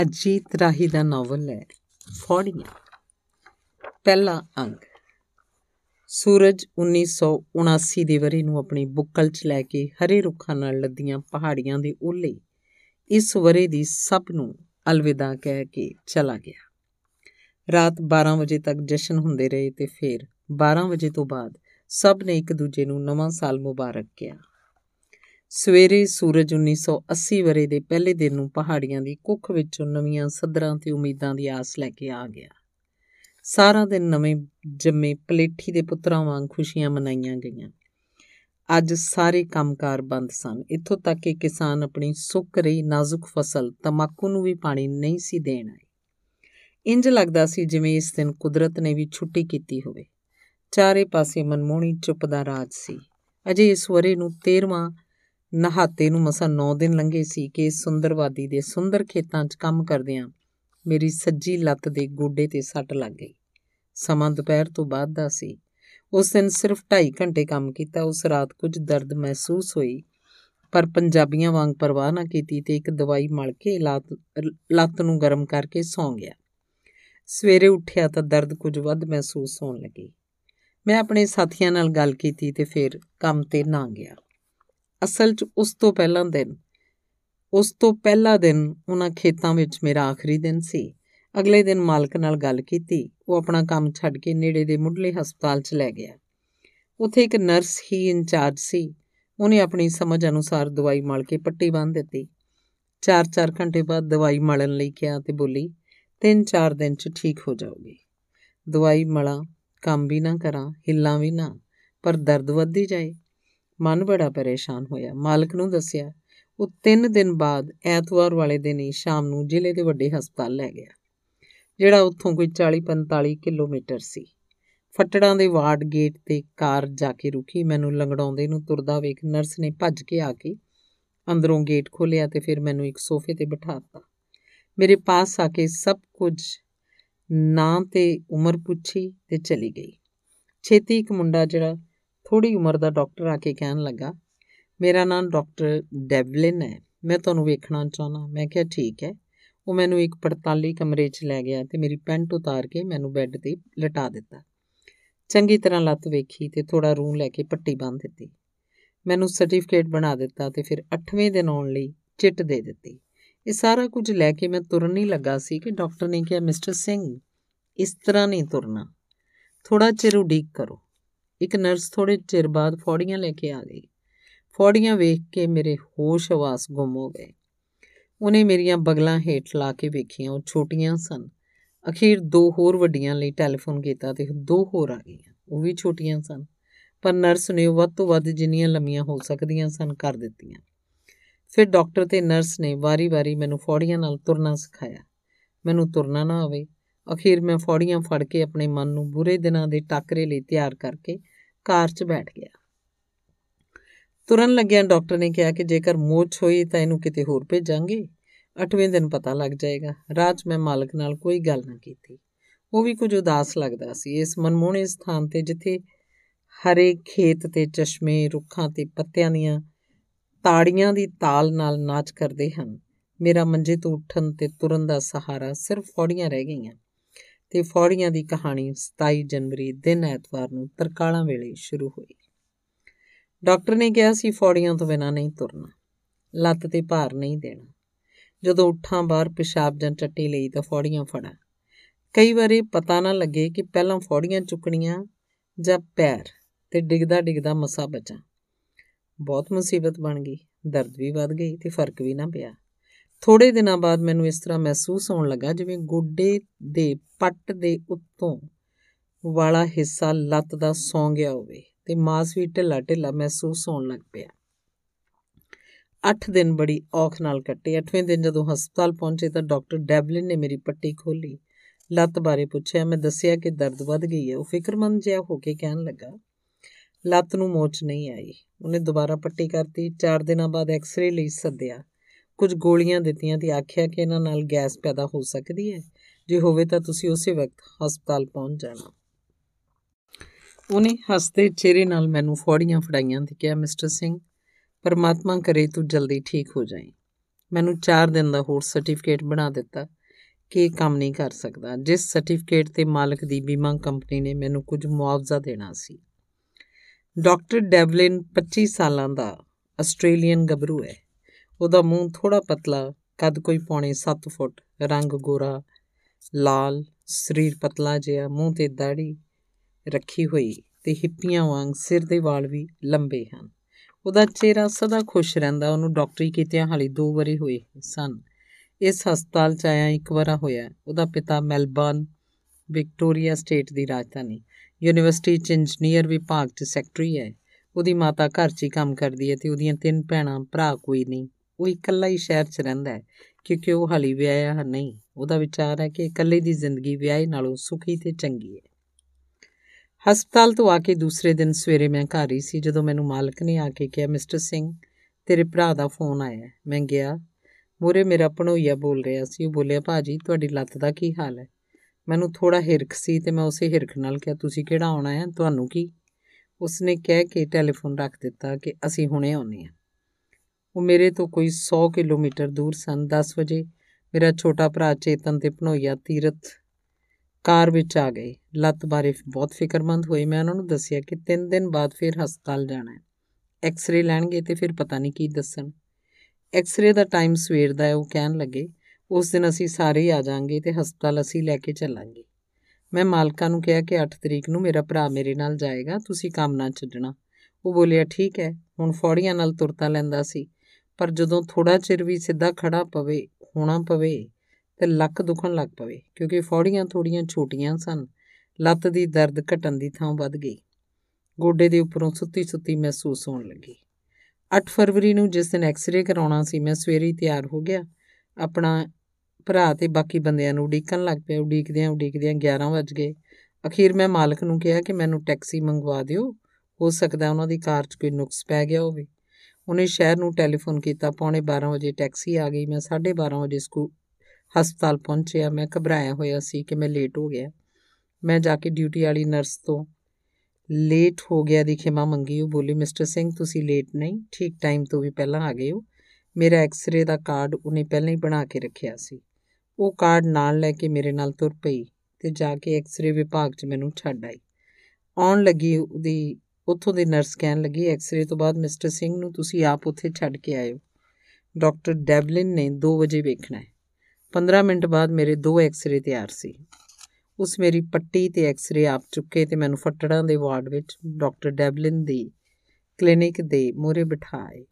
ਅਜੀਤ ਰਾਹੀ ਦਾ ਨਾਵਲ ਹੈ, ਫੌੜੀਆਂ। ਪਹਿਲਾ ਅੰਗ ਸੂਰਜ 1979 ਦੇ ਵਰੇ ਨੂੰ ਆਪਣੀ ਬੁੱਕਲ 'ਚ ਲੈ ਕੇ ਹਰੇ ਰੁੱਖਾਂ ਨਾਲ ਲੱਦੀਆਂ ਪਹਾੜੀਆਂ ਦੇ ਓਲੇ ਇਸ ਵਰੇ ਦੀ ਸਭ ਨੂੰ ਅਲਵਿਦਾ ਕਹਿ ਕੇ ਚਲਾ ਗਿਆ। ਰਾਤ 12 ਵਜੇ ਤੱਕ ਜਸ਼ਨ ਹੁੰਦੇ ਰਹੇ ਤੇ ਫਿਰ 12 ਵਜੇ ਤੋਂ ਬਾਅਦ ਸਭ ਨੇ ਇੱਕ ਦੂਜੇ ਨੂੰ ਨਵਾਂ ਸਾਲ ਮੁਬਾਰਕ ਕਿਹਾ। ਸਵੇਰੇ ਸੂਰਜ 1980 ਵਰੇ ਦੇ ਪਹਿਲੇ ਦਿਨ ਨੂੰ ਪਹਾੜੀਆਂ ਦੀ ਕੁੱਖ ਵਿੱਚੋਂ ਨਵੀਆਂ ਸੱਦਰਾਂ ਤੇ ਉਮੀਦਾਂ ਦੀ ਆਸ ਲੈ ਕੇ ਆ ਗਿਆ। ਸਾਰਾ ਦਿਨ ਨਵੇਂ ਜੰਮੇ ਪਲੇਠੀ ਦੇ ਪੁੱਤਰਾਂ ਵਾਂਗ ਖੁਸ਼ੀਆਂ ਮਨਾਈਆਂ ਗਈਆਂ। ਅੱਜ ਸਾਰੇ ਕੰਮਕਾਰ ਬੰਦ ਸਨ। ਇੱਥੋਂ ਤੱਕ ਕਿ ਕਿਸਾਨ ਆਪਣੀ ਸੁੱਕ ਰਹੀ ਨਾਜ਼ੁਕ ਫਸਲ ਤਮਾਕੂ ਨੂੰ ਵੀ ਪਾਣੀ ਨਹੀਂ ਸੀ ਦੇਣ ਆਏ। ਇੰਜ ਲੱਗਦਾ ਸੀ ਜਿਵੇਂ ਇਸ ਦਿਨ ਕੁਦਰਤ ਨੇ ਵੀ ਛੁੱਟੀ ਕੀਤੀ ਹੋਵੇ। ਚਾਰੇ ਪਾਸੇ ਮਨਮੋਹਣੀ ਚੁੱਪ ਦਾ ਰਾਜ ਸੀ। ਅਜੇ ਇਸ ਵਰੇ ਨੂੰ 13ਵਾਂ ਨਹਾਤੇ ਨੂੰ ਮਸਾ 9 ਦਿਨ ਲੰਘੇ ਸੀ ਕਿ ਸੁੰਦਰਵਾਦੀ ਦੇ ਸੁੰਦਰ ਖੇਤਾਂ 'ਚ ਕੰਮ ਕਰਦਿਆਂ ਮੇਰੀ ਸੱਜੀ ਲੱਤ ਦੇ ਗੋਡੇ ਤੇ ਸੱਟ ਲੱਗ ਗਈ। ਸਮਾਂ ਦੁਪਹਿਰ ਤੋਂ ਬਾਅਦ ਦਾ ਸੀ। ਉਸ ਦਿਨ ਸਿਰਫ 2.5 ਘੰਟੇ ਕੰਮ ਕੀਤਾ, ਉਸ ਰਾਤ ਕੁਝ ਦਰਦ ਮਹਿਸੂਸ ਹੋਈ, ਪਰ ਪੰਜਾਬੀਆਂ ਵਾਂਗ ਪਰਵਾਹ ਨਾ ਕੀਤੀ ਤੇ ਇੱਕ ਦਵਾਈ ਮਲ ਕੇ ਲੱਤ ਨੂੰ ਗਰਮ ਕਰਕੇ ਸੌਂ ਗਿਆ। ਸਵੇਰੇ ਉੱਠਿਆ ਤਾਂ ਦਰਦ ਕੁਝ ਵੱਧ ਮਹਿਸੂਸ ਹੋਣ ਲੱਗੀ। ਮੈਂ ਆਪਣੇ ਸਾਥੀਆਂ ਨਾਲ ਗੱਲ ਕੀਤੀ ਤੇ ਫਿਰ ਕੰਮ ਤੇ ਨਾ ਗਿਆ। ਅਸਲ 'ਚ ਉਸ ਤੋਂ ਪਹਿਲਾਂ ਦਿਨ। ਉਸ ਤੋਂ ਪਹਿਲਾ ਦਿਨ ਉਹਨਾਂ ਖੇਤਾਂ ਵਿੱਚ ਮੇਰਾ ਆਖਰੀ ਦਿਨ ਸੀ। ਅਗਲੇ ਦਿਨ ਮਾਲਕ ਨਾਲ ਗੱਲ ਕੀਤੀ। ਉਹ ਆਪਣਾ ਕੰਮ ਛੱਡ ਕੇ ਨੇੜੇ ਦੇ ਮੁੱਢਲੇ ਹਸਪਤਾਲ 'ਚ ਲੈ ਗਿਆ। ਉੱਥੇ ਇੱਕ ਨਰਸ ਹੀ ਇੰਚਾਰਜ ਸੀ। ਉਹਨੇ ਆਪਣੀ ਸਮਝ ਅਨੁਸਾਰ ਦਵਾਈ ਮਲ ਕੇ ਪੱਟੀ ਬੰਨ ਦਿੱਤੀ। 4-4 ਘੰਟੇ ਬਾਅਦ ਦਵਾਈ ਮਲਣ ਲਈ ਕਿਹਾ ਤੇ ਬੋਲੀ 3-4 ਦਿਨ 'ਚ ਠੀਕ ਹੋ ਜਾਓਗੇ। ਦਵਾਈ ਮਲਾ, ਕੰਮ ਵੀ ਨਾ ਕਰਾਂ, ਹਿੱਲਾਂ ਵੀ ਨਾ, ਪਰ ਦਰਦ ਵੱਧਦੀ ਜਾਏ। ਮਨ ਬੜਾ ਪਰੇਸ਼ਾਨ ਹੋਇਆ। ਮਾਲਕ ਨੂੰ ਦੱਸਿਆ, ਉਹ 3 ਦਿਨ ਬਾਅਦ ਐਤਵਾਰ ਵਾਲੇ ਦਿਨ ਹੀ ਸ਼ਾਮ ਨੂੰ ਜ਼ਿਲ੍ਹੇ ਦੇ ਵੱਡੇ ਹਸਪਤਾਲ ਲੈ ਗਿਆ, ਜਿਹੜਾ ਉੱਥੋਂ ਕੋਈ 40-45 ਕਿਲੋਮੀਟਰ ਸੀ। ਫੱਟੜਾਂ ਦੇ ਵਾਰਡ ਗੇਟ ਤੇ ਕਾਰ ਜਾ ਕੇ ਰੁਕੀ। ਮੈਨੂੰ ਲੰਗੜਾਉਂਦੇ ਨੂੰ ਤੁਰਦਾ ਵੇਖ ਨਰਸ ਨੇ ਭੱਜ ਕੇ ਆ ਕੇ ਅੰਦਰੋਂ ਗੇਟ ਖੋਲਿਆ ਤੇ ਫਿਰ ਮੈਨੂੰ ਇੱਕ ਸੋਫੇ ਤੇ ਬਿਠਾਤਾ ਮੇਰੇ ਪਾਸ ਆ ਕੇ ਸਭ ਕੁਝ ਨਾਂ ਤੇ ਉਮਰ ਪੁੱਛੀ ਤੇ ਚਲੀ ਗਈ। ਛੇਤੀ ਇੱਕ ਮੁੰਡਾ ਜਿਹੜਾ ਥੋੜੀ ਉਮਰ ਦਾ ਡਾਕਟਰ ਆ ਕੇ ਕਹਿਣ ਲੱਗਾ, ਮੇਰਾ ਨਾਮ ਡਾਕਟਰ ਡੈਵਲਿਨ ਹੈ, ਮੈਂ ਤੁਹਾਨੂੰ ਵੇਖਣਾ ਚਾਹਨਾ ਮੈਂ ਕਿਹਾ, ਠੀਕ ਹੈ। ਉਹ ਮੈਨੂੰ ਇੱਕ 45 ਕਮਰੇ 'ਚ ਲੈ ਗਿਆ ਤੇ ਮੇਰੀ ਪੈਂਟ ਉਤਾਰ ਕੇ ਮੈਨੂੰ ਬੈੱਡ ਤੇ ਲਟਾ ਦਿੱਤਾ। ਚੰਗੀ ਤਰ੍ਹਾਂ ਲੱਤ ਵੇਖੀ ਤੇ ਥੋੜਾ ਰੂੰ ਲੈ ਕੇ ਪੱਟੀ ਬੰਨ ਦਿੱਤੀ। ਮੈਨੂੰ ਸਰਟੀਫਿਕੇਟ ਬਣਾ ਦਿੱਤਾ ਤੇ ਫਿਰ 8ਵੇਂ ਦਿਨ ਆਉਣ ਲਈ ਚਿੱਟ ਦੇ ਦਿੱਤੀ। ਇਹ ਸਾਰਾ ਕੁਝ ਲੈ ਕੇ ਮੈਂ ਤੁਰਨ ਹੀ ਲੱਗਾ ਸੀ ਕਿ ਡਾਕਟਰ ਨੇ ਕਿਹਾ, ਮਿਸਟਰ ਸਿੰਘ, ਇਸ ਤਰ੍ਹਾਂ ਨਹੀਂ ਤੁਰਨਾ। ਥੋੜਾ ਚਿਰ ਉਡੀਕ ਕਰੋ। ਇੱਕ ਨਰਸ ਥੋੜੇ ਚਿਰ ਬਾਅਦ ਫੌੜੀਆਂ ਲੈ ਕੇ ਆ ਗਈ। ਫੌੜੀਆਂ ਵੇਖ ਕੇ ਮੇਰੇ ਹੋਸ਼ ਹਵਾਸ ਗੁੰਮ ਹੋ ਗਏ। ਉਹਨੇ ਮੇਰੀਆਂ ਬਗਲਾਂ ਹੇਠ ਲਾ ਕੇ ਵੇਖੀਆਂ, ਉਹ ਛੋਟੀਆਂ ਸਨ। ਅਖੀਰ ਦੋ ਹੋਰ ਵੱਡੀਆਂ ਲਈ ਟੈਲੀਫੋਨ ਕੀਤਾ ਤੇ ਦੋ ਹੋਰ ਆ ਗਈਆਂ, ਉਹ ਵੀ ਛੋਟੀਆਂ ਸਨ। ਪਰ ਨਰਸ ਨੇ ਵੱਧ ਤੋਂ ਵੱਧ ਜਿੰਨੀਆਂ ਲੰਮੀਆਂ ਹੋ ਸਕਦੀਆਂ ਸਨ ਕਰ ਦਿੱਤੀਆਂ। ਫਿਰ ਡਾਕਟਰ ਤੇ ਨਰਸ ਨੇ ਵਾਰੀ-ਵਾਰੀ ਮੈਨੂੰ ਫੌੜੀਆਂ ਨਾਲ ਤੁਰਨਾ ਸਿਖਾਇਆ। ਮੈਨੂੰ ਤੁਰਨਾ ਨਾ ਆਵੇ ਅਖੀਰ ਮੈਂ ਫੌੜੀਆਂ ਫੜ ਕੇ ਆਪਣੇ ਮਨ ਨੂੰ ਬੁਰੇ ਦਿਨਾਂ ਦੇ ਟਾਕਰੇ ਲਈ ਤਿਆਰ ਕਰਕੇ ਕਾਰ 'ਚ ਬੈਠ ਗਿਆ। ਤੁਰਨ ਲੱਗਿਆ ਡਾਕਟਰ ਨੇ ਕਿਹਾ ਕਿ ਜੇਕਰ ਮੋਚ ਹੋਈ ਤਾਂ ਇਹਨੂੰ ਕਿਤੇ ਹੋਰ ਭੇਜਾਂਗੇ। 8ਵੇਂ ਦਿਨ ਪਤਾ ਲੱਗ ਜਾਏਗਾ। ਰਾਤ ਮੈਂ ਮਾਲਕ ਨਾਲ ਕੋਈ ਗੱਲ ਨਾ ਕੀਤੀ। ਉਹ ਵੀ ਕੁਝ ਉਦਾਸ ਲੱਗਦਾ ਸੀ। ਇਸ ਮਨਮੋਹਣੇ ਸਥਾਨ ਤੇ ਜਿੱਥੇ ਹਰੇ ਖੇਤ ਤੇ ਚਸ਼ਮੇ, ਰੁੱਖਾਂ ਤੇ ਪੱਤਿਆਂ ਦੀਆਂ ਤਾੜੀਆਂ ਦੀ ਤਾਲ ਨਾਲ ਨਾਚ ਕਰਦੇ ਹਨ, ਮੇਰਾ ਮੰਜੇ ਤੋਂ ਉੱਠਣ ਤੇ ਤੁਰਨ ਦਾ ਸਹਾਰਾ ਸਿਰਫ ਫੌੜੀਆਂ ਰਹਿ ਗਈਆਂ। ਤੇ ਫੌੜੀਆਂ ਦੀ ਕਹਾਣੀ 27 ਜਨਵਰੀ ਦਿਨ ਐਤਵਾਰ ਨੂੰ ਤਰਕਾਲਾਂ ਵੇਲੇ ਸ਼ੁਰੂ ਹੋਈ। ਡਾਕਟਰ ਨੇ ਕਿਹਾ ਸੀ ਫੌੜੀਆਂ ਤੋਂ ਬਿਨਾਂ ਨਹੀਂ ਤੁਰਨਾ, ਲੱਤ ਤੇ ਭਾਰ ਨਹੀਂ ਦੇਣਾ। ਜਦੋਂ ਉੱਠਾਂ ਬਾਹਰ ਪਿਸ਼ਾਬ ਜਾਂ ਟੱਟੀ ਲਈ ਤਾਂ ਫੌੜੀਆਂ ਫੜਾ। ਕਈ ਵਾਰੀ ਪਤਾ ਨਾ ਲੱਗੇ ਕਿ ਪਹਿਲਾਂ ਫੌੜੀਆਂ ਚੁੱਕਣੀਆਂ ਜਾਂ ਪੈਰ ਤੇ ਡਿੱਗਦਾ ਡਿੱਗਦਾ ਮਸਾ ਬਚਾ। ਬਹੁਤ ਮੁਸੀਬਤ ਬਣ ਗਈ, ਦਰਦ ਵੀ ਵੱਧ ਗਈ ਤੇ ਫ਼ਰਕ ਵੀ ਨਾ ਪਿਆ। ਥੋੜੇ ਦਿਨਾਂ ਬਾਅਦ ਮੈਨੂੰ ਇਸ ਤਰ੍ਹਾਂ ਮਹਿਸੂਸ ਹੋਣ ਲੱਗਾ ਜਿਵੇਂ ਗੋਡੇ ਦੇ ਪੱਟ ਦੇ ਉੱਤੋਂ ਵਾਲਾ ਹਿੱਸਾ ਲੱਤ ਦਾ ਸੌਂ ਗਿਆ ਹੋਵੇ ਤੇ ਮਾਸ ਵੀ ਢਿੱਲਾ ਢਿੱਲਾ ਮਹਿਸੂਸ ਹੋਣ ਲੱਗ ਪਿਆ। 8 ਦਿਨ ਬੜੀ ਔਖ ਨਾਲ ਕੱਟੇ। 8ਵੇਂ ਦਿਨ ਜਦੋਂ ਹਸਪਤਾਲ ਪਹੁੰਚੇ ਤਾਂ ਡਾਕਟਰ ਡੈਬਲਿਨ ਨੇ ਮੇਰੀ ਪੱਟੀ ਖੋਲੀ ਲੱਤ ਬਾਰੇ ਪੁੱਛਿਆ, ਮੈਂ ਦੱਸਿਆ ਕਿ ਦਰਦ ਵੱਧ ਗਈ ਹੈ। ਉਹ ਫਿਕਰਮੰਦ ਜਿਹਾ ਹੋ ਕੇ ਕਹਿਣ ਲੱਗਾ, ਲੱਤ ਨੂੰ ਮੋਚ ਨਹੀਂ ਆਈ। ਉਹਨੇ ਦੁਬਾਰਾ ਪੱਟੀ ਕਰਤੀ। 4 ਦਿਨਾਂ ਬਾਅਦ ਐਕਸ-ਰੇ ਲਈ ਸੱਦਿਆ। ਕੁਝ ਗੋਲੀਆਂ ਦਿੱਤੀਆਂ ਤੇ ਆਖਿਆ ਕਿ ਇਹਨਾਂ ਨਾਲ ਗੈਸ ਪੈਦਾ ਹੋ ਸਕਦੀ ਹੈ। ਜੇ ਹੋਵੇ ਤਾਂ ਤੁਸੀਂ ਉਸੇ ਵਕਤ ਹਸਪਤਾਲ ਪਹੁੰਚ ਜਾਣਾ। ਉਹਨੇ ਹੱਸਦੇ ਚਿਹਰੇ ਨਾਲ ਮੈਨੂੰ ਫੋੜੀਆਂ ਫੜਾਈਆਂ ਤੇ ਕਿਹਾ, ਮਿਸਟਰ ਸਿੰਘ, ਪਰਮਾਤਮਾ ਕਰੇ ਤੂੰ ਜਲਦੀ ਠੀਕ ਹੋ ਜਾਏ ਮੈਨੂੰ 4 ਦਿਨ ਦਾ ਹੋਰ ਸਰਟੀਫਿਕੇਟ ਬਣਾ ਦਿੱਤਾ ਕਿ ਇਹ ਕੰਮ ਨਹੀਂ ਕਰ ਸਕਦਾ। ਜਿਸ ਸਰਟੀਫਿਕੇਟ ਤੇ ਮਾਲਕ ਦੀ ਬੀਮਾ ਕੰਪਨੀ ਨੇ ਮੈਨੂੰ ਕੁਝ ਮੁਆਵਜ਼ਾ ਦੇਣਾ ਸੀ। ਡਾਕਟਰ ਡੈਵਲਿਨ 25 ਸਾਲਾਂ ਦਾ ਆਸਟ੍ਰੇਲੀਅਨ ਗੱਭਰੂ ਹੈ। ਉਹਦਾ ਮੂੰਹ ਥੋੜਾ ਪਤਲਾ, ਕੱਦ ਕੋਈ ਪੌਣੇ 7 ਫੁੱਟ, ਰੰਗ ਗੋਰਾ, ਲਾਲ, ਸਰੀਰ ਪਤਲਾ ਜਿਹਾ, ਮੂੰਹ ਤੇ ਦਾੜੀ ਰੱਖੀ ਹੋਈ ਤੇ ਹਿੱਪੀਆਂ ਵਾਂਗ ਸਿਰ ਦੇ ਵਾਲ ਵੀ ਲੰਬੇ ਹਨ। ਉਹਦਾ ਚਿਹਰਾ ਸਦਾ ਖੁਸ਼ ਰਹਿੰਦਾ, ਉਹਨੂੰ ਡਾਕਟਰੀ ਕੀਤਿਆਂ ਹਾਲੇ 2 ਵਾਰੀ ਹੋਏ ਸਨ। ਇਸ ਹਸਪਤਾਲ 'ਚ ਆਇਆ ਇੱਕ ਵਾਰਾ ਹੋਇਆ। ਉਹਦਾ ਪਿਤਾ ਮੈਲਬਰਨ, ਵਿਕਟੋਰੀਆ ਸਟੇਟ ਦੀ ਰਾਜਧਾਨੀ, ਯੂਨੀਵਰਸਿਟੀ 'ਚ ਇੰਜੀਨੀਅਰ ਵਿਭਾਗ 'ਚ ਸੈਕਟਰੀ ਹੈ। ਉਹਦੀ ਮਾਤਾ ਘਰ 'ਚ ਹੀ ਕੰਮ ਕਰਦੀ ਹੈ ਤੇ ਉਹਦੀਆਂ ਤਿੰਨ ਭੈਣਾਂ ਭਰਾ ਕੋਈ ਨਹੀਂ। ਉਹ ਇਕੱਲਾ ਹੀ ਸ਼ਹਿਰ 'ਚ ਰਹਿੰਦਾ ਹੈ, ਕਿਉਂਕਿ ਉਹ ਹਾਲੀ ਵਿਆਹਿਆ ਨਹੀਂ, ਉਹਦਾ ਵਿਚਾਰ ਹੈ ਕਿ ਇਕੱਲੇ ਦੀ ਜ਼ਿੰਦਗੀ ਵਿਆਹੇ ਨਾਲੋਂ ਸੁਖੀ ਤੇ ਚੰਗੀ ਹੈ। ਹਸਪਤਾਲ ਤੋਂ ਆ ਕੇ ਦੂਸਰੇ ਦਿਨ ਸਵੇਰੇ ਮੈਂ ਘਰ ਹੀ ਸੀ, ਜਦੋਂ ਮੈਨੂੰ ਮਾਲਕ ਨੇ ਆ ਕੇ ਕਿਹਾ, ਮਿਸਟਰ ਸਿੰਘ, ਤੇਰੇ ਭਰਾ ਦਾ ਫੋਨ ਆਇਆ ਮੈਂ ਗਿਆ, ਮੂਰੇ ਮੇਰਾ ਭਣੋਈਆ ਬੋਲ ਰਿਹਾ ਸੀ। ਉਹ ਬੋਲਿਆ, ਭਾਜੀ, ਤੁਹਾਡੀ ਲੱਤ ਦਾ ਕੀ ਹਾਲ ਹੈ? ਮੈਨੂੰ ਥੋੜਾ ਹਿਰਖ ਸੀ ਤੇ ਮੈਂ ਉਸੇ ਹਿਰਖ ਨਾਲ ਕਿਹਾ, ਤੁਸੀਂ ਕਿਹੜਾ ਆਉਣਾ ਹੈ? ਤੁਹਾਨੂੰ ਕੀ? ਉਸਨੇ ਕਹਿ ਕੇ ਟੈਲੀਫੋਨ ਰੱਖ ਦਿੱਤਾ ਕਿ ਅਸੀਂ ਹੁਣੇ ਆਉਨੇ ਆ ਉਹ ਮੇਰੇ ਤੋਂ ਕੋਈ 100 ਕਿਲੋਮੀਟਰ ਦੂਰ ਸਨ। 10 ਵਜੇ ਮੇਰਾ ਛੋਟਾ ਭਰਾ ਚੇਤਨ ਤੇ ਭਣੋਈਆ ਤੀਰਤ ਕਾਰ ਵਿੱਚ ਆ ਗਏ। ਲੱਤ ਬਾਰੇ ਬਹੁਤ ਫਿਕਰਮੰਦ ਹੋਏ। ਮੈਂ ਉਹਨਾਂ ਨੂੰ ਦੱਸਿਆ ਕਿ 3 ਦਿਨ ਬਾਅਦ ਫਿਰ ਹਸਪਤਾਲ ਜਾਣਾ ਹੈ। ਐਕਸ-ਰੇ ਲੈਣਗੇ ਤੇ ਫਿਰ ਪਤਾ ਨਹੀਂ ਕੀ ਦੱਸਣ। ਐਕਸ-ਰੇ ਦਾ ਟਾਈਮ ਸਵੇਰ ਦਾ ਹੈ, ਉਹ ਕਹਿਣ ਲੱਗੇ, ਉਸ ਦਿਨ ਅਸੀਂ ਸਾਰੇ ਹੀ ਆ ਜਾਾਂਗੇ ਤੇ ਹਸਪਤਾਲ ਅਸੀਂ ਲੈ ਕੇ ਚੱਲਾਂਗੇ। ਮੈਂ ਮਾਲਕਾਂ ਨੂੰ ਕਿਹਾ ਕਿ 8 ਤਰੀਕ ਨੂੰ ਮੇਰਾ ਭਰਾ ਮੇਰੇ ਨਾਲ ਜਾਏਗਾ, ਤੁਸੀਂ ਕੰਮ ਨਾ ਛੱਡਣਾ। ਉਹ ਬੋਲਿਆ, ਠੀਕ ਹੈ। ਹੁਣ ਫੌੜੀਆਂ ਨਾਲ ਤੁਰਤਾ ਲੈਂਦਾ ਸੀ। ਪਰ ਜਦੋਂ ਥੋੜਾ ਚਿਰ ਵੀ ਸਿੱਧਾ ਖੜਾ ਪਵੇ, ਹੋਣਾ ਪਵੇ ਤੇ ਲੱਕ ਦੁਖਣ ਲੱਗ ਪਵੇ, ਕਿਉਂਕਿ ਫੌੜੀਆਂ ਥੋੜੀਆਂ ਛੋਟੀਆਂ ਸਨ, ਲੱਤ ਦੀ ਦਰਦ ਘਟਣ ਦੀ ਥਾਂ ਵੱਧ ਗਈ। ਗੋਡੇ ਦੇ ਉੱਪਰੋਂ ਸੁੱਤੀ ਸੁੱਤੀ ਮਹਿਸੂਸ ਹੋਣ ਲੱਗੀ। 8 ਫਰਵਰੀ ਨੂੰ ਜਿਸ ਦਿਨ ਐਕਸ-ਰੇ ਕਰਾਉਣਾ ਸੀ, ਮੈਂ ਸਵੇਰੇ ਹੀ ਤਿਆਰ ਹੋ ਗਿਆ। ਆਪਣਾ ਭਰਾ ਤੇ ਬਾਕੀ ਬੰਦਿਆਂ ਨੂੰ ਉਡੀਕਣ ਲੱਗ ਪਿਆ। ਉਡੀਕਦਿਆਂ ਉਡੀਕਦਿਆਂ 11 ਵਜ ਗਏ। ਅਖੀਰ ਮੈਂ ਮਾਲਕ ਨੂੰ ਕਿਹਾ ਕਿ ਮੈਨੂੰ ਟੈਕਸੀ ਮੰਗਵਾ ਦਿਓ, ਹੋ ਸਕਦਾ ਉਹਨਾਂ ਦੀ ਕਾਰ 'ਚ ਕੋਈ ਨੁਕਸ ਪੈ ਗਿਆ ਹੋਵੇ। ਉਹਨੇ ਸ਼ਹਿਰ ਨੂੰ ਟੈਲੀਫੋਨ ਕੀਤਾ, ਪੌਣੇ 12 ਵਜੇ ਟੈਕਸੀ ਆ ਗਈ। ਮੈਂ 12:30 ਵਜੇ ਸਕੂ, ਹਸਪਤਾਲ ਪਹੁੰਚਿਆ। ਮੈਂ ਘਬਰਾਇਆ ਹੋਇਆ ਸੀ ਕਿ ਮੈਂ ਲੇਟ ਹੋ ਗਿਆ। ਮੈਂ ਜਾ ਕੇ ਡਿਊਟੀ ਵਾਲੀ ਨਰਸ ਤੋਂ ਲੇਟ ਹੋ ਗਿਆ ਦੀ ਖਿਮਾ ਮੰਗੀ। ਉਹ ਬੋਲੀ ਮਿਸਟਰ ਸਿੰਘ ਤੁਸੀਂ ਲੇਟ ਨਹੀਂ, ਠੀਕ ਟਾਈਮ ਤੋਂ ਵੀ ਪਹਿਲਾਂ ਆ ਗਏ ਹੋ। ਮੇਰਾ ਐਕਸ-ਰੇ ਦਾ ਕਾਰਡ ਉਹਨੇ ਪਹਿਲਾਂ ਹੀ ਬਣਾ ਕੇ ਰੱਖਿਆ ਸੀ। ਉਹ ਕਾਰਡ ਨਾਲ ਲੈ ਕੇ ਮੇਰੇ ਨਾਲ ਤੁਰ ਪਈ ਤੇ ਜਾ ਕੇ ਐਕਸ-ਰੇ ਵਿਭਾਗ 'ਚ ਮੈਨੂੰ ਛੱਡ ਆਈ। ਆਉਣ ਲੱਗੀ ਉਹਦੀ ਉੱਥੋਂ ਦੇ ਨਰਸ ਕਹਿਣ ਲੱਗੀ ਐਕਸ-ਰੇ ਤੋਂ ਬਾਅਦ ਮਿਸਟਰ ਸਿੰਘ ਨੂੰ ਤੁਸੀਂ ਆਪ ਉੱਥੇ ਛੱਡ ਕੇ ਆਇਓ। ਡਾਕਟਰ ਡੈਵਲਿਨ ਨੇ 2 ਵਜੇ ਵੇਖਣਾ ਹੈ। 15 ਮਿੰਟ ਬਾਅਦ ਮੇਰੇ ਦੋ ਐਕਸ-ਰੇ ਤਿਆਰ ਸੀ। ਉਸ ਮੇਰੀ ਪੱਟੀ ਤੇ ਐਕਸ-ਰੇ ਆਪ ਚੁੱਕੇ ਤੇ ਮੈਨੂੰ ਫੱਟੜਾਂ ਦੇ ਵਾਰਡ ਵਿੱਚ ਡਾਕਟਰ ਡੈਵਲਿਨ ਦੀ ਕਲੀਨਿਕ ਦੇ ਮੂਹਰੇ ਬਿਠਾਏ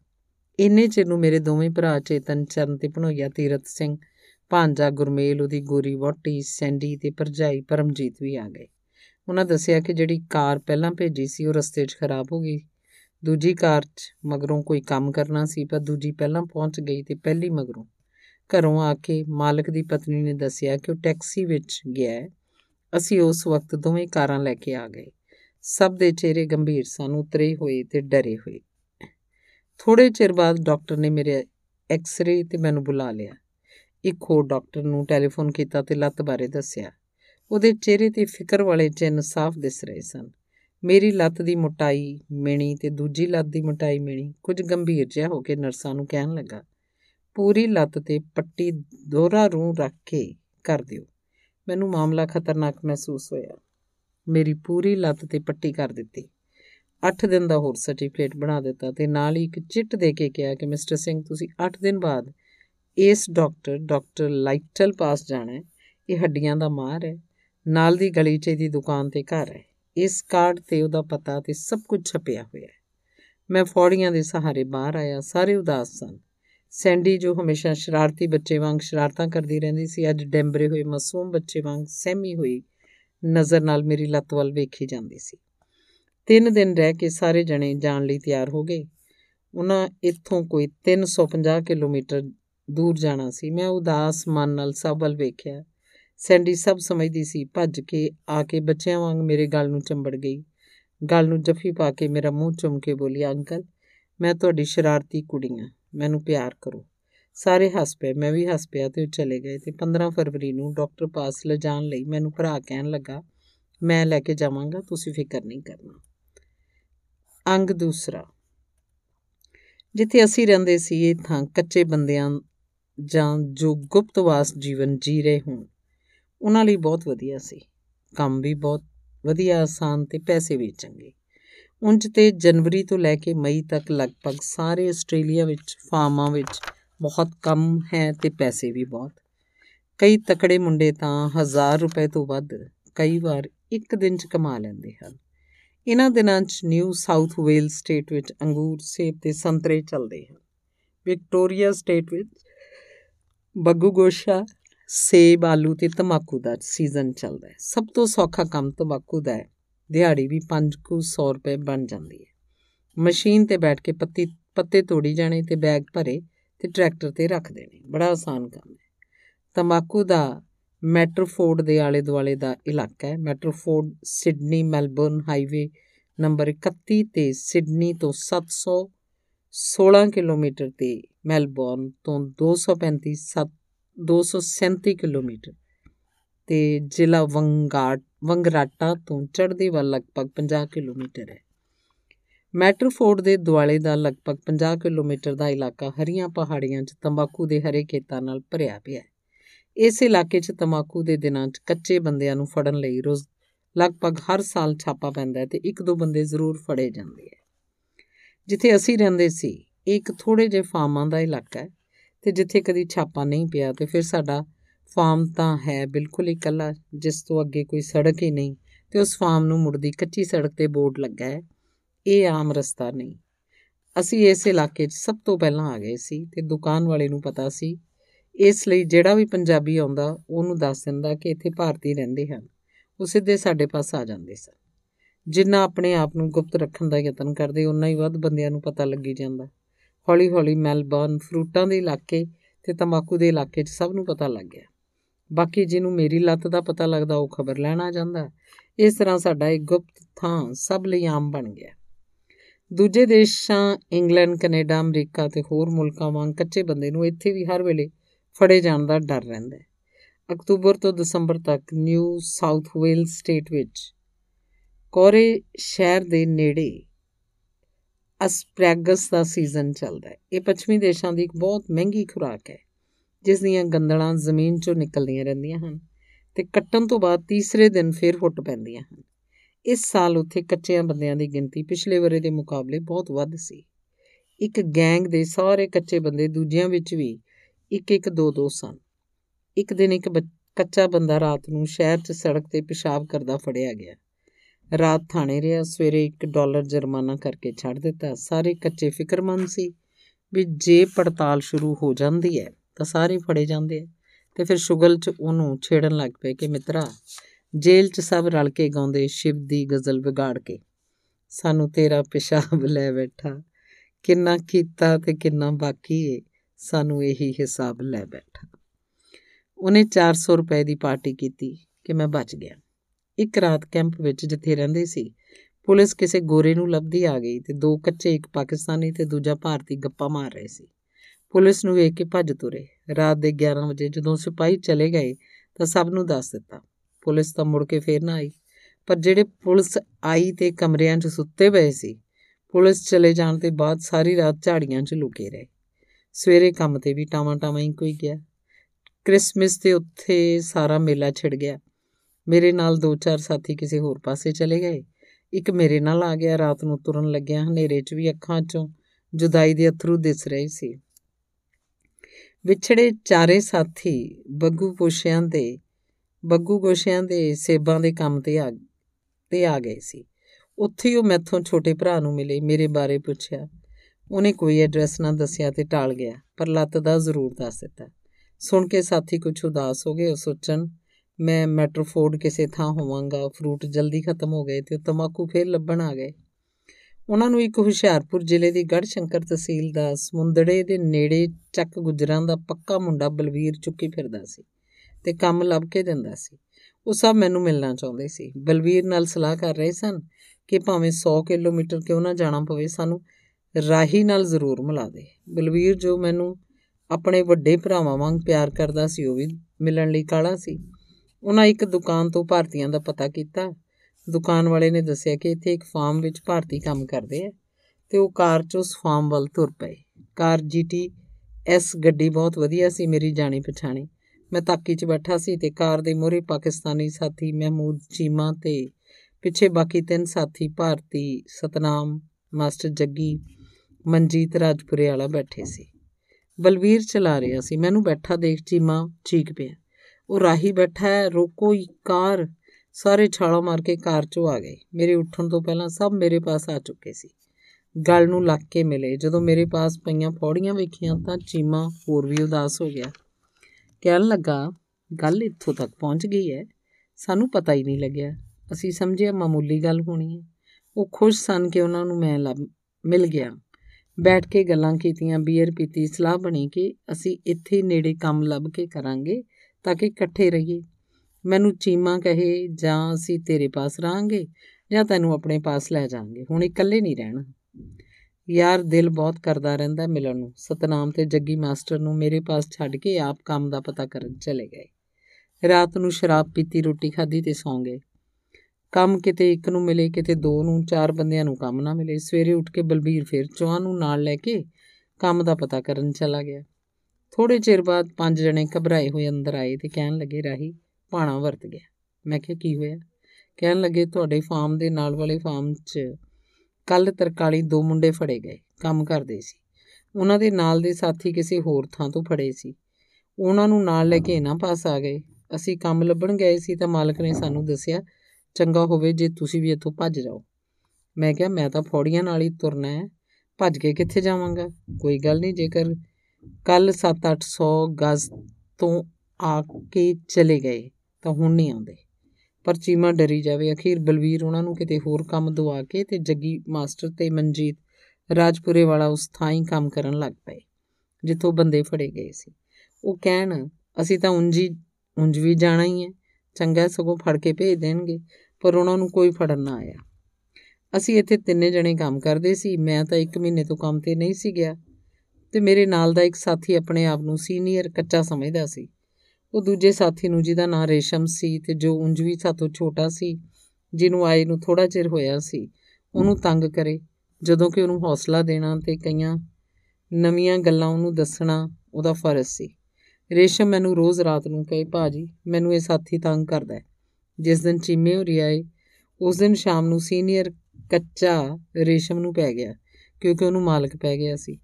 ਇੰਨੇ ਚਿਰ ਨੂੰ ਮੇਰੇ ਦੋਵੇਂ ਭਰਾ ਚੇਤਨ ਚਰਨ ਤੇ ਭਣੋਈਆ ਤੀਰਤ ਸਿੰਘ, ਭਾਂਜਾ ਗੁਰਮੇਲ, ਉਹਦੀ ਗੋਰੀ ਵੋਟੀ ਸੈਂਡੀ ਤੇ ਪਰਜਾਈ ਪਰਮਜੀਤ ਵੀ ਆ ਗਏ। ਉਹਨਾਂ ਦੱਸਿਆ ਕਿ ਜਿਹੜੀ ਕਾਰ ਪਹਿਲਾਂ ਭੇਜੀ ਸੀ, ਉਹ ਰਸਤੇ 'ਚ ਖਰਾਬ ਹੋ ਗਈ। ਦੂਜੀ ਕਾਰ 'ਚ ਮਗਰੋਂ ਕੋਈ ਕੰਮ ਕਰਨਾ ਸੀ, ਪਰ ਦੂਜੀ ਪਹਿਲਾਂ ਪਹੁੰਚ ਗਈ ਤੇ ਪਹਿਲੀ ਮਗਰੋਂ ਘਰੋਂ ਆ ਕੇ ਮਾਲਕ ਦੀ ਪਤਨੀ ਨੇ ਦੱਸਿਆ ਕਿ ਉਹ ਟੈਕਸੀ ਵਿੱਚ ਗਿਆ ਅਸੀਂ ਉਸ ਵਕਤ ਦੋਵੇਂ ਕਾਰਾਂ ਲੈ ਕੇ ਆ ਗਏ। ਸਭ ਦੇ ਚਿਹਰੇ ਗੰਭੀਰ ਸਨ, ਉਤਰੇ ਹੋਏ ਤੇ ਡਰੇ ਹੋਏ। ਥੋੜੇ ਚਿਰ ਬਾਅਦ ਡਾਕਟਰ ਨੇ ਮੇਰੇ ਐਕਸ-ਰੇ ਤੇ ਮੈਨੂੰ ਬੁਲਾ ਲਿਆ। ਇੱਕ ਹੋਰ ਡਾਕਟਰ ਨੂੰ ਟੈਲੀਫੋਨ ਕੀਤਾ ਤੇ ਲੱਤ ਬਾਰੇ ਦੱਸਿਆ। ਉਹਦੇ ਚਿਹਰੇ ਤੇ ਫਿਕਰ ਵਾਲੇ ਚਿੰਨ ਸਾਫ਼ ਦਿਸ ਰਹੇ ਸਨ। ਮੇਰੀ ਲੱਤ ਦੀ ਮੋਟਾਈ ਮੇਣੀ ਤੇ ਦੂਜੀ ਲੱਤ ਦੀ ਮੋਟਾਈ ਮੇਣੀ ਕੁਝ ਗੰਭੀਰ ਜਿਹਾ ਹੋ ਕੇ ਨਰਸਾਂ ਨੂੰ ਕਹਿਣ ਲੱਗਾ, ਪੂਰੀ ਲੱਤ ਤੇ ਪੱਟੀ ਦੋਹਰਾ ਰੂੰ ਰੱਖ ਕੇ ਕਰ ਦਿਓ। ਮੈਨੂੰ ਮਾਮਲਾ ਖਤਰਨਾਕ ਮਹਿਸੂਸ ਹੋਇਆ। ਮੇਰੀ ਪੂਰੀ ਲੱਤ ਤੇ ਪੱਟੀ ਕਰ ਦਿੱਤੀ। 8 ਦਿਨ ਦਾ ਹੋਰ ਸਰਟੀਫਿਕੇਟ ਬਣਾ ਦਿੱਤਾ ਤੇ ਨਾਲ ਹੀ ਇੱਕ ਚਿੱਟ ਦੇ ਕੇ ਕਿਹਾ ਕਿ, ਮਿਸਟਰ ਸਿੰਘ, ਤੁਸੀਂ 8 ਦਿਨ ਬਾਅਦ ਇਸ ਡਾਕਟਰ ਡਾਕਟਰ ਲਾਈਟਲ ਪਾਸ ਜਾਣਾ ਹੈ। ਇਹ ਹੱਡੀਆਂ ਦਾ ਮਾਰ ਹੈ। ਨਾਲ ਦੀ ਗਲੀ 'ਚ ਦੀ ਦੁਕਾਨ ਤੇ ਘਰ ਹੈ। ਇਸ ਕਾਰਡ ਤੇ ਉਹਦਾ ਪਤਾ ਤੇ ਸਭ ਕੁਝ ਛਪਿਆ ਹੋਇਆ ਹੈ। ਮੈਂ ਫੌੜੀਆਂ ਦੇ ਸਹਾਰੇ ਬਾਹਰ ਆਇਆ, ਸਾਰੇ ਉਦਾਸ ਸਨ। ਸੈਂਡੀ, ਜੋ ਹਮੇਸ਼ਾ ਸ਼ਰਾਰਤੀ ਬੱਚੇ ਵਾਂਗ ਸ਼ਰਾਰਤਾਂ ਕਰਦੀ ਰਹਿੰਦੀ ਸੀ, ਅੱਜ ਡੈਂਬਰੇ ਹੋਏ ਮਾਸੂਮ ਬੱਚੇ ਵਾਂਗ ਸਹਿਮੀ ਹੋਈ ਨਜ਼ਰ ਨਾਲ ਮੇਰੀ ਲੱਤ ਵੱਲ ਵੇਖੀ ਜਾਂਦੀ ਸੀ। ਤਿੰਨ ਦਿਨ ਰਹਿ ਕੇ ਸਾਰੇ ਜਣੇ ਜਾਣ ਲਈ ਤਿਆਰ ਹੋ ਗਏ। ਉਹਨਾਂ ਇੱਥੋਂ ਕੋਈ 350 ਕਿਲੋਮੀਟਰ ਦੂਰ ਜਾਣਾ ਸੀ। ਮੈਂ ਉਦਾਸ ਮਨ ਨਾਲ ਸਭ ਵੱਲ ਵੇਖਿਆ। ਸੈਂਡੀ ਸਭ ਸਮਝਦੀ ਸੀ, ਭੱਜ ਕੇ ਆ ਕੇ ਬੱਚਿਆਂ ਵਾਂਗ ਮੇਰੇ ਗਲ ਨੂੰ ਚੰਬੜ ਗਈ। ਗਲ ਨੂੰ ਜੱਫੀ ਪਾ ਕੇ ਮੇਰਾ ਮੂੰਹ ਚੁੰਮ ਕੇ ਬੋਲੀ, ਅੰਕਲ, ਮੈਂ ਤੁਹਾਡੀ ਸ਼ਰਾਰਤੀ ਕੁੜੀ ਹਾਂ ਮੈਨੂੰ ਪਿਆਰ ਕਰੋ। ਸਾਰੇ ਹੱਸ ਪਏ, ਮੈਂ ਵੀ ਹੱਸ ਪਿਆ ਤੇ ਉਹ ਚਲੇ ਗਏ ਤੇ 15 ਫਰਵਰੀ ਨੂੰ ਡਾਕਟਰ ਪਾਸ ਲਿਜਾਣ ਲਈ ਮੈਨੂੰ ਭਰਾ ਕਹਿਣ ਲੱਗਾ, ਮੈਂ ਲੈ ਕੇ ਜਾਵਾਂਗਾ, ਤੁਸੀਂ ਫਿਕਰ ਨਹੀਂ ਕਰਨਾ। ਅੰਗ ਦੂਸਰਾ। ਜਿੱਥੇ ਅਸੀਂ ਰਹਿੰਦੇ ਸੀ, ਇਹ ਥਾਂ ਕੱਚੇ ਬੰਦਿਆਂ ਜਾਂ ਜੋ ਗੁਪਤਵਾਸ ਜੀਵਨ ਜੀ ਰਹੇ ਹੋਣ। ਉਹਨਾਂ ਲਈ ਬਹੁਤ ਵਧੀਆ ਸੀ। ਕੰਮ ਵੀ ਬਹੁਤ ਵਧੀਆ, ਆਸਾਨ ਤੇ ਪੈਸੇ ਵੀ ਚੰਗੇ। ਉਂਝ ਤੇ ਜਨਵਰੀ ਤੋਂ ਲੈ ਕੇ ਮਈ ਤੱਕ ਲਗਭਗ ਸਾਰੇ ਆਸਟ੍ਰੇਲੀਆ ਵਿੱਚ, ਫਾਰਮਾਂ ਵਿੱਚ ਬਹੁਤ ਕੰਮ ਹੈ ਤੇ ਪੈਸੇ ਵੀ ਬਹੁਤ। ਕਈ ਤਕੜੇ ਮੁੰਡੇ ਤਾਂ 1000 ਰੁਪਏ ਤੋਂ ਵੱਧ ਕਈ ਵਾਰ ਇੱਕ ਦਿਨ 'ਚ ਕਮਾ ਲੈਂਦੇ ਹਨ। ਇਹਨਾਂ ਦਿਨਾਂ 'ਚ ਨਿਊ ਸਾਊਥ ਵੇਲ ਸਟੇਟ ਵਿੱਚ ਅੰਗੂਰ ਸੇਬ ਤੇ ਸੰਤਰੇ ਚੱਲਦੇ ਹਨ। ਵਿਕਟੋਰੀਆ ਸਟੇਟ ਵਿੱਚ ਬੱਗੂ ਗੋਸ਼ਾ ਸੇਬ, ਆਲੂ ਤੇ ਤਮਾਕੂ ਦਾ ਸੀਜ਼ਨ ਚੱਲਦਾ ਹੈ। ਸਭ ਤੋਂ ਸੌਖਾ ਕੰਮ ਤਮਾਕੂ ਦਾ ਹੈ। ਦਿਹਾੜੀ ਵੀ 500 ਰੁਪਏ ਬਣ ਜਾਂਦੀ ਹੈ। ਮਸ਼ੀਨ ਤੇ ਬੈਠ ਕੇ ਪੱਤੀ, ਪੱਤੇ ਤੋੜੀ ਜਾਣੇ ਤੇ ਬੈਗ ਭਰੇ ਤੇ ਟਰੈਕਟਰ ਤੇ ਰੱਖ ਦੇਣੇ। ਬੜਾ ਆਸਾਨ ਕੰਮ ਹੈ। ਤਮਾਕੂ ਦਾ ਮੈਟਰੋਫੋਰਡ ਦੇ ਆਲੇ ਦੁਆਲੇ ਦਾ ਇਲਾਕਾ ਹੈ। ਮੈਟਰੋਫੋਰਡ, ਸਿਡਨੀ, ਮੈਲਬੌਰਨ ਹਾਈਵੇ ਨੰਬਰ 31 ਤੇ ਸਿਡਨੀ ਤੋਂ 716 ਕਿਲੋਮੀਟਰ ਤੇ ਮੈਲਬੌਰਨ ਤੋਂ 235 237 ਕਿਲੋਮੀਟਰ। ਤੇ ਜ਼ਿਲ੍ਹਾ ਵੰਗਾਟ, ਵੰਗਰਾਟਾ ਤੋਂ ਚੜ੍ਹਦੀ ਵੱਲ ਲਗਭਗ 50 ਕਿਲੋਮੀਟਰ ਹੈ। ਮੈਟਰੋਫੋਰਡ ਦੇ ਦੁਆਲੇ ਦਾ ਲਗਭਗ 50 ਕਿਲੋਮੀਟਰ ਦਾ ਇਲਾਕਾ ਹਰੀਆਂ ਪਹਾੜੀਆਂ 'ਚ ਤੰਬਾਕੂ ਦੇ ਹਰੇ ਖੇਤਾਂ ਨਾਲ ਭਰਿਆ ਪਿਆ ਹੈ। ਇਸ ਇਲਾਕੇ 'ਚ ਤੰਬਾਕੂ ਦੇ ਦਿਨਾਂ 'ਚ ਕੱਚੇ ਬੰਦਿਆਂ ਨੂੰ ਫੜਨ ਲਈ ਰੋਜ਼ ਲਗਭਗ ਹਰ ਸਾਲ ਛਾਪਾ ਪੈਂਦਾ ਹੈ ਤੇ ਇੱਕ ਦੋ ਬੰਦੇ ਜ਼ਰੂਰ ਫੜੇ ਜਾਂਦੇ ਹੈ। ਜਿੱਥੇ ਅਸੀਂ ਰਹਿੰਦੇ ਸੀ, ਇਹ ਇੱਕ ਥੋੜੇ ਜਿਹੇ ਫਾਰਮਾਂ ਦਾ ਇਲਾਕਾ ਹੈ। ਤੇ ਜਿੱਥੇ ਕਦੀ ਛਾਪਾ ਨਹੀਂ ਪਿਆ ਤੇ ਫਿਰ ਸਾਡਾ ਫਾਰਮ ਤਾਂ ਹੈ ਬਿਲਕੁਲ ਇਕੱਲਾ, ਜਿਸ ਤੋਂ ਅੱਗੇ ਕੋਈ ਸੜਕ ਹੀ ਨਹੀਂ ਤੇ ਉਸ ਫਾਰਮ ਨੂੰ ਮੁੜਦੀ ਕੱਚੀ ਸੜਕ ਤੇ ਬੋਰਡ ਲੱਗਾ ਹੈ। ਇਹ ਆਮ ਰਸਤਾ ਨਹੀਂ। ਅਸੀਂ ਇਸ ਇਲਾਕੇ 'ਚ ਸਭ ਤੋਂ ਪਹਿਲਾਂ ਆ ਗਏ ਸੀ ਤੇ ਦੁਕਾਨ ਵਾਲੇ ਨੂੰ ਪਤਾ ਸੀ। ਇਸ ਲਈ ਜਿਹੜਾ ਵੀ ਪੰਜਾਬੀ ਆਉਂਦਾ, ਉਹਨੂੰ ਦੱਸ ਦਿੰਦਾ ਕਿ ਇੱਥੇ ਭਾਰਤੀ ਰਹਿੰਦੇ ਹਨ। ਉਹ ਸਿੱਧੇ ਸਾਡੇ ਪਾਸ ਆ ਜਾਂਦੇ ਸਨ। ਜਿੰਨਾ ਆਪਣੇ ਆਪ ਨੂੰ ਗੁਪਤ ਰੱਖਣ ਦਾ ਯਤਨ ਕਰਦੇ ਉਨਾ ਹੀ ਵੱਧ ਬੰਦਿਆਂ ਨੂੰ ਪਤਾ ਲੱਗੀ ਜਾਂਦਾ। ਹੌਲੀ-ਹੌਲੀ ਮੈਲਬੌਰਨ ਫਰੂਟਾਂ ਦੇ ਇਲਾਕੇ ਤੇ ਤੰਬਾਕੂ ਦੇ ਇਲਾਕੇ 'ਚ ਸਭ ਨੂੰ ਪਤਾ ਲੱਗ ਗਿਆ। ਬਾਕੀ ਜਿਹਨੂੰ ਮੇਰੀ ਲੱਤ ਦਾ ਪਤਾ ਲੱਗਦਾ ਉਹ ਖਬਰ ਲੈਣ ਆ ਜਾਂਦਾ। ਇਸ ਤਰ੍ਹਾਂ ਸਾਡਾ ਇੱਕ ਗੁਪਤ ਥਾਂ ਸਭ ਲਈ ਆਮ ਬਣ ਗਿਆ। ਦੂਜੇ ਦੇਸ਼ਾਂ, ਇੰਗਲੈਂਡ, ਕੈਨੇਡਾ, ਅਮਰੀਕਾ ਤੇ ਹੋਰ ਮੁਲਕਾਂ ਵਾਂਗ ਕੱਚੇ ਬੰਦੇ ਨੂੰ ਇੱਥੇ ਵੀ ਹਰ ਵੇਲੇ ਫੜੇ ਜਾਣ ਦਾ ਡਰ ਰਹਿੰਦਾ ਹੈ। ਅਕਤੂਬਰ ਤੋਂ ਦਸੰਬਰ ਤੱਕ ਨਿਊ ਸਾਊਥ ਵੇਲਸ ਸਟੇਟ ਵਿੱਚ ਕੋਰੇ ਸ਼ਹਿਰ ਦੇ ਨੇੜੇ ਅਸਪ੍ਰੈਗਸ ਦਾ ਸੀਜ਼ਨ ਚੱਲਦਾ ਹੈ। ਇਹ ਪੱਛਮੀ ਦੇਸ਼ਾਂ ਦੀ ਇੱਕ ਬਹੁਤ ਮਹਿੰਗੀ ਖੁਰਾਕ ਹੈ, ਜਿਸ ਦੀਆਂ ਗੰਦਲਾਂ ਜ਼ਮੀਨ 'ਚੋਂ ਨਿਕਲਦੀਆਂ ਰਹਿੰਦੀਆਂ ਹਨ ਤੇ ਕੱਟਣ ਤੋਂ ਬਾਅਦ ਤੀਸਰੇ ਦਿਨ ਫਿਰ ਫੁੱਟ ਪੈਂਦੀਆਂ ਹਨ। ਇਸ ਸਾਲ ਉੱਥੇ ਕੱਚਿਆਂ ਬੰਦਿਆਂ ਦੀ ਗਿਣਤੀ ਪਿਛਲੇ ਵਰੇ ਦੇ ਮੁਕਾਬਲੇ ਬਹੁਤ ਵੱਧ ਸੀ। ਇੱਕ ਗੈਂਗ ਦੇ ਸਾਰੇ ਕੱਚੇ ਬੰਦੇ ਦੂਜਿਆਂ ਵਿੱਚ ਵੀ ਇੱਕ ਇੱਕ ਦੋ ਦੋ ਸਨ। ਇੱਕ ਦਿਨ ਇੱਕ ਕੱਚਾ ਬੰਦਾ ਰਾਤ ਨੂੰ ਸ਼ਹਿਰ 'ਚ ਸੜਕ ਤੇ ਪਿਸ਼ਾਬ ਕਰਦਾ ਫੜਿਆ ਗਿਆ। ਰਾਤ ਥਾਣੇ ਰਿਹਾ, ਸਵੇਰੇ 1 ਡਾਲਰ ਜੁਰਮਾਨਾ ਕਰਕੇ ਛੱਡ ਦਿੱਤਾ। ਸਾਰੇ ਕੱਚੇ ਫਿਕਰਮੰਦ ਸੀ ਵੀ ਜੇ ਪੜਤਾਲ ਸ਼ੁਰੂ ਹੋ ਜਾਂਦੀ ਹੈ ਤਾਂ ਸਾਰੇ ਫੜੇ ਜਾਂਦੇ ਆ। ਤੇ ਫਿਰ ਸ਼ੁਗਲ 'ਚ ਉਹਨੂੰ ਛੇੜਨ ਲੱਗ ਪਏ ਕਿ ਮਿੱਤਰਾ, ਜੇਲ੍ਹ 'ਚ ਸਭ ਰਲ ਕੇ ਗਾਉਂਦੇ ਸ਼ਿਵ ਦੀ ਗਜ਼ਲ ਵਿਗਾੜ ਕੇ। ਸਾਨੂੰ ਤੇਰਾ ਪਿਸ਼ਾਬ ਲੈ ਬੈਠਾ। ਕਿੰਨਾ ਕੀਤਾ ਤੇ ਕਿੰਨਾ ਬਾਕੀ ਏ। ਸਾਨੂੰ ਇਹੀ ਹਿਸਾਬ ਲੈ ਬੈਠਾ। ਉਹਨੇ 400 ਰੁਪਏ ਦੀ ਪਾਰਟੀ ਕੀਤੀ ਕਿ ਮੈਂ ਬਚ ਗਿਆ। ਇੱਕ ਰਾਤ ਕੈਂਪ ਵਿੱਚ ਜਿੱਥੇ ਰਹਿੰਦੇ ਸੀ, ਪੁਲਿਸ ਕਿਸੇ ਗੋਰੇ ਨੂੰ ਲੱਭਦੀ ਆ ਗਈ ਤੇ ਦੋ ਕੱਚੇ ਇੱਕ ਪਾਕਿਸਤਾਨੀ ਤੇ ਦੂਜਾ ਭਾਰਤੀ ਗੱਪਾਂ ਮਾਰ ਰਹੇ ਸੀ। ਪੁਲਿਸ ਨੂੰ ਵੇਖ ਕੇ ਭੱਜ ਤੁਰੇ। ਰਾਤ ਦੇ 11 ਵਜੇ ਜਦੋਂ ਸਿਪਾਹੀ ਚਲੇ ਗਏ ਤਾਂ ਸਭ ਨੂੰ ਦੱਸ ਦਿੱਤਾ। ਪੁਲਿਸ ਤਾਂ ਮੁੜ ਕੇ ਫੇਰ ਨਾ ਆਈ, ਪਰ ਜਿਹੜੇ ਪੁਲਿਸ ਆਈ ਤੇ ਕਮਰਿਆਂ 'ਚ ਸੁੱਤੇ ਪਏ ਸੀ, ਪੁਲਿਸ ਚਲੇ ਜਾਣ ਤੇ ਬਾਅਦ ਸਾਰੀ ਰਾਤ ਝਾੜੀਆਂ 'ਚ ਲੁਕੇ ਰਹੇ। ਸਵੇਰੇ ਕੰਮ ਤੇ ਵੀ ਟਾਵਾਂ ਟਾਵਾਂ ਹੀ ਕੋਈ ਗਿਆ। ਕ੍ਰਿਸਮਸ ਤੇ ਉੱਥੇ ਸਾਰਾ ਮੇਲਾ ਛਿੜ ਗਿਆ। ਮੇਰੇ ਨਾਲ ਦੋ ਚਾਰ ਸਾਥੀ ਕਿਸੇ ਹੋਰ ਪਾਸੇ ਚਲੇ ਗਏ। ਇੱਕ ਮੇਰੇ ਨਾਲ ਆ ਗਿਆ, ਰਾਤ ਨੂੰ ਤੁਰਨ ਲੱਗਿਆ, ਹਨੇਰੇ 'ਚ ਵੀ ਅੱਖਾਂ 'ਚੋਂ ਜੁਦਾਈ ਦੇ ਅਥਰੂ ਦਿਸ ਰਹੇ ਸੀ। ਵਿਛੜੇ ਚਾਰੇ ਸਾਥੀ ਬੱਗੂ ਪੋਸ਼ਿਆਂ ਦੇ, ਬੱਗੂ ਗੋਸ਼ਿਆਂ ਦੇ ਸੇਬਾਂ ਦੇ ਕੰਮ ਤੇ ਆ ਤੇ ਆ ਗਏ ਸੀ। ਉੱਥੇ ਉਹ ਮੈਥੋਂ ਛੋਟੇ ਭਰਾ ਨੂੰ ਮਿਲੇ, ਮੇਰੇ ਬਾਰੇ ਪੁੱਛਿਆ। ਉਹਨੇ ਕੋਈ ਐਡਰੈਸ ਨਾ ਦੱਸਿਆ ਤੇ ਟਾਲ ਗਿਆ, ਪਰ ਲੱਤ ਦਾ ਜ਼ਰੂਰ ਦੱਸ ਦਿੱਤਾ। ਸੁਣ ਕੇ ਸਾਥੀ ਕੁਝ ਉਦਾਸ ਹੋ ਗਏ, ਉਹ ਸੋਚਣ ਮੈਂ ਮੈਟਰੋਫੋਰਡ ਕਿਸੇ ਥਾਂ ਹੋਵਾਂਗਾ ਫਰੂਟ ਜਲਦੀ ਖਤਮ ਹੋ ਗਏ ਤੇ ਤਮਾਕੂ ਫੇਰ ਲੱਭਣ ਆ ਗਏ। ਉਹਨਾਂ ਨੂੰ ਇੱਕ ਹੁਸ਼ਿਆਰਪੁਰ ਜ਼ਿਲ੍ਹੇ ਦੀ ਗੜ੍ਹ ਸ਼ੰਕਰ ਤਹਿਸੀਲ ਦਾ ਸਮੁੰਦੜੇ ਦੇ ਨੇੜੇ ਚੱਕ ਗੁਜਰਾਂ ਦਾ ਪੱਕਾ ਮੁੰਡਾ ਬਲਵੀਰ ਚੁੱਕੀ ਫਿਰਦਾ ਸੀ ਤੇ ਕੰਮ ਲੱਭ ਕੇ ਦਿੰਦਾ ਸੀ। ਉਹ ਸਭ ਮੈਨੂੰ ਮਿਲਣਾ ਚਾਹੁੰਦੇ ਸੀ। ਬਲਵੀਰ ਨਾਲ ਸਲਾਹ ਕਰ ਰਹੇ ਸਨ ਕਿ ਭਾਵੇਂ 100 ਕਿਲੋਮੀਟਰ ਕਿਉਂ ਨਾ ਜਾਣਾ ਪਵੇ, ਸਾਨੂੰ ਰਾਹੀ ਨਾਲ ਜ਼ਰੂਰ ਮਿਲਾ ਦੇ। ਬਲਵੀਰ ਜੋ ਮੈਨੂੰ ਆਪਣੇ ਵੱਡੇ ਭਰਾਵਾਂ ਵਾਂਗ ਪਿਆਰ ਕਰਦਾ ਸੀ, ਉਹ ਵੀ ਮਿਲਣ ਲਈ ਕਾਲਾ ਸੀ। ਉਹਨਾਂ ਇੱਕ ਦੁਕਾਨ ਤੋਂ ਭਾਰਤੀਆਂ ਦਾ ਪਤਾ ਕੀਤਾ। ਦੁਕਾਨ ਵਾਲੇ ਨੇ ਦੱਸਿਆ ਕਿ ਇੱਥੇ ਇੱਕ ਫਾਰਮ ਵਿੱਚ ਭਾਰਤੀ ਕੰਮ ਕਰਦੇ ਆ ਤੇ ਉਹ ਕਾਰ 'ਚ ਉਸ ਫਾਰਮ ਵੱਲ ਤੁਰ ਪਏ। ਕਾਰ ਜੀਟੀ ਐਸ ਗੱਡੀ ਬਹੁਤ ਵਧੀਆ ਸੀ, ਮੇਰੀ ਜਾਣੀ ਪਛਾਣੀ। ਮੈਂ ਤਾਕੀ 'ਚ ਬੈਠਾ ਸੀ ਤੇ ਕਾਰ ਦੇ ਮੂਹਰੇ ਪਾਕਿਸਤਾਨੀ ਸਾਥੀ ਮਹਿਮੂਦ ਚੀਮਾ ਤੇ ਪਿੱਛੇ ਬਾਕੀ ਤਿੰਨ ਸਾਥੀ ਭਾਰਤੀ ਸਤਨਾਮ, ਮਾਸਟਰ ਜੱਗੀ, ਮਨਜੀਤ ਰਾਜਪੁਰੇ ਵਾਲਾ ਬੈਠੇ ਸੀ। ਬਲਵੀਰ ਚਲਾ ਰਿਹਾ ਸੀ। ਮੈਨੂੰ ਬੈਠਾ ਦੇਖ ਚੀਮਾ ਚੀਕ ਪਿਆ। ਉਹ ਰਾਹੀ ਬੈਠਾ ਹੈ, ਰੋਕੋ ਹੀ ਕਾਰ। ਸਾਰੇ ਛਾਲਾ ਮਾਰ ਕੇ ਕਾਰ 'ਚੋਂ ਆ ਗਏ। ਮੇਰੇ ਉੱਠਣ ਤੋਂ ਪਹਿਲਾਂ ਸਭ ਮੇਰੇ ਪਾਸ ਆ ਚੁੱਕੇ ਸੀ। ਗੱਲ ਨੂੰ ਲੱਗ ਕੇ ਮਿਲੇ। ਜਦੋਂ ਮੇਰੇ ਪਾਸ ਪਈਆਂ ਫੌੜੀਆਂ ਵੇਖੀਆਂ ਤਾਂ ਚੀਮਾ ਹੋਰ ਵੀ ਉਦਾਸ ਹੋ ਗਿਆ। ਕਹਿਣ ਲੱਗਾ, ਗੱਲ ਇੱਥੋਂ ਤੱਕ ਪਹੁੰਚ ਗਈ ਹੈ। ਸਾਨੂੰ ਪਤਾ ਹੀ ਨਹੀਂ ਲੱਗਿਆ। ਅਸੀਂ ਸਮਝਿਆ ਮਾਮੂਲੀ ਗੱਲ ਹੋਣੀ ਹੈ। ਉਹ ਖੁਸ਼ ਸਨ ਕਿ ਉਹਨਾਂ ਨੂੰ ਮੈਂ ਲੱਭ, ਮਿਲ ਗਿਆ। ਬੈਠ ਕੇ ਗੱਲਾਂ ਕੀਤੀਆਂ, ਬੀਅਰ ਪੀਤੀ, ਸਲਾਹ ਬਣੀ ਕਿ ਅਸੀਂ ਇੱਥੇ ਨੇੜੇ ਕੰਮ ਲੱਭ ਕੇ ਕਰਾਂਗੇ। ਤਾਂ ਕਿ ਇਕੱਠੇ ਰਹੀਏ। ਮੈਨੂੰ ਚੀਮਾ ਕਹੇ, ਜਾਂ ਅਸੀਂ ਤੇਰੇ ਪਾਸ ਰਹਾਂਗੇ, ਜਾਂ ਤੈਨੂੰ ਆਪਣੇ ਪਾਸ ਲੈ ਜਾਾਂਗੇ ਹੁਣ ਇਕੱਲੇ ਨਹੀਂ ਰਹਿਣਾ। ਯਾਰ, ਦਿਲ ਬਹੁਤ ਕਰਦਾ ਰਹਿੰਦਾ ਮਿਲਣ ਨੂੰ। ਸਤਨਾਮ ਤੇ ਜੱਗੀ ਮਾਸਟਰ ਨੂੰ ਮੇਰੇ ਪਾਸ ਛੱਡ ਕੇ ਆਪ ਕੰਮ ਦਾ ਪਤਾ ਕਰਨ ਚਲੇ ਗਏ। ਰਾਤ ਨੂੰ ਸ਼ਰਾਬ ਪੀਤੀ, ਰੋਟੀ ਖਾਧੀ ਤੇ ਸੌਂ ਗਏ। ਕੰਮ ਕਿਤੇ ਇੱਕ ਨੂੰ ਮਿਲੇ, ਕਿਤੇ ਦੋ ਨੂੰ, ਚਾਰ ਬੰਦਿਆਂ ਨੂੰ ਕੰਮ ਨਾ ਮਿਲੇ। ਸਵੇਰੇ ਉੱਠ ਕੇ ਬਲਬੀਰ ਫਿਰ ਚੌਹਾਂ ਨੂੰ ਨਾਲ ਲੈ ਕੇ ਕੰਮ ਦਾ ਪਤਾ ਕਰਨ ਚਲਾ ਗਿਆ। ਥੋੜੇ ਚਿਰ ਬਾਅਦ ਪੰਜ ਜਣੇ ਘਬਰਾਏ ਹੋਏ ਅੰਦਰ ਆਏ ਤੇ ਕਹਿਣ ਲੱਗੇ, ਰਾਹੀ ਪਾਣਾ ਵਰਤ ਗਿਆ। ਮੈਂ ਕਿਹਾ, ਕੀ ਹੋਇਆ? ਕਹਿਣ ਲੱਗੇ, ਤੁਹਾਡੇ ਫਾਰਮ ਦੇ ਨਾਲ ਵਾਲੇ ਫਾਰਮ 'ਚ ਕੱਲ ਤਰਕਾਲੀ ਦੋ ਮੁੰਡੇ ਫੜੇ ਗਏ, ਕੰਮ ਕਰਦੇ ਸੀ। ਉਹਨਾਂ ਦੇ ਨਾਲ ਦੇ ਸਾਥੀ ਕਿਸੇ ਹੋਰ ਥਾਂ ਤੋਂ ਫੜੇ ਸੀ। ਉਹਨਾਂ ਨੂੰ ਨਾਲ ਲੈ ਕੇ ਇਹਨਾਂ ਪਾਸ ਆ ਗਏ। ਅਸੀਂ ਕੰਮ ਲੱਭਣ ਗਏ ਸੀ ਤਾਂ ਮਾਲਕ ਨੇ ਸਾਨੂੰ ਦੱਸਿਆ, ਚੰਗਾ ਹੋਵੇ ਜੇ ਤੁਸੀਂ ਵੀ ਇੱਥੋਂ ਭੱਜ ਜਾਓ। ਮੈਂ ਕਿਹਾ, ਮੈਂ ਤਾਂ ਫੌੜੀਆਂ ਨਾਲ ਹੀ ਤੁਰਨਾ ਹੈ। ਭੱਜ ਕੇ ਕਿੱਥੇ ਜਾਵਾਂਗਾ? ਕੋਈ ਗੱਲ ਨਹੀਂ, ਜੇਕਰ ਕੱਲ 7-800 ਗਜ਼ ਤੋਂ ਆ ਕੇ ਚਲੇ ਗਏ, ਤਾਂ ਹੁਣ ਨਹੀਂ ਆਉਂਦੇ। ਪਰ ਚੀਮਾ ਡਰੀ ਜਾਵੇ। ਅਖੀਰ ਬਲਵੀਰ ਉਹਨਾਂ ਨੂੰ ਕਿਤੇ ਹੋਰ ਕੰਮ ਦਵਾ ਕੇ ਤੇ ਜੱਗੀ ਮਾਸਟਰ ਤੇ ਮਨਜੀਤ ਰਾਜਪੁਰੇ ਵਾਲਾ ਉਸ ਥਾਂ ਹੀ ਕੰਮ ਕਰਨ ਲੱਗ ਪਏ, ਜਿੱਥੋਂ ਬੰਦੇ ਫੜੇ ਗਏ ਸੀ। ਉਹ ਕਹਿਣ, ਅਸੀਂ ਤਾਂ ਉਂਜੀ ਉਂਝ ਵੀ ਜਾਣਾ ਹੀ ਹੈ। ਚੰਗਾ ਸਗੋਂ ਫੜ ਕੇ ਭੇਜ ਦੇਣਗੇ, ਪਰ ਉਹਨਾਂ ਨੂੰ ਕੋਈ ਫੜਨ ਨਾ ਆਇਆ। ਅਸੀਂ ਇੱਥੇ ਤਿੰਨੇ ਜਣੇ ਕੰਮ ਕਰਦੇ ਸੀ। ਮੈਂ ਤਾਂ 1 ਮਹੀਨੇ ਤੋਂ ਕੰਮ ਤੇ ਨਹੀਂ ਸੀ ਗਿਆ। ਤੇ ਮੇਰੇ ਨਾਲ ਦਾ ਇੱਕ ਸਾਥੀ ਆਪਣੇ ਆਪ ਨੂੰ ਸੀਨੀਅਰ ਕੱਚਾ ਸਮਝਦਾ ਸੀ। ਉਹ ਦੂਜੇ ਸਾਥੀ ਨੂੰ, ਜਿਹਦਾ ਨਾਂ ਰੇਸ਼ਮ ਸੀ ਤੇ ਜੋ ਉਂਝ ਵੀ ਸਾਤੋਂ ਛੋਟਾ ਸੀ, ਜਿਹਨੂੰ ਆਏ ਨੂੰ ਥੋੜਾ ਚਿਰ ਹੋਇਆ ਸੀ, ਉਹਨੂੰ ਤੰਗ ਕਰੇ। ਜਦੋਂ ਕਿ ਉਹਨੂੰ ਹੌਸਲਾ ਦੇਣਾ ਤੇ ਕਈਆਂ ਨਵੀਆਂ ਗੱਲਾਂ ਉਹਨੂੰ ਦੱਸਣਾ ਉਹਦਾ ਫਰਜ਼ ਸੀ। ਰੇਸ਼ਮ ਮੈਨੂੰ ਰੋਜ਼ ਰਾਤ ਨੂੰ ਕਹੇ, ਭਾਜੀ, ਮੈਨੂੰ ਇਹ ਸਾਥੀ ਤੰਗ ਕਰਦਾ ਜਿਸ ਦਿਨ ਚੀਮੇ ਹੋ ਰਿਹਾ ਏ ਉਸ ਦਿਨ ਸ਼ਾਮ ਨੂੰ ਸੀਨੀਅਰ ਕੱਚਾ ਰੇਸ਼ਮ ਨੂੰ ਪੈ ਗਿਆ, ਕਿਉਂਕਿ ਉਹਨੂੰ ਮਾਲਕ ਪੈ ਗਿਆ ਸੀ।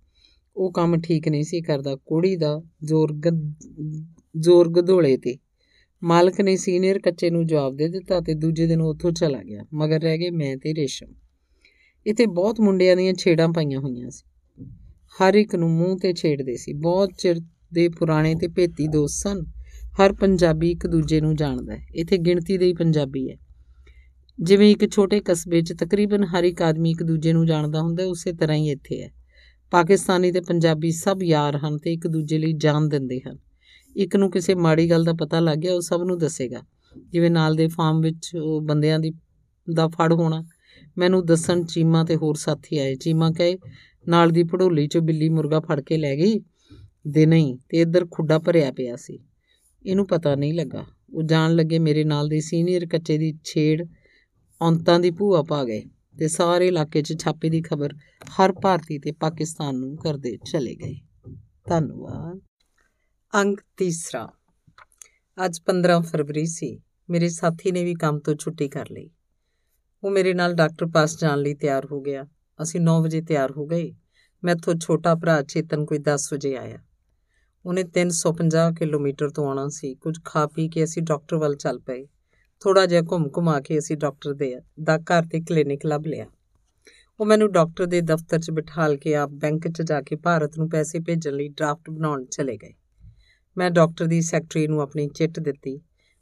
ਉਹ ਕੰਮ ਠੀਕ ਨਹੀਂ ਸੀ ਕਰਦਾ। ਕੋੜੀ ਦਾ ਜ਼ੋਰ ਜ਼ੋਰ ਗਧੋਲੇ ਤੇ। ਮਾਲਕ ਨੇ ਸੀਨੀਅਰ ਕੱਚੇ ਨੂੰ ਜਵਾਬ ਦੇ ਦਿੱਤਾ ਤੇ ਦੂਜੇ ਦਿਨ ਉੱਥੋਂ ਚਲਾ ਗਿਆ, ਮਗਰ ਰਹਿ ਗਏ ਮੈਂ ਤੇ ਰੇਸ਼ਮ। ਇੱਥੇ ਬਹੁਤ ਮੁੰਡਿਆਂ ਦੀਆਂ ਛੇੜਾਂ ਪਾਈਆਂ ਹੋਈਆਂ ਸੀ। ਹਰ ਇੱਕ ਨੂੰ ਮੂੰਹ ਤੇ ਛੇੜਦੇ ਸੀ। ਬਹੁਤ ਚਿਰ ਦੇ ਪੁਰਾਣੇ ਤੇ ਭੇਤੀ ਦੋਸਤ ਸਨ। ਹਰ ਪੰਜਾਬੀ ਇੱਕ ਦੂਜੇ ਨੂੰ ਜਾਣਦਾ ਹੈ। ਇੱਥੇ ਗਿਣਤੀ ਦੇ ਹੀ ਪੰਜਾਬੀ ਹੈ। ਜਿਵੇਂ ਇੱਕ ਛੋਟੇ ਕਸਬੇ 'ਚ ਤਕਰੀਬਨ ਹਰ ਇੱਕ ਆਦਮੀ ਇੱਕ ਦੂਜੇ ਨੂੰ ਜਾਣਦਾ ਹੁੰਦਾ, ਉਸੇ ਤਰ੍ਹਾਂ ਹੀ ਇੱਥੇ ਹੈ। ਪਾਕਿਸਤਾਨੀ ਤੇ ਪੰਜਾਬੀ ਸਭ ਯਾਰ ਹਨ ਤੇ ਇੱਕ ਦੂਜੇ ਲਈ ਜਾਨ ਦਿੰਦੇ ਹਨ। ਇੱਕ ਨੂੰ ਕਿਸੇ ਮਾੜੀ ਗੱਲ ਦਾ ਪਤਾ ਲੱਗ ਗਿਆ, ਉਹ ਸਭ ਨੂੰ ਦੱਸੇਗਾ। ਜਿਵੇਂ ਨਾਲ ਦੇ ਫਾਰਮ ਵਿੱਚ ਉਹ ਬੰਦਿਆਂ ਦੀ, ਦਾ ਫੜ ਹੋਣਾ। ਮੈਨੂੰ ਦੱਸਣ ਚੀਮਾ ਤੇ ਹੋਰ ਸਾਥੀ ਆਏ। ਚੀਮਾ ਕਹੇ, ਨਾਲ ਦੀ ਪੜੋਲੀ ਚੋਂ ਬਿੱਲੀ ਮੁਰਗਾ ਫੜ ਕੇ ਲੈ ਗਈ? ਦੇ ਨਹੀਂ, ਤੇ ਇੱਧਰ ਖੁੱਡਾ ਭਰਿਆ ਪਿਆ ਸੀ। ਇਹਨੂੰ ਪਤਾ ਨਹੀਂ ਲੱਗਾ। ਉਹ ਜਾਣ ਲੱਗੇ ਮੇਰੇ ਨਾਲ ਦੇ ਸੀਨੀਅਰ ਕੱਚੇ ਦੀ ਛੇੜ ਔਂਤਾਂ ਦੀ ਭੂਆ ਪਾ ਗਏ। ਤੇ ਸਾਰੇ ਇਲਾਕੇ 'ਚ ਛਾਪੇ ਦੀ ਖਬਰ ਹਰ ਭਾਰਤੀ ਤੇ ਪਾਕਿਸਤਾਨ ਨੂੰ ਕਰਦੇ ਚਲੇ ਗਏ। ਧੰਨਵਾਦ। ਅੰਕ ਤੀਸਰਾ। ਅੱਜ 15 ਫਰਵਰੀ ਸੀ। ਮੇਰੇ ਸਾਥੀ ਨੇ ਵੀ ਕੰਮ ਤੋਂ ਛੁੱਟੀ ਕਰ ਲਈ। ਉਹ ਮੇਰੇ ਨਾਲ ਡਾਕਟਰ ਪਾਸ ਜਾਣ ਲਈ ਤਿਆਰ ਹੋ ਗਿਆ। ਅਸੀਂ 9 ਵਜੇ ਤਿਆਰ ਹੋ ਗਏ। ਮੈਥੋਂ ਛੋਟਾ ਭਰਾ ਚੇਤਨ ਕੋਈ 10 ਵਜੇ ਆਇਆ। ਉਹਨੇ 350 ਕਿਲੋਮੀਟਰ ਤੋਂ ਆਉਣਾ ਸੀ। ਕੁਝ ਖਾ ਪੀ ਕੇ ਅਸੀਂ ਡਾਕਟਰ ਵੱਲ ਚੱਲ ਪਏ। ਥੋੜਾ ਜਿਹਾ ਘੁੰਮ ਘੁਮਾ ਕੇ ਅਸੀਂ ਡਾਕਟਰ ਦੇ, ਦਾ ਘਰ ਤੇ ਕਲੀਨਿਕ ਲੱਭ ਲਿਆ। ਉਹ ਮੈਨੂੰ ਡਾਕਟਰ ਦੇ ਦਫ਼ਤਰ 'ਚ ਬਿਠਾਲ ਕੇ ਆਪ ਬੈਂਕ 'ਚ ਜਾ ਕੇ ਭਾਰਤ ਨੂੰ ਪੈਸੇ ਭੇਜਣ ਲਈ ਡਰਾਫਟ ਬਣਾਉਣ ਚਲੇ ਗਏ। ਮੈਂ ਡਾਕਟਰ ਦੀ ਸੈਕਟਰੀ ਨੂੰ ਆਪਣੀ ਚਿੱਟ ਦਿੱਤੀ।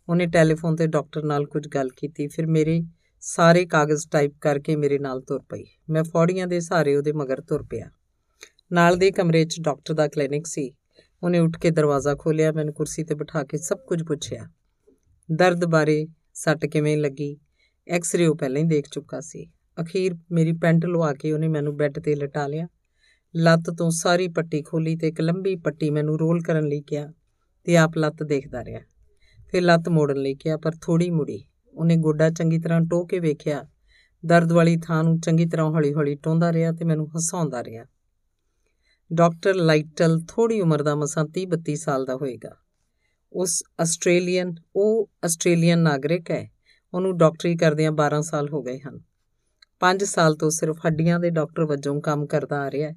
ਉਹਨੇ ਟੈਲੀਫੋਨ ਤੇ ਡਾਕਟਰ ਨਾਲ ਕੁਝ ਗੱਲ ਕੀਤੀ। ਫਿਰ ਮੇਰੇ ਸਾਰੇ ਕਾਗਜ਼ ਟਾਈਪ ਕਰਕੇ ਮੇਰੇ ਨਾਲ ਤੁਰ ਪਈ। ਮੈਂ ਫੌੜੀਆਂ ਦੇ ਸਹਾਰੇ ਉਹਦੇ ਮਗਰ ਤੁਰ ਪਿਆ। ਨਾਲ ਦੇ ਕਮਰੇ 'ਚ ਡਾਕਟਰ ਦਾ ਕਲੀਨਿਕ ਸੀ। ਉਹਨੇ ਉੱਠ ਕੇ ਦਰਵਾਜ਼ਾ ਖੋਲ੍ਹਿਆ। ਮੈਨੂੰ ਕੁਰਸੀ ਤੇ ਬਿਠਾ ਕੇ ਸਭ ਕੁਝ ਪੁੱਛਿਆ। ਦਰਦ ਬਾਰੇ ਸੱਟ ਕਿਵੇਂ ਲੱਗੀ? ਐਕਸ-ਰੇ ਉਹ ਪਹਿਲਾਂ ਹੀ ਦੇਖ ਚੁੱਕਾ ਸੀ। ਅਖੀਰ ਮੇਰੀ ਪੈਂਟ ਲਵਾ ਕੇ ਉਹਨੇ ਮੈਨੂੰ ਬੈੱਡ ਤੇ ਲਟਾ ਲਿਆ। ਲੱਤ ਤੋਂ ਸਾਰੀ ਪੱਟੀ ਖੋਲੀ ਤੇ ਇੱਕ ਲੰਬੀ ਪੱਟੀ ਮੈਨੂੰ ਰੋਲ ਕਰਨ ਲਈ ਕਿਹਾ ਤੇ ਆਪ ਲੱਤ ਦੇਖਦਾ ਰਿਹਾ। ਫਿਰ ਲੱਤ ਮੋੜਨ ਲਈ ਕਿਹਾ, ਪਰ ਥੋੜੀ ਮੁੜੀ। ਉਹਨੇ ਗੋਡਾ ਚੰਗੀ ਤਰ੍ਹਾਂ ਟੋ ਕੇ ਵੇਖਿਆ। ਦਰਦ ਵਾਲੀ ਥਾਂ ਨੂੰ ਚੰਗੀ ਤਰ੍ਹਾਂ ਹੌਲੀ-ਹੌਲੀ ਟੋਂਦਾ ਰਿਹਾ ਤੇ ਮੈਨੂੰ ਹਸਾਉਂਦਾ ਰਿਹਾ। ਡਾਕਟਰ ਲਾਈਟਲ ਥੋੜੀ ਉਮਰ ਦਾ, ਮਸਾਂ 30-32 ਸਾਲ ਦਾ ਹੋਏਗਾ। ਉਸ ਆਸਟ੍ਰੇਲੀਅਨ, ਉਹ ਆਸਟ੍ਰੇਲੀਅਨ ਨਾਗਰਿਕ ਹੈ। ਉਹਨੂੰ ਡਾਕਟਰੀ ਕਰਦਿਆਂ 12 ਸਾਲ ਹੋ ਗਏ ਹਨ। 5 ਸਾਲ ਤੋਂ ਸਿਰਫ ਹੱਡੀਆਂ ਦੇ ਡਾਕਟਰ ਵਜੋਂ ਕੰਮ ਕਰਦਾ ਆ ਰਿਹਾ ਹੈ।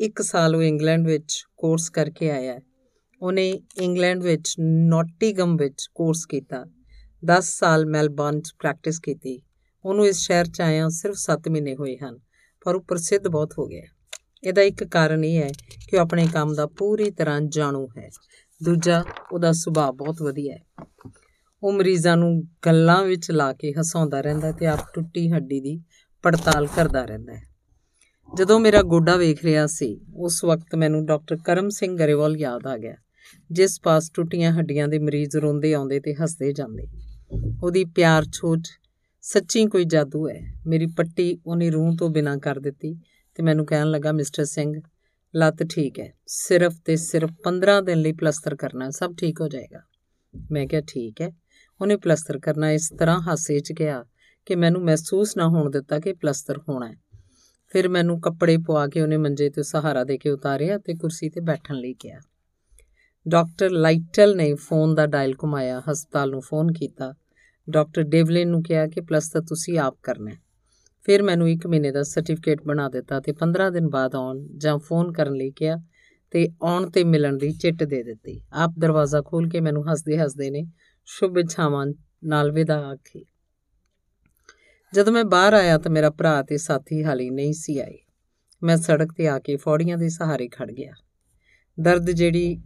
ਇੱਕ ਸਾਲ ਉਹ ਇੰਗਲੈਂਡ ਵਿੱਚ ਕੋਰਸ ਕਰਕੇ ਆਇਆ ਹੈ। ਉਹਨੇ ਇੰਗਲੈਂਡ ਵਿੱਚ ਨੋਟਿੰਗਮ ਵਿੱਚ ਕੋਰਸ ਕੀਤਾ। 10 ਸਾਲ ਮੈਲਬੌਰਨ 'ਚ ਪ੍ਰੈਕਟਿਸ ਕੀਤੀ। ਉਹਨੂੰ ਇਸ ਸ਼ਹਿਰ 'ਚ ਆਇਆ ਸਿਰਫ 7 ਮਹੀਨੇ ਹੋਏ ਹਨ, ਪਰ ਉਹ ਪ੍ਰਸਿੱਧ ਬਹੁਤ ਹੋ ਗਿਆ। ਇਹਦਾ ਇੱਕ ਕਾਰਨ ਇਹ ਹੈ ਕਿ ਉਹ ਆਪਣੇ ਕੰਮ ਦਾ ਪੂਰੀ ਤਰ੍ਹਾਂ ਜਾਣੂ ਹੈ। ਦੂਜਾ ਉਹਦਾ ਸੁਭਾਅ ਬਹੁਤ ਵਧੀਆ ਹੈ। ਉਹ ਮਰੀਜ਼ਾਂ ਨੂੰ ਗੱਲਾਂ ਵਿੱਚ ਲਾ ਕੇ ਹਸਾਉਂਦਾ ਰਹਿੰਦਾ ਤੇ ਆਪ ਟੁੱਟੀ ਹੱਡੀ ਦੀ ਪੜਤਾਲ ਕਰਦਾ ਰਹਿੰਦਾ ਹੈ। ਜਦੋਂ ਮੇਰਾ ਗੋਡਾ ਵੇਖ ਰਿਹਾ ਸੀ, ਉਸ ਵਕਤ ਮੈਨੂੰ ਡਾਕਟਰ ਕਰਮ ਸਿੰਘ ਗਰੇਵਾਲ ਯਾਦ ਆ ਗਿਆ, ਜਿਸ ਪਾਸ ਟੁੱਟੀਆਂ ਹੱਡੀਆਂ ਦੇ ਮਰੀਜ਼ ਰੋਂਦੇ ਆਉਂਦੇ ਤੇ ਹੱਸਦੇ ਜਾਂਦੇ। ਉਹਦੀ ਪਿਆਰ ਛੋਟ ਸੱਚੀ ਕੋਈ ਜਾਦੂ ਹੈ। ਮੇਰੀ ਪੱਟੀ ਉਹਨੇ ਰੂਹ ਤੋਂ ਬਿਨਾਂ ਕਰ ਦਿੱਤੀ ਤੇ ਮੈਨੂੰ ਕਹਿਣ ਲੱਗਾ, ਮਿਸਟਰ ਸਿੰਘ ਲੱਤ ਠੀਕ ਹੈ। ਸਿਰਫ ਤੇ ਸਿਰਫ 15 ਦਿਨ ਲਈ ਪਲਸਤਰ ਕਰਨਾ, ਸਭ ਠੀਕ ਹੋ ਜਾਏਗਾ। ਮੈਂ ਕਿਹਾ, ਠੀਕ ਹੈ। ਉਹਨੇ ਪਲਸਤਰ ਕਰਨਾ ਇਸ ਤਰ੍ਹਾਂ ਹਾਸੇ 'ਚ ਗਿਆ ਕਿ ਮੈਨੂੰ ਮਹਿਸੂਸ ਨਾ ਹੋਣ ਦਿੱਤਾ ਕਿ ਪਲਸਤਰ ਹੋਣਾ ਹੈ। ਫਿਰ ਮੈਨੂੰ ਕੱਪੜੇ ਪਵਾ ਕੇ ਉਹਨੇ ਮੰਜੇ ਤੇ ਸਹਾਰਾ ਦੇ ਕੇ ਉਤਾਰਿਆ ਤੇ ਕੁਰਸੀ ਤੇ ਬੈਠਣ ਲਈ ਕਿਹਾ। ਡਾਕਟਰ ਲਾਈਟਲ ਨੇ ਫੋਨ ਦਾ ਡਾਇਲ ਘੁਮਾਇਆ, ਹਸਪਤਾਲ ਨੂੰ ਫੋਨ ਕੀਤਾ। ਡਾਕਟਰ ਡੇਵਲਿਨ ਨੂੰ ਕਿਹਾ ਕਿ ਪਲਸਤਰ ਤੁਸੀਂ ਆਪ ਕਰਨਾ ਹੈ। ਫਿਰ ਮੈਨੂੰ 1 ਮਹੀਨੇ ਦਾ ਸਰਟੀਫਿਕੇਟ ਬਣਾ ਦਿੱਤਾ ਤੇ 15 ਦਿਨ ਬਾਅਦ ਆਉਣ ਜਾਂ ਫੋਨ ਕਰਨ ਲਈ ਕਿਹਾ ਤੇ ਆਉਣ ਤੇ ਮਿਲਣ ਦੀ ਚਿੱਟ ਦੇ ਦਿੱਤੀ। ਆਪ ਦਰਵਾਜ਼ਾ ਖੋਲ ਕੇ ਮੈਨੂੰ ਹੱਸਦੇ ਹੱਸਦੇ ਨੇ, ਸ਼ੁਭ ਇੱਛਾਵਾਂ ਨਾਲ ਵਿਦਾ ਆਖੀ। ਜਦੋਂ ਮੈਂ ਬਾਹਰ ਆਇਆ ਤਾਂ ਮੇਰਾ ਭਰਾ ਤੇ ਸਾਥੀ ਹਾਲੀ ਨਹੀਂ ਸੀ ਆਏ। ਮੈਂ ਸੜਕ ਤੇ ਆ ਕੇ ਫੌੜੀਆਂ ਦੇ ਸਹਾਰੇ ਖੜ ਗਿਆ। ਦਰਦ ਜਿਹੜੀ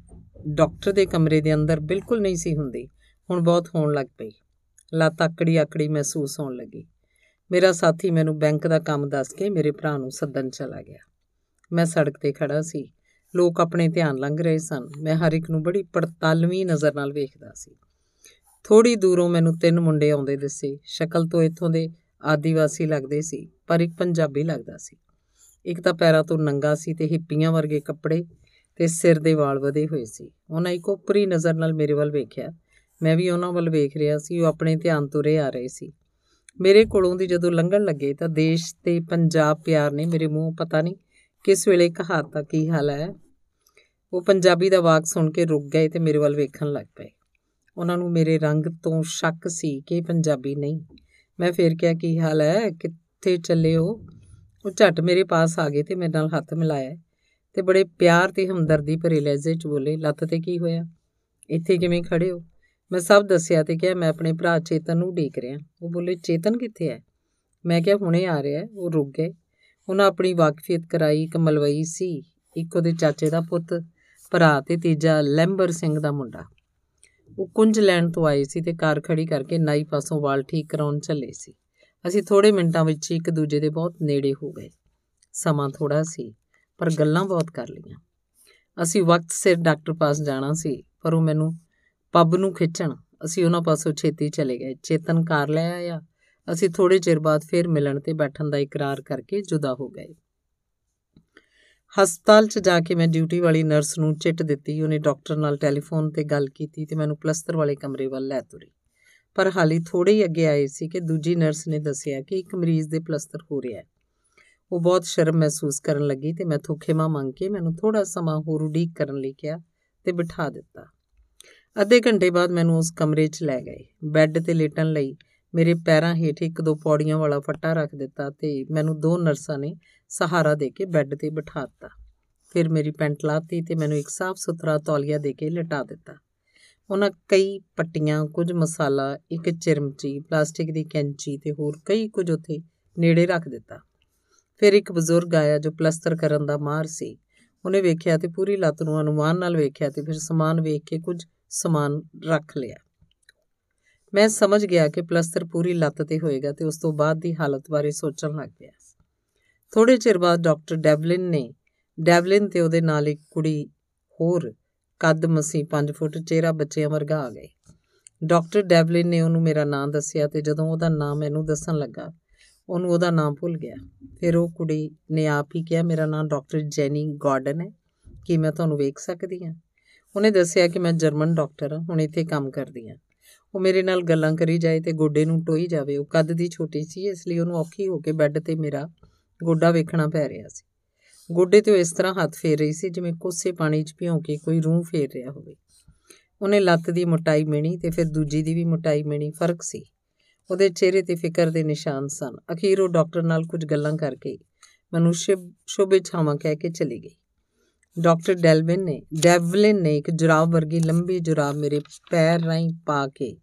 ਡਾਕਟਰ ਦੇ ਕਮਰੇ ਦੇ ਅੰਦਰ ਬਿਲਕੁਲ ਨਹੀਂ ਸੀ ਹੁੰਦੀ, ਹੁਣ ਬਹੁਤ ਹੋਣ ਲੱਗ ਪਈ। ਲੱਤ ਆਕੜੀ ਆਕੜੀ ਮਹਿਸੂਸ ਹੋਣ ਲੱਗੀ। ਮੇਰਾ ਸਾਥੀ ਮੈਨੂੰ ਬੈਂਕ ਦਾ ਕੰਮ ਦੱਸ ਕੇ ਮੇਰੇ ਭਰਾ ਨੂੰ ਸੱਦਣ ਚਲਾ ਗਿਆ। ਮੈਂ ਸੜਕ ਤੇ ਖੜਾ ਸੀ। ਲੋਕ ਆਪਣੇ ਧਿਆਨ ਲੰਘ ਰਹੇ ਸਨ। ਮੈਂ ਹਰ ਇੱਕ ਨੂੰ ਬੜੀ ਪੜਤਾਲਵੀਂ ਨਜ਼ਰ ਨਾਲ ਵੇਖਦਾ ਸੀ। ਥੋੜੀ ਦੂਰੋਂ ਮੈਨੂੰ ਤਿੰਨ ਮੁੰਡੇ ਆਉਂਦੇ ਦਿਸੇ। ਸ਼ਕਲ ਤੋਂ ਇੱਥੋਂ ਦੇ ਆਦੀਵਾਸੀ ਲੱਗਦੇ ਸੀ, ਪਰ ਇੱਕ ਪੰਜਾਬੀ ਲੱਗਦਾ ਸੀ। ਇੱਕ ਤਾਂ ਪੈਰਾਂ ਤੋਂ ਨੰਗਾ ਸੀ ਤੇ ਹਿੱਪੀਆਂ ਵਰਗੇ ਕੱਪੜੇ ਤੇ ਸਿਰ ਦੇ ਵਾਲ ਵਧੇ ਹੋਏ ਸੀ। ਉਹਨਾਂ ਇੱਕ ਉਪਰੀ ਨਜ਼ਰ ਨਾਲ ਮੇਰੇ ਵੱਲ ਵੇਖਿਆ। ਮੈਂ ਵੀ ਉਹਨਾਂ ਵੱਲ ਵੇਖ ਰਿਹਾ ਸੀ। ਉਹ ਆਪਣੇ ਧਿਆਨ ਤੁਰੇ ਆ ਰਹੇ ਸੀ। ਮੇਰੇ ਕੋਲੋਂ ਦੀ ਜਦੋਂ ਲੰਘਣ ਲੱਗੇ ਤਾਂ ਦੇਸ਼ ਤੇ ਪੰਜਾਬ ਪਿਆਰ ਨੇ ਮੇਰੇ ਮੂੰਹ ਪਤਾ ਨਹੀਂ ਕਿਸ ਵੇਲੇ ਕਹਾਤਾ ਕੀ ਹਾਲ ਹੈ। ਉਹ ਪੰਜਾਬੀ ਦਾ ਵਾਕ ਸੁਣ ਕੇ ਰੁਕ ਗਏ ਤੇ ਮੇਰੇ ਵੱਲ ਵੇਖਣ ਲੱਗ ਪਏ। ਉਹਨਾਂ ਨੂੰ ਮੇਰੇ ਰੰਗ ਤੋਂ ਸ਼ੱਕ ਸੀ ਕਿ ਪੰਜਾਬੀ ਨਹੀਂ। ਮੈਂ ਫੇਰ ਕਿਹਾ, ਕੀ ਹਾਲ ਹੈ? ਕਿੱਥੇ ਚੱਲੇ ਹੋ? ਉਹ ਝਟ ਮੇਰੇ ਪਾਸ ਆ ਗਏ ਤੇ ਮੇਰੇ ਨਾਲ ਹੱਥ ਮਿਲਾਇਆ ਤੇ ਬੜੇ ਪਿਆਰ ਤੇ ਹਮਦਰਦੀ ਭਰੇ ਲਹਿਜੇ 'ਚ ਬੋਲੇ, ਲੱਤ ਤੇ ਕੀ ਹੋਇਆ? ਇੱਥੇ ਕਿਵੇਂ ਖੜੇ ਹੋ? ਮੈਂ ਸਭ ਦੱਸਿਆ ਤੇ ਕਿਹਾ, ਮੈਂ ਆਪਣੇ ਭਰਾ ਚੇਤਨ ਨੂੰ ਢੀਕ ਰਿਹਾ। ਉਹ ਬੋਲੇ, ਚੇਤਨ ਕਿੱਥੇ ਹੈ? ਮੈਂ ਕਿਹਾ, ਹੁਣੇ ਆ ਰਿਹਾ ਹੈ। ਉਹ ਰੁਕ ਗਏ। ਉਹਨਾਂ ਆਪਣੀ ਵਾਕਫੀਅਤ ਕਰਾਈ, ਇੱਕ ਮਲਵਈ ਸੀ, ਇੱਕ ਉਹਦੇ ਚਾਚੇ ਦਾ ਪੁੱਤ, ਭਰਾ ਤੇ ਤੀਜਾ ਲੈਂਬਰ ਸਿੰਘ ਦਾ ਮੁੰਡਾ। ਉਹ ਕੁੰਜ ਲੈਣ ਤੋਂ ਆਏ ਸੀ ਤੇ ਕਾਰ ਖੜੀ ਕਰਕੇ ਨਾਈ ਪਾਸੋਂ ਵਾਲ ਠੀਕ ਕਰਾਉਣ ਚੱਲੇ ਸੀ। ਅਸੀਂ ਥੋੜੇ ਮਿੰਟਾਂ ਵਿੱਚ ਇੱਕ ਦੂਜੇ ਦੇ ਬਹੁਤ ਨੇੜੇ ਹੋ ਗਏ। ਸਮਾਂ ਥੋੜਾ ਸੀ, ਪਰ ਗੱਲਾਂ ਬਹੁਤ ਕਰ ਲਈਆਂ। ਅਸੀਂ ਵਕਤ ਸਿਰ ਡਾਕਟਰ ਪਾਸ ਜਾਣਾ ਸੀ, ਪਰ ਉਹ ਮੈਨੂੰ ਪੱਬ ਨੂੰ ਖਿੱਚਣ। ਅਸੀਂ ਉਹਨਾਂ ਪਾਸੋਂ ਛੇਤੀ ਚਲੇ ਗਏ। ਚੇਤਨ ਕਾਰ ਲੈ ਆਇਆ। ਅਸੀਂ ਥੋੜੇ ਚਿਰ ਬਾਅਦ ਫਿਰ ਮਿਲਣ ਤੇ ਬੈਠਣ ਦਾ ਇਕਰਾਰ ਕਰਕੇ ਜੁਦਾ ਹੋ ਗਏ। ਹਸਪਤਾਲ 'ਚ ਜਾ ਕੇ ਮੈਂ ਡਿਊਟੀ ਵਾਲੀ ਨਰਸ ਨੂੰ ਚਿੱਟ ਦਿੱਤੀ। ਉਹਨੇ ਡਾਕਟਰ ਨਾਲ ਟੈਲੀਫੋਨ ਤੇ ਗੱਲ ਕੀਤੀ ਤੇ ਮੈਨੂੰ ਪਲਸਤਰ ਵਾਲੇ ਕਮਰੇ ਵੱਲ ਲੈ ਤੁਰੀ। ਪਰ ਹਾਲੀ ਥੋੜੇ ਹੀ ਅੱਗੇ ਆਏ ਸੀ ਕਿ ਦੂਜੀ ਨਰਸ ਨੇ ਦੱਸਿਆ ਕਿ ਇੱਕ ਮਰੀਜ਼ ਦੇ ਪਲਸਤਰ ਹੋ ਰਿਹਾ ਹੈ। ਉਹ ਬਹੁਤ ਸ਼ਰਮ ਮਹਿਸੂਸ ਕਰਨ ਲੱਗੀ ਤੇ ਮੈਂ ਖੇਮਾ ਮੰਗ ਕੇ ਮੈਨੂੰ ਥੋੜਾ ਸਮਾਂ ਹੋਰ ਉਡੀਕ ਕਰਨ ਲਈ ਕਿਹਾ ਤੇ ਬਿਠਾ ਦਿੱਤਾ। ਅੱਧੇ ਘੰਟੇ ਬਾਅਦ ਮੈਨੂੰ ਉਸ ਕਮਰੇ 'ਚ ਲੈ ਗਏ। ਬੈੱਡ ਤੇ ਲੇਟਣ ਲਈ ਮੇਰੇ ਪੈਰਾਂ ਹੇਠ ਇੱਕ ਦੋ ਪੌੜੀਆਂ ਵਾਲਾ ਫੱਟਾ ਰੱਖ ਦਿੱਤਾ ਤੇ ਮੈਨੂੰ ਦੋ ਨਰਸਾਂ ਨੇ ਸਹਾਰਾ ਦੇ ਕੇ ਬੈੱਡ ਤੇ ਬਿਠਾ ਦਿੱਤਾ। ਫਿਰ ਮੇਰੀ ਪੈਂਟ ਲਾਤੀ ਤੇ ਮੈਨੂੰ ਇੱਕ ਸਾਫ਼ ਸੁਥਰਾ ਤੌਲੀਆ ਦੇ ਕੇ ਲਟਾ ਦਿੱਤਾ। ਉਹਨਾਂ ਕਈ ਪੱਟੀਆਂ, ਕੁਝ ਮਸਾਲਾ, ਇੱਕ ਚਿਰਮਚੀ, ਪਲਾਸਟਿਕ ਦੀ ਕੈਂਚੀ ਤੇ ਹੋਰ ਕਈ ਕੁਝ ਉੱਥੇ ਨੇੜੇ ਰੱਖ ਦਿੱਤਾ। ਫਿਰ ਇੱਕ ਬਜ਼ੁਰਗ ਆਇਆ ਜੋ ਪਲਸਤਰ ਕਰਨ ਦਾ ਮਾਹਰ ਸੀ। ਉਹਨੇ ਵੇਖਿਆ ਤੇ ਪੂਰੀ ਲੱਤ ਨੂੰ ਅਨੁਮਾਨ ਨਾਲ ਵੇਖਿਆ ਤੇ ਫਿਰ ਸਮਾਨ ਵੇਖ ਕੇ ਕੁਝ ਸਮਾਨ ਰੱਖ ਲਿਆ। ਮੈਂ ਸਮਝ ਗਿਆ ਕਿ ਪਲਸਤਰ ਪੂਰੀ ਲੱਤ ਤੇ ਹੋਏਗਾ ਤੇ ਉਸ ਤੋਂ ਬਾਅਦ ਦੀ ਹਾਲਤ ਬਾਰੇ ਸੋਚਣ ਲੱਗ ਪਿਆ। ਥੋੜੇ ਚਿਰ ਬਾਅਦ ਡਾਕਟਰ ਡੈਵਲਿਨ ਨੇ, ਡੈਵਲਿਨ ਤੇ ਉਹਦੇ ਨਾਲ ਇੱਕ ਕੁੜੀ ਹੋਰ ਕੱਦ ਮਸੀ 5 ਫੁੱਟ ਚਿਹਰਾ ਬੱਚਿਆਂ ਵਰਗਾ ਆ ਗਏ। ਡਾਕਟਰ ਡੈਵਲਿਨ ਨੇ ਉਹਨੂੰ ਮੇਰਾ ਨਾਮ ਦੱਸਿਆ ਤੇ ਜਦੋਂ ਉਹਦਾ ਨਾਮ ਮੈਨੂੰ ਦੱਸਣ ਲੱਗਾ, ਉਹਨੂੰ ਉਹਦਾ ਨਾਮ ਭੁੱਲ ਗਿਆ। ਫਿਰ ਉਹ ਕੁੜੀ ਨੇ ਆਪ ਹੀ ਕਿਹਾ, ਮੇਰਾ ਨਾਮ ਡਾਕਟਰ ਜੈਨੀ ਗਾਰਡਨ ਹੈ। ਕੀ ਮੈਂ ਤੁਹਾਨੂੰ ਵੇਖ ਸਕਦੀ ਹਾਂ? ਉਹਨੇ ਦੱਸਿਆ ਕਿ ਮੈਂ ਜਰਮਨ ਡਾਕਟਰ ਹਾਂ, ਹੁਣ ਇੱਥੇ ਕੰਮ ਕਰਦੀ ਹਾਂ। ਉਹ ਮੇਰੇ ਨਾਲ ਗੱਲਾਂ ਕਰੀ ਜਾਏ ਤੇ ਗੋਡੇ ਨੂੰ ਟੋਈ ਜਾਵੇ। ਉਹ ਕੱਦ ਦੀ ਛੋਟੀ ਸੀ, ਇਸ ਲਈ ਉਹਨੂੰ ਔਖੀ ਹੋ ਕੇ ਬੈੱਡ ਤੇ ਮੇਰਾ ਗੋਡਾ ਵੇਖਣਾ ਪੈ ਰਿਹਾ ਸੀ। ਗੋਡੇ ਤੇ ਉਹ ਇਸ ਤਰ੍ਹਾਂ ਹੱਥ ਫੇਰ ਰਹੀ ਸੀ ਜਿਵੇਂ ਕੋਸੇ ਪਾਣੀ 'ਚ ਭਿਉਂ ਕੇ ਕੋਈ ਰੂਹ ਫੇਰ ਰਿਹਾ ਹੋਵੇ। ਉਹਨੇ ਲੱਤ ਦੀ ਮੋਟਾਈ ਮਿਣੀ ਤੇ ਫਿਰ ਦੂਜੀ ਦੀ ਵੀ ਮੋਟਾਈ ਮਿਣੀ, ਫ਼ਰਕ ਸੀ। ਉਹਦੇ ਚਿਹਰੇ ਤੇ ਫਿਕਰ ਦੇ ਨਿਸ਼ਾਨ ਸਨ। ਅਖੀਰ ਉਹ ਡਾਕਟਰ ਨਾਲ ਕੁਝ ਗੱਲਾਂ ਕਰਕੇ ਮੈਨੂੰ ਸ਼ੋਭੇ ਛਾਵਾਂ ਕਹਿ ਕੇ ਚਲੀ ਗਈ। ਡਾਕਟਰ ਡੈਲਵਿਨ ਨੇ, ਡੈਵਲਿਨ ਨੇ ਇੱਕ ਜੁਰਾਬ ਵਰਗੀ ਲੰਬੀ ਜੁਰਾਬ ਮੇਰੇ ਪੈਰ ਰਾਹੀਂ ਪਾ ਕੇ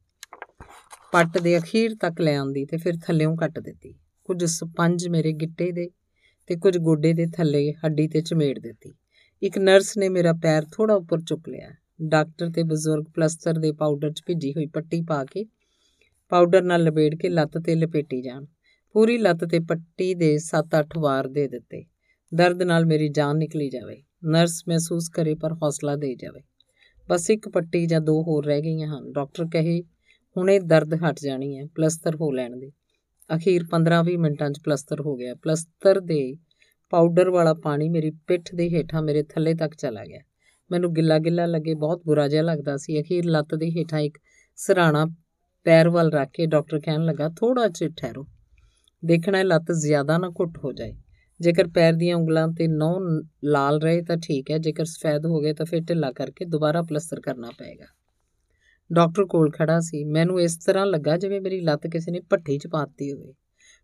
ਪੱਟ ਦੇ ਅਖੀਰ ਤੱਕ ਲੈ ਆਂਦੀ ਤੇ ਫਿਰ ਥੱਲੇੋਂ ਕੱਟ ਦਿੱਤੀ। ਕੁਝ ਸਪੰਜ ਮੇਰੇ ਗਿੱਟੇ ਦੇ ਤੇ ਕੁਝ ਗੋਡੇ ਦੇ ਥੱਲੇ ਹੱਡੀ ਤੇ ਚਮੇੜ ਦਿੱਤੀ। ਇੱਕ ਨਰਸ ਨੇ ਮੇਰਾ ਪੈਰ ਥੋੜਾ ਉੱਪਰ ਚੁੱਕ ਲਿਆ। ਡਾਕਟਰ ਤੇ ਬਜ਼ੁਰਗ ਪਲਸਟਰ ਦੇ ਪਾਊਡਰ 'ਚ ਭਿੱਜੀ ਹੋਈ ਪੱਟੀ ਪਾ ਕੇ ਪਾਊਡਰ ਨਾਲ ਲਪੇਟ ਕੇ ਲੱਤ ਤੇ ਲਪੇਟੀ ਜਾਣ। ਪੂਰੀ ਲੱਤ ਤੇ ਪੱਟੀ ਦੇ 7-8 ਵਾਰ ਦੇ ਦਿੱਤੇ। ਦਰਦ ਨਾਲ ਮੇਰੀ ਜਾਨ ਨਿਕਲੀ ਜਾਵੇ। ਨਰਸ ਮਹਿਸੂਸ ਕਰੇ ਪਰ ਹੌਸਲਾ ਦੇ ਜਾਵੇ। ਬਸ ਇੱਕ ਪੱਟੀ ਜਾਂ ਦੋ ਹੋਰ ਰਹਿ ਗਈਆਂ ਹਨ। ਡਾਕਟਰ ਕਹੇ, ਹੁਣੇ ਦਰਦ ਹਟ ਜਾਣੀ ਹੈ, ਪਲਸਤਰ ਹੋ ਲੈਣ ਦੇ। ਅਖੀਰ 15-20 ਮਿੰਟਾਂ 'ਚ ਪਲਸਤਰ ਹੋ ਗਿਆ। ਪਲਸਤਰ ਦੇ ਪਾਊਡਰ ਵਾਲਾ ਪਾਣੀ ਮੇਰੀ ਪਿੱਠ ਦੇ ਹੇਠਾਂ ਮੇਰੇ ਥੱਲੇ ਤੱਕ ਚਲਾ ਗਿਆ। ਮੈਨੂੰ ਗਿੱਲਾ ਗਿੱਲਾ ਲੱਗੇ, ਬਹੁਤ ਬੁਰਾ ਜਿਹਾ ਲੱਗਦਾ ਸੀ। ਅਖੀਰ ਲੱਤ ਦੇ ਹੇਠਾਂ ਇੱਕ ਸਰਾਣਾ ਪੈਰ ਵੱਲ ਰੱਖ ਕੇ ਡਾਕਟਰ ਕਹਿਣ ਲੱਗਾ ਥੋੜਾ ਜਿਹਾ ਠਹਿਰੋ। ਦੇਖਣਾ ਲੱਤ ਜ਼ਿਆਦਾ ਨਾ ਘੁੱਟ ਹੋ ਜਾਏ। ਜੇਕਰ ਪੈਰ ਦੀਆਂ ਉਂਗਲਾਂ ਤੇ ਨੌ ਲਾਲ ਰਹੇ ਤਾਂ ਠੀਕ ਹੈ, ਜੇਕਰ ਸਫੈਦ ਹੋ ਗਏ ਤਾਂ ਫਿਰ ਢਿੱਲਾ ਕਰਕੇ ਦੁਬਾਰਾ ਪਲਸਤਰ ਕਰਨਾ ਪਏਗਾ। ਡਾਕਟਰ ਕੋਲ ਖੜਾ ਸੀ। ਮੈਨੂੰ ਇਸ ਤਰ੍ਹਾਂ ਲੱਗਾ ਜਿਵੇਂ ਮੇਰੀ ਲੱਤ ਕਿਸੇ ਨੇ ਭੱਠੀ 'ਚ ਪਾਤੀ ਹੋਵੇ।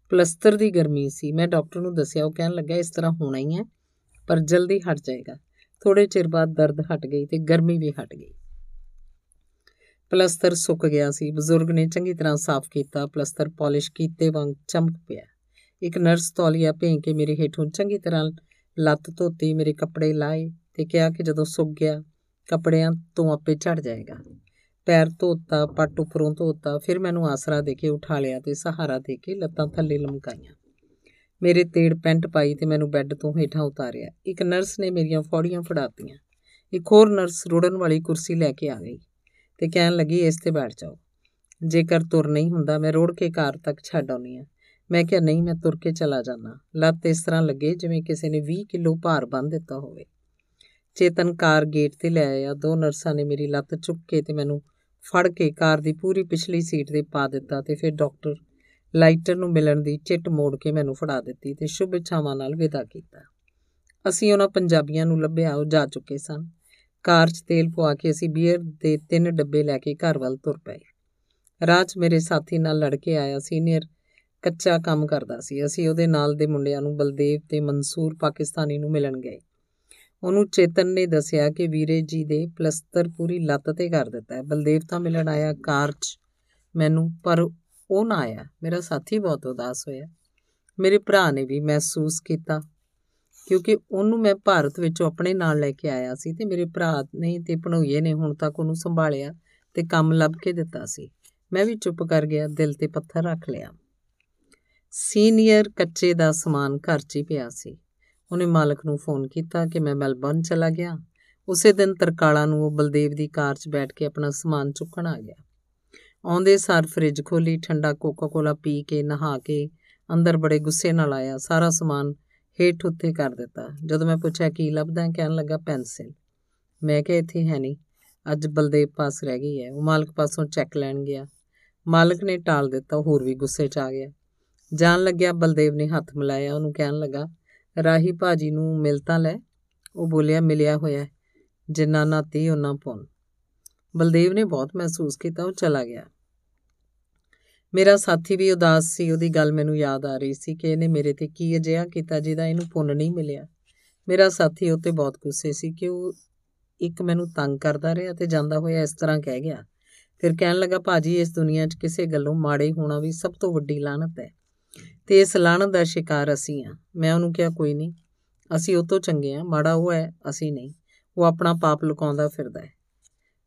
ਪਲਸਤਰ ਦੀ ਗਰਮੀ ਸੀ। ਮੈਂ ਡਾਕਟਰ ਨੂੰ ਦੱਸਿਆ, ਉਹ ਕਹਿਣ ਲੱਗਾ ਇਸ ਤਰ੍ਹਾਂ ਹੋਣਾ ਹੀ ਹੈ, ਪਰ ਜਲਦੀ ਹਟ ਜਾਏਗਾ। ਥੋੜੇ ਚਿਰ ਬਾਅਦ ਦਰਦ ਹਟ ਗਈ ਤੇ ਗਰਮੀ ਵੀ ਹਟ ਗਈ। ਪਲਸਤਰ ਸੁੱਕ ਗਿਆ ਸੀ। ਬਜ਼ੁਰਗ ਨੇ ਚੰਗੀ ਤਰ੍ਹਾਂ ਸਾਫ਼ ਕੀਤਾ। ਪਲਸਤਰ ਪਾਲਿਸ਼ ਕੀਤੇ ਵਾਂਗ ਚਮਕ ਪਿਆ। ਇੱਕ ਨਰਸ ਤੌਲੀਆ ਭੇਂ ਕੇ ਮੇਰੇ ਹੇਠੋਂ ਚੰਗੀ ਤਰ੍ਹਾਂ ਲੱਤ ਧੋਤੀ, ਮੇਰੇ ਕੱਪੜੇ ਲਾਏ ਤੇ ਕਿਹਾ ਕਿ ਜਦੋਂ ਸੁੱਕ ਗਿਆ, ਕੱਪੜਿਆਂ ਤੋਂ ਆਪੇ ਝੜ ਜਾਏਗਾ। ਪੈਰ ਧੋਤਾ, ਪੱਟ ਉੱਪਰੋਂ ਧੋਤਾ, ਫਿਰ ਮੈਨੂੰ ਆਸਰਾ ਦੇ ਕੇ ਉਠਾ ਲਿਆ ਤੇ ਸਹਾਰਾ ਦੇ ਕੇ ਲੱਤਾਂ ਥੱਲੇ ਲਮਕਾਈਆਂ। ਮੇਰੇ ਤੇੜ ਪੈਂਟ ਪਾਈ ਤੇ ਮੈਨੂੰ ਬੈੱਡ ਤੋਂ ਹੇਠਾਂ ਉਤਾਰਿਆ। ਇੱਕ ਨਰਸ ਨੇ ਮੇਰੀਆਂ ਫੌੜੀਆਂ ਫੜਾਤੀਆਂ। ਇੱਕ ਹੋਰ ਨਰਸ ਰੋੜਨ ਵਾਲੀ ਕੁਰਸੀ ਲੈ ਕੇ ਆ ਗਈ ਤੇ ਕਹਿਣ ਲੱਗੀ, ਇਸ ਤੇ ਬੈਠ ਜਾਓ। ਜੇਕਰ ਤੁਰ ਨਹੀਂ ਹੁੰਦਾ, ਮੈਂ ਰੋੜ ਕੇ ਕਾਰ ਤੱਕ ਛੱਡ ਆਉਣੀ ਆ ਮੈਂ ਕਿਹਾ, ਨਹੀਂ, ਮੈਂ ਤੁਰ ਕੇ ਚਲਾ ਜਾਣਾ ਲੱਤ ਇਸ ਤਰ੍ਹਾਂ ਲੱਗੇ ਜਿਵੇਂ ਕਿਸੇ ਨੇ 20 ਕਿਲੋ ਭਾਰ ਬੰਨ ਦਿੱਤਾ ਹੋਵੇ। ਚੇਤਨ ਕਾਰ ਗੇਟ ਤੇ ਲੈ ਆਇਆ। ਦੋ ਨਰਸਾਂ ਨੇ ਮੇਰੀ ਲੱਤ ਚੁੱਕ ਕੇ ਤੇ ਮੈਨੂੰ ਫੜ ਕੇ ਕਾਰ ਦੀ ਪੂਰੀ ਪਿਛਲੀ ਸੀਟ ਤੇ ਪਾ ਦਿੱਤਾ ਤੇ ਫਿਰ ਡਾਕਟਰ ਲਾਈਟਰ ਨੂੰ ਮਿਲਣ ਦੀ ਚਿੱਟ ਮੋੜ ਕੇ ਮੈਨੂੰ ਫੜਾ ਦਿੱਤੀ ਤੇ ਸ਼ੁਭ ਇੱਛਾਵਾਂ ਨਾਲ ਵਿਦਾ ਕੀਤਾ। ਅਸੀਂ ਉਹਨਾਂ ਪੰਜਾਬੀਆਂ ਨੂੰ ਲੱਭਿਆ, ਉਹ ਜਾ ਚੁੱਕੇ ਸਨ। ਕਾਰ 'ਚ ਤੇਲ ਪਵਾ ਕੇ ਅਸੀਂ ਬੀਅਰ ਦੇ ਤਿੰਨ ਡੱਬੇ ਲੈ ਕੇ ਘਰ ਵੱਲ ਤੁਰ ਪਏ। ਰਾਹ 'ਚ ਮੇਰੇ ਸਾਥੀ ਨਾਲ ਲੜ ਕੇ ਆਇਆ ਸੀਨੀਅਰ ਕੱਚਾ ਕੰਮ ਕਰਦਾ ਸੀ। ਅਸੀਂ ਉਹਦੇ ਨਾਲ ਦੇ ਮੁੰਡਿਆਂ ਨੂੰ ਬਲਦੇਵ ਤੇ ਮਨਸੂਰ ਪਾਕਿਸਤਾਨੀ ਨੂੰ ਮਿਲਣ ਗਏ। ਉਹਨੂੰ ਚੇਤਨ ਨੇ ਦੱਸਿਆ ਕਿ ਵੀਰੇ ਜੀ ਦੇ ਪਲਸਤਰ ਪੂਰੀ ਲੱਤ ਤੇ ਕਰ ਦਿੱਤਾ ਹੈ। ਬਲਦੇਵ ਤਾਂ ਮਿਲਣ ਆਇਆ ਕਾਰ 'ਚ ਮੈਨੂੰ, ਪਰ ਉਹ ਨਾ ਆਇਆ। ਮੇਰਾ ਸਾਥੀ ਬਹੁਤ ਉਦਾਸ ਹੋਇਆ। ਮੇਰੇ ਭਰਾ ਨੇ ਵੀ ਮਹਿਸੂਸ ਕੀਤਾ, ਕਿਉਂਕਿ ਉਹਨੂੰ ਮੈਂ ਭਾਰਤ ਵਿੱਚੋਂ ਆਪਣੇ ਨਾਲ ਲੈ ਕੇ ਆਇਆ ਸੀ ਤੇ ਮੇਰੇ ਭਰਾ ਨੇ ਤੇ ਭਣੋਈਏ ਨੇ ਹੁਣ ਤੱਕ ਉਹਨੂੰ ਸੰਭਾਲਿਆ ਤੇ ਕੰਮ ਲੱਭ ਕੇ ਦਿੱਤਾ ਸੀ। ਮੈਂ ਵੀ ਚੁੱਪ ਕਰ ਗਿਆ, ਦਿਲ ਤੇ ਪੱਥਰ ਰੱਖ ਲਿਆ। ਸੀਨੀਅਰ ਕੱਚੇ ਦਾ ਸਮਾਨ ਘਰ 'ਚ ਹੀ ਪਿਆ ਸੀ। ਉਹਨੇ ਮਾਲਕ ਨੂੰ ਫੋਨ ਕੀਤਾ ਕਿ ਮੈਂ ਮੈਲਬੌਰਨ ਚਲਾ ਗਿਆ। ਉਸੇ ਦਿਨ ਤਰਕਾਲਾ ਨੂੰ ਉਹ ਬਲਦੇਵ ਦੀ ਕਾਰ 'ਚ ਬੈਠ ਕੇ ਆਪਣਾ ਸਮਾਨ ਚੁੱਕਣ ਆ ਗਿਆ। ਆਉਂਦੇ ਸਾਰ ਫ੍ਰਿਜ ਖੋਲੀ ਠੰਡਾ ਕੋਕਾ ਕੋਲਾ ਪੀ ਕੇ, ਨਹਾ ਕੇ, ਅੰਦਰ ਬੜੇ ਗੁੱਸੇ ਨਾਲ ਆਇਆ। ਸਾਰਾ ਸਮਾਨ ਹੇਠ ਉੱਤੇ ਕਰ ਦਿੱਤਾ। ਜਦੋਂ ਮੈਂ ਪੁੱਛਿਆ, ਕੀ ਲੱਭਦਾ ਹੈ? ਕਹਿਣ ਲੱਗਾ, ਪੈਨਸਿਲ। ਮੈਂ ਕਿਹਾ, ਇੱਥੇ ਹੈ ਨਹੀਂ। ਅੱਜ ਬਲਦੇਵ ਪਾਸ ਰਹਿ ਗਈ ਹੈ। ਉਹ ਮਾਲਕ ਪਾਸੋਂ ਚੈੱਕ ਲੈਣ ਗਿਆ। ਮਾਲਕ ਨੇ ਟਾਲ ਦਿੱਤਾ। ਹੋਰ ਵੀ ਗੁੱਸੇ 'ਚ ਆ ਗਿਆ। ਜਾਣ ਲੱਗਿਆ ਬਲਦੇਵ ਨੇ ਹੱਥ ਮਿਲਾਇਆ, ਉਹਨੂੰ ਕਹਿਣ ਲੱਗਾ, ਰਾਹੀ ਭਾਜੀ ਨੂੰ ਮਿਲ ਤਾਂ ਲੈ। ਉਹ ਬੋਲਿਆ, ਮਿਲਿਆ ਹੋਇਆ ਜਿੰਨਾ ਨਾਤੀ ਉਹਨਾਂ ਪੁੰਨ। ਬਲਦੇਵ ਨੇ ਬਹੁਤ ਮਹਿਸੂਸ ਕੀਤਾ, ਉਹ ਚਲਾ ਗਿਆ। ਮੇਰਾ ਸਾਥੀ ਵੀ ਉਦਾਸ ਸੀ, ਉਹਦੀ ਗੱਲ ਮੈਨੂੰ ਯਾਦ ਆ ਰਹੀ ਸੀ ਕਿ ਇਹਨੇ ਮੇਰੇ ਤੇ ਕੀ ਅਜਿਹਾ ਕੀਤਾ ਜਿਹਦਾ ਇਹਨੂੰ ਪੁੰਨ ਨਹੀਂ ਮਿਲਿਆ। ਮੇਰਾ ਸਾਥੀ ਉਹ ਤੇ ਬਹੁਤ ਗੁੱਸੇ ਸੀ ਕਿ ਉਹ ਇੱਕ ਮੈਨੂੰ ਤੰਗ ਕਰਦਾ ਰਿਹਾ ਤੇ ਜਾਂਦਾ ਹੋਇਆ ਇਸ ਤਰ੍ਹਾਂ ਕਹਿ ਗਿਆ। ਫਿਰ ਕਹਿਣ ਲੱਗਾ, ਭਾਜੀ, ਇਸ ਦੁਨੀਆ 'ਚ ਕਿਸੇ ਗੱਲੋਂ ਮਾੜੇ ਹੋਣਾ ਵੀ ਸਭ ਤੋਂ ਵੱਡੀ ਲਾਨਤ ਹੈ। ਤੇ ਇਸ ਲਾਣਤ ਦਾ ਸ਼ਿਕਾਰ ਅਸੀਂ ਆ। ਮੈਂ ਉਹਨੂੰ ਕਿਹਾ, ਕੋਈ ਨਹੀਂ, ਅਸੀਂ ਉਹ ਤੋਂ ਚੰਗੇ ਆ। ਮਾੜਾ ਉਹ ਹੈ, ਅਸੀਂ ਨਹੀਂ। ਉਹ ਆਪਣਾ ਪਾਪ ਲੁਕਾਉਂਦਾ ਫਿਰਦਾ ਹੈ।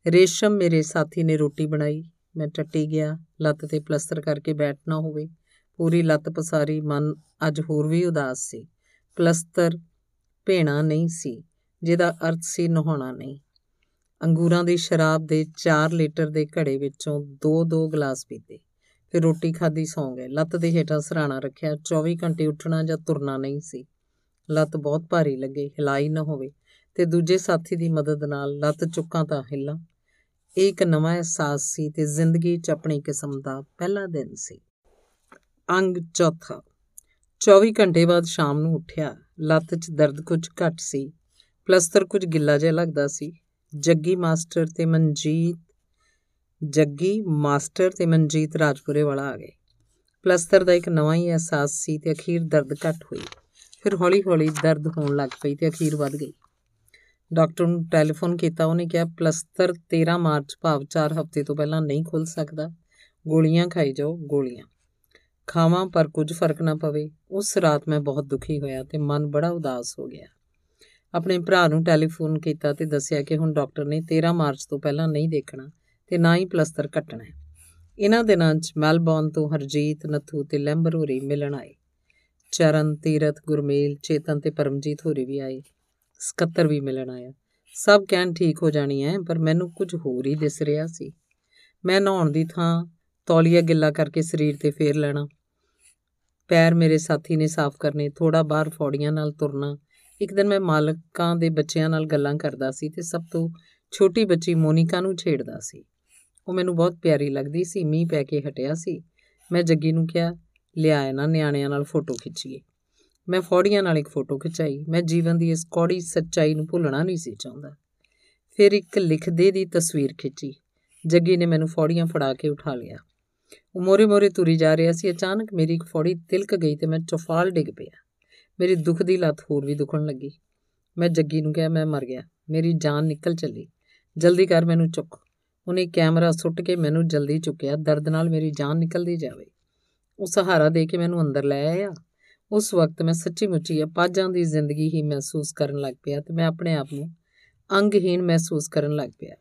ਰੇਸ਼ਮ ਮੇਰੇ ਸਾਥੀ ਨੇ ਰੋਟੀ ਬਣਾਈ। ਮੈਂ ਟੱਟੀ ਗਿਆ। ਲੱਤ ਤੇ ਪਲਸਤਰ ਕਰਕੇ ਬੈਠਣਾ ਹੋਵੇ। ਪੂਰੀ ਲੱਤ ਪਸਾਰੀ, ਮਨ ਅੱਜ ਹੋਰ ਵੀ ਉਦਾਸ ਸੀ। ਪਲਸਤਰ ਭੇਣਾ ਨਹੀਂ ਸੀ, ਜਿਹਦਾ ਅਰਥ ਸੀ ਨਹਾਉਣਾ ਨਹੀਂ। ਅੰਗੂਰਾਂ ਦੀ ਸ਼ਰਾਬ ਦੇ 4 ਲੀਟਰ ਦੇ ਘੜੇ ਵਿੱਚੋਂ 2-2 ਗਲਾਸ ਪੀਤੇ। ਫਿਰ ਰੋਟੀ ਖਾਦੀ ਸੌਂ ਗਏ। ਲੱਤ ਦੇ ਹੇਠਾਂ ਸਰਾਣਾ ਰੱਖਿਆ 24 ਘੰਟੇ ਉੱਠਣਾ ਜਾਂ ਤੁਰਨਾ ਨਹੀਂ ਸੀ। ਲੱਤ ਬਹੁਤ ਭਾਰੀ ਲੱਗੇ, ਹਿਲਾਈ ਨਾ ਹੋਵੇ ਤੇ ਦੂਜੇ ਸਾਥੀ ਦੀ ਮਦਦ ਨਾਲ ਲੱਤ ਚੁੱਕਾਂ ਤਾਂ ਹਿੱਲਾ। ਇਹ ਇੱਕ ਨਵਾਂ ਅਹਿਸਾਸ ਸੀ ਤੇ ਜ਼ਿੰਦਗੀ 'ਚ ਆਪਣੀ ਕਿਸਮ ਦਾ ਪਹਿਲਾ ਦਿਨ ਸੀ। ਅੰਗ ਚੌਥਾ। 24 ਘੰਟੇ ਬਾਅਦ ਸ਼ਾਮ ਨੂੰ ਉੱਠਿਆ। ਲੱਤ 'ਚ ਦਰਦ ਕੁਝ ਘੱਟ ਸੀ। ਪਲਸਤਰ ਕੁਝ ਗਿੱਲਾ ਜਿਹਾ ਲੱਗਦਾ ਸੀ। ਜੱਗੀ ਮਾਸਟਰ ਤੇ ਮਨਜੀਤ ਜੱਗੀ, ਮਾਸਟਰ ਤੇ ਮਨਜੀਤ ਰਾਜਪੁਰੇ ਵਾਲਾ ਆ ਗਏ। ਪਲਸਤਰ ਦਾ ਇੱਕ ਨਵਾਂ ਹੀ ਅਹਿਸਾਸ ਸੀ ਤੇ ਅਖੀਰ ਦਰਦ ਘੱਟ ਹੋਈ। ਫਿਰ ਹੌਲੀ-ਹੌਲੀ ਦਰਦ ਹੋਣ ਲੱਗ ਪਈ ਤੇ ਅਖੀਰ ਵੱਧ ਗਈ। ਡਾਕਟਰ ਨੂੰ ਟੈਲੀਫੋਨ ਕੀਤਾ, ਉਹਨੇ ਕਿਹਾ, ਪਲਸਤਰ 13 ਮਾਰਚ, ਭਾਵ 4 ਹਫ਼ਤੇ ਤੋਂ ਪਹਿਲਾਂ ਨਹੀਂ ਖੁੱਲ ਸਕਦਾ। ਗੋਲੀਆਂ ਖਾਈ ਜਾਓ, ਗੋਲੀਆਂ। ਖਾਵਾਂ, ਪਰ ਕੁਝ ਫ਼ਰਕ ਨਾ ਪਵੇ। ਉਸ ਰਾਤ ਮੈਂ ਬਹੁਤ ਦੁਖੀ ਹੋਇਆ ਤੇ ਮਨ ਬੜਾ ਉਦਾਸ ਹੋ ਗਿਆ। ਆਪਣੇ ਭਰਾ ਨੂੰ ਟੈਲੀਫੋਨ ਕੀਤਾ ਤੇ ਦੱਸਿਆ ਕਿ ਹੁਣ ਡਾਕਟਰ ਨੇ 13 ਮਾਰਚ ਤੋਂ ਪਹਿਲਾਂ ਨਹੀਂ ਦੇਖਣਾ। ਤੇ ਨਾ ਹੀ ਪਲਸਤਰ ਕੱਟਣਾ ਹੈ। ਇਹਨਾਂ ਦਿਨਾਂ 'ਚ ਮੈਲਬੌਰਨ ਤੋਂ ਹਰਜੀਤ, ਨੱਥੂ ਤੇ ਲੈਂਬਰ ਹੋਰੀ ਮਿਲਣ ਆਏ। ਚਰਨ, ਤੀਰਥ, ਗੁਰਮੇਲ, ਚੇਤਨ ਤੇ ਪਰਮਜੀਤ ਹੋਰੀ ਵੀ ਆਏ। ਸਕੱਤਰ ਵੀ ਮਿਲਣ ਆਇਆ। ਸਭ ਕਹਿਣ ਠੀਕ ਹੋ ਜਾਣੀ ਹੈ ਪਰ ਮੈਨੂੰ ਕੁਝ ਹੋਰ ਹੀ ਦਿਸ ਰਿਹਾ ਸੀ। ਮੈਂ ਨਹਾਉਣ ਦੀ ਥਾਂ ਤੌਲੀਆ ਗਿੱਲਾ ਕਰਕੇ ਸਰੀਰ ਤੇ ਫੇਰ ਲੈਣਾ। ਪੈਰ ਮੇਰੇ ਸਾਥੀ ਨੇ ਸਾਫ਼ ਕਰਨੇ ਥੋੜਾ ਬਾਹਰ ਫੌੜੀਆਂ ਨਾਲ ਤੁਰਨਾ। ਇੱਕ ਦਿਨ ਮੈਂ ਮਾਲਕਾਂ ਦੇ ਬੱਚਿਆਂ ਨਾਲ ਗੱਲਾਂ ਕਰਦਾ ਸੀ ਤੇ ਸਭ ਤੋਂ ਛੋਟੀ ਬੱਚੀ ਮੋਨਿਕਾ ਨੂੰ ਛੇੜਦਾ ਸੀ। ਉਹ ਮੈਨੂੰ ਬਹੁਤ ਪਿਆਰੀ ਲੱਗਦੀ ਸੀ, ਮੀਂਹ ਪੈ ਕੇ ਹਟਿਆ ਸੀ। ਮੈਂ ਜੱਗੀ ਨੂੰ ਕਿਹਾ, ਲਿਆ ਇਹਨਾਂ ਨਿਆਣਿਆਂ ਨਾਲ ਫੋਟੋ ਖਿੱਚੀਏ। ਮੈਂ ਫੌੜੀਆਂ ਨਾਲ ਇੱਕ ਫੋਟੋ ਖਿਚਾਈ। ਮੈਂ ਜੀਵਨ ਦੀ ਇਸ ਕੌੜੀ ਸੱਚਾਈ ਨੂੰ ਭੁੱਲਣਾ ਨਹੀਂ ਸੀ ਚਾਹੁੰਦਾ। ਫਿਰ ਇੱਕ ਲਿਖਦੇ ਦੀ ਤਸਵੀਰ ਖਿੱਚੀ। ਜੱਗੀ ਨੇ ਮੈਨੂੰ ਫੌੜੀਆਂ ਫੜਾ ਕੇ ਉਠਾ ਲਿਆ। ਉਹ ਮੋਰੇ ਮੋਰੇ ਤੁਰੀ ਜਾ ਰਿਹਾ ਸੀ। ਅਚਾਨਕ ਮੇਰੀ ਇੱਕ ਫੌੜੀ ਤਿਲਕ ਗਈ ਤੇ ਮੈਂ ਚੌਫਾਲ ਡਿੱਗ ਪਿਆ। ਮੇਰੀ ਦੁੱਖ ਦੀ ਲੱਤ ਹੋਰ ਵੀ ਦੁਖਣ ਲੱਗੀ। ਮੈਂ ਜੱਗੀ ਨੂੰ ਕਿਹਾ, ਮੈਂ ਮਰ ਗਿਆ। ਮੇਰੀ ਜਾਨ ਨਿਕਲ ਚੱਲੀ। ਜਲਦੀ ਕਰ, ਮੈਨੂੰ ਚੁੱਕ। ਉਹਨੇ ਕੈਮਰਾ ਸੁੱਟ ਕੇ ਮੈਨੂੰ ਜਲਦੀ ਚੁੱਕਿਆ। ਦਰਦ ਨਾਲ ਮੇਰੀ ਜਾਨ ਨਿਕਲਦੀ ਜਾਵੇ। ਉਹ ਸਹਾਰਾ ਦੇ ਕੇ ਮੈਨੂੰ ਅੰਦਰ ਲੈ ਆਇਆ। ਉਸ ਵਕਤ ਮੈਂ ਸੱਚੀ ਮੁੱਚੀ ਅਪਾਜਾਂ ਦੀ ਜ਼ਿੰਦਗੀ ਹੀ ਮਹਿਸੂਸ ਕਰਨ ਲੱਗ ਪਿਆ ਤੇ ਮੈਂ ਆਪਣੇ ਆਪ ਨੂੰ ਅੰਗਹੀਣ ਮਹਿਸੂਸ ਕਰਨ ਲੱਗ ਪਿਆ।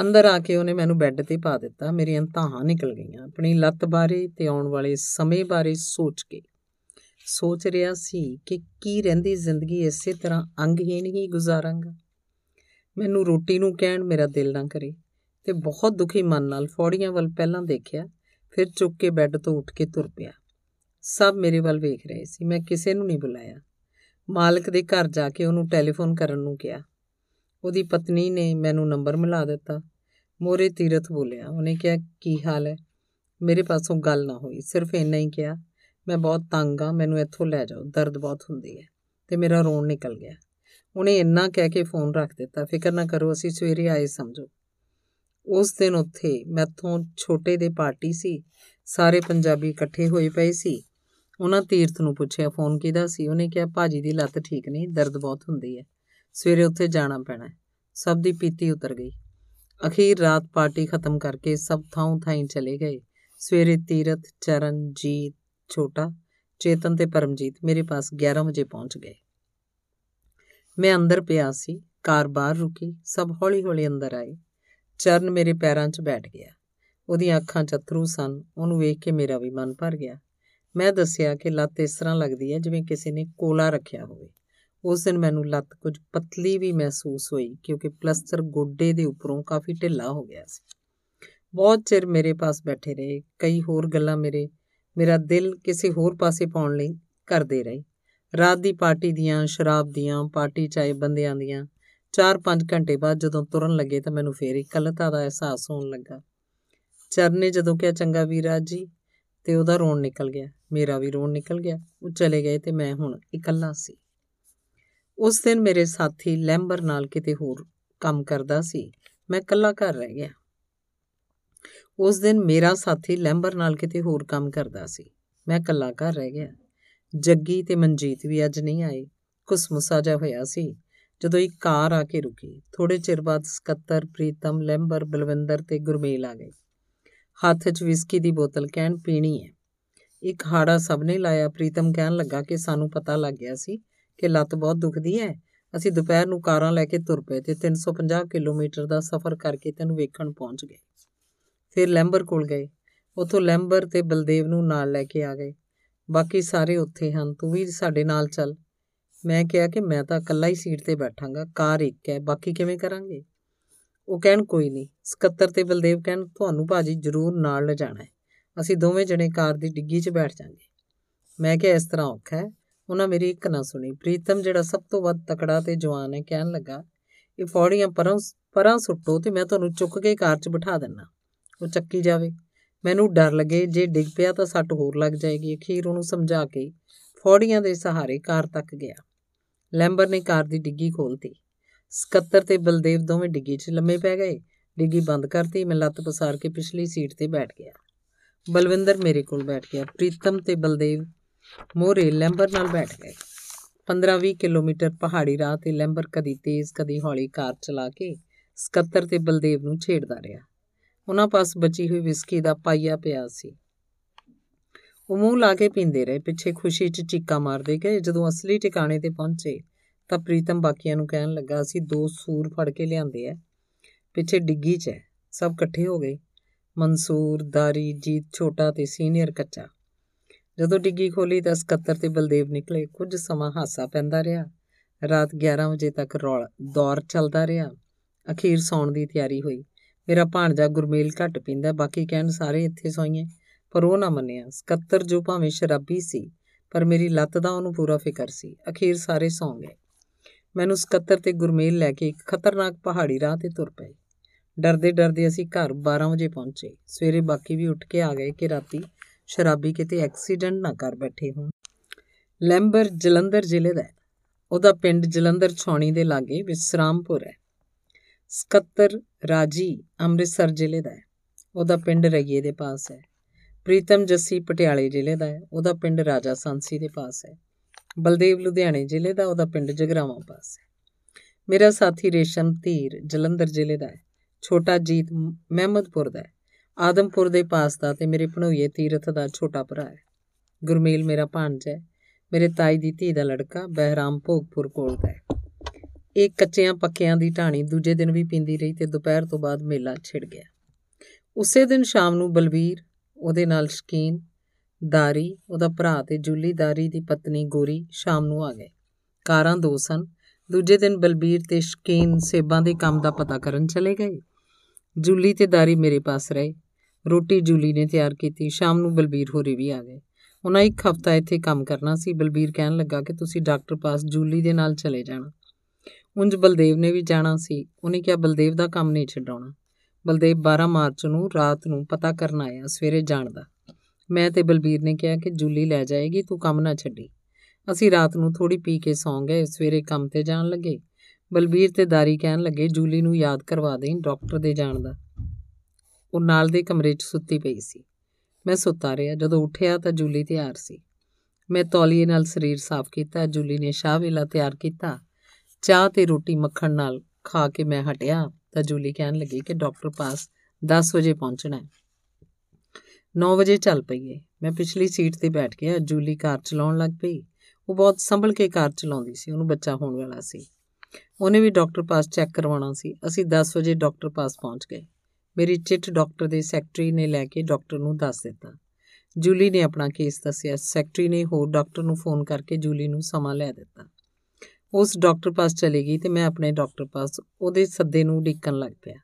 ਅੰਦਰ ਆ ਕੇ ਉਹਨੇ ਮੈਨੂੰ ਬੈੱਡ ਤੇ ਪਾ ਦਿੱਤਾ। ਮੇਰੀਆਂ ਤਾਹਾਂ ਨਿਕਲ ਗਈਆਂ। ਆਪਣੀ ਲੱਤ ਬਾਰੇ ਤੇ ਆਉਣ ਵਾਲੇ ਸਮੇਂ ਬਾਰੇ ਸੋਚ ਕੇ। ਸੋਚ ਰਿਹਾ ਸੀ ਕਿ ਕੀ ਰਹਿੰਦੀ ਜ਼ਿੰਦਗੀ ਇਸੇ ਤਰ੍ਹਾਂ ਅੰਗਹੀਣ ਹੀ ਗੁਜ਼ਾਰਾਂਗਾ। ਮੈਨੂੰ ਰੋਟੀ ਨੂੰ ਕਹਿਣ ਮੇਰਾ ਦਿਲ ਨਾ ਕਰੇ ਤੇ ਬਹੁਤ ਦੁਖੀ ਮਨ ਨਾਲ ਫੌੜੀਆਂ ਵੱਲ ਪਹਿਲਾਂ ਦੇਖਿਆ, ਫਿਰ ਚੁੱਕ ਕੇ ਬੈੱਡ ਤੋਂ ਉੱਠ ਕੇ ਤੁਰ ਪਿਆ। ਸਭ ਮੇਰੇ ਵੱਲ ਵੇਖ ਰਹੇ ਸੀ, ਮੈਂ ਕਿਸੇ ਨੂੰ ਨਹੀਂ ਬੁਲਾਇਆ। ਮਾਲਕ ਦੇ ਘਰ ਜਾ ਕੇ ਉਹਨੂੰ ਟੈਲੀਫੋਨ ਕਰਨ ਨੂੰ ਕਿਹਾ। ਉਹਦੀ ਪਤਨੀ ਨੇ ਮੈਨੂੰ ਨੰਬਰ ਮਿਲਾ ਦਿੱਤਾ। ਮੋਰੇ ਤੀਰਥ ਬੋਲਿਆ, ਉਹਨੇ ਕਿਹਾ, ਕੀ ਹਾਲ ਹੈ? ਮੇਰੇ ਪਾਸੋਂ ਗੱਲ ਨਾ ਹੋਈ, ਸਿਰਫ ਇੰਨਾ ਹੀ ਕਿਹਾ, ਮੈਂ ਬਹੁਤ ਤੰਗ ਆ ਮੈਨੂੰ ਇੱਥੋਂ ਲੈ ਜਾਓ, ਦਰਦ ਬਹੁਤ ਹੁੰਦੀ ਹੈ ਤੇ ਮੇਰਾ ਰੋਣ ਨਿਕਲ ਗਿਆ। ਉਹਨੇ ਇੰਨਾ ਕਹਿ ਕੇ ਫੋਨ ਰੱਖ ਦਿੱਤਾ, ਫਿਕਰ ਨਾ ਕਰੋ, ਅਸੀਂ ਸਵੇਰੇ ਆਏ ਸਮਝੋ। ਉਸ ਦਿਨ ਉੱਥੇ ਮੈਥੋਂ ਛੋਟੇ ਦੇ ਪਾਰਟੀ ਸੀ, ਸਾਰੇ ਪੰਜਾਬੀ ਇਕੱਠੇ ਹੋਏ ਪਏ ਸੀ। ਉਹਨਾਂ ਤੀਰਥ ਨੂੰ ਪੁੱਛਿਆ, ਫੋਨ ਕਿਹਦਾ ਸੀ? ਉਹਨੇ ਕਿਹਾ, ਭਾਜੀ ਦੀ ਲੱਤ ਠੀਕ ਨਹੀਂ, ਦਰਦ ਬਹੁਤ ਹੁੰਦੀ ਹੈ। ਸਵੇਰੇ ਉੱਥੇ ਜਾਣਾ ਪੈਣਾ ਸਭ ਦੀ ਪੀਤੀ ਉਤਰ ਗਈ। ਅਖੀਰ ਰਾਤ ਪਾਰਟੀ ਖਤਮ ਕਰਕੇ ਸਭ ਥਾਂ ਥਾਈਂ ਚਲੇ ਗਏ। ਸਵੇਰੇ ਤੀਰਥ, ਚਰਨ, ਜੀਤ, ਛੋਟਾ, ਚੇਤਨ ਤੇ ਪਰਮਜੀਤ ਮੇਰੇ ਪਾਸ 11 ਵਜੇ ਪਹੁੰਚ ਗਏ। ਮੈਂ ਅੰਦਰ ਪਿਆ ਸੀ, ਕਾਰ ਬਾਹਰ ਰੁਕੀ, ਸਭ ਹੌਲੀ-ਹੌਲੀ ਅੰਦਰ ਆਏ ਚਰਨ ਮੇਰੇ ਪੈਰਾਂ 'ਚ ਬੈਠ ਗਿਆ। ਉਹਦੀਆਂ ਅੱਖਾਂ 'ਚ ਅਥਰੂ ਸਨ, ਉਹਨੂੰ ਵੇਖ ਕੇ ਮੇਰਾ ਵੀ ਮਨ ਭਰ ਗਿਆ। ਮੈਂ ਦੱਸਿਆ ਕਿ ਲੱਤ ਇਸ ਤਰ੍ਹਾਂ ਲੱਗਦੀ ਹੈ ਜਿਵੇਂ ਕਿਸੇ ਨੇ ਕੋਲਾ ਰੱਖਿਆ ਹੋਵੇ। ਉਸ ਦਿਨ ਮੈਨੂੰ ਲੱਤ ਕੁਝ ਪਤਲੀ ਵੀ ਮਹਿਸੂਸ ਹੋਈ ਕਿਉਂਕਿ ਪਲਸਟਰ ਗੋਡੇ ਦੇ ਉੱਪਰੋਂ ਕਾਫੀ ਢਿੱਲਾ ਹੋ ਗਿਆ ਸੀ। ਬਹੁਤ ਚਿਰ ਮੇਰੇ ਪਾਸ ਬੈਠੇ ਰਹੇ, ਕਈ ਹੋਰ ਗੱਲਾਂ ਮੇਰੇ, ਮੇਰਾ ਦਿਲ ਕਿਸੇ ਹੋਰ ਪਾਸੇ ਪਾਉਣ ਲਈ ਕਰਦੇ ਰਹੇ। ਰਾਤ ਦੀ ਪਾਰਟੀ ਦੀਆਂ, ਸ਼ਰਾਬ ਦੀਆਂ, ਪਾਰਟੀ ਚਾਏ ਬੰਦਿਆਂ ਦੀਆਂ 4-5 ਘੰਟੇ ਬਾਅਦ ਜਦੋਂ ਤੁਰਨ ਲੱਗੇ ਤਾਂ ਮੈਨੂੰ ਫੇਰ ਇਕੱਲਤਾ ਦਾ ਅਹਿਸਾਸ ਹੋਣ ਲੱਗਾ। ਚਰਨ ਨੇ ਜਦੋਂ ਕਿਹਾ, ਚੰਗਾ ਵੀਰਾ ਜੀ, ਤੇ ਉਹਦਾ ਰੋਣ ਨਿਕਲ ਗਿਆ। ਮੇਰਾ ਵੀ ਰੋਣ ਨਿਕਲ ਗਿਆ। ਉਹ ਚਲੇ ਗਏ ਤੇ ਮੈਂ ਹੁਣ ਇਕੱਲਾ ਸੀ। ਉਸ ਦਿਨ ਮੇਰੇ ਸਾਥੀ ਲੈਂਬਰ ਨਾਲ ਕਿਤੇ ਹੋਰ ਕੰਮ ਕਰਦਾ ਸੀ। ਮੈਂ ਇਕੱਲਾ ਘਰ ਰਹਿ ਗਿਆ। ਉਸ ਦਿਨ ਮੇਰਾ ਸਾਥੀ ਲੈਂਬਰ ਨਾਲ ਕਿਤੇ ਹੋਰ ਕੰਮ ਕਰਦਾ ਸੀ। ਮੈਂ ਇਕੱਲਾ ਘਰ ਰਹਿ ਗਿਆ। ਜੱਗੀ ਤੇ ਮਨਜੀਤ ਵੀ ਅੱਜ ਨਹੀਂ ਆਏ। ਕੁਸਮੁਸਾ ਜਾ ਹੋਇਆ ਸੀ। ਜਦੋਂ ਇੱਕ ਕਾਰ ਆ ਕੇ ਰੁਕੀ ਥੋੜੇ ਚਿਰ ਬਾਅਦ ਸਕੱਤਰ, ਪ੍ਰੀਤਮ, ਲੈਂਬਰ, ਬਲਵਿੰਦਰ ਤੇ ਗੁਰਮੇਲ ਆ ਗਏ। ਹੱਥ 'ਚ ਵਿਸਕੀ ਦੀ ਬੋਤਲ ਕਹਿਣ, ਪੀਣੀ ਹੈ। ਇੱਕ ਹਾੜਾ ਸਭ ਨੇ ਲਾਇਆ। ਪ੍ਰੀਤਮ ਕਹਿਣ ਲੱਗਾ ਕਿ ਸਾਨੂੰ ਪਤਾ ਲੱਗ ਗਿਆ ਸੀ ਕਿ ਲੱਤ ਬਹੁਤ ਦੁਖਦੀ ਹੈ। ਅਸੀਂ ਦੁਪਹਿਰ ਨੂੰ ਕਾਰਾਂ ਲੈ ਕੇ ਤੁਰ ਪਏ ਤੇ 350 ਕਿਲੋਮੀਟਰ ਦਾ ਸਫ਼ਰ ਕਰਕੇ ਤੈਨੂੰ ਵੇਖਣ ਪਹੁੰਚ ਗਏ। ਫਿਰ ਲੈਂਬਰ ਕੋਲ ਗਏ। ਉਥੋਂ ਲੈਂਬਰ ਤੇ ਬਲਦੇਵ ਨੂੰ ਨਾਲ ਲੈ ਕੇ ਆ ਗਏ। ਬਾਕੀ ਸਾਰੇ ਉੱਥੇ ਹਨ, ਤੂੰ ਵੀ ਸਾਡੇ ਨਾਲ ਚੱਲ। ਮੈਂ ਕਿਹਾ ਕਿ ਮੈਂ ਤਾਂ ਇਕੱਲਾ ਹੀ ਸੀਟ ਤੇ ਬੈਠਾਂਗਾ, ਕਾਰ ਇੱਕ ਹੈ, ਬਾਕੀ ਕਿਵੇਂ ਕਰਾਂਗੇ? ਉਹ ਕਹਿਣ, ਕੋਈ ਨਹੀਂ, ਸਕੱਤਰ ਤੇ ਬਲਦੇਵ ਕਹਿਣ, ਤੁਹਾਨੂੰ ਭਾਜੀ ਜ਼ਰੂਰ ਨਾਲ ਲਿਜਾਣਾ ਹੈ, ਅਸੀਂ ਦੋਵੇਂ ਜਣੇ ਕਾਰ ਦੀ ਡਿੱਗੀ 'ਚ ਬੈਠ ਜਾਾਂਗੇ। ਮੈਂ ਕਿਹਾ, ਇਸ ਤਰ੍ਹਾਂ ਔਖਾ ਹੈ? ਉਹਨਾਂ ਮੇਰੀ ਇੱਕ ਨਾ ਸੁਣੀ। ਪ੍ਰੀਤਮ, ਜਿਹੜਾ ਸਭ ਤੋਂ ਵੱਧ ਤਕੜਾ ਤੇ ਜਵਾਨ ਹੈ, ਕਹਿਣ ਲੱਗਾ, ਇਹ ਫੌੜੀਆਂ ਪਰਾਂ ਪਰਾਂ ਸੁੱਟੋ ਤੇ ਮੈਂ ਤੁਹਾਨੂੰ ਚੁੱਕ ਕੇ ਕਾਰ 'ਚ ਬਿਠਾ ਦਿੰਨਾ। ਉਹ ਚੱਕੀ ਜਾਵੇ। ਮੈਨੂੰ ਡਰ ਲੱਗੇ, ਜੇ ਡਿੱਗ ਪਿਆ ਤਾਂ ਸੱਟ ਹੋਰ ਲੱਗ ਜਾਏਗੀ। ਅਖੀਰ ਉਹਨੂੰ ਸਮਝਾ ਕੇ ਫੌੜੀਆਂ ਦੇ ਸਹਾਰੇ ਕਾਰ ਤੱਕ ਗਿਆ। ਲੈਂਬਰ ਨੇ ਕਾਰ ਦੀ ਡਿੱਗੀ ਖੋਲਤੀ ਸਕੱਤਰ ਤੇ ਬਲਦੇਵ ਦੋਵੇਂ ਡਿੱਗੀ 'ਚ ਲੰਮੇ ਪੈ ਗਏ। ਡਿੱਗੀ ਬੰਦ ਕਰਤੀ, ਮੈਂ ਲੱਤ ਪਸਾਰ ਕੇ ਪਿਛਲੀ ਸੀਟ ਤੇ ਬੈਠ ਗਿਆ। ਬਲਵਿੰਦਰ ਮੇਰੇ ਕੋਲ ਬੈਠ ਗਿਆ। ਪ੍ਰੀਤਮ ਤੇ ਬਲਦੇਵ ਮੋਰੇ ਲੈਂਬਰ ਨਾਲ ਬੈਠ ਗਏ। 15-20 ਕਿਲੋਮੀਟਰ ਪਹਾੜੀ ਰਾਹ ਤੇ ਲੈਂਬਰ ਕਦੀ ਤੇਜ਼, ਕਦੀ ਹੌਲੀ ਕਾਰ ਚਲਾ ਕੇ ਸਕੱਤਰ ਤੇ ਬਲਦੇਵ ਨੂੰ ਛੇੜਦਾ ਰਿਹਾ। ਉਹਨਾਂ ਪਾਸ ਬਚੀ ਹੋਈ ਵਿਸਕੀ ਦਾ ਪਾਈਆ ਪਿਆ ਸੀ। ਉਹ ਮੂੰਹ ਲਾ ਕੇ ਪੀਂਦੇ ਰਹੇ, ਪਿੱਛੇ ਖੁਸ਼ੀ 'ਚ ਚੀਕਾਂ ਮਾਰਦੇ ਗਏ। ਜਦੋਂ ਅਸਲੀ ਟਿਕਾਣੇ ਤੇ ਪਹੁੰਚੇ, ਤਾਂ ਪ੍ਰੀਤਮ ਬਾਕੀਆਂ ਨੂੰ ਕਹਿਣ ਲੱਗਾ, ਅਸੀਂ ਦੋ ਸੂਰ ਫੜ ਕੇ ਲਿਆਂਦੇ ਆ ਪਿੱਛੇ ਡਿੱਗੀ 'ਚ ਹੈ ਸਭ ਇਕੱਠੇ ਹੋ ਗਏ। ਮਨਸੂਰ, ਦਾਰੀ, ਜੀਤ, ਛੋਟਾ ਤੇ ਸੀਨੀਅਰ ਕੱਚਾ। ਜਦੋਂ ਡਿੱਗੀ ਖੋਲੀ, ਤਾਂ ਸਕੱਤਰ ਤੇ ਬਲਦੇਵ ਨਿਕਲੇ। ਕੁਝ ਸਮਾਂ ਹਾਸਾ ਪੈਂਦਾ ਰਿਹਾ। ਰਾਤ 11 ਵਜੇ ਤੱਕ ਰੌਲ, ਦੌਰ ਚੱਲਦਾ ਰਿਹਾ। ਅਖੀਰ ਸੌਣ ਦੀ ਤਿਆਰੀ ਹੋਈ। ਮੇਰਾ ਭਾਣਜਾ ਗੁਰਮੇਲ ਘੱਟ ਪੀਂਦਾ ਬਾਕੀ ਕਹਿਣ ਸਾਰੇ ਇੱਥੇ ਸੋਈਏ ਪਰ ਉਹ ਨਾ ਮੰਨਿਆ। ਸਕੱਤਰ ਜੋ ਭਾਵੇਂ ਸ਼ਰਾਬੀ ਸੀ, ਪਰ ਮੇਰੀ ਲੱਤ ਦਾ ਉਹਨੂੰ ਪੂਰਾ ਫਿਕਰ ਸੀ। ਅਖੀਰ ਸਾਰੇ ਸੌਂ ਗਏ। ਮੈਨੂੰ ਸਕੱਤਰ ਤੇ ਗੁਰਮੇਲ ਲੈ ਕੇ ਇੱਕ ਖਤਰਨਾਕ ਪਹਾੜੀ ਰਾਹ ਤੇ ਤੁਰ ਪਏ। ਡਰਦੇ ਡਰਦੇ ਅਸੀਂ ਘਰ 12 ਵਜੇ ਪਹੁੰਚੇ। ਸਵੇਰੇ ਬਾਕੀ ਵੀ ਉੱਠ ਕੇ ਆ ਗਏ ਕਿ ਰਾਤੀ ਸ਼ਰਾਬੀ ਕਿਤੇ ਐਕਸੀਡੈਂਟ ਨਾ ਕਰ ਬੈਠੇ ਹੋਣ। ਲੈਂਬਰ ਜਲੰਧਰ ਜ਼ਿਲ੍ਹੇ ਦਾ ਉਹਦਾ ਪਿੰਡ ਜਲੰਧਰ ਛੌਣੀ ਦੇ ਲਾਗੇ ਵਿਸਰਾਮਪੁਰ ਹੈ। ਸਕੱਤਰ ਰਾਜੀ ਅੰਮ੍ਰਿਤਸਰ ਜ਼ਿਲ੍ਹੇ ਦਾ ਹੈ। ਉਹਦਾ ਪਿੰਡ ਰਈਏ ਦੇ ਪਾਸ ਹੈ। ਪ੍ਰੀਤਮ ਜੱਸੀ ਪਟਿਆਲੇ ਜ਼ਿਲ੍ਹੇ ਦਾ ਹੈ। ਉਹਦਾ ਪਿੰਡ ਰਾਜਾ ਸੰਸੀ ਦੇ ਪਾਸ ਹੈ। ਬਲਦੇਵ ਲੁਧਿਆਣੇ ਜ਼ਿਲ੍ਹੇ ਦਾ, ਉਹਦਾ ਪਿੰਡ ਜਗਰਾਵਾਂ ਪਾਸ ਹੈ। ਮੇਰਾ ਸਾਥੀ ਰੇਸ਼ਮ ਧੀਰ ਜਲੰਧਰ ਜ਼ਿਲ੍ਹੇ ਦਾ ਹੈ। ਛੋਟਾ ਜੀਤ ਮਹਿਮਦਪੁਰ ਦਾ ਹੈ। ਆਦਮਪੁਰ ਦੇ ਪਾਸ ਦਾ ਤੇ ਮੇਰੇ ਭਣੋਈਏ ਤੀਰਥ ਦਾ ਛੋਟਾ ਭਰਾ ਹੈ। ਗੁਰਮੇਲ ਮੇਰਾ ਭਾਣਜਾ ਹੈ। ਮੇਰੇ ਤਾਈ ਦੀ ਧੀ ਦਾ ਲੜਕਾ ਬਹਿਰਾਮ ਭੋਗਪੁਰ ਕੋਲ ਦਾ ਹੈ। ਇਹ ਕੱਚਿਆਂ ਪੱਕਿਆਂ ਦੀ ਢਾਣੀ ਦੂਜੇ ਦਿਨ ਵੀ ਪੀਂਦੀ ਰਹੀ ਤੇ ਦੁਪਹਿਰ ਤੋਂ ਬਾਅਦ ਮੇਲਾ ਛਿੜ ਗਿਆ। ਉਸੇ ਦਿਨ ਸ਼ਾਮ ਨੂੰ ਬਲਵੀਰ, ਉਹਦੇ ਨਾਲ ਸ਼ਕੀਨ, ਦਾਰੀ, ਉਹਦਾ ਭਰਾ ਤੇ ਜੁਲੀ ਦਾਰੀ ਦੀ ਪਤਨੀ ਗੋਰੀ ਸ਼ਾਮ ਨੂੰ ਆ ਗਏ। ਕਾਰਾਂ ਦੋ ਸਨ। ਦੂਜੇ ਦਿਨ ਬਲਬੀਰ ਤੇ ਸ਼ਕੀਨ ਸੇਬਾਂ ਦੇ ਕੰਮ ਦਾ ਪਤਾ ਕਰਨ ਚਲੇ ਗਏ। ਜੁਲੀ ਤੇ ਦਾਰੀ ਮੇਰੇ ਪਾਸ ਰਹੇ। ਰੋਟੀ ਜੁਲੀ ਨੇ ਤਿਆਰ ਕੀਤੀ। ਸ਼ਾਮ ਨੂੰ ਬਲਬੀਰ ਹੋਰੀ ਵੀ ਆ ਗਏ। ਉਹਨਾਂ ਇੱਕ ਹਫਤਾ ਇੱਥੇ ਕੰਮ ਕਰਨਾ ਸੀ। ਬਲਬੀਰ ਕਹਿਣ ਲੱਗਾ ਕਿ ਤੁਸੀਂ ਡਾਕਟਰ ਪਾਸ ਜੁਲੀ ਦੇ ਨਾਲ ਚਲੇ ਜਾਣਾ। ਉਂਝ ਬਲਦੇਵ ਨੇ ਵੀ ਜਾਣਾ ਸੀ। ਉਹਨੇ ਕਿਹਾ, ਬਲਦੇਵ ਦਾ ਕੰਮ ਨਹੀਂ ਛੱਡਾਉਣਾ। ਬਲਦੇਵ 12 ਮਾਰਚ ਨੂੰ ਰਾਤ ਨੂੰ ਪਤਾ ਕਰਨ ਆਇਆ ਸਵੇਰੇ ਜਾਣ ਦਾ। ਮੈਂ ਤੇ ਬਲਬੀਰ ਨੇ ਕਿਹਾ ਕਿ ਜੂਲੀ ਲੈ ਜਾਏਗੀ, ਤੂੰ ਕੰਮ ਨਾ ਛੱਡੀ। ਅਸੀਂ ਰਾਤ ਨੂੰ ਥੋੜੀ ਪੀ ਕੇ ਸੌਂ ਗਏ, ਸਵੇਰੇ ਕੰਮ ਤੇ ਜਾਣ ਲੱਗੇ। ਬਲਬੀਰ ਤੇ ਦਾਰੀ ਕਹਿਣ ਲੱਗੇ, ਜੂਲੀ ਨੂੰ ਯਾਦ ਕਰਵਾ ਦੇਂ ਡਾਕਟਰ ਦੇ ਜਾਣ ਦਾ। ਉਹ ਨਾਲ ਦੇ ਕਮਰੇ 'ਚ ਸੁੱਤੀ ਪਈ ਸੀ। ਮੈਂ ਸੁੱਤਾ ਰਿਹਾ। ਜਦੋਂ ਉੱਠਿਆ ਤਾਂ ਜੂਲੀ ਤਿਆਰ ਸੀ। ਮੈਂ ਤੌਲੀਏ ਨਾਲ ਸਰੀਰ ਸਾਫ਼ ਕੀਤਾ। ਜੂਲੀ ਨੇ ਸ਼ਾਹ ਵੇਲਾ ਤਿਆਰ ਕੀਤਾ। ਚਾਹ ਤੇ ਰੋਟੀ ਮੱਖਣ ਨਾਲ ਖਾ ਕੇ ਮੈਂ ਹਟਿਆ ਤਾਂ ਜੂਲੀ ਕਹਿਣ ਲੱਗੀ ਕਿ ਡਾਕਟਰ ਪਾਸ 10 ਵਜੇ ਪਹੁੰਚਣਾ ਹੈ। 9 ਵਜੇ ਚੱਲ ਪਈਏ ਮੈਂ ਪਿਛਲੀ ਸੀਟ ਤੇ ਬੈਠ ਗਿਆ ਜੂਲੀ ਕਾਰ ਚਲਾਉਣ ਲੱਗ ਪਈ। ਉਹ ਬਹੁਤ ਸੰਭਲ ਕੇ ਕਾਰ ਚਲਾਉਂਦੀ ਸੀ। ਉਹਨੂੰ ਬੱਚਾ ਹੋਣ ਵਾਲਾ ਸੀ। ਉਹਨੇ ਵੀ ਡਾਕਟਰ ਪਾਸ ਚੈੱਕ ਕਰਵਾਉਣਾ ਸੀ। ਅਸੀਂ 10 ਵਜੇ ਡਾਕਟਰ ਪਾਸ ਪਹੁੰਚ ਗਏ। ਮੇਰੀ ਚਿੱਠ ਡਾਕਟਰ ਦੇ ਸੈਕਟਰੀ ਨੇ ਲੈ ਕੇ ਡਾਕਟਰ ਨੂੰ ਦੱਸ ਦਿੱਤਾ। ਜੂਲੀ ਨੇ ਆਪਣਾ ਕੇਸ ਦੱਸਿਆ। ਸੈਕਟਰੀ ਨੇ ਹੋਰ ਡਾਕਟਰ ਨੂੰ ਫੋਨ ਕਰਕੇ ਜੂਲੀ ਨੂੰ ਸਮਾਂ ਲੈ ਦਿੱਤਾ। ਉਸ ਡਾਕਟਰ ਪਾਸ ਚਲੀ ਗਈ ਤੇ ਮੈਂ ਆਪਣੇ ਡਾਕਟਰ ਪਾਸ ਉਹਦੇ ਸੱਦੇ ਨੂੰ ਡਿੱਕਣ ਲੱਗ ਪਿਆ।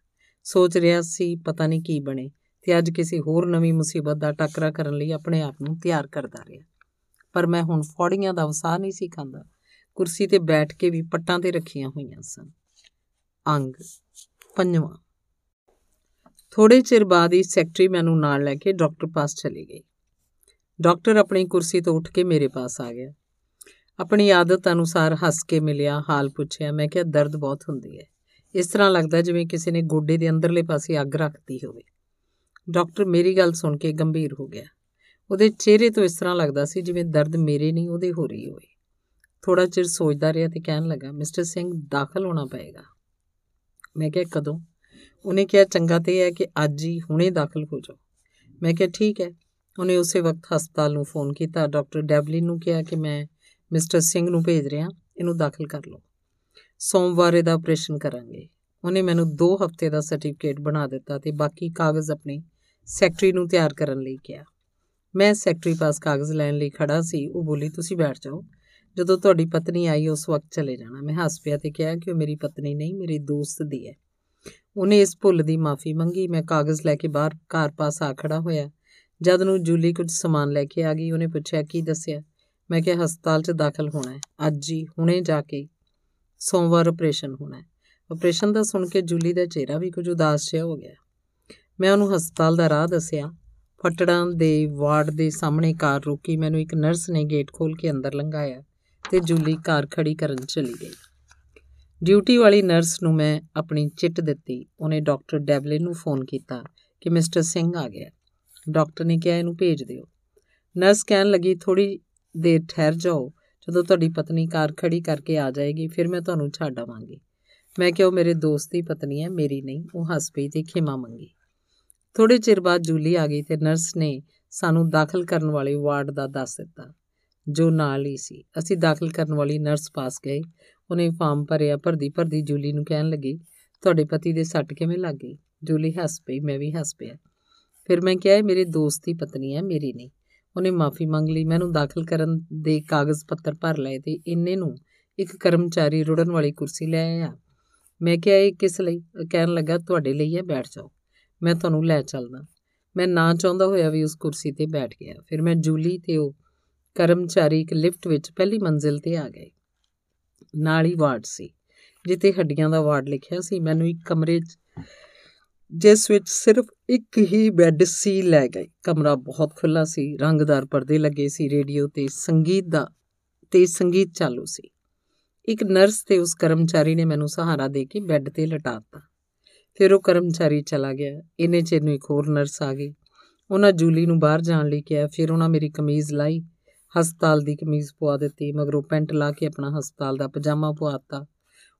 ਸੋਚ ਰਿਹਾ ਸੀ ਪਤਾ ਨਹੀਂ ਕੀ ਬਣੇ ਤੇ ਅੱਜ ਕਿਸੇ ਹੋਰ ਨਵੀਂ ਮੁਸੀਬਤ ਦਾ ਟੱਕਰਾ ਕਰਨ ਲਈ ਆਪਣੇ ਆਪ ਨੂੰ ਤਿਆਰ ਕਰਦਾ ਰਿਹਾ। ਪਰ ਮੈਂ ਹੁਣ ਫੌੜੀਆਂ ਦਾ ਵਸਾ ਨਹੀਂ ਸੀ ਖਾਂਦਾ। ਕੁਰਸੀ ਤੇ ਬੈਠ ਕੇ ਵੀ ਪੱਟਾਂ ਤੇ ਰੱਖੀਆਂ ਹੋਈਆਂ ਸਨ। ਅੰਗ ਪੰਜਵਾਂ। ਥੋੜੇ ਚਿਰ ਬਾਅਦ ਹੀ ਸੈਕਟਰੀ ਮੈਨੂੰ ਨਾਲ ਲੈ ਕੇ ਡਾਕਟਰ ਪਾਸ ਚਲੀ ਗਈ। ਡਾਕਟਰ ਆਪਣੀ ਕੁਰਸੀ ਤੋਂ ਉੱਠ ਕੇ ਮੇਰੇ ਪਾਸ ਆ ਗਿਆ। ਆਪਣੀ ਆਦਤ ਅਨੁਸਾਰ ਹੱਸ ਕੇ ਮਿਲਿਆ, ਹਾਲ ਪੁੱਛਿਆ, ਮੈਂ ਕਿਹਾ, ਦਰਦ ਬਹੁਤ ਹੁੰਦੀ ਹੈ। ਇਸ ਤਰ੍ਹਾਂ ਲੱਗਦਾ ਜਿਵੇਂ ਕਿਸੇ ਨੇ ਗੋਡੇ ਦੇ ਅੰਦਰਲੇ ਪਾਸੇ ਅੱਗ ਰੱਖਤੀ ਹੋਵੇ। ਡਾਕਟਰ ਮੇਰੀ ਗੱਲ ਸੁਣ ਕੇ ਗੰਭੀਰ ਹੋ ਗਿਆ। ਉਹਦੇ ਚਿਹਰੇ ਤੋਂ ਇਸ ਤਰ੍ਹਾਂ ਲੱਗਦਾ ਸੀ ਜਿਵੇਂ ਦਰਦ ਮੇਰੇ ਨਹੀਂ, ਉਹਦੇ ਹੋ ਰਹੀ ਹੋਵੇ। ਥੋੜਾ ਚਿਰ ਸੋਚਦਾ ਰਿਹਾ ਤੇ ਕਹਿਣ ਲੱਗਾ, ਮਿਸਟਰ ਸਿੰਘ, ਦਾਖਲ ਹੋਣਾ ਪਏਗਾ। ਮੈਂ ਕਿਹਾ, ਕਦੋਂ? ਉਹਨੇ ਕਿਹਾ, ਚੰਗਾ ਤੇ ਹੈ ਕਿ ਅੱਜ ਹੀ, ਹੁਣੇ ਦਾਖਲ ਹੋ ਜਾਓ। ਮੈਂ ਕਿਹਾ, ਠੀਕ ਹੈ। ਉਹਨੇ ਉਸੇ ਵਕਤ ਹਸਪਤਾਲ ਨੂੰ ਫੋਨ ਕੀਤਾ। ਡਾਕਟਰ ਡੈਬਲਿਨ ਨੂੰ ਕਿਹਾ ਕਿ ਮੈਂ ਮਿਸਟਰ ਸਿੰਘ ਨੂੰ ਭੇਜ ਰਿਹਾ, ਇਹਨੂੰ ਦਾਖਲ ਕਰ ਲਓ। ਸੋਮਵਾਰ ਇਹਦਾ ਆਪਰੇਸ਼ਨ ਕਰਾਂਗੇ। ਉਹਨੇ ਮੈਨੂੰ 2 ਹਫ਼ਤੇ ਦਾ ਸਰਟੀਫਿਕੇਟ ਬਣਾ ਦਿੱਤਾ ਤੇ ਬਾਕੀ ਕਾਗਜ਼ ਆਪਣੇ ਸੈਕਟਰੀ ਨੂੰ ਤਿਆਰ ਕਰਨ ਲਈ ਕਿਹਾ। ਮੈਂ ਸੈਕਟਰੀ ਪਾਸ ਕਾਗਜ਼ ਲੈਣ ਲਈ ਖੜਾ ਸੀ, ਉਹ ਬੋਲੀ, ਤੁਸੀਂ ਬੈਠ ਜਾਓ। ਜਦੋਂ ਤੁਹਾਡੀ ਪਤਨੀ ਆਈ, ਉਸ ਵਕਤ ਚਲੇ ਜਾਣਾ। ਮੈਂ ਹੱਸ ਪਿਆ ਤੇ ਕਿਹਾ ਕਿ ਉਹ ਮੇਰੀ ਪਤਨੀ ਨਹੀਂ, ਮੇਰੀ ਦੋਸਤ ਦੀ ਹੈ। ਉਹਨੇ ਇਸ ਭੁੱਲ ਦੀ ਮਾਫੀ ਮੰਗੀ। ਮੈਂ ਕਾਗਜ਼ ਲੈ ਕੇ ਬਾਹਰ ਘਰ ਪਾਸ ਆ ਖੜਾ ਹੋਇਆ। ਜਦ ਨੂੰ ਜੂਲੀ ਕੁਝ ਸਮਾਨ ਲੈ ਕੇ ਆ ਗਈ, ਉਹਨੇ ਪੁੱਛਿਆ, ਕੀ ਦੱਸਿਆ? ਮੈਂ ਕਿਹਾ, ਹਸਪਤਾਲ 'ਚ ਦਾਖਲ ਹੋਣਾ ਹੈ। ਅੱਜ ਹੀ, ਹੁਣੇ ਜਾ ਕੇ ਸੋਮਵਾਰ ਆਪਰੇਸ਼ਨ ਹੋਣਾ ਹੈ। ਆਪਰੇਸ਼ਨ ਦਾ ਸੁਣ ਕੇ ਜੂਲੀ ਦਾ ਚਿਹਰਾ ਵੀ ਕੁਝ ਉਦਾਸ ਜਿਹਾ ਹੋ ਗਿਆ। ਮੈਂ ਉਹਨੂੰ ਹਸਪਤਾਲ ਦਾ ਰਾਹ ਦੱਸਿਆ। ਫਟੜਾਂ ਦੇ ਵਾਰਡ ਦੇ ਸਾਹਮਣੇ ਕਾਰ ਰੋਕੀ। ਮੈਨੂੰ ਇੱਕ ਨਰਸ ਨੇ ਗੇਟ ਖੋਲ ਕੇ ਅੰਦਰ ਲੰਘਾਇਆ ਤੇ ਜੂਲੀ ਕਾਰ ਖੜੀ ਕਰਨ ਚਲੀ ਗਈ। ਡਿਊਟੀ ਵਾਲੀ ਨਰਸ ਨੂੰ ਮੈਂ ਆਪਣੀ ਚਿੱਟ ਦਿੱਤੀ। ਉਹਨੇ ਡਾਕਟਰ ਡੈਬਲੇ ਨੂੰ ਫੋਨ ਕੀਤਾ ਕਿ ਮਿਸਟਰ ਸਿੰਘ ਆ ਗਿਆ। ਡਾਕਟਰ ਨੇ ਕਿਹਾ, ਇਹਨੂੰ ਭੇਜ ਦਿਓ। ਨਰਸ ਕਹਿਣ ਲੱਗੀ ਥੋੜੀ ਦੇਰ ਠਹਿਰ ਜਾਓ। ਜਦੋਂ ਤੁਹਾਡੀ ਪਤਨੀ ਕਾਰ ਖੜੀ ਕਰਕੇ ਆ ਜਾਏਗੀ, ਫਿਰ ਮੈਂ ਤੁਹਾਨੂੰ ਛੱਡ ਆਵਾਂਗੀ। ਮੈਂ ਕਿਹਾ, ਉਹ ਮੇਰੇ ਦੋਸਤ ਦੀ ਪਤਨੀ ਹੈ, ਮੇਰੀ ਨਹੀਂ, ਉਹ ਹੱਸ ਪਈ ਤੇ ਖਿਮਾ ਮੰਗੀ। ਥੋੜੇ ਚਿਰ ਬਾਅਦ ਜੂਲੀ ਆ ਗਈ ਤੇ ਨਰਸ ਨੇ ਸਾਨੂੰ ਦਾਖਲ ਕਰਨ ਵਾਲੇ ਵਾਰਡ ਦਾ ਦੱਸ ਦਿੱਤਾ, ਜੋ ਨਾਲ ਹੀ ਸੀ। ਅਸੀਂ ਦਾਖਲ ਕਰਨ ਵਾਲੀ ਨਰਸ ਪਾਸ ਗਏ। ਉਹਨੇ ਫਾਰਮ ਭਰਿਆ, ਭਰਦੀ ਭਰਦੀ ਜੂਲੀ ਨੂੰ ਕਹਿਣ ਲੱਗੀ, ਤੁਹਾਡੇ ਪਤੀ ਦੇ ਸੱਟ ਕਿਵੇਂ ਲੱਗ ਗਈ? ਜੂਲੀ ਹੱਸ ਪਈ, ਮੈਂ ਵੀ ਹੱਸ ਪਿਆ। ਫਿਰ ਮੈਂ ਕਿਹਾ, ਇਹ ਮੇਰੇ ਦੋਸਤ ਦੀ ਪਤਨੀ ਹੈ, ਮੇਰੀ ਨਹੀਂ। ਉਹਨੇ ਮਾਫੀ ਮੰਗ ਲਈ। ਮੈਨੂੰ ਦਾਖਲ ਕਰਨ ਦੇ ਕਾਗਜ਼ ਪੱਤਰ ਭਰ ਲਏ ਤੇ ਇੰਨੇ ਨੂੰ ਇੱਕ ਕਰਮਚਾਰੀ ਰੁੜਨ ਵਾਲੀ ਕੁਰਸੀ ਲੈ ਆਇਆ। ਮੈਂ ਕਿਹਾ, ਇਹ ਕਿਸ ਲਈ? ਕਹਿਣ ਲੱਗਾ, ਤੁਹਾਡੇ ਲਈ ਹੈ, ਬੈਠ ਜਾਓ। ਮੈਂ ਤੁਹਾਨੂੰ ਲੈ ਚੱਲਦਾ। ਮੈਂ ਨਾ ਚਾਹੁੰਦਾ ਹੋਇਆ ਵੀ ਉਸ ਕੁਰਸੀ ਤੇ ਬੈਠ ਗਿਆ। ਫਿਰ ਮੈਂ ਜੂਲੀ ਤੇ ਉਹ ਕਰਮਚਾਰੀ ਇੱਕ ਲਿਫਟ ਵਿੱਚ ਪਹਿਲੀ ਮੰਜ਼ਿਲ ਤੇ ਆ ਗਏ। ਨਾਲ ਹੀ ਵਾਰਡ ਸੀ, ਜਿੱਥੇ ਹੱਡੀਆਂ ਦਾ ਵਾਰਡ ਲਿਖਿਆ ਸੀ। ਮੈਨੂੰ ਇੱਕ ਕਮਰੇ 'ਚ ਜਿਸ ਵਿੱਚ ਸਿਰਫ ਇੱਕ ਹੀ ਬੈੱਡ ਸੀ ਲੈ ਗਏ। ਕਮਰਾ ਬਹੁਤ ਖੁੱਲਾ ਸੀ, ਰੰਗਦਾਰ ਪਰਦੇ ਲੱਗੇ ਸੀ, ਰੇਡੀਓ ਤੇ ਸੰਗੀਤ ਦਾ, ਤੇ ਸੰਗੀਤ ਚਾਲੂ ਸੀ। ਇੱਕ ਨਰਸ ਤੇ ਉਸ ਕਰਮਚਾਰੀ ਨੇ ਮੈਨੂੰ ਸਹਾਰਾ ਦੇ ਕੇ ਬੈੱਡ ਤੇ ਲਟਾਤਾ ਫਿਰ ਉਹ ਕਰਮਚਾਰੀ ਚਲਾ ਗਿਆ। ਇੰਨੇ ਚਿਰ ਨੂੰ ਇੱਕ ਹੋਰ ਨਰਸ ਆ ਗਈ। ਉਹਨਾਂ ਜੂਲੀ ਨੂੰ ਬਾਹਰ ਜਾਣ ਲਈ ਕਿਹਾ। ਫਿਰ ਉਹਨਾਂ ਮੇਰੀ ਕਮੀਜ਼ ਲਾਈ, ਹਸਪਤਾਲ ਦੀ ਕਮੀਜ਼ ਪਵਾ ਦਿੱਤੀ, ਮਗਰੋਂ ਪੈਂਟ ਲਾ ਕੇ ਆਪਣਾ ਹਸਪਤਾਲ ਦਾ ਪਜਾਮਾ ਪਵਾਤਾ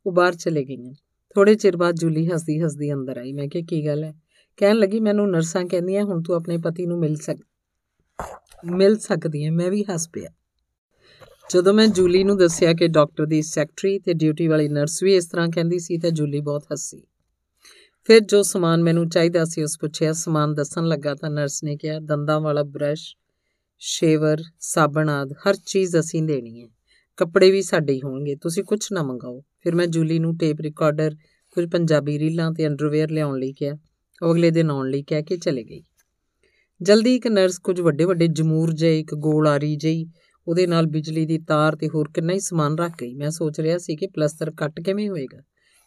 ਉਹ ਬਾਹਰ ਚਲੇ ਗਈਆਂ। ਥੋੜੇ ਚਿਰ ਬਾਅਦ ਜੂਲੀ ਹੱਸਦੀ ਹੱਸਦੀ ਅੰਦਰ ਆਈ। ਮੈਂ ਕਿਹਾ, ਕੀ ਗੱਲ ਹੈ? ਕਹਿਣ ਲੱਗੀ, ਮੈਨੂੰ ਨਰਸਾਂ ਕਹਿੰਦੀਆਂ ਹੁਣ ਤੂੰ ਆਪਣੇ ਪਤੀ ਨੂੰ ਮਿਲ ਸਕ ਮਿਲ ਸਕਦੀ ਹੈ। ਮੈਂ ਵੀ ਹੱਸ ਪਿਆ। ਜਦੋਂ ਮੈਂ ਜੂਲੀ ਨੂੰ ਦੱਸਿਆ ਕਿ ਡਾਕਟਰ ਦੀ ਸੈਕਟਰੀ ਤੇ ਡਿਊਟੀ ਵਾਲੀ ਨਰਸ ਵੀ ਇਸ ਤਰ੍ਹਾਂ ਕਹਿੰਦੀ ਸੀ ਤਾਂ ਜੂਲੀ ਬਹੁਤ ਹੱਸੀ। ਫਿਰ ਜੋ ਸਮਾਨ ਮੈਨੂੰ ਚਾਹੀਦਾ ਸੀ ਉਸ ਪੁੱਛਿਆ, ਸਮਾਨ ਦੱਸਣ ਲੱਗਾ ਤਾਂ? ਨਰਸ ਨੇ ਕਿਹਾ, ਦੰਦਾਂ ਵਾਲਾ ਬ੍ਰਸ਼, ਸ਼ੇਵਰ, ਸਾਬਣ ਆਦ, ਹਰ ਚੀਜ਼ ਅਸੀਂ ਦੇਣੀ ਹੈ। ਕੱਪੜੇ ਵੀ ਸਾਡੇ ਹੀ ਹੋਣਗੇ, ਤੁਸੀਂ ਕੁਝ ਨਾ ਮੰਗਾਓ। ਫਿਰ ਮੈਂ ਜੂਲੀ ਨੂੰ ਟੇਪ ਰਿਕਾਰਡਰ, ਕੁਝ ਪੰਜਾਬੀ ਰੀਲਾਂ ਤੇ ਅੰਡਰਵੇਅਰ ਲਿਆਉਣ ਲਈ ਕਿਹਾ। ਉਹ ਅਗਲੇ ਦਿਨ ਆਉਣ ਲਈ ਕਹਿ ਕੇ ਚਲੇ ਗਈ। ਜਲਦੀ ਇੱਕ ਨਰਸ ਕੁਝ ਵੱਡੇ ਵੱਡੇ ਜਮੂਰ ਜਿਹੇ, ਇੱਕ ਗੋਲ ਆਰੀ ਜਿਹੀ, ਉਹਦੇ ਨਾਲ ਬਿਜਲੀ ਦੀ ਤਾਰ ਤੇ ਹੋਰ ਕਿੰਨਾ ਹੀ ਸਮਾਨ ਰੱਖ ਗਈ। ਮੈਂ ਸੋਚ ਰਿਹਾ ਸੀ ਕਿ ਪਲਸਤਰ ਕੱਟ ਕਿਵੇਂ ਹੋਏਗਾ।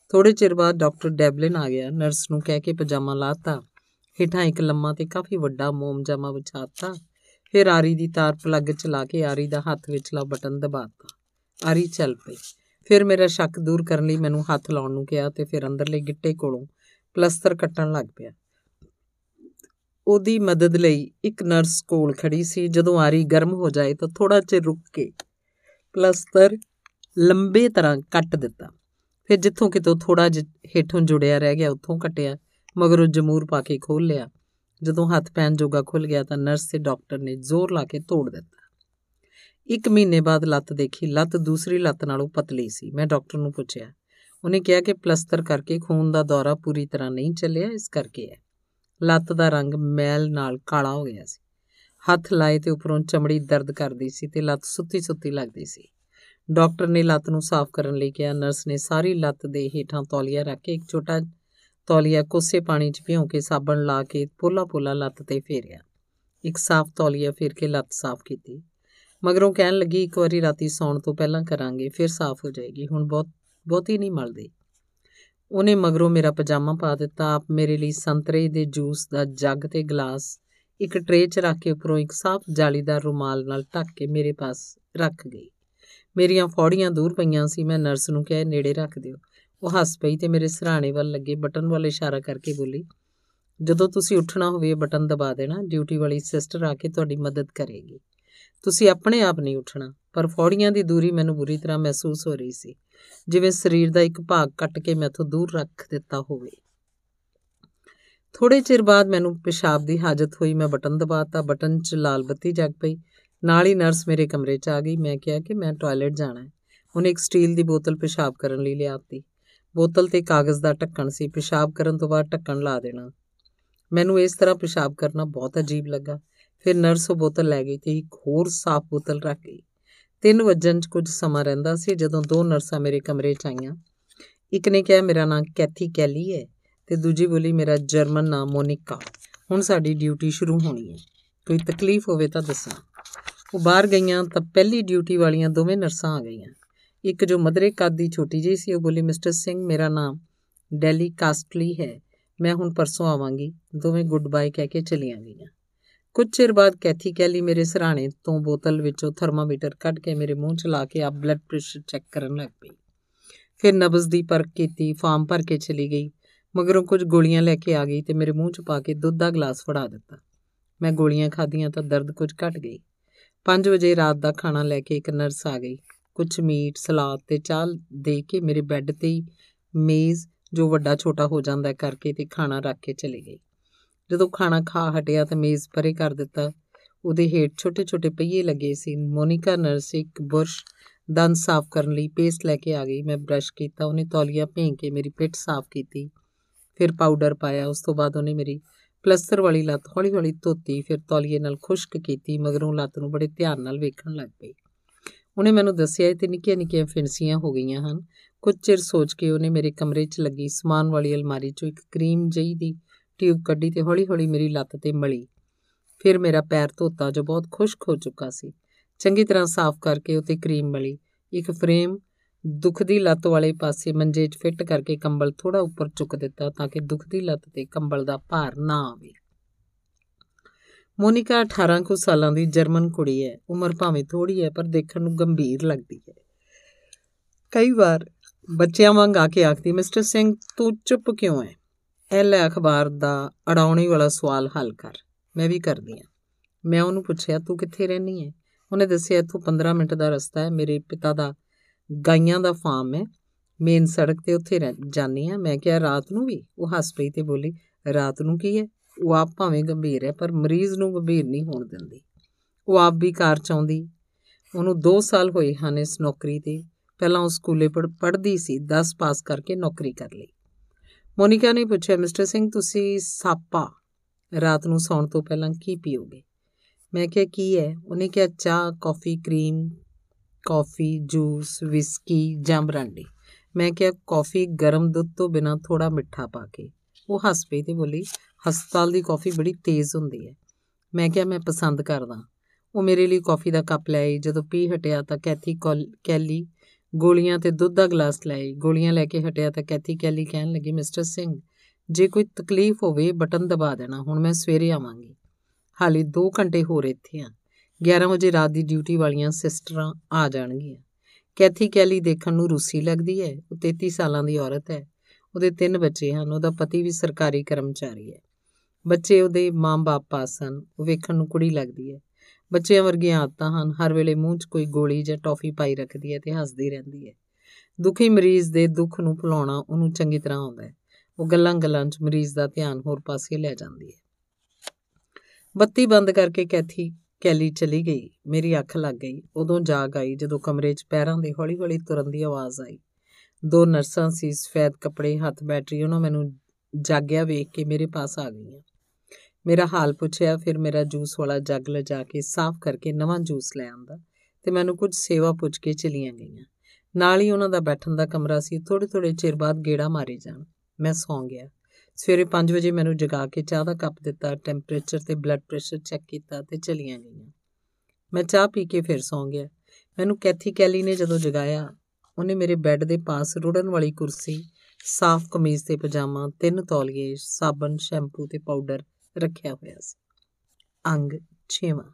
ਥੋੜੇ ਚਿਰ ਬਾਅਦ ਡਾਕਟਰ ਡੈਬਲਿਨ ਆ ਗਿਆ। ਨਰਸ ਨੂੰ ਕਹਿ ਕੇ ਪਜਾਮਾ ਲਾਤਾ। ਹੇਠਾਂ ਇੱਕ ਲੰਮਾ ਤੇ ਕਾਫੀ ਵੱਡਾ ਮੋਮ ਜਾਮਾ ਵਿਛਾਤਾ। ਫਿਰ ਆਰੀ ਦੀ ਤਾਰ ਪਲੱਗ ਚਲਾ ਕੇ ਆਰੀ ਦਾ ਹੱਥ ਵਿਚਲਾ ਬਟਨ ਦਬਾਤਾ। ਆਰੀ ਚੱਲ ਪਈ। ਫਿਰ ਮੇਰਾ ਸ਼ੱਕ ਦੂਰ ਕਰਨ ਲਈ ਮੈਨੂੰ ਹੱਥ ਲਾਉਣ ਨੂੰ ਕਿਹਾ ਤੇ ਫਿਰ ਅੰਦਰਲੇ ਗਿੱਟੇ ਕੋਲੋਂ ਪਲਸਤਰ ਕੱਟਣ ਲੱਗ ਪਿਆ। ਉਹਦੀ ਮਦਦ ਲਈ ਇੱਕ ਨਰਸ ਕੋਲ ਖੜੀ ਸੀ। ਜਦੋਂ ਆਰੀ ਗਰਮ ਹੋ ਜਾਏ ਤਾਂ ਥੋੜਾ ਚਿਰ ਰੁਕ ਕੇ ਪਲਸਤਰ ਲੰਬੇ ਤਰ੍ਹਾਂ ਕੱਟ ਦਿੱਤਾ। ਫਿਰ ਜਿੱਥੋਂ ਕਿਤੋਂ ਥੋੜਾ ਜਿਹਾ ਹੇਠੋਂ ਜੁੜਿਆ ਰਹਿ ਗਿਆ, ਉੱਥੋਂ ਕੱਟਿਆ, ਮਗਰ ਉਹ ਜਮੂਰ ਪਾ ਕੇ ਖੋਲ ਲਿਆ। ਜਦੋਂ ਹੱਥ ਪੈਨ ਜੋਗਾ ਖੁੱਲ ਗਿਆ ਤਾਂ ਨਰਸ ਤੇ ਡਾਕਟਰ ਨੇ ਜ਼ੋਰ ਲਾ ਕੇ ਤੋੜ ਦਿੱਤਾ। ਇੱਕ ਮਹੀਨੇ ਬਾਅਦ ਲੱਤ ਦੇਖੀ। ਲੱਤ ਦੂਸਰੀ ਲੱਤ ਨਾਲੋਂ ਪਤਲੀ ਸੀ। ਮੈਂ ਡਾਕਟਰ ਨੂੰ ਪੁੱਛਿਆ। ਉਹਨੇ ਕਿਹਾ ਕਿ ਪਲਸਤਰ ਕਰਕੇ ਖੂਨ ਦਾ ਦੌਰਾ ਪੂਰੀ ਤਰ੍ਹਾਂ ਨਹੀਂ ਚੱਲਿਆ, ਇਸ ਕਰਕੇ ਹੈ। ਲੱਤ ਦਾ ਰੰਗ ਮੈਲ ਨਾਲ ਕਾਲਾ ਹੋ ਗਿਆ ਸੀ। ਹੱਥ ਲਾਏ ਤੇ ਉੱਪਰੋਂ ਚਮੜੀ ਦਰਦ ਕਰਦੀ ਸੀ ਤੇ ਲੱਤ ਸੁੱਤੀ ਸੁੱਤੀ ਲੱਗਦੀ ਸੀ। ਡਾਕਟਰ ਨੇ ਲੱਤ ਨੂੰ ਸਾਫ਼ ਕਰਨ ਲਈ ਕਿਹਾ। ਨਰਸ ਨੇ ਸਾਰੀ ਲੱਤ ਦੇ ਹੇਠਾਂ ਤੌਲੀਆ ਰੱਖ ਕੇ ਇੱਕ ਛੋਟਾ ਤੌਲੀਆ ਕੋਸੇ ਪਾਣੀ 'ਚ ਭਿਉਂ ਕੇ ਸਾਬਣ ਲਾ ਕੇ ਪੋਲਾ ਪੋਲਾ ਲੱਤ ਤੇ ਫੇਰਿਆ। ਇੱਕ ਸਾਫ਼ ਤੌਲੀਆ ਫੇਰ ਕੇ ਲੱਤ ਸਾਫ਼ ਕੀਤੀ। ਮਗਰੋਂ ਕਹਿਣ ਲੱਗੀ, ਇੱਕ ਵਾਰੀ ਰਾਤੀ ਸੌਣ ਤੋਂ ਪਹਿਲਾਂ ਕਰਾਂਗੇ, ਫਿਰ ਸਾਫ਼ ਹੋ ਜਾਏਗੀ। ਹੁਣ ਬਹੁਤ, ਬਹੁਤੀ ਨਹੀਂ ਮਲਦੀ। ਉਹਨੇ ਮਗਰੋਂ ਮੇਰਾ ਪਜਾਮਾ ਪਾ ਦਿੱਤਾ। ਆਪ ਮੇਰੇ ਲਈ ਸੰਤਰੇ ਦੇ ਜੂਸ ਦਾ ਜੱਗ ਤੇ ਗਲਾਸ, ਇੱਕ ਟਰੇ 'ਚ ਰੱਖ ਕੇ ਉੱਪਰੋਂ ਇੱਕ ਸਾਫ਼ ਜਾਲੀਦਾਰ ਰੁਮਾਲ ਨਾਲ ਢੱਕ ਕੇ ਮੇਰੇ ਪਾਸ ਰੱਖ ਗਈ। ਮੇਰੀਆਂ ਫੌੜੀਆਂ ਦੂਰ ਪਈਆਂ ਸੀ। ਮੈਂ ਨਰਸ ਨੂੰ ਕਿਹਾ ਨੇੜੇ ਰੱਖ ਦਿਓ। ਉਹ ਹੱਸ ਪਈ ਤੇ ਮੇਰੇ ਸਰਾਣੇ ਵੱਲ ਲੱਗੇ। ਬਟਨ ਵੱਲ ਇਸ਼ਾਰਾ ਕਰਕੇ ਬੋਲੀ, ਜਦੋਂ ਤੁਸੀਂ ਉੱਠਣਾ ਹੋਵੇ ਬਟਨ ਦਬਾ ਦੇਣਾ। ਡਿਊਟੀ ਵਾਲੀ ਸਿਸਟਰ ਆ ਕੇ ਤੁਹਾਡੀ ਮਦਦ ਕਰੇਗੀ। ਤੁਸੀਂ ਆਪਣੇ ਆਪ ਨਹੀਂ ਉੱਠਣਾ, ਪਰ ਫੌੜੀਆਂ ਦੀ ਦੂਰੀ ਮੈਨੂੰ ਬੁਰੀ ਤਰ੍ਹਾਂ ਮਹਿਸੂਸ ਹੋ ਰਹੀ ਸੀ, ਜਿਵੇਂ ਸਰੀਰ ਦਾ ਇੱਕ ਭਾਗ ਕੱਟ ਕੇ ਮੈਥੋਂ ਦੂਰ ਰੱਖ ਦਿੱਤਾ ਹੋਵੇ। ਥੋੜੇ ਚਿਰ ਬਾਅਦ ਮੈਨੂੰ ਪਿਸ਼ਾਬ ਦੀ ਹਾਜਤ ਹੋਈ, ਮੈਂ ਬਟਨ ਦਬਾਤਾ, ਬਟਨ 'ਚ ਲਾਲ ਬੱਤੀ ਜਗ ਪਈ। ਨਾਲ ਹੀ ਨਰਸ ਮੇਰੇ ਕਮਰੇ 'ਚ ਆ ਗਈ, ਮੈਂ ਕਿਹਾ ਕਿ ਮੈਂ ਟਾਇਲਟ ਜਾਣਾ ਹੈ। ਉਹਨੇ ਇੱਕ ਸਟੀਲ ਦੀ ਬੋਤਲ ਪਿਸ਼ਾਬ ਕਰਨ ਲਈ ਲਿਆਤੀ। ਬੋਤਲ ਤੇ ਕਾਗਜ਼ ਦਾ ਢੱਕਣ ਸੀ, ਪਿਸ਼ਾਬ ਕਰਨ ਤੋਂ ਬਾਅਦ ਢੱਕਣ ਲਾ ਦੇਣਾ। ਮੈਨੂੰ ਇਸ ਤਰ੍ਹਾਂ ਪਿਸ਼ਾਬ ਕਰਨਾ ਬਹੁਤ ਅਜੀਬ ਲੱਗਾ। ਫਿਰ ਨਰਸ ਉਹ ਬੋਤਲ ਲੈ ਗਈ ਤੇ ਇੱਕ ਹੋਰ ਸਾਫ਼ ਬੋਤਲ ਰੱਖ ਗਈ। 3 ਵਜਣ 'ਚ ਕੁਝ ਸਮਾਂ ਰਹਿੰਦਾ ਸੀ ਜਦੋਂ ਦੋ ਨਰਸਾਂ ਮੇਰੇ ਕਮਰੇ 'ਚ ਆਈਆਂ। ਇੱਕ ਨੇ ਕਿਹਾ, ਮੇਰਾ ਨਾਮ ਕੈਥੀ ਕੈਲੀ ਹੈ। ਤੇ ਦੂਜੀ ਬੋਲੀ, ਮੇਰਾ ਜਰਮਨ ਨਾਮ ਮੋਨਿਕਾ। ਹੁਣ ਸਾਡੀ ਡਿਊਟੀ ਸ਼ੁਰੂ ਹੋਣੀ ਹੈ। ਕੋਈ ਤਕਲੀਫ ਹੋਵੇ ਤਾਂ ਦੱਸਣਾ ਉਹ ਬਾਹਰ ਗਈਆਂ ਤਾਂ ਪਹਿਲੀ ਡਿਊਟੀ ਵਾਲੀਆਂ ਦੋਵੇਂ ਨਰਸਾਂ ਆ ਗਈਆਂ। ਇੱਕ ਜੋ ਮਦਰੇ ਕੱਦ ਦੀ ਛੋਟੀ ਜਿਹੀ ਸੀ, ਉਹ ਬੋਲੀ, ਮਿਸਟਰ ਸਿੰਘ, ਮੇਰਾ ਨਾਮ ਡੈਲੀ ਕਾਸਟਲੀ ਹੈ। ਮੈਂ ਹੁਣ ਪਰਸੋਂ ਆਵਾਂਗੀ। ਦੋਵੇਂ ਗੁੱਡ ਬਾਏ ਕਹਿ ਕੇ ਚਲੀਆਂ ਗਈਆਂ। ਕੁਝ ਚਿਰ ਬਾਅਦ ਕੈਥੀ ਕੈਲੀ ਮੇਰੇ ਸਰਾਣੇ ਤੋਂ ਬੋਤਲ ਵਿੱਚੋਂ ਥਰਮਾਮੀਟਰ ਕੱਢ ਕੇ ਮੇਰੇ ਮੂੰਹ 'ਚ ਲਾ ਕੇ ਆ ਬਲੱਡ ਪ੍ਰੈਸ਼ਰ ਚੈੱਕ ਕਰਨ ਲੱਗ ਪਈ। ਫਿਰ ਨਬਜ਼ ਦੀ ਪਰਖ ਕੀਤੀ, ਫਾਰਮ ਭਰ ਕੇ ਚਲੀ ਗਈ। ਮਗਰੋਂ ਕੁਝ ਗੋਲੀਆਂ ਲੈ ਕੇ ਆ ਗਈ ਤੇ ਮੇਰੇ ਮੂੰਹ 'ਚ ਪਾ ਕੇ ਦੁੱਧ ਦਾ ਗਲਾਸ ਫੜਾ ਦਿੱਤਾ। ਮੈਂ ਗੋਲੀਆਂ ਖਾਧੀਆਂ ਤਾਂ ਦਰਦ ਕੁਝ ਘਟ ਗਈ। 5 ਵਜੇ ਰਾਤ ਦਾ ਖਾਣਾ ਲੈ ਕੇ ਇੱਕ ਨਰਸ ਆ ਗਈ। ਕੁਝ ਮੀਟ, ਸਲਾਦ ਤੇ ਚਾਹ ਦੇ ਕੇ ਮੇਰੇ ਬੈੱਡ ਤੇ ਹੀ ਮੇਜ਼ ਜੋ ਵੱਡਾ ਛੋਟਾ ਹੋ ਜਾਂਦਾ ਕਰਕੇ ਤੇ ਖਾਣਾ ਰੱਖ ਕੇ ਚਲੀ ਗਈ। ਜਦੋਂ ਖਾਣਾ ਖਾ ਹਟਿਆ ਤਾਂ ਮੇਜ਼ ਪਰੇ ਕਰ ਦਿੱਤਾ। ਉਹਦੇ ਹੇਠ ਛੋਟੇ-ਛੋਟੇ ਪਹੀਏ ਲੱਗੇ ਸੀ। ਮੋਨਿਕਾ ਨਰਸ ਇੱਕ ਬੁਰਸ਼ ਦੰਦ ਸਾਫ਼ ਕਰਨ ਲਈ ਪੇਸਟ ਲੈ ਕੇ ਆ ਗਈ। ਮੈਂ ਬ੍ਰਸ਼ ਕੀਤਾ, ਉਹਨੇ ਤੌਲੀਆ ਭੇਂ ਕੇ ਮੇਰੀ ਪਿੱਠ ਸਾਫ਼ ਕੀਤੀ। ਫਿਰ ਪਾਊਡਰ ਪਾਇਆ, ਉਸ ਤੋਂ ਬਾਅਦ ਉਹਨੇ ਮੇਰੀ ਪਲਸਤਰ ਵਾਲੀ ਲੱਤ ਹੌਲੀ-ਹੌਲੀ ਧੋਤੀ, ਫਿਰ ਤੌਲੀਏ ਨਾਲ ਖੁਸ਼ਕ ਕੀਤੀ, ਮਗਰੋਂ ਲੱਤ ਨੂੰ ਬੜੇ ਧਿਆਨ ਨਾਲ ਵੇਖਣ ਲੱਗ ਪਈ। ਉਹਨੇ ਮੈਨੂੰ ਦੱਸਿਆ ਤੇ ਨਿੱਕੀਆਂ-ਨਿੱਕੀਆਂ ਫਿੰਸੀਆਂ ਹੋ ਗਈਆਂ ਹਨ। ਕੁਝ ਚਿਰ ਸੋਚ ਕੇ ਉਹਨੇ ਮੇਰੇ ਕਮਰੇ 'ਚ ਲੱਗੀ ਸਮਾਨ ਵਾਲੀ ਅਲਮਾਰੀ 'ਚੋਂ ਇੱਕ ਕਰੀਮ ਜਈ ਦੀ ਟਿਊਬ ਕੱਢੀ ਤੇ ਹੌਲੀ-ਹੌਲੀ ਮੇਰੀ ਲੱਤ ਤੇ ਮਲੀ। ਫਿਰ ਮੇਰਾ ਪੈਰ ਧੋਤਾ ਜੋ ਬਹੁਤ ਖੁਸ਼ਕ ਹੋ ਚੁੱਕਾ ਸੀ। ਚੰਗੀ ਤਰ੍ਹਾਂ ਸਾਫ਼ ਕਰਕੇ ਉਤੇ ਕਰੀਮ ਮਲੀ। ਇੱਕ ਫਰੇਮ ਦੁਖਦੀ ਲੱਤ ਵਾਲੇ ਪਾਸੇ ਮੰਜੇ 'ਚ ਫਿੱਟ ਕਰਕੇ ਕੰਬਲ ਥੋੜਾ ਉੱਪਰ ਚੁੱਕ ਦਿੱਤਾ ਤਾਂ ਕਿ ਦੁਖਦੀ ਲੱਤ ਤੇ ਕੰਬਲ ਦਾ ਭਾਰ ਨਾ ਆਵੇ। ਮੋਨਿਕਾ 18 ਕੁ ਸਾਲਾਂ ਦੀ ਜਰਮਨ ਕੁੜੀ ਹੈ। ਉਮਰ ਭਾਵੇਂ ਥੋੜੀ ਹੈ, ਪਰ ਦੇਖਣ ਨੂੰ ਗੰਭੀਰ ਲੱਗਦੀ ਹੈ। ਕਈ ਵਾਰ ਬੱਚਿਆਂ ਵਾਂਗ ਆ ਕੇ ਆਖਦੀ, ਮਿਸਟਰ ਸਿੰਘ, ਤੂੰ ਚੁੱਪ ਕਿਉਂ ਹੈ? ਇਹ ਲੈ ਅਖਬਾਰ ਦਾ ਅੜਾਉਣੀ ਵਾਲਾ ਸਵਾਲ ਹੱਲ ਕਰ। ਮੈਂ ਵੀ ਕਰਦੀ ਹਾਂ। ਮੈਂ ਉਹਨੂੰ ਪੁੱਛਿਆ, ਤੂੰ ਕਿੱਥੇ ਰਹਿਣੀ ਹੈ ਉਹਨੇ ਦੱਸਿਆ, ਇੱਥੋਂ 15 ਮਿੰਟ ਦਾ ਰਸਤਾ ਹੈ। ਮੇਰੇ ਪਿਤਾ ਦਾ ਗਾਈਆਂ ਦਾ ਫਾਰਮ ਹੈ। ਮੇਨ ਸੜਕ ਤੇ ਉੱਥੇ ਜਾਨੀ ਆ। ਮੈਂ ਕਿਹਾ, ਰਾਤ ਨੂੰ ਵੀ? ਉਹ ਹੱਸ ਪਈ ਤੇ ਬੋਲੀ, ਰਾਤ ਨੂੰ ਕੀ ਹੈ? ਉਹ ਆਪ ਭਾਵੇਂ ਗੰਭੀਰ ਹੈ, ਪਰ ਮਰੀਜ਼ ਨੂੰ ਗੰਭੀਰ ਨਹੀਂ ਹੋਣ ਦਿੰਦੀ। ਉਹ ਆਪ ਵੀ ਕਾਰ ਚਾਉਂਦੀ ਉਹਨੂੰ 2 ਸਾਲ ਹੋਏ ਹਨ ਇਸ ਨੌਕਰੀ ਤੇ। ਪਹਿਲਾਂ ਉਹ ਸਕੂਲੇ ਪੜ੍ਹਦੀ ਸੀ। 10 ਪਾਸ ਕਰਕੇ ਨੌਕਰੀ ਕਰ ਲਈ। ਮੋਨਿਕਾ ਨੇ ਪੁੱਛਿਆ, ਮਿਸਟਰ ਸਿੰਘ, ਤੁਸੀਂ ਸਾਪਾ ਰਾਤ ਨੂੰ ਸੌਣ ਤੋਂ ਪਹਿਲਾਂ ਕੀ ਪੀਓਗੇ? ਮੈਂ ਕਿਹਾ, ਕੀ ਹੈ? ਉਹਨੇ ਕਿਹਾ, ਚਾਹ, coffee, cream, coffee, juice, whisky ਜਾਂ ਬਰਾਂਡੀ। ਮੈਂ ਕਿਹਾ, ਕਾਫੀ ਗਰਮ ਦੁੱਧ ਤੋਂ ਬਿਨਾ ਥੋੜਾ ਮਿੱਠਾ ਪਾ ਕੇ। ਉਹ ਹੱਸ ਪਈ ਤੇ ਬੋਲੀ, ਹਸਪਤਾਲ ਦੀ ਕਾਫੀ ਬੜੀ ਤੇਜ਼ ਹੁੰਦੀ ਹੈ। ਮੈਂ ਕਿਹਾ, ਮੈਂ ਪਸੰਦ ਕਰਦਾ। ਉਹ ਮੇਰੇ ਲਈ ਕਾਫੀ ਦਾ ਕੱਪ ਲੈ ਆਈ। ਜਦੋਂ ਪੀ ਹਟਿਆ ਤਾਂ ਕੈਥੀ ਕੈਲੀ ਗੋਲੀਆਂ ਤੇ ਦੁੱਧ ਦਾ ਗਲਾਸ ਲੈ ਆਈ ਗੋਲੀਆਂ ਲੈ ਕੇ ਹਟਿਆ ਤਾਂ ਕੈਥੀ ਕੈਲੀ ਕਹਿਣ ਲੱਗੀ, ਮਿਸਟਰ ਸਿੰਘ, ਜੇ ਕੋਈ ਤਕਲੀਫ ਹੋਵੇ, ਬਟਨ ਦਬਾ ਦੇਣਾ, ਹੁਣ ਮੈਂ ਸਵੇਰੇ ਆਵਾਂਗੀ। ਹਾਲੇ 2 ਘੰਟੇ ਹੋਰ ਇੱਥੇ ਆ। 11 ਵਜੇ ਰਾਤ ਦੀ ਡਿਊਟੀ ਵਾਲੀਆਂ ਸਿਸਟਰਾਂ ਆ ਜਾਣਗੀਆਂ। ਕੈਥੀ ਕੈਲੀ ਦੇਖਣ ਨੂੰ ਰੂਸੀ ਲੱਗਦੀ ਹੈ, ਉਹ 33 ਸਾਲਾਂ ਦੀ ਔਰਤ ਹੈ। ਉਹਦੇ ਤਿੰਨ ਬੱਚੇ ਹਨ, ਉਹਦਾ ਪਤੀ ਵੀ ਸਰਕਾਰੀ ਕਰਮਚਾਰੀ ਹੈ। ਬੱਚੇ ਉਹਦੇ ਮਾਂ-ਬਾਪ ਪਾਸ ਹਨ, ਉਹ ਵੇਖਣ ਨੂੰ ਕੁੜੀ ਲੱਗਦੀ ਹੈ। ਬੱਚਿਆਂ ਵਰਗੀਆਂ ਆਦਤਾਂ ਹਨ। ਹਰ ਵੇਲੇ ਮੂੰਹ 'ਚ ਕੋਈ ਗੋਲੀ ਜਾਂ ਟੌਫੀ ਪਾਈ ਰੱਖਦੀ ਹੈ ਤੇ ਹੱਸਦੀ ਰਹਿੰਦੀ ਹੈ। ਦੁਖੀ ਮਰੀਜ਼ ਦੇ ਦੁੱਖ ਨੂੰ ਭੁਲਾਉਣਾ ਉਹਨੂੰ ਚੰਗੀ ਤਰ੍ਹਾਂ ਆਉਂਦਾ ਹੈ। ਉਹ ਗੱਲਾਂ-ਗੱਲਾਂ 'ਚ ਮਰੀਜ਼ ਦਾ ਧਿਆਨ ਹੋਰ ਪਾਸੇ ਲੈ ਜਾਂਦੀ ਹੈ। ਬੱਤੀ ਬੰਦ ਕਰਕੇ ਕੈਥੀ ਕੈਲੀ ਚਲੀ ਗਈ। ਮੇਰੀ ਅੱਖ ਲੱਗ ਗਈ। ਉਦੋਂ ਜਾਗ ਆਈ ਜਦੋਂ ਕਮਰੇ 'ਚ ਪੈਰਾਂ ਦੇ ਹੌਲੀ-ਹੌਲੀ ਤੁਰਨ ਦੀ ਆਵਾਜ਼ ਆਈ। ਦੋ ਨਰਸਾਂ ਸੀ, ਸਫੈਦ ਕੱਪੜੇ, ਹੱਥ ਬੈਟਰੀ, ਉਹਨਾਂ ਮੈਨੂੰ ਜਾਗਿਆ ਵੇਖ ਕੇ ਮੇਰੇ ਪਾਸ ਆ ਗਈਆਂ। ਮੇਰਾ ਹਾਲ ਪੁੱਛਿਆ, ਫਿਰ ਮੇਰਾ ਜੂਸ ਵਾਲਾ ਜੱਗ ਲਿਜਾ ਕੇ ਸਾਫ਼ ਕਰਕੇ ਨਵਾਂ ਜੂਸ ਲੈ ਆਂਦਾ ਤੇ ਮੈਨੂੰ ਕੁਝ ਸੇਵਾ ਪੁੱਛ ਕੇ ਚਲੀਆਂ ਗਈਆਂ। ਨਾਲ ਹੀ ਉਹਨਾਂ ਦਾ ਬੈਠਣ ਦਾ ਕਮਰਾ ਸੀ ਥੋੜੇ ਥੋੜੇ ਚਿਰ ਬਾਅਦ ਗੇੜਾ ਮਾਰੇ ਜਾਣ। ਮੈਂ ਸੌਂ ਗਿਆ। ਸਵੇਰੇ 5 ਵਜੇ ਮੈਨੂੰ ਜਗਾ ਕੇ ਚਾਹ ਦਾ ਕੱਪ ਦਿੱਤਾ, ਟੈਂਪਰੇਚਰ ਤੇ ਬਲੱਡ ਪ੍ਰੈਸ਼ਰ ਚੈੱਕ ਕੀਤਾ ਤੇ ਚਲੀਆਂ ਗਈਆਂ। ਮੈਂ ਚਾਹ ਪੀ ਕੇ ਫਿਰ ਸੌਂ ਗਿਆ। ਮੈਨੂੰ ਕੈਥੀ ਕੈਲੀ ਨੇ ਜਦੋਂ ਜਗਾਇਆ, ਉਹਨੇ ਮੇਰੇ ਬੈੱਡ ਦੇ ਪਾਸ ਰੁੜਨ ਵਾਲੀ ਕੁਰਸੀ, ਸਾਫ਼ ਕਮੀਜ਼ ਤੇ ਪਜਾਮਾ, ਤਿੰਨ ਤੌਲੀਏ, ਸਾਬਣ, ਸ਼ੈਂਪੂ ਤੇ ਪਾਊਡਰ ਰੱਖਿਆ ਹੋਇਆ ਸੀ। ਅੰਗ 6ਵਾਂ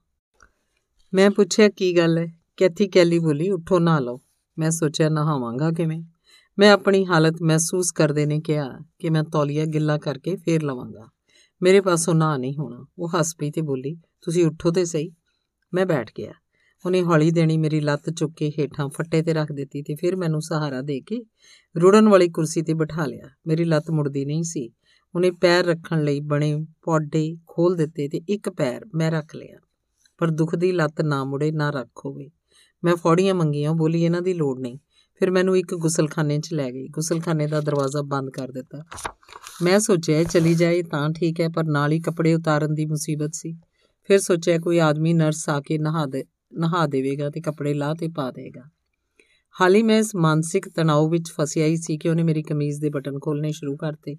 ਮੈਂ ਪੁੱਛਿਆ, ਕੀ ਗੱਲ ਹੈ? ਕੈਥੀ ਕੈਲੀ ਬੋਲੀ, ਉੱਠੋ ਨਾ ਲਓ। ਮੈਂ ਸੋਚਿਆ, ਨਹਾਵਾਂਗਾ ਕਿਵੇਂ? ਮੈਂ ਆਪਣੀ ਹਾਲਤ ਮਹਿਸੂਸ ਕਰਦੇ ਨੇ ਕਿਹਾ ਕਿ ਮੈਂ ਤੌਲੀਆ ਗਿੱਲਾ ਕਰਕੇ ਫੇਰ ਲਵਾਂਗਾ। ਮੇਰੇ ਪਾਸੋਂ ਨਾ ਨਹੀਂ ਹੋਣਾ। ਉਹ ਹੱਸ ਪਈ ਤੇ ਬੋਲੀ, ਤੁਸੀਂ ਉੱਠੋ ਤੇ ਸਹੀ। ਮੈਂ ਬੈਠ ਗਿਆ। ਉਹਨੇ ਹੌਲੀ ਦੇਣੀ ਮੇਰੀ ਲੱਤ ਚੁੱਕ ਕੇ ਹੇਠਾਂ ਫੱਟੇ ਤੇ ਰੱਖ ਦਿੱਤੀ ਤੇ ਫਿਰ ਮੈਨੂੰ ਸਹਾਰਾ ਦੇ ਕੇ ਰੁੜਨ ਵਾਲੀ ਕੁਰਸੀ ਤੇ ਬਿਠਾ ਲਿਆ। ਮੇਰੀ ਲੱਤ ਮੁੜਦੀ ਨਹੀਂ ਸੀ। ਉਹਨੇ ਪੈਰ ਰੱਖਣ ਲਈ ਬਣੇ ਪੌਡੇ ਖੋਲ ਦਿੱਤੇ ਤੇ ਇੱਕ ਪੈਰ ਮੈਂ ਰੱਖ ਲਿਆ। ਪਰ ਦੁੱਖ ਦੀ ਲੱਤ ਨਾ ਮੁੜੇ, ਨਾ ਰੱਖ ਹੋਵੇ। ਮੈਂ ਫੌੜੀਆਂ ਮੰਗੀਆਂ ਬੋਲੀ, ਇਹਨਾਂ ਦੀ ਲੋੜ ਨਹੀਂ। ਫਿਰ ਮੈਨੂੰ ਇੱਕ ਗੁਸਲਖਾਨੇ 'ਚ ਲੈ ਗਈ। ਗੁਸਲਖਾਨੇ ਦਾ ਦਰਵਾਜ਼ਾ ਬੰਦ ਕਰ ਦਿੱਤਾ। ਮੈਂ ਸੋਚਿਆ ਚਲੀ ਜਾਏ ਤਾਂ ਠੀਕ ਹੈ, ਪਰ ਨਾਲ ਹੀ ਕੱਪੜੇ ਉਤਾਰਨ ਦੀ ਮੁਸੀਬਤ ਸੀ। ਫਿਰ ਸੋਚਿਆ, ਕੋਈ ਆਦਮੀ ਨਰਸ ਆ ਕੇ ਨਹਾ ਦੇ, ਨਹਾ ਦੇਵੇਗਾ ਤੇ ਕੱਪੜੇ ਲਾ ਤੇ ਪਾ ਦੇਗਾ। ਹਾਲੀ ਮੈਂ ਇਸ ਮਾਨਸਿਕ ਤਣਾਅ ਵਿੱਚ ਫਸਿਆ ਹੀ ਸੀ ਕਿ ਉਹਨੇ ਮੇਰੀ ਕਮੀਜ਼ ਦੇ ਬਟਨ ਖੋਲਨੇ ਸ਼ੁਰੂ ਕਰਤੇ।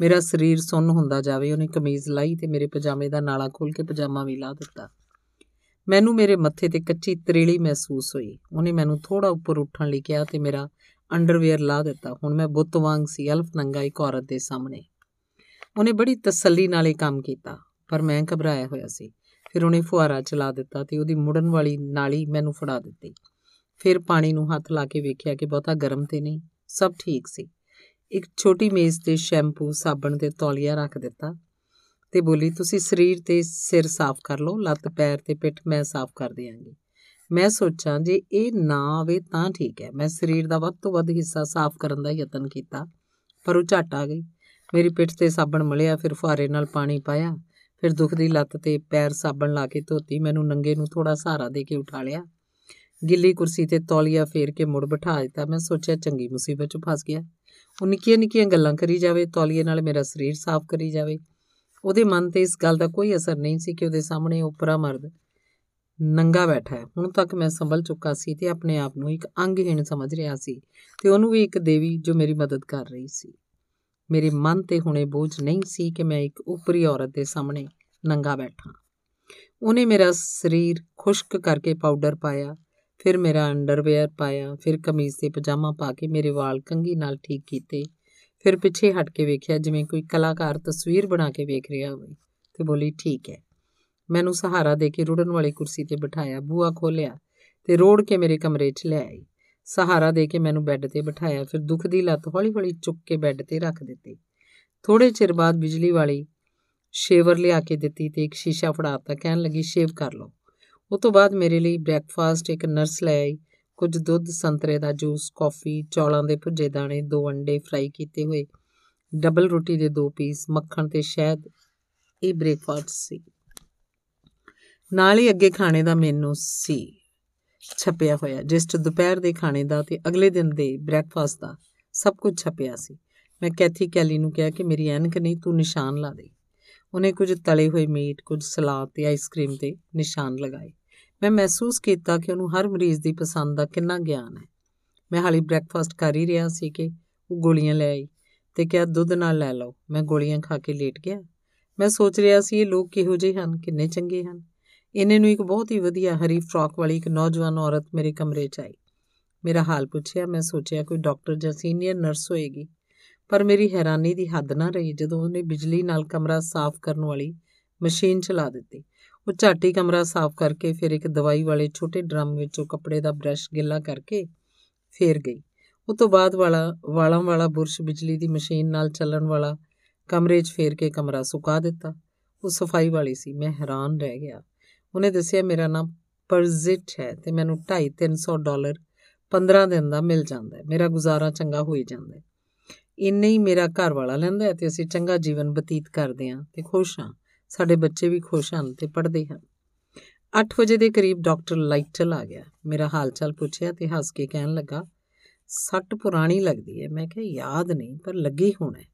ਮੇਰਾ ਸਰੀਰ ਸੁੰਨ ਹੁੰਦਾ ਜਾਵੇ, ਉਹਨੇ ਕਮੀਜ਼ ਲਾਈ ਤੇ ਮੇਰੇ ਪਜਾਮੇ ਦਾ ਨਾਲਾ ਖੋਲ ਕੇ ਪਜਾਮਾ ਵੀ ਲਾ ਦਿੱਤਾ। ਮੈਨੂੰ ਮੇਰੇ ਮੱਥੇ ਤੇ ਕੱਚੀ ਤਰੇਲੀ ਮਹਿਸੂਸ ਹੋਈ। ਉਹਨੇ ਮੈਨੂੰ ਥੋੜਾ ਉੱਪਰ ਉੱਠਣ ਲਈ ਕਿਹਾ ਤੇ ਮੇਰਾ ਅੰਡਰਵੇਅਰ ਲਾ ਦਿੱਤਾ। ਹੁਣ ਮੈਂ ਬੁੱਤ ਵਾਂਗ ਸੀ, ਅਲਫ ਨੰਗਾ ਇੱਕ ਔਰਤ ਦੇ ਸਾਹਮਣੇ। ਉਹਨੇ ਬੜੀ ਤਸੱਲੀ ਨਾਲ ਇਹ ਕੰਮ ਕੀਤਾ, ਪਰ ਮੈਂ ਘਬਰਾਇਆ ਹੋਇਆ ਸੀ। ਫਿਰ ਉਹਨੇ ਫੁਹਾਰਾ ਚਲਾ ਦਿੱਤਾ ਤੇ ਉਹਦੀ ਮੁੜਨ ਵਾਲੀ ਨਾਲੀ ਮੈਨੂੰ ਫੜਾ ਦਿੱਤੀ। ਫਿਰ ਪਾਣੀ ਨੂੰ ਹੱਥ ਲਾ ਕੇ ਵੇਖਿਆ ਕਿ ਬਹੁਤਾ ਗਰਮ ਤੇ ਨਹੀਂ, ਸਭ ਠੀਕ ਸੀ। ਇੱਕ ਛੋਟੀ ਮੇਜ਼ ਤੇ ਸ਼ੈਂਪੂ, ਸਾਬਣ ਤੇ ਤੌਲੀਆ ਰੱਖ ਦਿੱਤਾ ਤੇ ਬੋਲੀ, ਤੁਸੀਂ ਸਰੀਰ ਤੇ ਸਿਰ ਸਾਫ਼ ਕਰ ਲਓ, ਲੱਤ, ਪੈਰ ਤੇ ਪਿੱਠ ਮੈਂ ਸਾਫ਼ ਕਰ ਦਿਆਂਗੀ। ਮੈਂ ਸੋਚਾਂ ਜੇ ਇਹ ਨਾ ਆਵੇ ਤਾਂ ਠੀਕ ਹੈ। ਮੈਂ ਸਰੀਰ ਦਾ ਵੱਧ ਤੋਂ ਵੱਧ ਹਿੱਸਾ ਸਾਫ਼ ਕਰਨ ਦਾ ਯਤਨ ਕੀਤਾ, ਪਰ ਉਹ ਝਟ ਆ ਗਈ। ਮੇਰੀ ਪਿੱਠ ਤੇ ਸਾਬਣ ਮਲਿਆ, ਫਿਰ ਫੁਹਾਰੇ ਨਾਲ ਪਾਣੀ ਪਾਇਆ, ਫਿਰ ਦੁਖਦੀ ਲੱਤ ਤੇ ਪੈਰ ਸਾਬਣ ਲਾ ਕੇ ਧੋਤੀ, ਮੈਨੂੰ ਨੰਗੇ ਨੂੰ ਥੋੜਾ ਸਹਾਰਾ ਦੇ ਕੇ ਉਠਾ ਲਿਆ। ਗਿੱਲੀ ਕੁਰਸੀ ਤੇ ਤੌਲੀਆ ਫੇਰ ਕੇ ਮੁੜ ਬਿਠਾ ਦਿੱਤਾ। ਮੈਂ ਸੋਚਿਆ ਚੰਗੀ ਮੁਸੀਬਤ 'ਚ ਫਸ ਗਿਆ। ਉਹ ਨਿੱਕੀਆਂ ਨਿੱਕੀਆਂ ਗੱਲਾਂ ਕਰੀ ਜਾਵੇ, ਤੌਲੀਏ ਨਾਲ ਮੇਰਾ ਸਰੀਰ ਸਾਫ਼ ਕਰੀ ਜਾਵੇ। ਉਹਦੇ ਮਨ ਤੇ ਇਸ ਗੱਲ ਦਾ ਕੋਈ ਅਸਰ ਨਹੀਂ ਸੀ ਕਿ ਉਹਦੇ ਸਾਹਮਣੇ ਉਪਰਾ ਮਰਦ ਨੰਗਾ ਬੈਠਾ ਹੈ। ਹੁਣ ਤੱਕ ਮੈਂ ਸੰਭਲ ਚੁੱਕਾ ਸੀ ਤੇ ਆਪਣੇ ਆਪ ਨੂੰ ਇੱਕ ਅੰਗਹੀਣ ਸਮਝ ਰਿਹਾ ਸੀ ਤੇ ਉਹਨੂੰ ਵੀ ਇੱਕ ਦੇਵੀ ਜੋ ਮੇਰੀ ਮਦਦ ਕਰ ਰਹੀ ਸੀ। ਮੇਰੇ ਮਨ ਤੇ ਹੁਣੇ ਬੋਝ ਨਹੀਂ ਸੀ ਕਿ ਮੈਂ ਇੱਕ ਉਪਰੀ ਔਰਤ ਦੇ ਸਾਹਮਣੇ ਨੰਗਾ ਬੈਠਾ। ਉਹਨੇ ਮੇਰਾ ਸਰੀਰ ਖੁਸ਼ਕ ਕਰਕੇ ਪਾਊਡਰ ਪਾਇਆ ਫਿਰ ਮੇਰਾ ਅੰਡਰਵੇਅਰ ਪਾਇਆ, ਫਿਰ ਕਮੀਜ਼ ਤੇ ਪਜਾਮਾ ਪਾ ਕੇ ਮੇਰੇ ਵਾਲ ਕੰਗੀ ਨਾਲ ਠੀਕ ਕੀਤੇ। ਫਿਰ ਪਿੱਛੇ ਹਟ ਕੇ ਵੇਖਿਆ ਜਿਵੇਂ ਕੋਈ ਕਲਾਕਾਰ ਤਸਵੀਰ ਬਣਾ ਕੇ ਵੇਖ ਰਿਹਾ ਹੋਵੇ ਤੇ ਬੋਲੀ, ਠੀਕ ਹੈ। ਮੈਨੂੰ ਸਹਾਰਾ ਦੇ ਕੇ ਰੁੜਨ ਵਾਲੀ ਕੁਰਸੀ ਤੇ ਬਿਠਾਇਆ ਬੂਆ ਖੋਲਿਆ ਤੇ ਰੋੜ ਕੇ ਮੇਰੇ ਕਮਰੇ 'ਚ ਲੈ ਆਈ। ਸਹਾਰਾ ਦੇ ਕੇ ਮੈਨੂੰ ਬੈੱਡ ਤੇ ਬਿਠਾਇਆ, ਫਿਰ ਦੁੱਖ ਦੀ ਲੱਤ ਹੌਲੀ-ਹੌਲੀ ਚੁੱਕ ਕੇ ਬੈੱਡ ਤੇ ਰੱਖ ਦਿੱਤੀ। ਥੋੜੇ ਚਿਰ ਬਾਅਦ ਬਿਜਲੀ ਵਾਲੀ ਸ਼ੇਵਰ ਲਿਆ ਕੇ ਦਿੱਤੀ ਤੇ ਇੱਕ ਸ਼ੀਸ਼ਾ ਫੜਾਤਾ, ਕਹਿਣ ਲੱਗੀ, ਸ਼ੇਵ ਕਰ ਲਓ। ਉਹ ਤੋਂ ਬਾਅਦ ਮੇਰੇ ਲਈ ਬ੍ਰੈਕਫਾਸਟ ਇੱਕ ਨਰਸ ਲੈ ਆਈ। ਕੁਝ ਦੁੱਧ, ਸੰਤਰੇ ਦਾ ਜੂਸ ਕਾਫੀ ਚੌਲਾਂ ਦੇ ਭੁੱਜੇ ਦਾਣੇ, ਦੋ ਅੰਡੇ ਫਰਾਈ ਕੀਤੇ ਹੋਏ। ਡਬਲ ਰੋਟੀ ਦੇ ਦੋ ਪੀਸ ਮੱਖਣ ਤੇ ਸ਼ਹਿਦ। ਇਹ ਬ੍ਰੇਕਫਾਸਟ ਸੀ। ਨਾਲ ਹੀ ਅੱਗੇ ਖਾਣੇ ਦਾ ਮੈਨੂ ਸੀ। ਛਪਿਆ ਹੋਇਆ। ਜਿਸ 'ਚ ਦੁਪਹਿਰ ਦੇ ਖਾਣੇ ਦਾ ਤੇ ਅਗਲੇ ਦਿਨ ਦੇ ਬ੍ਰੈਕਫਾਸਟ ਦਾ ਸਭ ਕੁਝ ਛਪਿਆ ਸੀ। ਮੈਂ ਕੈਥੀ ਕੈਲੀ ਨੂੰ ਕਿਹਾ ਕਿ ਮੇਰੀ ਐਨਕ ਨਹੀਂ, ਤੂੰ ਨਿਸ਼ਾਨ ਲਾ ਦੇ। ਉਹਨੇ ਕੁਝ ਤਲੇ ਹੋਏ ਮੀਟ, ਕੁਝ ਸਲਾਦ ਤੇ ਆਈਸਕ੍ਰੀਮ ਤੇ ਨਿਸ਼ਾਨ ਲਗਾਏ। ਮੈਂ ਮਹਿਸੂਸ ਕੀਤਾ ਕਿ ਉਹਨੂੰ ਹਰ ਮਰੀਜ਼ ਦੀ ਪਸੰਦ ਦਾ ਕਿੰਨਾ ਗਿਆਨ ਹੈ। ਮੈਂ ਹਾਲੀ ਬ੍ਰੈਕਫਾਸਟ ਕਰ ਹੀ ਰਿਹਾ ਸੀ ਕਿ ਉਹ ਗੋਲੀਆਂ ਲੈ ਆਈ ਤੇ ਕਿਹਾ, ਦੁੱਧ ਨਾਲ ਲੈ ਲਓ। ਮੈਂ ਗੋਲੀਆਂ ਖਾ ਕੇ ਲੇਟ ਗਿਆ। ਮੈਂ ਸੋਚ ਰਿਹਾ ਸੀ, ਇਹ ਲੋਕ ਕਿਹੋ ਜਿਹੇ ਹਨ, ਕਿੰਨੇ ਚੰਗੇ ਹਨ? ਇਹਨੇ ਨੂੰ ਇੱਕ ਬਹੁਤ ਹੀ ਵਧੀਆ ਹਰੀ ਫਰਾਕ ਵਾਲੀ ਇੱਕ ਨੌਜਵਾਨ ਔਰਤ ਮੇਰੇ ਕਮਰੇ 'ਚ ਆਈ। ਮੇਰਾ ਹਾਲ ਪੁੱਛਿਆ, ਮੈਂ ਸੋਚਿਆ, ਕੋਈ ਡਾਕਟਰ ਜਾਂ ਸੀਨੀਅਰ ਨਰਸ ਹੋਏਗੀ? ਪਰ ਮੇਰੀ ਹੈਰਾਨੀ ਦੀ ਹੱਦ ਨਾ ਰਹੀ ਜਦੋਂ ਉਹਨੇ ਬਿਜਲੀ ਨਾਲ ਕਮਰਾ ਸਾਫ਼ ਕਰਨ ਵਾਲੀ ਮਸ਼ੀਨ ਚਲਾ ਦਿੱਤੀ। ਉਹ ਝਾਟੀ ਕਮਰਾ ਸਾਫ਼ ਕਰਕੇ ਫਿਰ ਇੱਕ ਦਵਾਈ ਵਾਲੇ ਛੋਟੇ ਡਰਮ ਵਿੱਚੋਂ ਕੱਪੜੇ ਦਾ ਬ੍ਰਸ਼ ਗਿੱਲਾ ਕਰਕੇ ਫੇਰ ਗਈ। ਉਸ ਤੋਂ ਬਾਅਦ ਵਾਲਾ, ਵਾਲਾਂ ਵਾਲਾ ਬੁਰਸ਼ ਬਿਜਲੀ ਦੀ ਮਸ਼ੀਨ ਨਾਲ ਚੱਲਣ ਵਾਲਾ ਕਮਰੇ 'ਚ ਫੇਰ ਕੇ ਕਮਰਾ ਸੁਕਾ ਦਿੱਤਾ। ਉਹ ਸਫ਼ਾਈ ਵਾਲੀ ਸੀ, ਮੈਂ ਹੈਰਾਨ ਰਹਿ ਗਿਆ। ਉਹਨੇ ਦੱਸਿਆ, ਮੇਰਾ ਨਾਮ ਪਰਜ਼ਿਟ ਹੈ ਤੇ ਮੈਨੂੰ 2.5 300 ਡਾਲਰ 15 ਦਿਨ ਦਾ ਮਿਲ ਜਾਂਦਾ ਹੈ। ਮੇਰਾ ਗੁਜ਼ਾਰਾ ਚੰਗਾ ਹੋਈ ਜਾਂਦਾ ਹੈ। ਇੰਨੇ ਹੀ ਮੇਰਾ ਘਰ ਵਾਲਾ ਲੈਂਦਾ ਹੈ ਤੇ ਅਸੀਂ ਚੰਗਾ ਜੀਵਨ ਬਤੀਤ ਕਰਦੇ ਹਾਂ ਤੇ ਖੁਸ਼ ਹਾਂ। ਸਾਡੇ ਬੱਚੇ ਵੀ ਖੁਸ਼ ਹਨ ਤੇ ਪੜ੍ਹਦੇ ਹਨ। 8 ਵਜੇ ਦੇ ਕਰੀਬ ਡਾਕਟਰ ਲਾਈਟਲ ਆ ਗਿਆ। ਮੇਰਾ ਹਾਲ ਚਾਲ ਪੁੱਛਿਆ ਤੇ ਹੱਸ ਕੇ ਕਹਿਣ ਲੱਗਾ, ਸੱਟ ਪੁਰਾਣੀ ਲੱਗਦੀ ਹੈ ਮੈਂ ਕਿਹਾ, ਯਾਦ ਨਹੀਂ, ਪਰ ਲੱਗੀ ਹੋਣਾ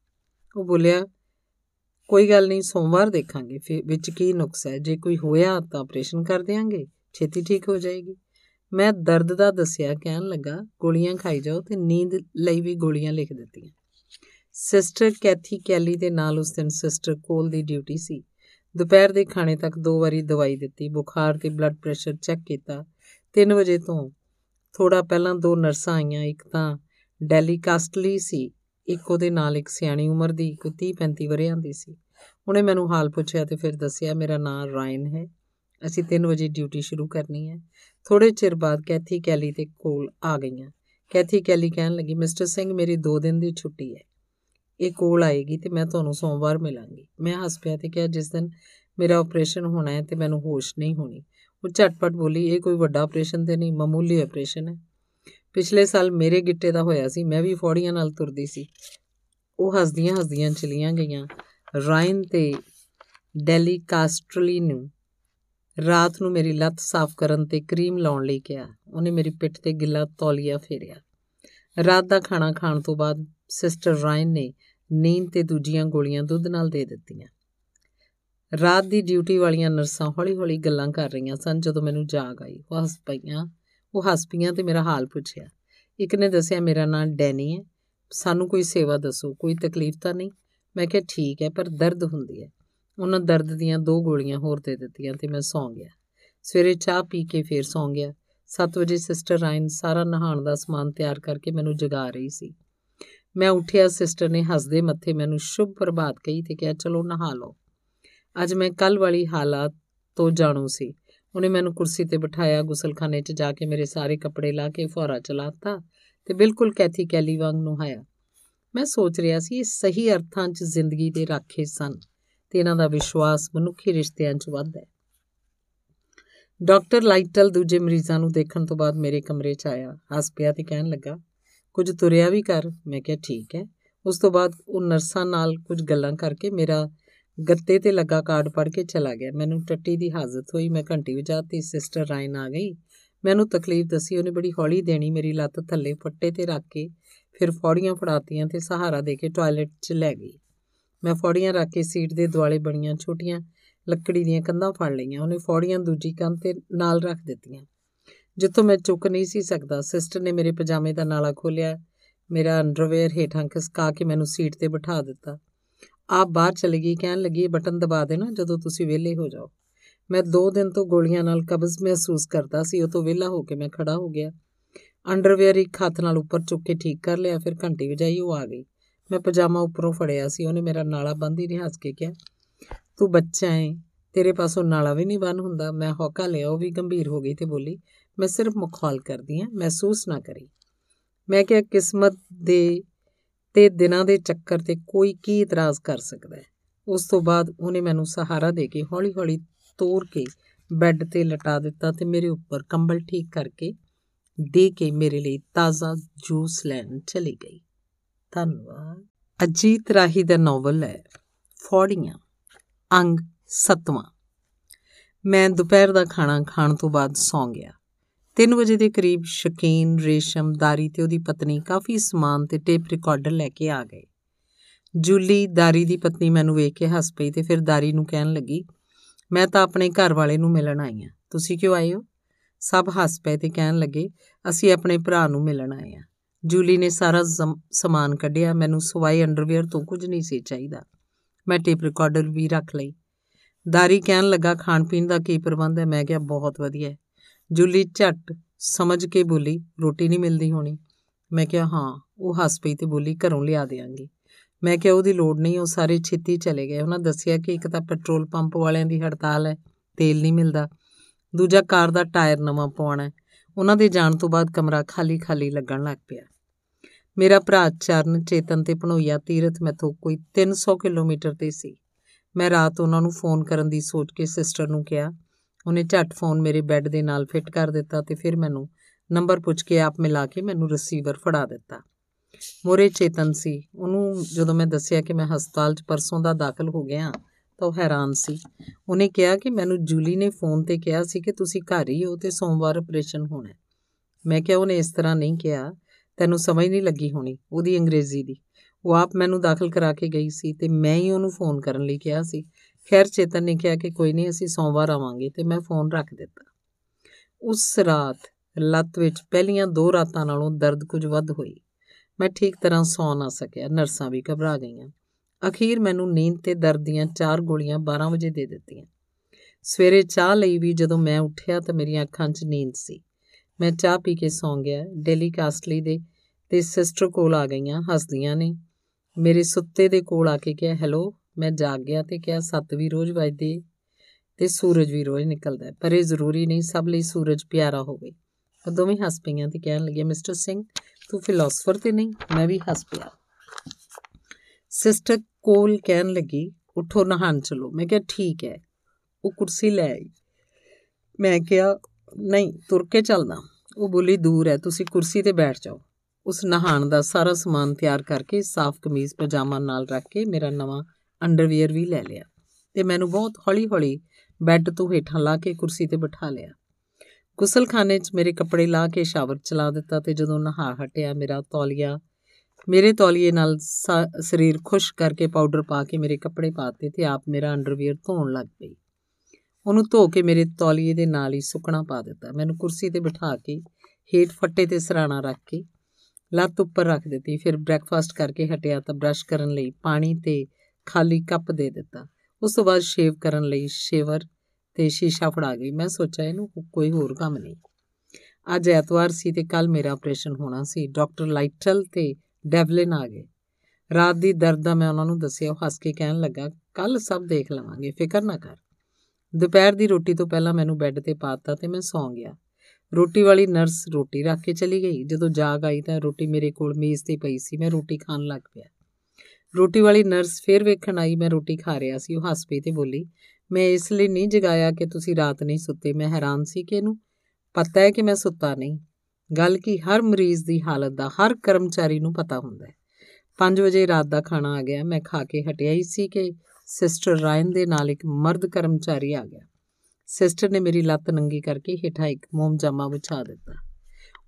ਉਹ ਬੋਲਿਆ, ਕੋਈ ਗੱਲ ਨਹੀਂ, ਸੋਮਵਾਰ ਦੇਖਾਂਗੇ। ਫਿਰ ਵਿੱਚ ਕੀ ਨੁਕਸ ਹੈ ਜੇ ਕੋਈ ਹੋਇਆ ਤਾਂ ਆਪਰੇਸ਼ਨ ਕਰ ਦੇਾਂਗੇ ਛੇਤੀ ਠੀਕ ਹੋ ਜਾਏਗੀ। ਮੈਂ ਦਰਦ ਦਾ ਦੱਸਿਆ, ਕਹਿਣ ਲੱਗਾ, ਗੋਲੀਆਂ ਖਾਈ ਜਾਓ ਤੇ ਨੀਂਦ ਲਈ ਵੀ ਗੋਲੀਆਂ ਲਿਖ ਦਿੱਤੀਆਂ। ਸਿਸਟਰ ਕੈਥੀ ਕੈਲੀ ਦੇ ਨਾਲ ਉਸ ਦਿਨ ਸਿਸਟਰ ਕੋਲ ਦੀ ਡਿਊਟੀ ਸੀ। ਦੁਪਹਿਰ ਦੇ ਖਾਣੇ ਤੱਕ ਦੋ ਵਾਰੀ ਦਵਾਈ ਦਿੱਤੀ, ਬੁਖਾਰ ਤੇ ਬਲੱਡ ਪ੍ਰੈਸ਼ਰ ਚੈੱਕ ਕੀਤਾ। 3 ਵਜੇ ਤੋਂ ਥੋੜਾ ਪਹਿਲਾਂ ਦੋ ਨਰਸਾਂ ਆਈਆਂ, ਇੱਕ ਤਾਂ ਡੈਲੀ ਕਾਸਟਲੀ ਸੀ, ਇੱਕ ਉਹਦੇ ਨਾਲ ਇੱਕ ਸਿਆਣੀ ਉਮਰ ਦੀ ਕੋਈ 30 35 ਵਰਿਆਂ ਦੀ ਸੀ। ਉਹਨੇ ਮੈਨੂੰ ਹਾਲ ਪੁੱਛਿਆ ਤੇ ਫਿਰ ਦੱਸਿਆ, ਮੇਰਾ ਨਾਮ ਰਾਇਨ ਹੈ, ਅਸੀਂ 3 ਵਜੇ ਡਿਊਟੀ ਸ਼ੁਰੂ ਕਰਨੀ ਹੈ। ਥੋੜੇ ਚਿਰ ਬਾਅਦ ਕੈਥੀ ਕੈਲੀ ਤੇ ਕੋਲ ਆ ਗਈਆਂ। ਕੈਥੀ ਕੈਲੀ ਕਹਿਣ ਲੱਗੀ, ਮਿਸਟਰ ਸਿੰਘ, ਮੇਰੀ 2 ਦਿਨ ਦੀ ਛੁੱਟੀ ਹੈ। ਇਹ ਕੋਲ ਆਏਗੀ ਤੇ ਮੈਂ ਤੁਹਾਨੂੰ ਸੋਮਵਾਰ ਮਿਲਾਂਗੀ। ਮੈਂ ਹੱਸ ਪਿਆ ਤੇ ਕਿਹਾ, ਜਿਸ ਦਿਨ ਮੇਰਾ ਆਪਰੇਸ਼ਨ ਹੋਣਾ ਹੈ ਤੇ ਮੈਨੂੰ ਹੋਸ਼ ਨਹੀਂ ਹੋਣੀ। ਉਹ ਝਟਪਟ ਬੋਲੀ, ਇਹ ਕੋਈ ਵੱਡਾ ਆਪਰੇਸ਼ਨ ਤੇ ਨਹੀਂ, ਮਾਮੂਲੀ ਆਪਰੇਸ਼ਨ ਹੈ। ਪਿਛਲੇ ਸਾਲ ਮੇਰੇ ਗਿੱਟੇ ਦਾ ਹੋਇਆ ਸੀ, ਮੈਂ ਵੀ ਫੌੜੀਆਂ ਨਾਲ ਤੁਰਦੀ ਸੀ। ਉਹ ਹੱਸਦੀਆਂ ਹੱਸਦੀਆਂ ਚਲੀਆਂ ਗਈਆਂ। ਰਾਇਨ ਤੇ ਡੈਲੀ ਕਾਸਟਰਲੀ ਨੂੰ ਰਾਤ ਨੂੰ ਮੇਰੀ ਲੱਤ ਸਾਫ਼ ਕਰਨ ਤੇ ਕਰੀਮ ਲਾਉਣ ਲਈ ਕਿਹਾ। ਉਹਨੇ ਮੇਰੀ ਪਿੱਠ ਤੇ ਗਿੱਲਾ ਤੌਲੀਆ ਫੇਰਿਆ। ਰਾਤ ਦਾ ਖਾਣਾ ਖਾਣ ਤੋਂ ਬਾਅਦ ਸਿਸਟਰ ਰਾਇਨ ਨੇ ਨੀਂਦ ਤੇ ਦੂਜੀਆਂ ਗੋਲੀਆਂ ਦੁੱਧ ਨਾਲ ਦੇ ਦਿੱਤੀਆਂ। ਰਾਤ ਦੀ ਡਿਊਟੀ ਵਾਲੀਆਂ ਨਰਸਾਂ ਹੌਲੀ-ਹੌਲੀ ਗੱਲਾਂ ਕਰ ਰਹੀਆਂ ਸਨ ਜਦੋਂ ਮੈਨੂੰ ਜਾਗ ਆਈ। ਉਹ ਹੱਸ ਪਈਆਂ, ਉਹ ਹੱਸ ਪਈਆਂ ਤੇ ਮੇਰਾ ਹਾਲ ਪੁੱਛਿਆ। ਇੱਕ ਨੇ ਦੱਸਿਆ, ਮੇਰਾ ਨਾਮ ਡੈਨੀ ਹੈ, ਸਾਨੂੰ ਕੋਈ ਸੇਵਾ ਦੱਸੋ, ਕੋਈ ਤਕਲੀਫ ਤਾਂ ਨਹੀਂ? ਮੈਂ ਕਿਹਾ, ਠੀਕ ਹੈ, ਪਰ ਦਰਦ ਹੁੰਦੀ ਹੈ। ਉਹਨਾਂ ਦਰਦ ਦੀਆਂ ਦੋ ਗੋਲੀਆਂ ਹੋਰ ਦੇ ਦਿੱਤੀਆਂ ਤੇ ਮੈਂ ਸੌਂ ਗਿਆ। ਸਵੇਰੇ ਚਾਹ ਪੀ ਕੇ ਫੇਰ ਸੌਂ ਗਿਆ। 7 ਵਜੇ ਸਿਸਟਰ ਰਾਇਨ ਸਾਰਾ ਨਹਾਉਣ ਦਾ ਸਮਾਨ ਤਿਆਰ ਕਰਕੇ ਮੈਨੂੰ ਜਗਾ ਰਹੀ ਸੀ। ਮੈਂ ਉੱਠਿਆ, ਸਿਸਟਰ ਨੇ ਹੱਸਦੇ ਮੱਥੇ ਮੈਨੂੰ ਸ਼ੁਭ ਪ੍ਰਭਾਤ ਕਹੀ ਤੇ ਕਿਹਾ, ਚਲੋ ਨਹਾ ਲਓ। ਅੱਜ ਮੈਂ ਕੱਲ ਵਾਲੀ ਹਾਲਾਤ ਤੋਂ ਜਾਣੂ ਸੀ। ਉਹਨੇ ਮੈਨੂੰ ਕੁਰਸੀ ਤੇ ਬਿਠਾਇਆ, ਗੁਸਲਖਾਨੇ 'ਚ ਜਾ ਕੇ ਮੇਰੇ ਸਾਰੇ ਕੱਪੜੇ ਲਾ ਕੇ ਫੁਹਾਰਾ ਚਲਾਤਾ ਤੇ ਬਿਲਕੁਲ ਕੈਥੀ ਕੈਲੀ ਵਾਂਗ ਨੁਹਾਇਆ। ਮੈਂ ਸੋਚ ਰਿਹਾ ਸੀ, ਇਹ ਸਹੀ ਅਰਥਾਂ 'ਚ ਜ਼ਿੰਦਗੀ ਦੇ ਰਾਖੇ ਸਨ ਤੇ ਇਹਨਾਂ ਦਾ ਵਿਸ਼ਵਾਸ ਮਨੁੱਖੀ ਰਿਸ਼ਤਿਆਂ 'ਚ ਵੱਧਦਾ ਹੈ। ਡਾਕਟਰ ਲਾਈਟਲ ਦੂਜੇ ਮਰੀਜ਼ਾਂ ਨੂੰ ਦੇਖਣ ਤੋਂ ਬਾਅਦ ਮੇਰੇ ਕਮਰੇ 'ਚ ਆਇਆ, ਹੱਸ ਪਿਆ ਤੇ ਕਹਿਣ ਲੱਗਾ ਕੁਝ ਤੁਰਿਆ ਵੀ ਕਰ। ਮੈਂ ਕਿਹਾ, ਠੀਕ ਹੈ। ਉਸ ਤੋਂ ਬਾਅਦ ਉਹ ਨਰਸਾਂ ਨਾਲ ਕੁਝ ਗੱਲਾਂ ਕਰਕੇ ਮੇਰਾ ਗੱਤੇ ਤੇ ਲੱਗਾ ਕਾਰਡ ਪੜ੍ਹ ਕੇ ਚਲਾ ਗਿਆ। ਮੈਨੂੰ ਟੱਟੀ ਦੀ ਹਾਜ਼ਤ ਹੋਈ। ਮੈਂ ਘੰਟੀ ਵਜਾਤੀ ਸਿਸਟਰ ਰਾਇਨ ਆ ਗਈ। ਮੈਨੂੰ ਤਕਲੀਫ ਦੱਸੀ। ਉਹਨੇ ਬੜੀ ਹੌਲੀ ਦੇਣੀ ਮੇਰੀ ਲੱਤ ਥੱਲੇ ਫੱਟੇ ਤੇ ਰੱਖ ਕੇ ਫਿਰ ਫੌੜੀਆਂ ਫੜਾਤੀਆਂ ਤੇ ਸਹਾਰਾ ਦੇ ਕੇ ਟਾਇਲਟ 'ਚ ਲੈ ਗਈ। ਮੈਂ ਫੌੜੀਆਂ ਰੱਖ ਕੇ ਸੀਟ ਦੇ ਦੁਆਲੇ ਬਣੀਆਂ ਛੋਟੀਆਂ ਲੱਕੜੀ ਦੀਆਂ ਕੰਧਾਂ ਫੜ ਲਈਆਂ। ਉਹਨੇ ਫੌੜੀਆਂ ਦੂਜੀ ਕੰਧ ਤੇ ਨਾਲ ਰੱਖ ਦਿੱਤੀਆਂ। ਜਿੱਥੋਂ ਮੈਂ ਚੁੱਕ ਨਹੀਂ ਸੀ ਸਕਦਾ। ਸਿਸਟਰ ਨੇ ਮੇਰੇ ਪਜਾਮੇ ਦਾ ਨਾਲਾ ਖੋਲਿਆ ਮੇਰਾ ਅੰਡਰਵੇਅਰ ਹੇਠਾਂ ਖਿਸਕਾ ਕੇ ਮੈਨੂੰ ਸੀਟ ਤੇ ਬਿਠਾ ਦਿੱਤਾ। ਆਪ ਬਾਹਰ ਚਲੀ ਗਈ, ਕਹਿਣ ਲੱਗੀ, ਇਹ ਬਟਨ ਦਬਾ ਦੇਣਾ ਜਦੋਂ ਤੁਸੀਂ ਵਿਹਲੇ ਹੋ ਜਾਓ। ਮੈਂ 2 ਦਿਨ ਤੋਂ ਗੋਲੀਆਂ ਨਾਲ ਕਬਜ਼ ਮਹਿਸੂਸ ਕਰਦਾ ਸੀ। ਉਹ ਤੋਂ ਵਿਹਲਾ ਹੋ ਕੇ ਮੈਂ ਖੜਾ ਹੋ ਗਿਆ। ਅੰਡਰਵੇਅਰ ਇੱਕ ਹੱਥ ਨਾਲ ਉੱਪਰ ਚੁੱਕ ਕੇ ਠੀਕ ਕਰ ਲਿਆ। ਫਿਰ ਘੰਟੀ ਵਜਾਈ, ਉਹ ਆ ਗਈ। ਮੈਂ ਪਜਾਮਾ ਉੱਪਰੋਂ ਫੜਿਆ ਸੀ। ਉਹਨੇ ਮੇਰਾ ਨਾਲਾ ਬੰਦ ਹੀ ਨਹੀਂ ਹੱਸ ਕੇ ਕਿਹਾ, ਤੂੰ ਬੱਚਾ ਹੈ ਤੇਰੇ ਪਾਸੋਂ ਨਾਲਾ ਵੀ ਨਹੀਂ ਬੰਨ ਹੁੰਦਾ। ਮੈਂ ਹੌਕਾ ਲਿਆ। ਉਹ ਵੀ ਗੰਭੀਰ ਹੋ ਗਈ ਤੇ ਬੋਲੀ ਮੈਂ ਸਿਰਫ ਮਖੌਲ ਕਰਦੀ ਹਾਂ, ਮਹਿਸੂਸ ਨਾ ਕਰੀ। ਮੈਂ ਕਿਹਾ, ਕਿਸਮਤ ਦੇ ਤੇ ਦਿਨਾਂ ਦੇ ਚੱਕਰ ਤੇ ਕੋਈ ਕੀ ਇਤਰਾਜ਼ ਕਰ ਸਕਦਾ ਹੈ? ਉਸ ਤੋਂ ਬਾਅਦ ਉਹਨੇ ਮੈਨੂੰ ਸਹਾਰਾ ਦੇ ਕੇ ਹੌਲੀ-ਹੌਲੀ ਤੋੜ ਕੇ ਬੈੱਡ ਤੇ ਲਟਾ ਦਿੱਤਾ ਤੇ ਮੇਰੇ ਉੱਪਰ ਕੰਬਲ ਠੀਕ ਕਰਕੇ ਦੇ ਕੇ ਮੇਰੇ ਲਈ ਤਾਜ਼ਾ ਜੂਸ ਲੈਣ ਚਲੀ ਗਈ। ਧੰਨਵਾਦ। ਅਜੀਤ ਰਾਹੀ ਦਾ ਨੋਵਲ ਹੈ, ਫੌੜੀਆਂ, ਅੰਗ 7ਵਾਂ ਮੈਂ ਦੁਪਹਿਰ ਦਾ ਖਾਣਾ ਖਾਣ ਤੋਂ ਬਾਅਦ ਸੌਂ ਗਿਆ। 3 ਵਜੇ ਦੇ ਕਰੀਬ ਸ਼ਕੀਨ, ਰੇਸ਼ਮ, ਦਾਰੀ ਤੇ ਉਹਦੀ ਪਤਨੀ ਕਾਫੀ ਸਮਾਨ ਤੇ ਟੇਪ ਰਿਕਾਰਡਰ ਲੈ ਕੇ ਆ ਗਏ। ਜੂਲੀ, ਦਾਰੀ ਦੀ ਪਤਨੀ ਮੈਨੂੰ ਵੇਖ ਕੇ ਹੱਸ ਪਈ ਤੇ ਫਿਰ ਦਾਰੀ ਨੂੰ ਕਹਿਣ ਲੱਗੀ, ਮੈਂ ਤਾਂ ਆਪਣੇ ਘਰ ਵਾਲੇ ਨੂੰ ਮਿਲਣ ਆਈ ਆ। ਤੁਸੀਂ ਕਿਉਂ ਆਏ ਹੋ? ਸਭ ਹੱਸ ਪਏ ਤੇ ਕਹਿਣ ਲੱਗੇ, ਅਸੀਂ ਆਪਣੇ ਭਰਾ ਨੂੰ ਮਿਲਣ ਆਏ ਆ। ਜੂਲੀ ਨੇ ਸਾਰਾ ਸਮਾਨ ਕੱਢਿਆ। ਮੈਨੂੰ ਸਵਾਈ ਅੰਡਰਵੇਅਰ ਤੋਂ ਕੁਝ ਨਹੀਂ ਸੀ ਚਾਹੀਦਾ। ਮੈਂ ਟੇਪ ਰਿਕਾਰਡਰ ਵੀ ਰੱਖ ਲਈ। ਦਾਰੀ ਕਹਿਣ ਲੱਗਾ ਖਾਣ ਪੀਣ ਦਾ ਕੀ ਪ੍ਰਬੰਧ ਹੈ? ਮੈਂ ਕਿਹਾ, ਬਹੁਤ ਵਧੀਆ ਹੈ। ਜੁਲੀ ਝੱਟ ਸਮਝ ਕੇ ਬੋਲੀ, ਰੋਟੀ ਨਹੀਂ ਮਿਲਦੀ ਹੋਣੀ। ਮੈਂ ਕਿਹਾ, ਹਾਂ, ਉਹ ਹੱਸ ਪਈ ਤੇ ਬੋਲੀ, ਘਰੋਂ ਲਿਆ ਦੇਾਂਗੇ ਮੈਂ ਕਿਹਾ, ਉਹਦੀ ਲੋੜ ਨਹੀਂ, ਉਹ ਸਾਰੇ ਛੇਤੀ ਚਲੇ ਗਏ। ਉਹਨਾਂ ਦੱਸਿਆ ਕਿ ਇੱਕ ਤਾਂ ਪੈਟਰੋਲ ਪੰਪ ਵਾਲਿਆਂ ਦੀ ਹੜਤਾਲ ਹੈ, ਤੇਲ ਨਹੀਂ ਮਿਲਦਾ। ਦੂਜਾ, ਕਾਰ ਦਾ ਟਾਇਰ ਨਵਾਂ ਪਾਉਣਾ ਹੈ। ਉਹਨਾਂ ਦੇ ਜਾਣ ਤੋਂ ਬਾਅਦ ਕਮਰਾ ਖਾਲੀ-ਖਾਲੀ ਲੱਗਣ ਲੱਗ ਪਿਆ। ਮੇਰਾ ਭਰਾ ਚਰਨ, ਚੇਤਨ ਤੇ ਭਣੋਈਆ ਤੀਰਥ ਮੈਥੋਂ ਕੋਈ 300 ਕਿਲੋਮੀਟਰ ਤੇ ਸੀ। ਮੈਂ ਰਾਤ ਉਹਨਾਂ ਨੂੰ ਫੋਨ ਕਰਨ ਦੀ ਸੋਚ ਕੇ ਸਿਸਟਰ ਨੂੰ ਕਿਹਾ ਉਹਨੇ ਝੱਟ ਫੋਨ ਮੇਰੇ ਬੈੱਡ ਦੇ ਨਾਲ ਫਿੱਟ ਕਰ ਦਿੱਤਾ ਤੇ ਫਿਰ ਮੈਨੂੰ ਨੰਬਰ ਪੁੱਛ ਕੇ ਆਪ ਮਿਲਾ ਕੇ ਮੈਨੂੰ ਰਿਸੀਵਰ ਫੜਾ ਦਿੱਤਾ। ਮੋਰੇ ਚੇਤਨ ਸੀ। ਉਹਨੂੰ ਜਦੋਂ ਮੈਂ ਦੱਸਿਆ ਕਿ ਮੈਂ ਹਸਪਤਾਲ 'ਚ ਪਰਸੋਂ ਦਾ ਦਾਖਲ ਹੋ ਗਿਆ ਤਾਂ ਉਹ ਹੈਰਾਨ ਸੀ। ਉਹਨੇ ਕਿਹਾ ਕਿ ਮੈਨੂੰ ਜੂਲੀ ਨੇ ਫੋਨ ਤੇ ਕਿਹਾ ਸੀ ਕਿ ਤੁਸੀਂ ਘਰ ਹੀ ਹੋ ਤੇ ਸੋਮਵਾਰ ਆਪਰੇਸ਼ਨ ਹੋਣਾ। ਮੈਂ ਕਿਹਾ ਉਹਨੇ ਇਸ ਤਰ੍ਹਾਂ ਨਹੀਂ ਕਿਹਾ। ਤੈਨੂੰ ਸਮਝ ਨਹੀਂ ਲੱਗੀ ਹੋਣੀ। ਉਹਦੀ ਅੰਗਰੇਜ਼ੀ ਦੀ। ਉਹ ਆਪ ਮੈਨੂੰ ਦਾਖਲ ਕਰਾ ਕੇ ਗਈ ਸੀ ਤੇ ਮੈਂ ਹੀ ਉਹਨੂੰ ਫੋਨ ਕਰਨ ਲਈ ਕਿਹਾ ਸੀ। ਖੈਰ ਚੇਤਨ ਨੇ ਕਿਹਾ ਕਿ ਕੋਈ ਨਹੀਂ ਅਸੀਂ ਸੋਮਵਾਰ ਆਵਾਂਗੇ ਤੇ ਮੈਂ ਫੋਨ ਰੱਖ ਦਿੱਤਾ। ਉਸ ਰਾਤ ਲੱਤ ਵਿੱਚ ਪਹਿਲੀਆਂ ਦੋ ਰਾਤਾਂ ਨਾਲੋਂ ਦਰਦ ਕੁਝ ਵੱਧ ਹੋਈ। ਮੈਂ ਠੀਕ ਤਰ੍ਹਾਂ ਸੌ ਨਾ ਸਕਿਆ, ਨਰਸਾਂ ਵੀ ਘਬਰਾ ਗਈਆਂ। ਅਖੀਰ ਮੈਨੂੰ ਨੀਂਦ ਤੇ ਦਰਦ ਦੀਆਂ ਚਾਰ ਗੋਲੀਆਂ 12 ਵਜੇ ਦੇ ਦਿੱਤੀਆਂ। ਸਵੇਰੇ ਚਾਹ ਲਈ ਵੀ ਜਦੋਂ ਮੈਂ ਉੱਠਿਆ ਤਾਂ ਮੇਰੀਆਂ ਅੱਖਾਂ 'ਚ ਨੀਂਦ ਸੀ। ਮੈਂ ਚਾਹ ਪੀ ਕੇ ਸੌਂ ਗਿਆ, ਡੇਲੀ ਕਾਸਟਲੀ ਦੇ ਤੇ ਸਿਸਟਰ ਕੋਲ ਆ ਗਈਆਂ, ਹੱਸਦੀਆਂ ਨੇ। ਮੇਰੇ ਸੁੱਤੇ ਦੇ ਕੋਲ ਆ ਕੇ ਕਿਹਾ, ਹੈਲੋ ਮੈਂ ਜਾਗ ਗਿਆ ਤੇ ਕਿਹਾ, ਸੱਤ ਵੀ ਰੋਜ਼ ਵੱਜਦੇ ਤੇ ਸੂਰਜ ਵੀ ਰੋਜ਼ ਨਿਕਲਦਾ ਪਰ ਇਹ ਜ਼ਰੂਰੀ ਨਹੀਂ, ਸਭ ਲਈ ਸੂਰਜ ਪਿਆਰਾ ਹੋਵੇ। ਉਹ ਦੋਵੇਂ ਹੱਸ ਪਈਆਂ ਤੇ ਕਹਿਣ ਲੱਗੇ ਮਿਸਟਰ ਸਿੰਘ, ਤੂੰ ਫਿਲਾਸਫਰ ਤੇ ਨਹੀਂ, ਮੈਂ ਵੀ ਹੱਸ ਪਿਆ। ਸਿਸਟਰ ਕੋਲ ਕਹਿਣ ਲੱਗੀ, ਉਠੋ, ਨਹਾਣ ਚਲੋ। ਮੈਂ ਕਿਹਾ, ਠੀਕ ਹੈ। ਉਹ ਕੁਰਸੀ ਲੈ ਆਈ। ਮੈਂ ਕਿਹਾ, ਨਹੀਂ, ਤੁਰ ਕੇ ਚੱਲਦਾ। ਉਹ ਬੋਲੀ, ਦੂਰ ਹੈ, ਤੁਸੀਂ ਕੁਰਸੀ ਤੇ ਬੈਠ ਜਾਓ। ਉਸ ਨਹਾਣ ਦਾ ਸਾਰਾ ਸਮਾਨ ਤਿਆਰ ਕਰਕੇ ਸਾਫ਼ ਕਮੀਜ਼, ਪਜਾਮਾ ਨਾਲ ਰੱਖ ਕੇ ਮੇਰਾ ਨਵਾਂ ਅੰਡਰਵੇਅਰ ਵੀ ਲੈ ਲਿਆ ਤੇ ਮੈਨੂੰ ਬਹੁਤ ਹੌਲੀ-ਹੌਲੀ ਬੈੱਡ ਤੋਂ ਹੇਠਾਂ ਲਾ ਕੇ ਕੁਰਸੀ ਤੇ ਬਿਠਾ ਲਿਆ। ਗੁਸਲਖਾਨੇ 'ਚ ਮੇਰੇ ਕੱਪੜੇ ਲਾ ਕੇ ਸ਼ਾਵਰ ਚਲਾ ਦਿੱਤਾ ਤੇ ਜਦੋਂ ਨਹਾ ਹਟਿਆ ਮੇਰਾ ਤੌਲੀਆ, ਮੇਰੇ ਤੌਲੀਏ ਨਾਲ ਸਰੀਰ ਖੁਸ਼ ਕਰਕੇ ਪਾਊਡਰ ਪਾ ਕੇ ਮੇਰੇ ਕੱਪੜੇ ਪਾਤੇ ਤੇ ਆਪ ਮੇਰਾ ਅੰਡਰਵੇਅਰ ਧੋਣ ਲੱਗ ਪਈ। ਉਹਨੂੰ ਧੋ ਕੇ ਮੇਰੇ ਤੌਲੀਏ ਦੇ ਨਾਲ ਹੀ ਸੁੱਕਣਾ ਪਾ ਦਿੱਤਾ। ਮੈਨੂੰ ਕੁਰਸੀ ਤੇ ਬਿਠਾ ਕੇ ਹੇਠ ਫੱਟੇ ਤੇ ਸਰਾਣਾ ਰੱਖ ਕੇ ਲੱਤ ਉੱਪਰ ਰੱਖ ਦਿੱਤੀ। ਫਿਰ ਬ੍ਰੈਕਫਾਸਟ ਕਰਕੇ ਹਟਿਆ ਤਾਂ ਬ੍ਰਸ਼ ਕਰਨ ਲਈ ਪਾਣੀ ਤੇ ਖਾਲੀ ਕੱਪ ਦੇ ਦਿੱਤਾ। ਉਸ ਤੋਂ ਬਾਅਦ ਸ਼ੇਵ ਕਰਨ ਲਈ ਸ਼ੇਵਰ ਤੇ ਸ਼ੀਸ਼ਾ ਫੜਾ ਗਈ। ਮੈਂ ਸੋਚਿਆ, ਇਹਨੂੰ ਕੋਈ ਹੋਰ ਕੰਮ ਨਹੀਂ। ਅੱਜ ਐਤਵਾਰ ਸੀ ਤੇ ਕੱਲ ਮੇਰਾ ਆਪਰੇਸ਼ਨ ਹੋਣਾ ਸੀ। ਡਾਕਟਰ ਲਾਈਟਲ ਤੇ ਡੈਵਲਿਨ ਆ ਗਏ। ਰਾਤ ਦੀ ਦਰਦ ਦਾ ਮੈਂ ਉਹਨਾਂ ਨੂੰ ਦੱਸਿਆ। ਉਹ ਹੱਸ ਕੇ ਕਹਿਣ ਲੱਗਾ ਕੱਲ ਸਭ ਦੇਖ ਲਵਾਂਗੇ, ਫਿਕਰ ਨਾ ਕਰ। ਦੁਪਹਿਰ ਦੀ ਰੋਟੀ ਤੋਂ ਪਹਿਲਾਂ ਮੈਨੂੰ ਬੈੱਡ ਤੇ ਪਾਤਾ ਤੇ ਮੈਂ ਸੌਂ ਗਿਆ। ਰੋਟੀ ਵਾਲੀ ਨਰਸ ਰੋਟੀ ਰੱਖ ਕੇ ਚਲੀ ਗਈ। ਜਦੋਂ ਜਾਗ ਆਈ ਤਾਂ ਰੋਟੀ ਮੇਰੇ ਕੋਲ ਮੇਜ਼ ਤੇ ਪਈ ਸੀ। ਮੈਂ ਰੋਟੀ ਖਾਣ ਲੱਗ ਪਿਆ। ਰੋਟੀ ਵਾਲੀ ਨਰਸ ਫੇਰ ਵੇਖਣ ਆਈ, ਮੈਂ ਰੋਟੀ ਖਾ ਰਿਹਾ ਸੀ, ਉਹ ਹੱਸ ਪਈ ਤੇ ਬੋਲੀ, ਮੈਂ ਇਸ ਲਈ ਨਹੀਂ ਜਗਾਇਆ ਕਿ ਤੁਸੀਂ ਰਾਤ ਨਹੀਂ ਸੁੱਤੇ, ਮੈਂ ਹੈਰਾਨ ਸੀ ਕਿ ਇਹਨੂੰ ਪਤਾ ਹੈ ਕਿ ਮੈਂ ਸੁੱਤਾ ਨਹੀਂ। ਗੱਲ ਕੀ, ਹਰ ਮਰੀਜ਼ ਦੀ ਹਾਲਤ ਦਾ, ਹਰ ਕਰਮਚਾਰੀ ਨੂੰ ਪਤਾ ਹੁੰਦਾ ਹੈ। 5 ਵਜੇ ਰਾਤ ਦਾ ਖਾਣਾ ਆ ਗਿਆ, ਮੈਂ ਖਾ ਕੇ ਹਟਿਆ ਹੀ ਸੀ ਕਿ ਸਿਸਟਰ ਰਾਇਨ ਦੇ ਨਾਲ ਇੱਕ ਮਰਦ ਕਰਮਚਾਰੀ ਆ ਗਿਆ। ਸਿਸਟਰ ਨੇ ਮੇਰੀ ਲੱਤ ਨੰਗੀ ਕਰਕੇ ਹੇਠਾਂ ਇੱਕ ਮੋਮ ਜਾਮਾ ਵਿਛਾ ਦਿੱਤਾ।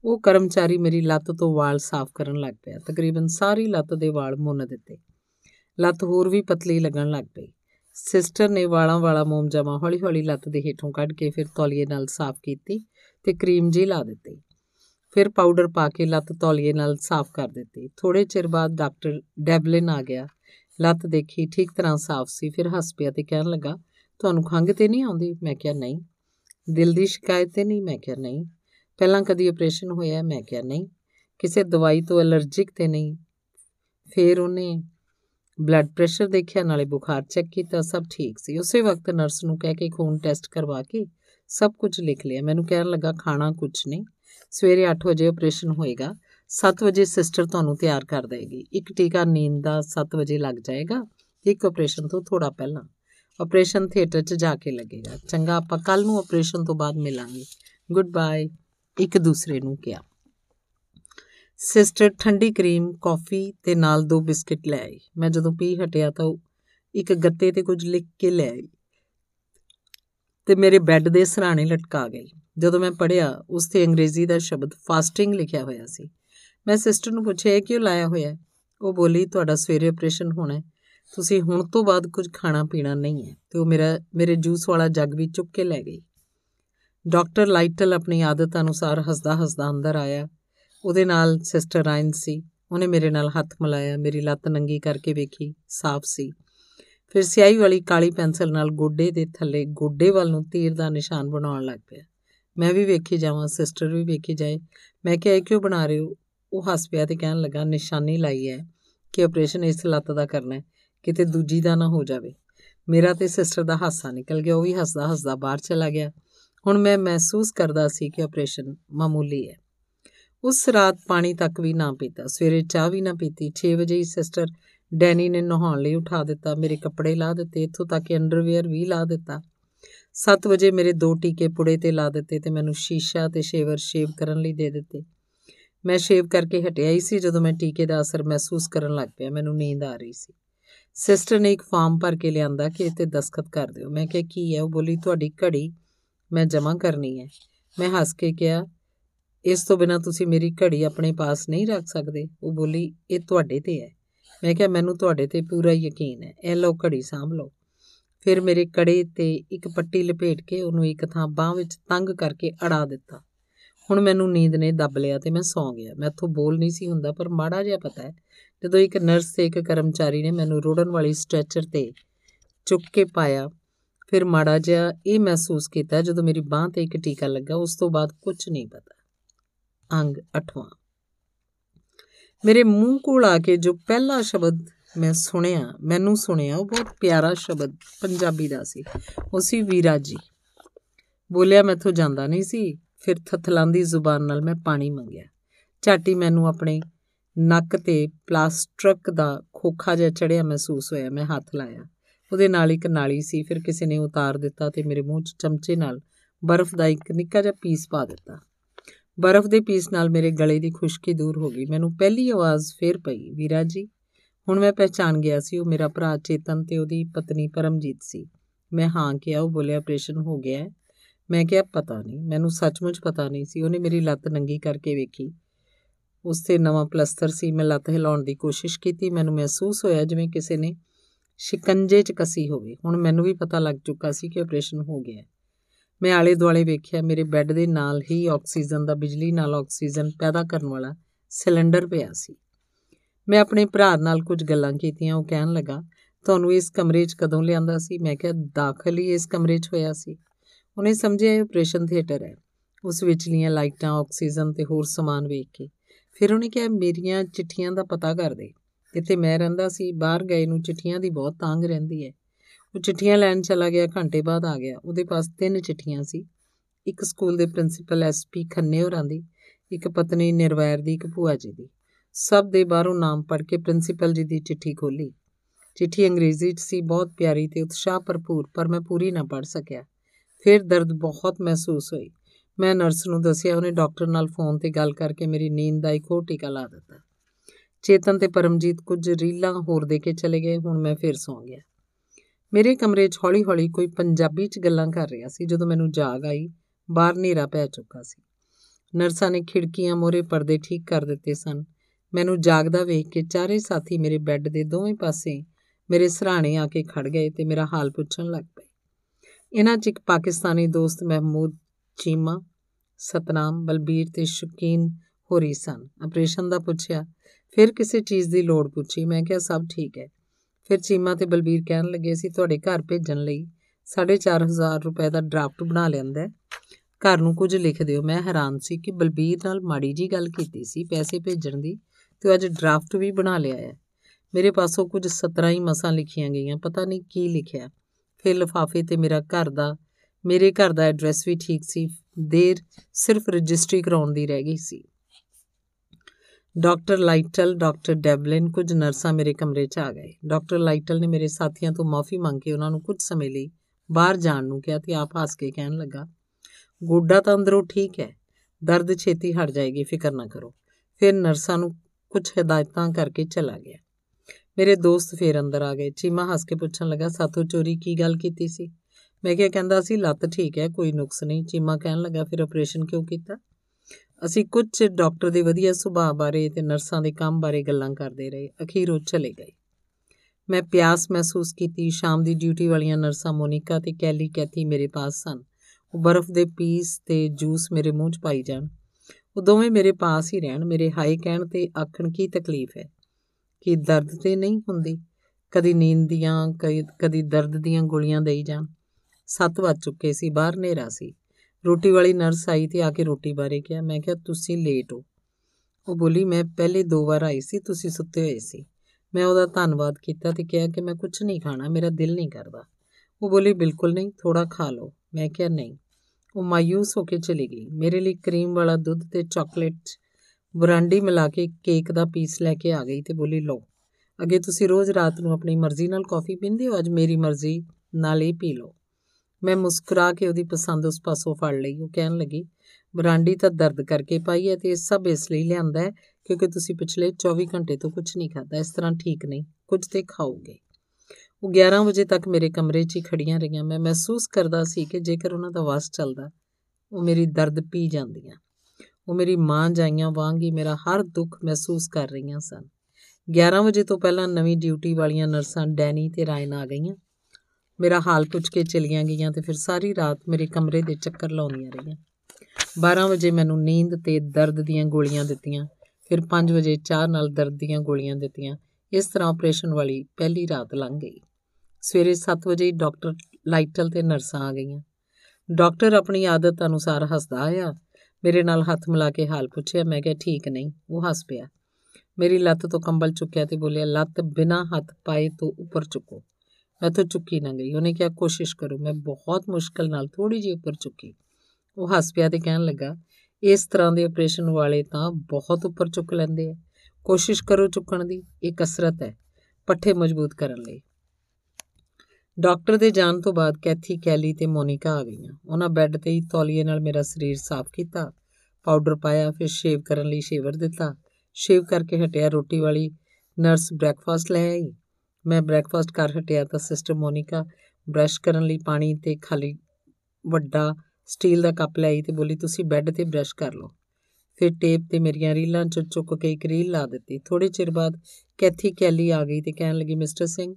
ਉਹ ਕਰਮਚਾਰੀ ਮੇਰੀ ਲੱਤ ਤੋਂ ਵਾਲ ਸਾਫ਼ ਕਰਨ ਲੱਗ ਪਿਆ, ਤਕਰੀਬਨ ਸਾਰੀ ਲੱਤ ਦੇ ਵਾਲ ਮੁੰਨ ਦਿੱਤੇ। ਲੱਤ ਹੋਰ ਵੀ ਪਤਲੀ ਲੱਗਣ ਲੱਗ ਪਈ। ਸਿਸਟਰ ਨੇ ਵਾਲਾਂ ਵਾਲਾ ਮੋਮ ਜਾਮਾ ਹੌਲੀ-ਹੌਲੀ ਲੱਤ ਦੇ ਹੇਠੋਂ ਕੱਢ ਕੇ ਫਿਰ ਤੌਲੀਏ ਨਾਲ ਸਾਫ਼ ਕੀਤੀ ਤੇ ਕਰੀਮ ਜੀ ਲਾ ਦਿੱਤੀ। ਫਿਰ ਪਾਊਡਰ ਪਾ ਕੇ ਲੱਤ ਤੌਲੀਏ ਨਾਲ ਸਾਫ਼ ਕਰ ਦਿੱਤੀ। ਥੋੜੇ ਚਿਰ ਬਾਅਦ ਡਾਕਟਰ ਡੈਬਲਿਨ ਆ ਗਿਆ। ਲੱਤ ਦੇਖੀ, ਠੀਕ ਤਰ੍ਹਾਂ ਸਾਫ਼ ਸੀ। ਫਿਰ ਹੱਸ ਪਿਆ ਤੇ ਕਹਿਣ ਲੱਗਾ, ਤੁਹਾਨੂੰ ਖੰਘ ਤੇ ਨਹੀਂ ਆਉਂਦੀ? ਮੈਂ ਕਿਹਾ, ਨਹੀਂ। ਦਿਲ ਦੀ ਸ਼ਿਕਾਇਤ ਤੇ ਨਹੀਂ? ਮੈਂ ਕਿਹਾ, ਨਹੀਂ। ਪਹਿਲਾਂ ਕਦੀ ਆਪਰੇਸ਼ਨ ਹੋਇਆ? ਮੈਂ ਕਿਹਾ, ਨਹੀਂ। ਕਿਸੇ ਦਵਾਈ ਤੋਂ ਅਲਰਜਿਕ ਤੇ ਨਹੀਂ। ਫਿਰ ਉਹਨੇ ਬਲੱਡ ਪ੍ਰੈਸ਼ਰ ਦੇਖਿਆ, ਨਾਲੇ ਬੁਖਾਰ ਚੈੱਕ ਕੀਤਾ, ਸਭ ਠੀਕ ਸੀ। ਉਸੇ ਵਕਤ ਨਰਸ ਨੂੰ ਕਹਿ ਕੇ ਖੂਨ ਟੈਸਟ ਕਰਵਾ ਕੇ ਸਭ ਕੁਝ ਲਿਖ ਲਿਆ। ਮੈਨੂੰ ਕਹਿਣ ਲੱਗਾ, ਖਾਣਾ ਕੁਝ ਨਹੀਂ। ਸਵੇਰੇ 8 ਵਜੇ ਆਪਰੇਸ਼ਨ ਹੋਏਗਾ। 7 ਵਜੇ ਸਿਸਟਰ ਤੁਹਾਨੂੰ ਤਿਆਰ ਕਰ ਦੇਗੀ। ਇੱਕ ਟੀਕਾ ਨੀਂਦ ਦਾ 7 ਵਜੇ ਲੱਗ ਜਾਏਗਾ। ਇੱਕ ਆਪਰੇਸ਼ਨ ਤੋਂ ਥੋੜਾ ਪਹਿਲਾਂ। ਆਪਰੇਸ਼ਨ ਥੀਏਟਰ 'ਚ ਜਾ ਕੇ ਲੱਗੇਗਾ। ਚੰਗਾ, ਆਪਾਂ ਕੱਲ ਨੂੰ ਆਪਰੇਸ਼ਨ ਤੋਂ ਬਾਅਦ ਮਿਲਾਂਗੇ। ਗੁੱਡ ਬਾਏ ਇੱਕ ਦੂਸਰੇ ਨੂੰ ਕਿਹਾ। ਸਿਸਟਰ ਠੰਡੀ ਕਰੀਮ, ਕਾਫੀ ਤੇ ਨਾਲ ਦੋ ਬਿਸਕਟ ਲੈ ਆਈ। ਮੈਂ ਜਦੋਂ ਪੀ ਹਟਿਆ ਤਾਂ ਇੱਕ ਗੱਤੇ ਤੇ ਕੁਝ ਲਿਖ ਕੇ ਲੈ ਆਈ ਤੇ ਮੇਰੇ ਬੈੱਡ ਦੇ ਸਰਾਣੇ ਲਟਕਾ ਗਈ ਜਦੋਂ ਮੈਂ ਪੜਿਆ ਉਸ ਤੇ ਅੰਗਰੇਜ਼ੀ ਦਾ ਸ਼ਬਦ ਫਾਸਟਿੰਗ ਲਿਖਿਆ ਹੋਇਆ ਸੀ। ਮੈਂ ਸਿਸਟਰ ਨੂੰ ਪੁੱਛਿਆ ਕਿਉਂ ਲਾਇਆ ਹੋਇਆ ਉਹ ਬੋਲੀ, ਤੁਹਾਡਾ ਸਵੇਰੇ ਆਪਰੇਸ਼ਨ ਹੋਣਾ ਹੈ। ਤੁਸੀਂ ਹੁਣ ਤੋਂ ਬਾਅਦ ਕੁਝ ਖਾਣਾ ਪੀਣਾ ਨਹੀਂ ਹੈ। ਤੇ ਉਹ ਮੇਰਾ, ਮੇਰੇ ਜੂਸ ਵਾਲਾ ਜੱਗ ਵੀ ਚੁੱਕ ਕੇ ਲੈ ਗਈ। ਡਾਕਟਰ ਲਾਈਟਲ ਆਪਣੀ ਆਦਤ ਅਨੁਸਾਰ ਹੱਸਦਾ ਹੱਸਦਾ ਅੰਦਰ ਆਇਆ। ਉਹਦੇ ਨਾਲ ਸਿਸਟਰ ਰਾਇਨ ਸੀ। ਉਹਨੇ ਮੇਰੇ ਨਾਲ ਹੱਥ ਮਿਲਾਇਆ, ਮੇਰੀ ਲੱਤ ਨੰਗੀ ਕਰਕੇ ਵੇਖੀ, ਸਾਫ਼ ਸੀ। ਫਿਰ ਸਿਆਹੀ ਵਾਲੀ ਕਾਲੀ ਪੈਨਸਲ ਨਾਲ ਗੋਡੇ ਦੇ ਥੱਲੇ ਗੋਡੇ ਵੱਲ ਨੂੰ ਤੀਰ ਦਾ ਨਿਸ਼ਾਨ ਬਣਾਉਣ ਲੱਗ ਪਿਆ। ਮੈਂ ਵੀ ਵੇਖੀ ਜਾਵਾਂ, ਸਿਸਟਰ ਵੀ ਵੇਖੀ ਜਾਏ। ਮੈਂ ਕਿਹਾ, ਇਹ ਕਿਉਂ ਬਣਾ ਰਹੇ ਹੋ? ਉਹ ਹੱਸ ਪਿਆ ਤੇ ਕਹਿਣ ਲੱਗਾ, ਨਿਸ਼ਾਨੀ ਲਾਈ ਹੈ ਕਿ ਆਪਰੇਸ਼ਨ ਇਸ ਲੱਤ ਦਾ ਕਰਨਾ ਹੈ, ਕਿਤੇ ਦੂਜੀ ਦਾ ਨਾ ਹੋ ਜਾਵੇ। ਮੇਰਾ ਤੇ ਸਿਸਟਰ ਦਾ ਹਾਸਾ ਨਿਕਲ ਗਿਆ, ਉਹ ਵੀ ਹੱਸਦਾ ਹੱਸਦਾ ਬਾਹਰ ਚਲਾ ਗਿਆ। ਹੁਣ ਮੈਂ ਮਹਿਸੂਸ ਕਰਦਾ ਸੀ ਕਿ ਆਪਰੇਸ਼ਨ ਮਾਮੂਲੀ ਹੈ। ਉਸ ਰਾਤ ਪਾਣੀ ਤੱਕ ਵੀ ਨਾ ਪੀਤਾ। ਸਵੇਰੇ ਚਾਹ ਵੀ ਨਾ ਪੀਤੀ। 6 ਵਜੇ ਹੀ ਸਿਸਟਰ ਡੈਨੀ ਨੇ ਨਹਾਉਣ ਲਈ ਉਠਾ ਦਿੱਤਾ। ਮੇਰੇ ਕੱਪੜੇ ਲਾ ਦਿੱਤੇ। ਇੱਥੋਂ ਤੱਕ ਕਿ ਅੰਡਰਵੇਅਰ ਵੀ ਲਾ ਦਿੱਤਾ। 7 ਵਜੇ ਮੇਰੇ ਦੋ ਟੀਕੇ ਪੁੜੇ ਤੇ ਲਾ ਦਿੱਤੇ ਤੇ ਮੈਨੂੰ ਸ਼ੀਸ਼ਾ ਤੇ ਸ਼ੇਵਰ ਸ਼ੇਵ ਕਰਨ ਲਈ ਦੇ ਦਿੱਤੇ। ਮੈਂ ਸ਼ੇਵ ਕਰਕੇ ਹਟਿਆ ਹੀ ਸੀ ਜਦੋਂ ਮੈਂ ਟੀਕੇ ਦਾ ਅਸਰ ਮਹਿਸੂਸ ਕਰਨ ਲੱਗ ਪਿਆ। ਮੈਨੂੰ ਨੀਂਦ ਆ ਰਹੀ ਸੀ। ਸਿਸਟਰ ਨੇ ਇੱਕ ਫਾਰਮ ਭਰ ਕੇ ਲਿਆਂਦਾ ਕਿ ਇਹ ਤੇ ਦਸਖਤ ਕਰ ਦਿਓ। ਮੈਂ ਕਿਹਾ, ਕੀ ਹੈ? ਉਹ ਬੋਲੀ, ਤੁਹਾਡੀ ਘੜੀ ਮੈਂ ਜਮ੍ਹਾਂ ਕਰਨੀ ਹੈ। ਮੈਂ ਹੱਸ ਕੇ ਕਿਹਾ ਇਸ ਤੋਂ ਬਿਨਾ ਤੁਸੀਂ ਮੇਰੀ ਘੜੀ ਆਪਣੇ ਪਾਸ ਨਹੀਂ ਰੱਖ ਸਕਦੇ। ਉਹ ਬੋਲੀ, ਇਹ ਤੁਹਾਡੇ ਤੇ ਹੈ। ਮੈਂ ਕਿਹਾ, ਮੈਨੂੰ ਤੁਹਾਡੇ ਤੇ ਪੂਰਾ ਯਕੀਨ ਹੈ। ਇਹ ਲਓ, ਘੜੀ ਸਾਂਭ ਲਓ। ਫਿਰ ਮੇਰੇ ਕੜੇ ਤੇ ਇੱਕ ਪੱਟੀ ਲਪੇਟ ਕੇ ਉਹਨੂੰ ਇੱਕ ਥਾਂ ਬਾਹ ਵਿੱਚ ਤੰਗ ਕਰਕੇ ਅੜਾ ਦਿੱਤਾ। ਹੁਣ ਮੈਨੂੰ ਨੀਂਦ ਨੇ ਦੱਬ ਲਿਆ ਤੇ ਮੈਂ ਸੌਂ ਗਿਆ। ਮੈਥੋਂ ਬੋਲ ਨਹੀਂ ਸੀ ਹੁੰਦਾ, ਪਰ ਮਾੜਾ ਜਿਹਾ ਪਤਾ ਹੈ, ਜਦੋਂ ਇੱਕ ਨਰਸ ਤੇ ਇੱਕ ਕਰਮਚਾਰੀ ਨੇ ਮੈਨੂੰ ਰੋੜਨ ਵਾਲੀ ਸਟ੍ਰੈਚਰ ਤੇ ਚੁੱਕ ਕੇ ਪਾਇਆ, ਫਿਰ ਮਾੜਾ ਜਿਹਾ ਇਹ ਮਹਿਸੂਸ ਕੀਤਾ, ਜਦੋਂ ਮੇਰੀ ਬਾਹ ਤੇ ਇੱਕ ਟੀਕਾ ਲੱਗਾ, ਉਸ ਤੋਂ ਬਾਅਦ ਕੁਝ ਨਹੀਂ ਪਤਾ। ਅੰਗ 8ਵਾਂ ਮੇਰੇ ਮੂੰਹ ਕੋਲ ਆ ਕੇ ਜੋ ਪਹਿਲਾ ਸ਼ਬਦ ਮੈਂ ਸੁਣਿਆ, ਮੈਨੂੰ ਸੁਣਿਆ, ਉਹ ਬਹੁਤ ਪਿਆਰਾ ਸ਼ਬਦ ਪੰਜਾਬੀ ਦਾ ਸੀ। ਉਹ ਸੀ ਵੀਰਾ ਜੀ। ਬੋਲਿਆ ਮੈਥੋਂ ਜਾਂਦਾ ਨਹੀਂ ਸੀ। ਫਿਰ ਥਥਲਾਂਦੀ ਜ਼ੁਬਾਨ ਨਾਲ ਮੈਂ ਪਾਣੀ ਮੰਗਿਆ। ਝਾਟੀ ਮੈਨੂੰ ਆਪਣੇ ਨੱਕ ਤੇ ਪਲਾਸਟਿਕ ਦਾ ਖੋਖਾ ਜਿਹਾ ਚੜਿਆ ਮਹਿਸੂਸ ਹੋਇਆ। ਮੈਂ ਹੱਥ ਲਾਇਆ। ਉਹਦੇ ਨਾਲ ਇੱਕ ਨਾਲੀ ਸੀ। ਫਿਰ ਕਿਸੇ ਨੇ ਉਤਾਰ ਦਿੱਤਾ ਤੇ ਮੇਰੇ ਮੂੰਹ 'ਚ ਚਮਚੇ ਨਾਲ ਬਰਫ਼ ਦਾ ਇੱਕ ਨਿੱਕਾ ਜਿਹਾ ਪੀਸ ਪਾ ਦਿੱਤਾ। ਬਰਫ਼ ਦੇ ਪੀਸ ਨਾਲ ਮੇਰੇ ਗਲੇ ਦੀ ਖੁਸ਼ਕੀ ਦੂਰ ਹੋ ਗਈ। ਮੈਨੂੰ ਪਹਿਲੀ ਆਵਾਜ਼ ਫੇਰ ਪਈ, ਵੀਰਾ ਜੀ, ਹੁਣ ਮੈਂ ਪਹਿਚਾਨ ਗਿਆ ਸੀ, ਉਹ ਮੇਰਾ ਭਰਾ ਚੇਤਨ ਤੇ ਉਹਦੀ ਪਤਨੀ ਪਰਮਜੀਤ ਸੀ। ਮੈਂ ਹਾਂ ਕਿਹਾ, ਉਹ ਬੋਲਿਆ ਆਪਰੇਸ਼ਨ ਹੋ ਗਿਆ ਮੈਂ ਕਿਹਾ, ਪਤਾ ਨਹੀਂ। ਮੈਨੂੰ ਸੱਚਮੁੱਚ ਪਤਾ ਨਹੀਂ ਸੀ। ਉਹਨੇ ਮੇਰੀ ਲੱਤ ਨੰਗੀ ਕਰਕੇ ਵੇਖੀ। ਉਸ ਤੇ ਨਵਾਂ ਪਲਸਤਰ ਸੀ। ਮੈਂ ਲੱਤ ਹਿਲਾਉਣ ਦੀ ਕੋਸ਼ਿਸ਼ ਕੀਤੀ। ਮੈਨੂੰ ਮਹਿਸੂਸ ਹੋਇਆ ਜਿਵੇਂ ਕਿਸੇ ਨੇ ਸ਼ਿਕੰਜੇ 'ਚ ਕਸੀ ਹੋਵੇ। ਹੁਣ ਮੈਨੂੰ ਵੀ ਪਤਾ ਲੱਗ ਚੁੱਕਾ ਸੀ ਕਿ ਆਪਰੇਸ਼ਨ ਹੋ ਗਿਆ ਮੈਂ ਆਲੇ ਦੁਆਲੇ ਵੇਖਿਆ, ਮੇਰੇ ਬੈੱਡ ਦੇ ਨਾਲ ਹੀ ਆਕਸੀਜਨ ਦਾ, ਬਿਜਲੀ ਨਾਲ ਆਕਸੀਜਨ ਪੈਦਾ ਕਰਨ ਵਾਲਾ ਸਿਲੰਡਰ ਪਿਆ ਸੀ। ਮੈਂ ਆਪਣੇ ਭਰਾ ਨਾਲ ਕੁਝ ਗੱਲਾਂ ਕੀਤੀਆਂ, ਉਹ ਕਹਿਣ ਲੱਗਾ, ਤੁਹਾਨੂੰ ਇਸ ਕਮਰੇ 'ਚ ਕਦੋਂ ਲਿਆਂਦਾ ਸੀ? ਮੈਂ ਕਿਹਾ, ਦਾਖਲ ਹੀ ਇਸ ਕਮਰੇ 'ਚ ਹੋਇਆ ਸੀ। ਉਹਨੇ ਸਮਝਿਆ, ਇਹ ਆਪਰੇਸ਼ਨ ਥੀਏਟਰ ਹੈ। ਉਸ ਵਿਚਲੀਆਂ ਲਾਈਟਾਂ, ਆਕਸੀਜਨ ਤੇ ਹੋਰ ਸਮਾਨ ਵੇਖ ਕੇ। ਫਿਰ ਉਹਨੇ ਕਿਹਾ, ਮੇਰੀਆਂ ਚਿੱਠੀਆਂ ਦਾ ਪਤਾ ਕਰ ਦੇ। ਜਿੱਥੇ ਮੈਂ ਰਹਿੰਦਾ ਸੀ, ਬਾਹਰ ਗਏ ਨੂੰ ਚਿੱਠੀਆਂ ਦੀ ਬਹੁਤ ਤਾਂਗ ਰਹਿੰਦੀ ਹੈ। ਉਹ ਚਿੱਠੀਆਂ ਲੈਣ ਚਲਾ ਗਿਆ, ਘੰਟੇ ਬਾਅਦ ਆ ਗਿਆ। ਉਹਦੇ ਪਾਸ ਤਿੰਨ ਚਿੱਠੀਆਂ ਸੀ। ਇੱਕ ਸਕੂਲ ਦੇ ਪ੍ਰਿੰਸੀਪਲ ਐਸਪੀ ਖੰਨੇ ਹੋਰਾਂ ਦੀ, ਇੱਕ ਪਤਨੀ ਨਿਰਵੈਰ ਦੀ, ਇੱਕ ਭੂਆ ਜੀ ਦੀ। ਸਭ ਦੇ ਬਾਹਰੋਂ ਨਾਮ ਪੜ੍ਹ ਕੇ ਪ੍ਰਿੰਸੀਪਲ ਜੀ ਦੀ ਚਿੱਠੀ ਖੋਲੀ ਚਿੱਠੀ ਅੰਗਰੇਜ਼ੀ 'ਚ ਸੀ, ਬਹੁਤ ਪਿਆਰੀ ਤੇ ਉਤਸ਼ਾਹ ਭਰਪੂਰ, ਪਰ ਮੈਂ ਪੂਰੀ ਨਾ ਪੜ੍ਹ ਸਕਿਆ। ਫਿਰ ਦਰਦ ਬਹੁਤ ਮਹਿਸੂਸ ਹੋਈ। ਮੈਂ ਨਰਸ ਨੂੰ ਦੱਸਿਆ, ਉਹਨੇ ਡਾਕਟਰ ਨਾਲ ਫੋਨ ਤੇ ਗੱਲ ਕਰਕੇ ਮੇਰੀ ਨੀਂਦ ਦਾ ਇੱਕ ਹੋਰ ਟੀਕਾ ਲਾ ਦਿੱਤਾ। ਚੇਤਨ ਤੇ ਪਰਮਜੀਤ ਕੁਝ ਰੀਲਾਂ ਹੋਰ ਦੇ ਕੇ ਚਲੇ ਗਏ, ਹੁਣ ਮੈਂ ਫਿਰ ਸੌਂ ਗਿਆ। ਮੇਰੇ ਕਮਰੇ 'ਚ ਹੌਲੀ-ਹੌਲੀ ਕੋਈ ਪੰਜਾਬੀ 'ਚ ਗੱਲਾਂ ਕਰ ਰਿਹਾ ਸੀ, ਜਦੋਂ ਮੈਨੂੰ ਜਾਗ ਆਈ, ਬਾਹਰ ਹਨੇਰਾ ਪੈ ਚੁੱਕਾ ਸੀ। ਨਰਸਾਂ ਨੇ ਖਿੜਕੀਆਂ ਮੋਰੇ ਪਰਦੇ ਠੀਕ ਕਰ ਦਿੱਤੇ ਸਨ। ਮੈਨੂੰ ਜਾਗਦਾ ਵੇਖ ਕੇ ਚਾਰੇ ਸਾਥੀ ਮੇਰੇ ਬੈੱਡ ਦੇ ਦੋਵੇਂ ਪਾਸੇ ਮੇਰੇ ਸਰਾਣੇ ਆ ਕੇ ਖੜ ਗਏ ਤੇ ਮੇਰਾ ਹਾਲ ਪੁੱਛਣ ਲੱਗ ਪਏ। ਇਹਨਾਂ 'ਚ ਇੱਕ ਪਾਕਿਸਤਾਨੀ ਦੋਸਤ ਮਹਿਮੂਦ ਚੀਮਾ, ਸਤਨਾਮ, ਬਲਬੀਰ ਤੇ ਸ਼ਕੀਨ ਹੋਰੀ ਸਨ। ਆਪਰੇਸ਼ਨ ਦਾ ਪੁੱਛਿਆ, ਫਿਰ ਕਿਸੇ ਚੀਜ਼ ਦੀ ਲੋੜ ਪੁੱਛੀ। ਮੈਂ ਕਿਹਾ, ਸਭ ਠੀਕ ਹੈ। ਫਿਰ ਚੀਮਾ ਤੇ ਬਲਬੀਰ ਕਹਿਣ ਲੱਗੇ ਸੀ ਤੁਹਾਡੇ ਘਰ ਭੇਜਣ ਲਈ 4500 ਰੁਪਏ ਦਾ ਡਰਾਫਟ ਬਣਾ ਲਿਆਂਦਾ ਘਰ ਨੂੰ ਕੁਝ ਲਿਖ ਦਿਓ। ਮੈਂ ਹੈਰਾਨ ਸੀ ਕਿ ਬਲਬੀਰ ਨਾਲ ਮਾੜੀ ਜੀ ਗੱਲ ਕੀਤੀ ਸੀ ਪੈਸੇ ਭੇਜਣ ਦੀ ਤੇ ਅੱਜ ਡਰਾਫਟ ਵੀ ਬਣਾ ਲਿਆ ਹੈ। ਮੇਰੇ ਪਾਸੋਂ ਕੁਝ 17 ਹੀ ਮਸਾਂ ਲਿਖੀਆਂ ਗਈਆਂ, ਪਤਾ ਨਹੀਂ ਕੀ ਲਿਖਿਆ। ਫਿਰ ਲਫਾਫੇ ਤੇ ਮੇਰਾ ਘਰ ਦਾ, ਮੇਰੇ ਘਰ ਦਾ ਐਡਰੈਸ ਵੀ ਠੀਕ ਸੀ। ਦੇਰ ਸਿਰਫ ਰਜਿਸਟਰੀ ਕਰਾਉਣ ਦੀ ਰਹਿ ਗਈ ਸੀ। ਡਾਕਟਰ ਲਾਈਟਲ, ਡਾਕਟਰ ਡੈਵਲਿਨ, ਕੁਝ ਨਰਸਾਂ ਮੇਰੇ ਕਮਰੇ 'ਚ ਆ ਗਏ। ਡਾਕਟਰ ਲਾਈਟਲ ਨੇ ਮੇਰੇ ਸਾਥੀਆਂ ਤੋਂ ਮਾਫੀ ਮੰਗ ਕੇ ਉਹਨਾਂ ਨੂੰ ਕੁਝ ਸਮੇਂ ਲਈ ਬਾਹਰ ਜਾਣ ਨੂੰ ਕਿਹਾ ਤੇ ਆਪ ਹੱਸ ਕੇ ਕਹਿਣ ਲੱਗਾ, ਗੋਡਾ ਤਾਂ ਅੰਦਰੋਂ ਠੀਕ ਹੈ, ਦਰਦ ਛੇਤੀ ਹਟ ਜਾਏਗੀ, ਫਿਕਰ ਨਾ ਕਰੋ। ਫਿਰ ਨਰਸਾਂ ਨੂੰ ਕੁਝ ਹਦਾਇਤਾਂ ਕਰਕੇ ਚਲਾ ਗਿਆ। ਮੇਰੇ ਦੋਸਤ ਫੇਰ ਅੰਦਰ ਆ ਗਏ। ਚੀਮਾ ਹੱਸ ਕੇ ਪੁੱਛਣ ਲੱਗਾ, ਸਾਥੋਂ ਚੋਰੀ ਕੀ ਗੱਲ ਕੀਤੀ ਸੀ? ਮੈਂ ਕਿਹਾ, ਕਹਿੰਦਾ ਸੀ, ਲੱਤ ਠੀਕ ਹੈ, ਕੋਈ ਨੁਕਸ ਨਹੀਂ। ਚੀਮਾ ਕਹਿਣ ਲੱਗਾ, ਫਿਰ ਆਪਰੇਸ਼ਨ ਕਿਉਂ ਕੀਤਾ? ਅਸੀਂ ਕੁਝ ਡਾਕਟਰ ਦੇ ਵਧੀਆ ਸੁਭਾਅ ਬਾਰੇ ਤੇ ਨਰਸਾਂ ਦੇ ਕੰਮ ਬਾਰੇ ਗੱਲਾਂ ਕਰਦੇ ਰਹੇ। ਅਖੀਰ ਉਹ ਚਲੇ ਗਏ। ਮੈਂ ਪਿਆਸ ਮਹਿਸੂਸ ਕੀਤੀ। ਸ਼ਾਮ ਦੀ ਡਿਊਟੀ ਵਾਲੀਆਂ ਨਰਸਾਂ ਮੋਨਿਕਾ ਤੇ ਕੈਲੀ ਕੈਥੀ ਮੇਰੇ ਪਾਸ ਸਨ। ਉਹ ਬਰਫ਼ ਦੇ ਪੀਸ ਤੇ ਜੂਸ ਮੇਰੇ ਮੂੰਹ 'ਚ ਪਾਈ ਜਾਣ। ਉਹ ਦੋਵੇਂ ਮੇਰੇ ਪਾਸ ਹੀ ਰਹਿਣ। ਮੇਰੇ ਹਾਈ ਕਹਿਣ ਤੇ ਆਖਣ, ਕੀ ਤਕਲੀਫ ਹੈ? ਕਿ ਦਰਦ ਤੇ ਨਹੀਂ ਹੁੰਦੀ? ਕਦੀ ਨੀਂਦ ਦੀਆਂ ਕਦੀ ਦਰਦ ਦੀਆਂ ਗੋਲੀਆਂ ਦੇਈ ਜਾਣ? 7 ਵੱਜ ਚੁੱਕੇ ਸੀ। ਬਾਹਰ ਹਨੇਰਾ ਸੀ। ਰੋਟੀ ਵਾਲੀ ਨਰਸ ਆਈ ਤੇ ਆ ਕੇ ਰੋਟੀ ਬਾਰੇ ਕਿਹਾ। ਮੈਂ ਕਿਹਾ, ਤੁਸੀਂ ਲੇਟ ਹੋ। ਉਹ ਬੋਲੀ, ਮੈਂ ਪਹਿਲੇ ਦੋ ਵਾਰ ਆਈ ਸੀ, ਤੁਸੀਂ ਸੁੱਤੇ ਹੋਏ ਸੀ। ਮੈਂ ਉਹਦਾ ਧੰਨਵਾਦ ਕੀਤਾ ਤੇ ਕਿਹਾ ਕਿ ਮੈਂ ਕੁਝ ਨਹੀਂ ਖਾਣਾ, ਮੇਰਾ ਦਿਲ ਨਹੀਂ ਕਰਦਾ। ਉਹ ਬੋਲੀ, ਬਿਲਕੁਲ ਨਹੀਂ ਥੋੜਾ ਖਾ ਲਓ। ਮੈਂ ਕਿਹਾ, ਨਹੀਂ। ਉਹ ਮਾਇੂਸ ਹੋ ਕੇ ਚਲੀ ਗਈ। ਮੇਰੇ ਲਈ ਕਰੀਮ ਵਾਲਾ ਦੁੱਧ ਤੇ ਚਾਕਲੇਟ ਬਰਾਂਡੀ ਮਿਲਾ ਕੇ ਕੇਕ ਦਾ ਪੀਸ ਲੈ ਕੇ ਆ ਗਈ ਤੇ ਬੋਲੀ, ਲਓ, ਅੱਗੇ ਤੁਸੀਂ ਰੋਜ਼ ਰਾਤ ਨੂੰ ਆਪਣੀ ਮਰਜ਼ੀ ਨਾਲ ਕਾਫੀ ਪੀਂਦੇ ਹੋ? ਅੱਜ ਮੇਰੀ ਮਰਜ਼ੀ ਨਾਲ ਹੀ ਪੀ ਲਓ। ਮੈਂ ਮੁਸਕਰਾ ਕੇ ਉਹਦੀ ਪਸੰਦ ਉਸ ਪਾਸੋਂ ਫੜ ਲਈ। ਉਹ ਕਹਿਣ ਲੱਗੀ, ਬਰਾਂਡੀ ਤਾਂ ਦਰਦ ਕਰਕੇ ਪਾਈ ਹੈ ਤੇ ਇਹ ਸਭ ਇਸ ਲਈ ਲਿਆਂਦਾ ਹੈ ਕਿਉਂਕਿ ਤੁਸੀਂ ਪਿਛਲੇ 24 ਘੰਟੇ ਤੋਂ ਕੁਝ ਨਹੀਂ ਖਾਦਾ ਇਸ ਤਰ੍ਹਾਂ ਠੀਕ ਨਹੀਂ। ਕੁਝ ਤੇ ਖਾਓਗੇ। ਉਹ 11 ਵਜੇ ਤੱਕ ਮੇਰੇ ਕਮਰੇ 'ਚ ਹੀ ਖੜੀਆਂ ਰਹੀਆਂ। ਮੈਂ ਮਹਿਸੂਸ ਕਰਦਾ ਸੀ ਕਿ ਜੇਕਰ ਉਹਨਾਂ ਦਾ ਵਾਸ ਚੱਲਦਾ, ਉਹ ਮੇਰੀ ਦਰਦ ਪੀ ਜਾਂਦੀਆਂ। ਉਹ ਮੇਰੀ ਮਾਂ ਜਾਈਆਂ ਵਾਂਗ ਹੀ ਮੇਰਾ ਹਰ ਦੁੱਖ ਮਹਿਸੂਸ ਕਰ ਰਹੀਆਂ ਸਨ। 11 ਵਜੇ ਤੋਂ ਪਹਿਲਾਂ ਨਵੀਂ ਡਿਊਟੀ ਵਾਲੀਆਂ ਨਰਸਾਂ ਡੈਨੀ ਤੇ ਰਾਇਨ ਆ ਗਈਆਂ। ਮੇਰਾ ਹਾਲ ਪੁੱਛ ਕੇ ਚਲੀਆਂ ਗਈਆਂ ਤੇ ਫਿਰ ਸਾਰੀ ਰਾਤ ਮੇਰੇ ਕਮਰੇ ਦੇ ਚੱਕਰ ਲਾਉਂਦੀਆਂ ਰਹੀਆਂ। 12 ਵਜੇ ਮੈਨੂੰ ਨੀਂਦ ਤੇ ਦਰਦ ਦੀਆਂ ਗੋਲੀਆਂ ਦਿੱਤੀਆਂ, ਫਿਰ 5 ਵਜੇ ਚਾਹ ਨਾਲ ਦਰਦ ਦੀਆਂ ਗੋਲੀਆਂ ਦਿੱਤੀਆਂ। ਇਸ ਤਰ੍ਹਾਂ ਆਪਰੇਸ਼ਨ ਵਾਲੀ ਪਹਿਲੀ ਰਾਤ ਲੰਘ ਗਈ। ਸਵੇਰੇ 7 ਵਜੇ ਡਾਕਟਰ ਲਾਈਟਲ ਤੇ ਨਰਸਾਂ ਆ ਗਈਆਂ। ਡਾਕਟਰ ਆਪਣੀ ਆਦਤ ਅਨੁਸਾਰ ਹੱਸਦਾ ਆਇਆ। ਮੇਰੇ ਨਾਲ ਹੱਥ ਮਿਲਾ ਕੇ ਹਾਲ ਪੁੱਛਿਆ, ਮੈਂ ਕਿਹਾ, ਠੀਕ ਨਹੀਂ। ਉਹ ਹੱਸ ਪਿਆ। ਮੇਰੀ ਲੱਤ ਤੋਂ ਕੰਬਲ ਚੁੱਕਿਆ ਤੇ ਬੋਲਿਆ, ਲੱਤ ਬਿਨਾ ਹੱਥ ਪਾਏ ਤੋਂ ਉੱਪਰ ਚੁੱਕੋ। ਮੈਂ ਤਾਂ ਚੁੱਕੀ ਨਾ ਗਈ। ਉਹਨੇ ਕਿਹਾ, ਕੋਸ਼ਿਸ਼ ਕਰੋ, ਮੈਂ ਬਹੁਤ ਮੁਸ਼ਕਲ ਨਾਲ ਥੋੜੀ ਜਿਹੀ ਉੱਪਰ ਚੁੱਕੀ। ਉਹ ਹੱਸ ਪਿਆ ਤੇ ਕਹਿਣ ਲੱਗਾ, ਇਸ ਤਰ੍ਹਾਂ ਦੇ ਆਪਰੇਸ਼ਨ ਵਾਲੇ ਤਾਂ ਬਹੁਤ ਉੱਪਰ ਚੁੱਕ ਲੈਂਦੇ ਆ। ਕੋਸ਼ਿਸ਼ ਕਰੋ ਚੁੱਕਣ ਦੀ, ਇਹ ਕਸਰਤ ਹੈ, ਪੱਠੇ ਮਜ਼ਬੂਤ ਕਰਨ ਲਈ। ਡਾਕਟਰ ਦੇ ਜਾਣ ਤੋਂ ਬਾਅਦ ਕੈਥੀ, ਕੈਲੀ ਤੇ ਮੋਨਿਕਾ ਆ ਗਈਆਂ। ਉਹਨਾਂ ਬੈੱਡ ਤੇ ਹੀ ਤੌਲੀਏ ਨਾਲ ਮੇਰਾ ਸਰੀਰ ਸਾਫ਼ ਕੀਤਾ, ਪਾਊਡਰ ਪਾਇਆ, ਫਿਰ ਸ਼ੇਵ ਕਰਨ ਲਈ ਸ਼ੇਵਰ ਦਿੱਤਾ। ਸ਼ੇਵ ਕਰਕੇ ਹਟਿਆ, ਰੋਟੀ ਵਾਲੀ ਨਰਸ ਬ੍ਰੈਕਫਾਸਟ ਲੈ ਆਈ। ਮੈਂ ਬ੍ਰੈਕਫਾਸਟ ਕਰ ਹਟਿਆ ਤਾਂ ਸਿਸਟਰ ਮੋਨਿਕਾ ਬ੍ਰਸ਼ ਕਰਨ ਲਈ ਪਾਣੀ ਤੇ ਖਾਲੀ ਵੱਡਾ ਸਟੀਲ ਦਾ ਕੱਪ ਲਈ ਤੇ ਬੋਲੀ, ਤੁਸੀਂ ਬੈੱਡ ਤੇ ਬ੍ਰਸ਼ ਕਰ ਲਓ। ਫਿਰ ਟੇਪ ਤੇ ਮੇਰੀਆਂ ਰੀਲਾਂ ਚ ਚੁੱਕ ਕੇ ਇੱਕ ਰੀਲ ਲਾ ਦਿੱਤੀ। ਥੋੜੇ ਚਿਰ ਬਾਅਦ ਕੈਥੀ ਕੈਲੀ ਆ ਗਈ ਤੇ ਕਹਿਣ ਲੱਗੀ ਮਿਸਟਰ ਸਿੰਘ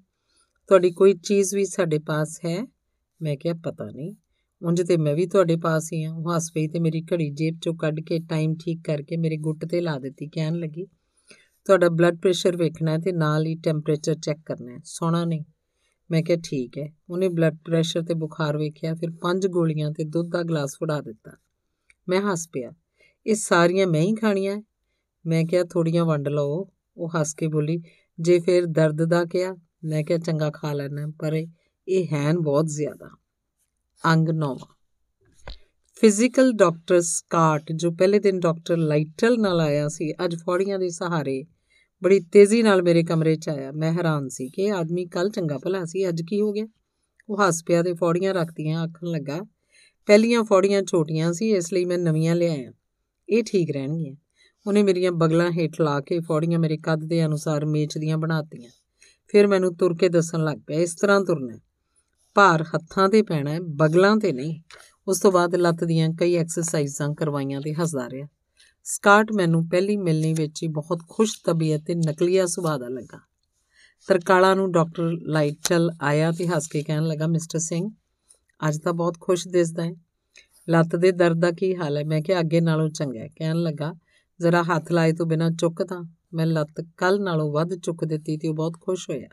ਤੁਹਾਡੀ ਕੋਈ ਚੀਜ਼ ਵੀ ਸਾਡੇ ਪਾਸ ਹੈ? ਮੈਂ ਕਿਹਾ, ਪਤਾ ਨਹੀਂ। ਉਂਝ ਤੇ ਮੈਂ ਵੀ ਤੁਹਾਡੇ ਪਾਸ ਹੀ ਆ। ਉਹ ਹੱਸ ਪਈ ਤੇ ਮੇਰੀ ਘੜੀ ਜੇਬ ਚੋਂ ਕੱਢ ਕੇ ਟਾਈਮ ਠੀਕ ਕਰਕੇ ਮੇਰੇ ਗੁੱਟ ਤੇ ਲਾ ਦਿੱਤੀ। ਕਹਿਣ ਲੱਗੀ ਤੁਹਾਡਾ ਬਲੱਡ ਪ੍ਰੈਸ਼ਰ ਵੇਖਣਾ ਹੈ ਤੇ ਨਾਲ ਹੀ ਟੈਂਪਰੇਚਰ ਚੈੱਕ ਕਰਨਾ ਹੈ। ਸੌਣਾ ਨਹੀਂ। ਮੈਂ ਕਿਹਾ ਠੀਕ ਹੈ। ਉਹਨੇ ਬਲੱਡ ਪ੍ਰੈਸ਼ਰ ਤੇ ਬੁਖਾਰ ਵੇਖਿਆ, ਫਿਰ ਪੰਜ ਗੋਲੀਆਂ ਤੇ ਦੁੱਧ ਦਾ ਗਲਾਸ ਫੜਾ ਦਿੱਤਾ। ਮੈਂ ਹੱਸ ਪਿਆ। ਇਹ ਸਾਰੀਆਂ ਮੈਂ ਹੀ ਖਾਣੀਆਂ ਮੈਂ ਕਿਹਾ ਥੋੜੀਆਂ ਵੰਡ ਲਓ। ਉਹ ਹੱਸ ਕੇ ਬੋਲੀ, ਜੇ ਫਿਰ ਦਰਦ ਦਾ ਕਿਹਾ, ਮੈਂ ਕਿਹਾ ਚੰਗਾ ਖਾ ਲੈਣਾ ਪਰ ਇਹ ਹੈਨ ਬਹੁਤ ਜ਼ਿਆਦਾ। ਅੰਗ ਨੌਵਾਂ। ਫਿਜ਼ੀਕਲ ਡਾਕਟਰ ਸਕਾਟ ਜੋ ਪਹਿਲੇ ਦਿਨ ਡਾਕਟਰ ਲਾਈਟਲ ਨਾਲ ਆਇਆ ਸੀ, ਅੱਜ ਫੌੜੀਆਂ ਦੇ ਸਹਾਰੇ ਬੜੀ ਤੇਜ਼ੀ ਨਾਲ ਮੇਰੇ ਕਮਰੇ 'ਚ ਆਇਆ। ਮੈਂ ਹੈਰਾਨ ਸੀ ਕਿ ਇਹ ਆਦਮੀ ਕੱਲ ਚੰਗਾ ਭਲਾ ਸੀ, ਅੱਜ ਕੀ ਹੋ ਗਿਆ? ਉਹ ਹੱਸ ਪਿਆ ਤੇ ਫੌੜੀਆਂ ਰੱਖਦੀਆਂ ਆਖਣ ਲੱਗਾ, ਪਹਿਲੀਆਂ ਫੌੜੀਆਂ ਛੋਟੀਆਂ ਸੀ, ਇਸ ਲਈ ਮੈਂ ਨਵੀਆਂ ਲਿਆਇਆ। ਇਹ ਠੀਕ ਰਹਿਣਗੀਆਂ। ਉਹਨੇ ਮੇਰੀਆਂ ਬਗਲਾਂ ਹੇਠ ਲਾ ਕੇ ਫੌੜੀਆਂ ਮੇਰੇ ਕੱਦ ਦੇ ਅਨੁਸਾਰ ਮੇਚ ਦੀਆਂ ਬਣਾਤੀਆਂ। ਫਿਰ ਮੈਨੂੰ ਤੁਰ ਕੇ ਦੱਸਣ ਲੱਗ ਪਿਆ, ਇਸ ਤਰ੍ਹਾਂ ਤੁਰਨਾ ਭਾਰ ਹੱਥਾਂ ਤੇ ਪੈਣਾ ਬਗਲਾਂ ਤੇ ਨਹੀਂ। ਉਸ ਤੋਂ ਬਾਅਦ ਲੱਤ ਦੀਆਂ ਕਈ ਐਕਸਰਸਾਈਜ਼ਾਂ ਕਰਵਾਈਆਂ ਤੇ ਹੱਸਦਾ ਰਿਹਾ। ਸਕਾਟ ਮੈਨੂੰ ਪਹਿਲੀ ਮਿਲਣੀ ਵਿੱਚ ਹੀ ਬਹੁਤ ਖੁਸ਼ ਤਬੀਅਤ ਤੇ ਨਕਲੀਆ ਸੁਭਾਅ ਦਾ ਲੱਗਾ। ਤਰਕਾਲਾ ਨੂੰ ਡਾਕਟਰ ਲਾਈਟਲ ਆਇਆ ਤੇ ਹੱਸ ਕੇ ਕਹਿਣ ਲੱਗਾ, ਮਿਸਟਰ ਸਿੰਘ, ਅੱਜ ਤਾਂ ਬਹੁਤ ਖੁਸ਼ ਦਿਸਦਾ ਹੈ ਲੱਤ ਦੇ ਦਰਦ ਦਾ ਕੀ ਹਾਲ ਹੈ ਮੈਂ ਕਿਹਾ, ਅੱਗੇ ਨਾਲੋਂ ਚੰਗਾ ਹੈ ਕਹਿਣ ਲੱਗਾ, ਜ਼ਰਾ ਹੱਥ ਲਾਏ ਤੋਂ ਬਿਨਾ ਚੁੱਕ ਤਾਂ। ਮੈਂ ਲੱਤ ਕੱਲ ਨਾਲੋਂ ਵੱਧ ਚੁੱਕ ਦਿੱਤੀ ਤੇ ਉਹ ਬਹੁਤ ਖੁਸ਼ ਹੋਇਆ।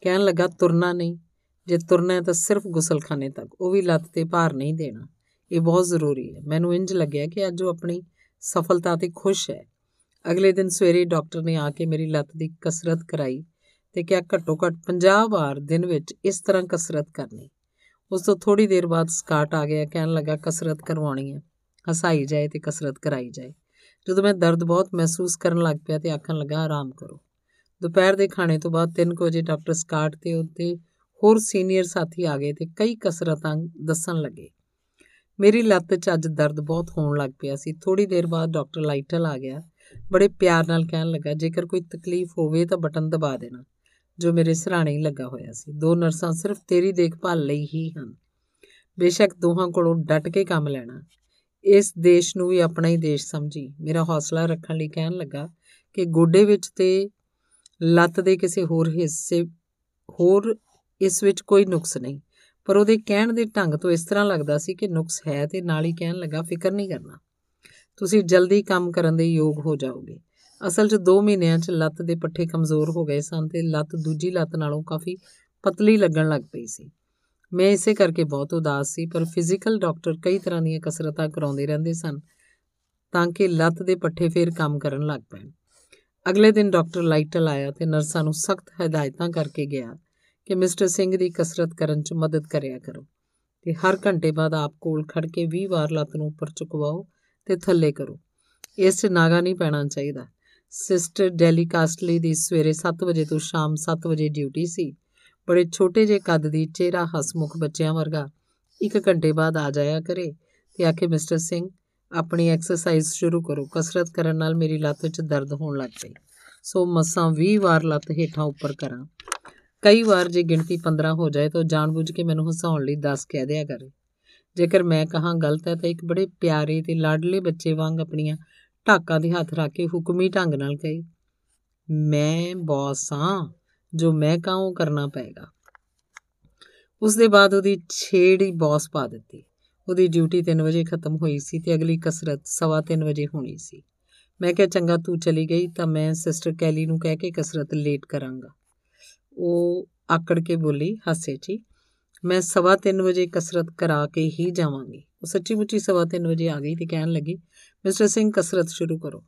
ਕਹਿਣ ਲੱਗਾ, ਤੁਰਨਾ ਨਹੀਂ। ਜੇ ਤੁਰਨਾ ਹੈ ਤਾਂ ਸਿਰਫ ਗੁਸਲਖਾਨੇ ਤੱਕ। ਉਹ ਵੀ ਲੱਤ ਤੇ ਭਾਰ ਨਹੀਂ ਦੇਣਾ। ਇਹ ਬਹੁਤ ਜ਼ਰੂਰੀ ਹੈ ਮੈਨੂੰ ਇੰਜ ਲੱਗਿਆ ਕਿ ਅੱਜ ਉਹ ਆਪਣੀ ਸਫਲਤਾ ਤੇ ਖੁਸ਼ ਹੈ। ਅਗਲੇ ਦਿਨ ਸਵੇਰੇ ਡਾਕਟਰ ਨੇ ਆ ਕੇ ਮੇਰੀ ਲੱਤ ਦੀ ਕਸਰਤ ਕਰਾਈ ਤੇ ਕਿਹਾ, ਘੱਟੋ ਘੱਟ 50 ਵਾਰ ਦਿਨ ਵਿੱਚ ਇਸ ਤਰ੍ਹਾਂ ਕਸਰਤ ਕਰਨੀ। ਉਸ ਤੋਂ ਥੋੜੀ ਦੇਰ ਬਾਅਦ ਸਕਾਟ ਆ ਗਿਆ, ਕਹਿਣ ਲੱਗਾ, ਕਸਰਤ ਕਰਵਾਉਣੀ ਹੈ। ਹਸਾਈ ਜਾਏ ਤੇ ਕਸਰਤ ਕਰਾਈ ਜਾਏ। ਜਦੋਂ ਮੈਂ ਦਰਦ ਬਹੁਤ ਮਹਿਸੂਸ ਕਰਨ ਲੱਗ ਪਿਆ ਤੇ ਆਖਣ ਲੱਗਾ, ਆਰਾਮ ਕਰੋ। ਦੁਪਹਿਰ ਦੇ ਖਾਣੇ ਤੋਂ ਬਾਅਦ 3 ਵਜੇ ਡਾਕਟਰ ਸਕਾਟ ਤੇ ਉੱਤੇ ਹੋਰ ਸੀਨੀਅਰ ਸਾਥੀ ਆ ਗਏ ਤੇ ਕਈ ਕਸਰਤਾਂ ਦੱਸਣ ਲੱਗੇ। ਮੇਰੀ ਲੱਤ 'ਚ ਅੱਜ ਦਰਦ ਬਹੁਤ ਹੋਣ ਲੱਗ ਪਿਆ ਸੀ। ਥੋੜੀ ਦੇਰ ਬਾਅਦ ਡਾਕਟਰ ਲਾਈਟਲ ਆ ਗਿਆ। ਬੜੇ ਪਿਆਰ ਨਾਲ ਕਹਿਣ ਲੱਗਾ, ਜੇਕਰ ਕੋਈ ਤਕਲੀਫ ਹੋਵੇ ਤਾਂ ਬਟਨ ਦਬਾ ਦੇਣਾ। ਜੋ ਮੇਰੇ ਸਰਾਣੇ ਹੀ ਲੱਗਾ ਹੋਇਆ ਸੀ। ਦੋ ਨਰਸਾਂ ਸਿਰਫ ਤੇਰੀ ਦੇਖਭਾਲ ਲਈ ਹੀ ਹਨ। ਬੇਸ਼ੱਕ ਦੋਹਾਂ ਕੋਲੋਂ ਡਟ ਕੇ ਕੰਮ ਲੈਣਾ। ਇਸ ਦੇਸ਼ ਨੂੰ ਵੀ ਆਪਣਾ ਹੀ ਦੇਸ਼ ਸਮਝੀ। ਮੇਰਾ ਹੌਸਲਾ ਰੱਖਣ ਲਈ ਕਹਿਣ ਲੱਗਾ ਕਿ ਗੋਡੇ ਵਿੱਚ ਤੇ ਲੱਤ ਦੇ ਕਿਸੇ ਹੋਰ ਹਿੱਸੇ, ਹੋਰ ਇਸ ਵਿੱਚ ਕੋਈ ਨੁਕਸ ਨਹੀਂ। ਪਰ ਉਹਦੇ ਕਹਿਣ ਦੇ ਢੰਗ ਤੋਂ ਇਸ ਤਰ੍ਹਾਂ ਲੱਗਦਾ ਸੀ ਕਿ ਨੁਕਸ ਹੈ ਤੇ ਨਾਲ ਹੀ ਕਹਿਣ ਲੱਗਾ, ਫਿਕਰ ਨਹੀਂ ਕਰਨਾ। ਤੁਸੀਂ ਜਲਦੀ ਕੰਮ ਕਰਨ ਦੇ ਯੋਗ ਹੋ ਜਾਓਗੇ। ਅਸਲ 'ਚ 2 ਮਹੀਨਿਆਂ 'ਚ ਲੱਤ ਦੇ ਪੱਠੇ ਕਮਜ਼ੋਰ ਹੋ ਗਏ ਸਨ ਤੇ ਲੱਤ ਦੂਜੀ ਲੱਤ ਨਾਲੋਂ ਕਾਫੀ ਪਤਲੀ ਲੱਗਣ ਲੱਗ ਪਈ ਸੀ। ਮੈਂ ਇਸੇ ਕਰਕੇ ਬਹੁਤ ਉਦਾਸ ਸੀ, ਪਰ ਫਿਜ਼ੀਕਲ ਡਾਕਟਰ ਕਈ ਤਰ੍ਹਾਂ ਦੀਆਂ ਕਸਰਤਾਂ ਕਰਾਉਂਦੇ ਰਹਿੰਦੇ ਸਨ ਤਾਂ ਕਿ ਲੱਤ ਦੇ ਪੱਠੇ ਫੇਰ ਕੰਮ ਕਰਨ ਲੱਗ ਪੈਣ। ਅਗਲੇ ਦਿਨ ਡਾਕਟਰ ਲਾਈਟਲ ਆਇਆ ਤੇ ਨਰਸਾਂ ਨੂੰ ਸਖਤ ਹਦਾਇਤਾਂ ਕਰਕੇ ਗਿਆ ਕਿ ਮਿਸਟਰ ਸਿੰਘ ਦੀ ਕਸਰਤ ਕਰਨ 'ਚ ਮਦਦ ਕਰਿਆ ਕਰੋ ਤੇ ਹਰ ਘੰਟੇ ਬਾਅਦ ਆਪ ਕੋਲ ਖੜ ਕੇ 20 ਵਾਰ ਲੱਤ ਨੂੰ ਉੱਪਰ ਚੁਕਵਾਓ ਤੇ ਥੱਲੇ ਕਰੋ। ਇਸ 'ਚ ਨਾਗਾ ਨਹੀਂ ਪੈਣਾ ਚਾਹੀਦਾ। ਸਿਸਟਰ ਡੈਲੀ ਕਾਸਟਲੀ ਦੀ ਸਵੇਰੇ 7 ਵਜੇ ਤੋਂ ਸ਼ਾਮ 7 ਵਜੇ ਡਿਊਟੀ ਸੀ। ਬੜੇ ਛੋਟੇ ਜਿਹੇ ਕੱਦ ਦੀ ਚਿਹਰਾ ਹਸਮੁਖ ਬੱਚਿਆਂ ਵਰਗਾ। ਇੱਕ ਘੰਟੇ ਬਾਅਦ ਆ ਜਾਇਆ ਕਰੇ ਤੇ ਆਖੇ, ਮਿਸਟਰ ਸਿੰਘ, ਆਪਣੀ ਐਕਸਰਸਾਈਜ਼ ਸ਼ੁਰੂ ਕਰੋ। ਕਸਰਤ ਕਰਨ ਨਾਲ ਮੇਰੀ ਲੱਤ ਵਿੱਚ ਦਰਦ ਹੋਣ ਲੱਗ ਪਈ। ਸੋ ਮਸਾਂ 20 ਵਾਰ ਲੱਤ ਹੇਠਾਂ ਉੱਪਰ ਕਰਾਂ। ਕਈ ਵਾਰ ਜੇ ਗਿਣਤੀ 15 ਹੋ ਜਾਏ ਤਾਂ ਜਾਣਬੁੱਝ ਕੇ ਮੈਨੂੰ ਹਸਾਉਣ ਲਈ 10 ਕਹਿ ਦਿਆ ਕਰੇ। ਜੇਕਰ ਮੈਂ ਕਹਾਂ ਗਲਤ ਹੈ ਤਾਂ ਇੱਕ ਬੜੇ ਪਿਆਰੇ ਤੇ ਲਾਡਲੇ ਬੱਚੇ ਵਾਂਗ ਆਪਣੀਆਂ ਢਾਕਾਂ ਦੇ ਹੱਥ ਰੱਖ ਕੇ ਹੁਕਮੀ ਢੰਗ ਨਾਲ ਕਹੇ, ਮੈਂ ਬੌਸ ਹਾਂ, ਜੋ ਮੈਂ ਕਹਾਂ ਉਹ ਕਰਨਾ ਪਏਗਾ। ਉਸ ਦੇ ਬਾਅਦ ਉਹਦੀ ਛੇੜੀ ਬੌਸ ਪਾ ਦਿੱਤੀ। ਉਹਦੀ ਡਿਊਟੀ 3 ਵਜੇ ਖਤਮ ਹੋਈ ਸੀ ਤੇ ਅਗਲੀ ਕਸਰਤ ਸਵਾ 3 ਵਜੇ ਹੋਣੀ ਸੀ। ਮੈਂ ਕਿਹਾ, ਚੰਗਾ, ਤੂੰ ਚਲੀ ਗਈ ਤਾਂ ਮੈਂ ਸਿਸਟਰ ਕੈਲੀ ਨੂੰ ਕਹਿ ਕੇ ਕਸਰਤ ਲੇਟ ਕਰਾਂਗਾ। ਉਹ ਆਕੜ ਕੇ ਬੋਲੀ, ਹਾਸੇ 'ਚ ਮੈਂ ਸਵਾ 3 ਵਜੇ ਕਸਰਤ ਕਰਾ ਕੇ ਹੀ ਜਾਵਾਂਗੀ। ਉਹ ਸੱਚੀ ਮੁੱਚੀ ਸਵਾ 3 ਵਜੇ ਆ ਗਈ ਤੇ ਕਹਿਣ ਲੱਗੀ, ਮਿਸਟਰ ਸਿੰਘ, ਕਸਰਤ ਸ਼ੁਰੂ ਕਰੋ।